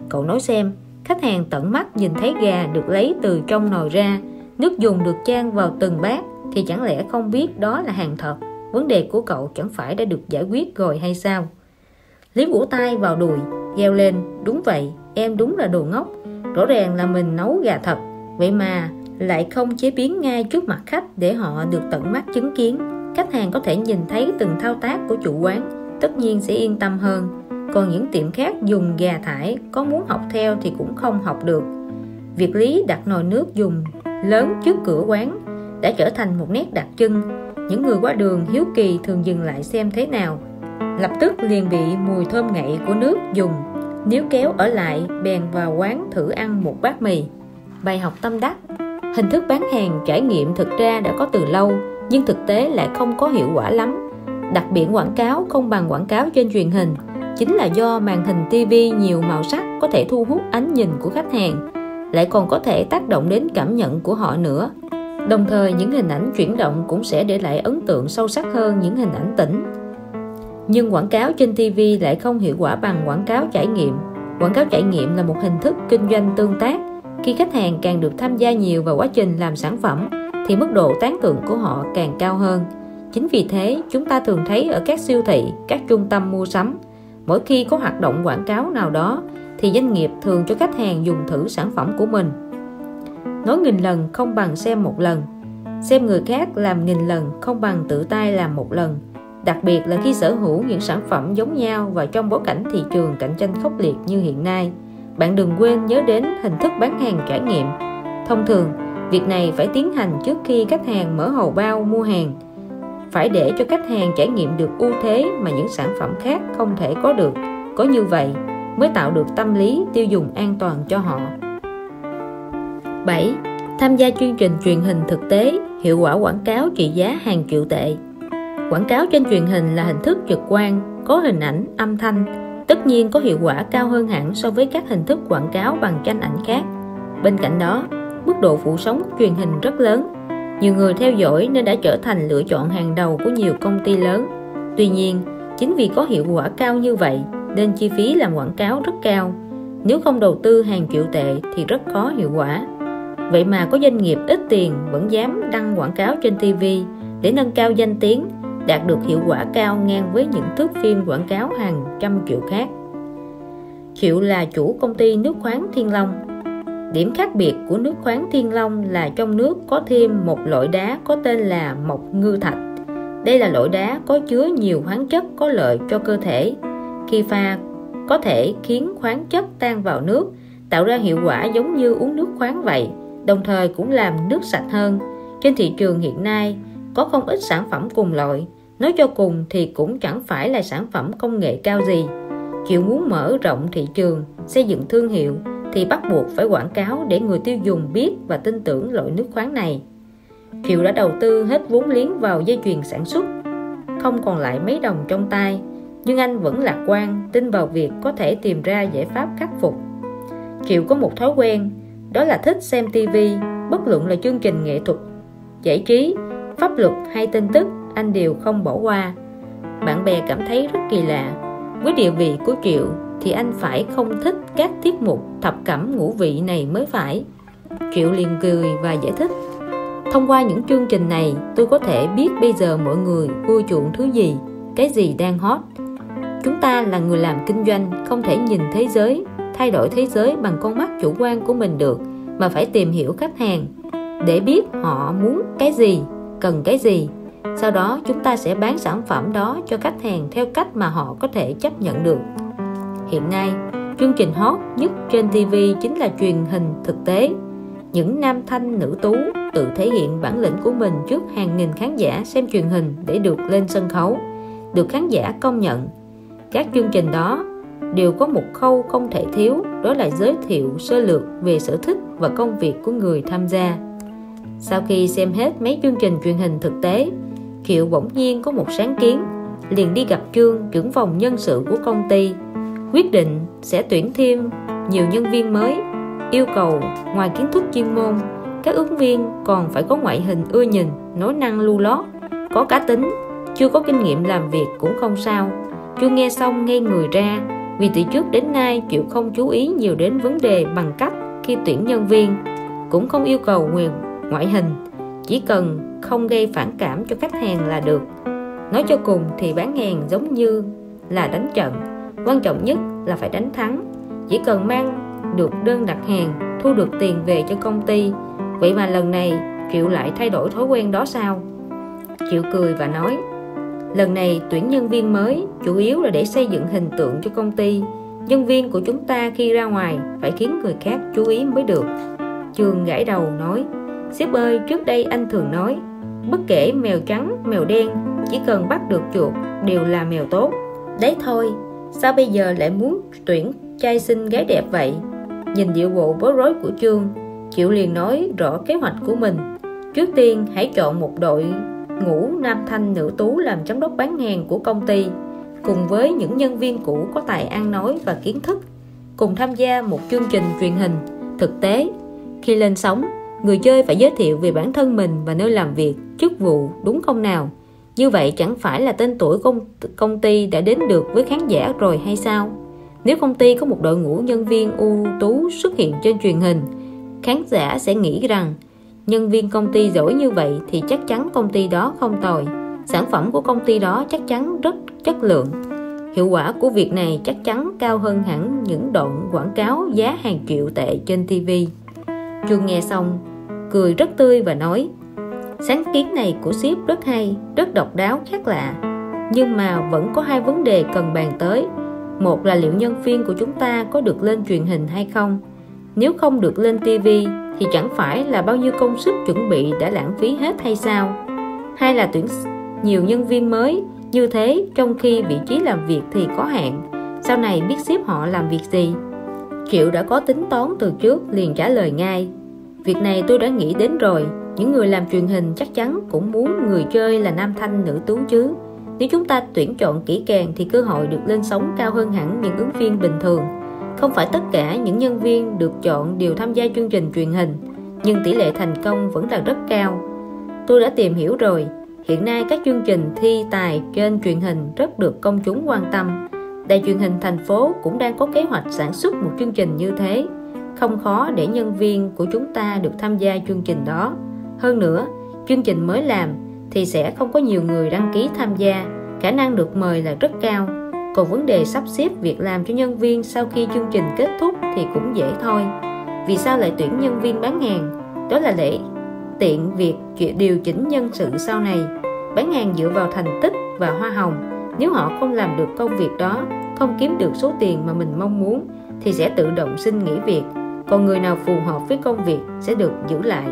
cậu nói xem, khách hàng tận mắt nhìn thấy gà được lấy từ trong nồi ra, nước dùng được chan vào từng bát, thì chẳng lẽ không biết đó là hàng thật? Vấn đề của cậu chẳng phải đã được giải quyết rồi hay sao? Lý vỗ tay vào đùi gheo lên, đúng vậy, em đúng là đồ ngốc. Rõ ràng là mình nấu gà thật. Vậy mà lại không chế biến ngay trước mặt khách để họ được tận mắt chứng kiến. Khách hàng có thể nhìn thấy từng thao tác của chủ quán, tất nhiên sẽ yên tâm hơn còn những tiệm khác dùng gà thải, có muốn học theo thì cũng không học được. Việc lý đặt nồi nước dùng lớn trước cửa quán đã trở thành một nét đặc trưng. Những người qua đường hiếu kỳ thường dừng lại xem thế nào. Lập tức liền bị mùi thơm ngậy của nước dùng. Nếu kéo ở lại, bèn vào quán thử ăn một bát mì. Bài học tâm đắc. Hình thức bán hàng trải nghiệm thực ra đã có từ lâu, nhưng thực tế lại không có hiệu quả lắm. Đặc biệt quảng cáo không bằng quảng cáo trên truyền hình chính là do màn hình TV nhiều màu sắc có thể thu hút ánh nhìn của khách hàng, lại còn có thể tác động đến cảm nhận của họ nữa. Đồng thời, những hình ảnh chuyển động cũng sẽ để lại ấn tượng sâu sắc hơn những hình ảnh tĩnh nhưng quảng cáo trên TV lại không hiệu quả bằng quảng cáo trải nghiệm. Quảng cáo trải nghiệm là một hình thức kinh doanh tương tác. Khi khách hàng càng được tham gia nhiều vào quá trình làm sản phẩm, thì mức độ tán tượng của họ càng cao hơn. Chính vì thế, chúng ta thường thấy ở các siêu thị, các trung tâm mua sắm mỗi khi có hoạt động quảng cáo nào đó, thì doanh nghiệp thường cho khách hàng dùng thử sản phẩm của mình. Nói nghìn lần không bằng xem một lần. Xem người khác làm nghìn lần không bằng tự tay làm một lần. Đặc biệt là khi sở hữu những sản phẩm giống nhau và trong bối cảnh thị trường cạnh tranh khốc liệt như hiện nay, bạn đừng quên nhớ đến hình thức bán hàng trải nghiệm. Thông thường, việc này phải tiến hành trước khi khách hàng mở hầu bao mua hàng phải để cho khách hàng trải nghiệm được ưu thế mà những sản phẩm khác không thể có được. Có như vậy mới tạo được tâm lý tiêu dùng an toàn cho họ. 7. Tham gia chương trình truyền hình thực tế hiệu quả quảng cáo trị giá hàng triệu tệ. Quảng cáo trên truyền hình là hình thức trực quan có hình ảnh, âm thanh tất nhiên có hiệu quả cao hơn hẳn so với các hình thức quảng cáo bằng tranh ảnh khác. Bên cạnh đó mức độ phủ sóng truyền hình rất lớn nhiều người theo dõi nên đã trở thành lựa chọn hàng đầu của nhiều công ty lớn. Tuy nhiên, chính vì có hiệu quả cao như vậy, nên chi phí làm quảng cáo rất cao. Nếu không đầu tư hàng triệu tệ thì rất khó hiệu quả. Vậy mà có doanh nghiệp ít tiền vẫn dám đăng quảng cáo trên TV để nâng cao danh tiếng, đạt được hiệu quả cao ngang với những thước phim quảng cáo hàng trăm triệu khác. Triệu là chủ công ty nước khoáng Thiên Long. Điểm khác biệt của nước khoáng Thiên Long là trong nước có thêm một loại đá có tên là mộc ngư thạch. Đây là loại đá có chứa nhiều khoáng chất có lợi cho cơ thể. Khi pha có thể khiến khoáng chất tan vào nước, tạo ra hiệu quả giống như uống nước khoáng vậy, đồng thời cũng làm nước sạch hơn. Trên thị trường hiện nay có không ít sản phẩm cùng loại, nói cho cùng thì cũng chẳng phải là sản phẩm công nghệ cao gì. Chịu muốn mở rộng thị trường, xây dựng thương hiệu thì bắt buộc phải quảng cáo để người tiêu dùng biết và tin tưởng loại nước khoáng này. Kiều đã đầu tư hết vốn liếng vào dây chuyền sản xuất, không còn lại mấy đồng trong tay, nhưng anh vẫn lạc quan, tin vào việc có thể tìm ra giải pháp khắc phục. Kiều có một thói quen, đó là thích xem TV, bất luận là chương trình nghệ thuật, giải trí, pháp luật hay tin tức, anh đều không bỏ qua. Bạn bè cảm thấy rất kỳ lạ. Với địa vị của Triệu thì anh phải không thích các tiết mục thập cẩm ngũ vị này mới phải. Triệu liền cười và giải thích. Thông qua những chương trình này, tôi có thể biết bây giờ mọi người vui chuộng thứ gì, cái gì đang hot. Chúng ta là người làm kinh doanh, không thể nhìn thế giới, thay đổi thế giới bằng con mắt chủ quan của mình được, mà phải tìm hiểu khách hàng để biết họ muốn cái gì, cần cái gì. Sau đó chúng ta sẽ bán sản phẩm đó cho khách hàng theo cách mà họ có thể chấp nhận được. Hiện nay, chương trình hot nhất trên TV chính là truyền hình thực tế. Những nam thanh nữ tú tự thể hiện bản lĩnh của mình trước hàng nghìn khán giả xem truyền hình để được lên sân khấu, được khán giả công nhận. Các chương trình đó đều có một khâu không thể thiếu, đó là giới thiệu sơ lược về sở thích và công việc của người tham gia. Sau khi xem hết mấy chương trình truyền hình thực tế, Kiệu bỗng nhiên có một sáng kiến, liền đi gặp Trương, trưởng phòng nhân sự của công ty, quyết định sẽ tuyển thêm nhiều nhân viên mới, yêu cầu ngoài kiến thức chuyên môn, các ứng viên còn phải có ngoại hình ưa nhìn, nói năng lưu lót, có cá tính, chưa có kinh nghiệm làm việc cũng không sao. Chưa nghe xong ngay người ra, vì từ trước đến nay chịu không chú ý nhiều đến vấn đề bằng cách khi tuyển nhân viên, cũng không yêu cầu quyền ngoại hình, chỉ cần không gây phản cảm cho khách hàng là được. Nói cho cùng thì bán hàng giống như là đánh trận quan trọng nhất là phải đánh thắng. Chỉ cần mang được đơn đặt hàng thu được tiền về cho công ty vậy mà lần này Triệu lại thay đổi thói quen đó sao? Triệu cười và nói lần này tuyển nhân viên mới chủ yếu là để xây dựng hình tượng cho công ty. Nhân viên của chúng ta khi ra ngoài phải khiến người khác chú ý mới được. Trường gãi đầu nói Sếp ơi trước đây anh thường nói Bất kể mèo trắng, mèo đen Chỉ cần bắt được chuột đều là mèo tốt. Đấy thôi Sao bây giờ lại muốn tuyển trai xinh gái đẹp vậy? Nhìn điệu bộ bối rối của Trương Triệu liền nói rõ kế hoạch của mình. Trước tiên, hãy chọn một đội ngũ nam thanh nữ tú làm giám đốc bán hàng của công ty, cùng với những nhân viên cũ có tài ăn nói và kiến thức, cùng tham gia một chương trình truyền hình thực tế. Khi lên sóng, người chơi phải giới thiệu về bản thân mình và nơi làm việc, chức vụ đúng không nào? Như vậy chẳng phải là tên tuổi công, công ty đã đến được với khán giả rồi hay sao? Nếu công ty có một đội ngũ nhân viên ưu tú xuất hiện trên truyền hình khán giả sẽ nghĩ rằng nhân viên công ty giỏi như vậy thì chắc chắn công ty đó không tồi. Sản phẩm của công ty đó chắc chắn rất chất lượng. Hiệu quả của việc này chắc chắn cao hơn hẳn những đoạn quảng cáo giá hàng triệu tệ trên TV Trương nghe xong cười rất tươi và nói sáng kiến này của ship rất hay, rất độc đáo, khác lạ. Nhưng mà vẫn có hai vấn đề cần bàn tới. Một là liệu nhân viên của chúng ta có được lên truyền hình hay không? Nếu không được lên TV thì chẳng phải là bao nhiêu công sức chuẩn bị đã lãng phí hết hay sao? Hay là tuyển nhiều nhân viên mới, như thế trong khi vị trí làm việc thì có hạn. Sau này biết xếp họ làm việc gì? Triệu đã có tính toán từ trước liền trả lời ngay. Việc này tôi đã nghĩ đến rồi những người làm truyền hình chắc chắn cũng muốn người chơi là nam thanh nữ tú chứ. Nếu chúng ta tuyển chọn kỹ càng thì cơ hội được lên sóng cao hơn hẳn những ứng viên bình thường. Không phải tất cả những nhân viên được chọn đều tham gia chương trình truyền hình, nhưng tỷ lệ thành công vẫn là rất cao. Tôi đã tìm hiểu rồi, hiện nay các chương trình thi tài trên truyền hình rất được công chúng quan tâm. Đài truyền hình thành phố cũng đang có kế hoạch sản xuất một chương trình như thế. Không khó để nhân viên của chúng ta được tham gia chương trình đó hơn nữa, chương trình mới làm thì sẽ không có nhiều người đăng ký tham gia. Khả năng được mời là rất cao. Còn vấn đề sắp xếp việc làm cho nhân viên sau khi chương trình kết thúc thì cũng dễ thôi. Vì sao lại tuyển nhân viên bán hàng? Đó là để tiện việc điều chỉnh nhân sự sau này. Bán hàng dựa vào thành tích và hoa hồng. Nếu họ không làm được công việc đó, không kiếm được số tiền mà mình mong muốn, thì sẽ tự động xin nghỉ việc. Còn người nào phù hợp với công việc sẽ được giữ lại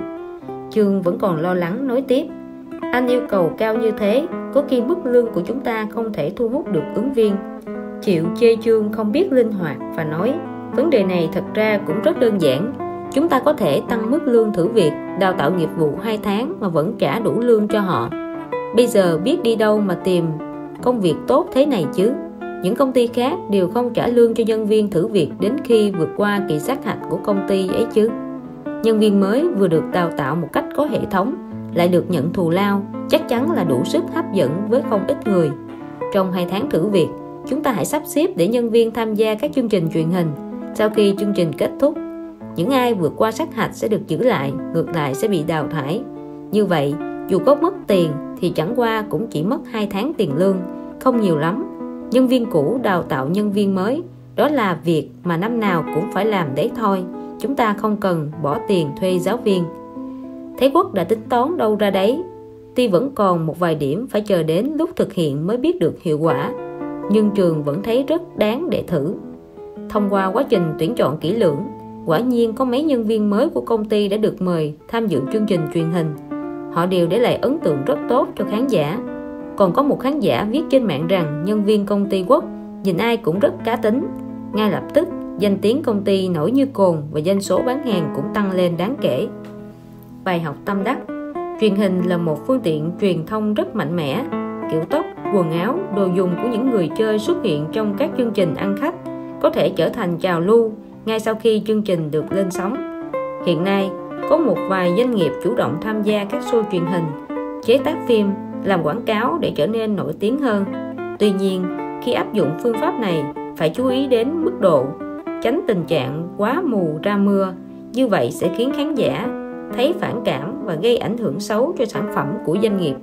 chương vẫn còn lo lắng nói tiếp. Anh yêu cầu cao như thế, có khi mức lương của chúng ta không thể thu hút được ứng viên. Chịu chê chương không biết linh hoạt và nói, vấn đề này thật ra cũng rất đơn giản. Chúng ta có thể tăng mức lương thử việc, đào tạo nghiệp vụ 2 tháng mà vẫn trả đủ lương cho họ. Bây giờ biết đi đâu mà tìm công việc tốt thế này chứ? Những công ty khác đều không trả lương cho nhân viên thử việc đến khi vượt qua kỳ sát hạch của công ty ấy chứ nhân viên mới vừa được đào tạo một cách có hệ thống, lại được nhận thù lao, chắc chắn là đủ sức hấp dẫn với không ít người. Trong hai tháng thử việc, chúng ta hãy sắp xếp để nhân viên tham gia các chương trình truyền hình. Sau khi chương trình kết thúc, những ai vượt qua sát hạch sẽ được giữ lại, ngược lại sẽ bị đào thải. Như vậy, dù có mất tiền thì chẳng qua cũng chỉ mất 2 tháng tiền lương, không nhiều lắm. Nhân viên cũ đào tạo nhân viên mới, đó là việc mà năm nào cũng phải làm đấy thôi chúng ta không cần bỏ tiền thuê giáo viên. Thế Quốc đã tính toán đâu ra đấy. Tuy vẫn còn một vài điểm phải chờ đến lúc thực hiện mới biết được hiệu quả, nhưng trường vẫn thấy rất đáng để thử. Thông qua quá trình tuyển chọn kỹ lưỡng, quả nhiên có mấy nhân viên mới của công ty đã được mời tham dự chương trình truyền hình. Họ đều để lại ấn tượng rất tốt cho khán giả. Còn có một khán giả viết trên mạng rằng nhân viên công ty quốc nhìn ai cũng rất cá tính, ngay lập tức danh tiếng công ty nổi như cồn và doanh số bán hàng cũng tăng lên đáng kể. Bài học tâm đắc. Truyền hình là một phương tiện truyền thông rất mạnh mẽ. Kiểu tóc, quần áo, đồ dùng của những người chơi xuất hiện trong các chương trình ăn khách có thể trở thành trào lưu ngay sau khi chương trình được lên sóng. Hiện nay, có một vài doanh nghiệp chủ động tham gia các show truyền hình, chế tác phim, làm quảng cáo để trở nên nổi tiếng hơn. Tuy nhiên, khi áp dụng phương pháp này, phải chú ý đến mức độ tránh tình trạng quá mù ra mưa. Như vậy sẽ khiến khán giả thấy phản cảm và gây ảnh hưởng xấu cho sản phẩm của doanh nghiệp.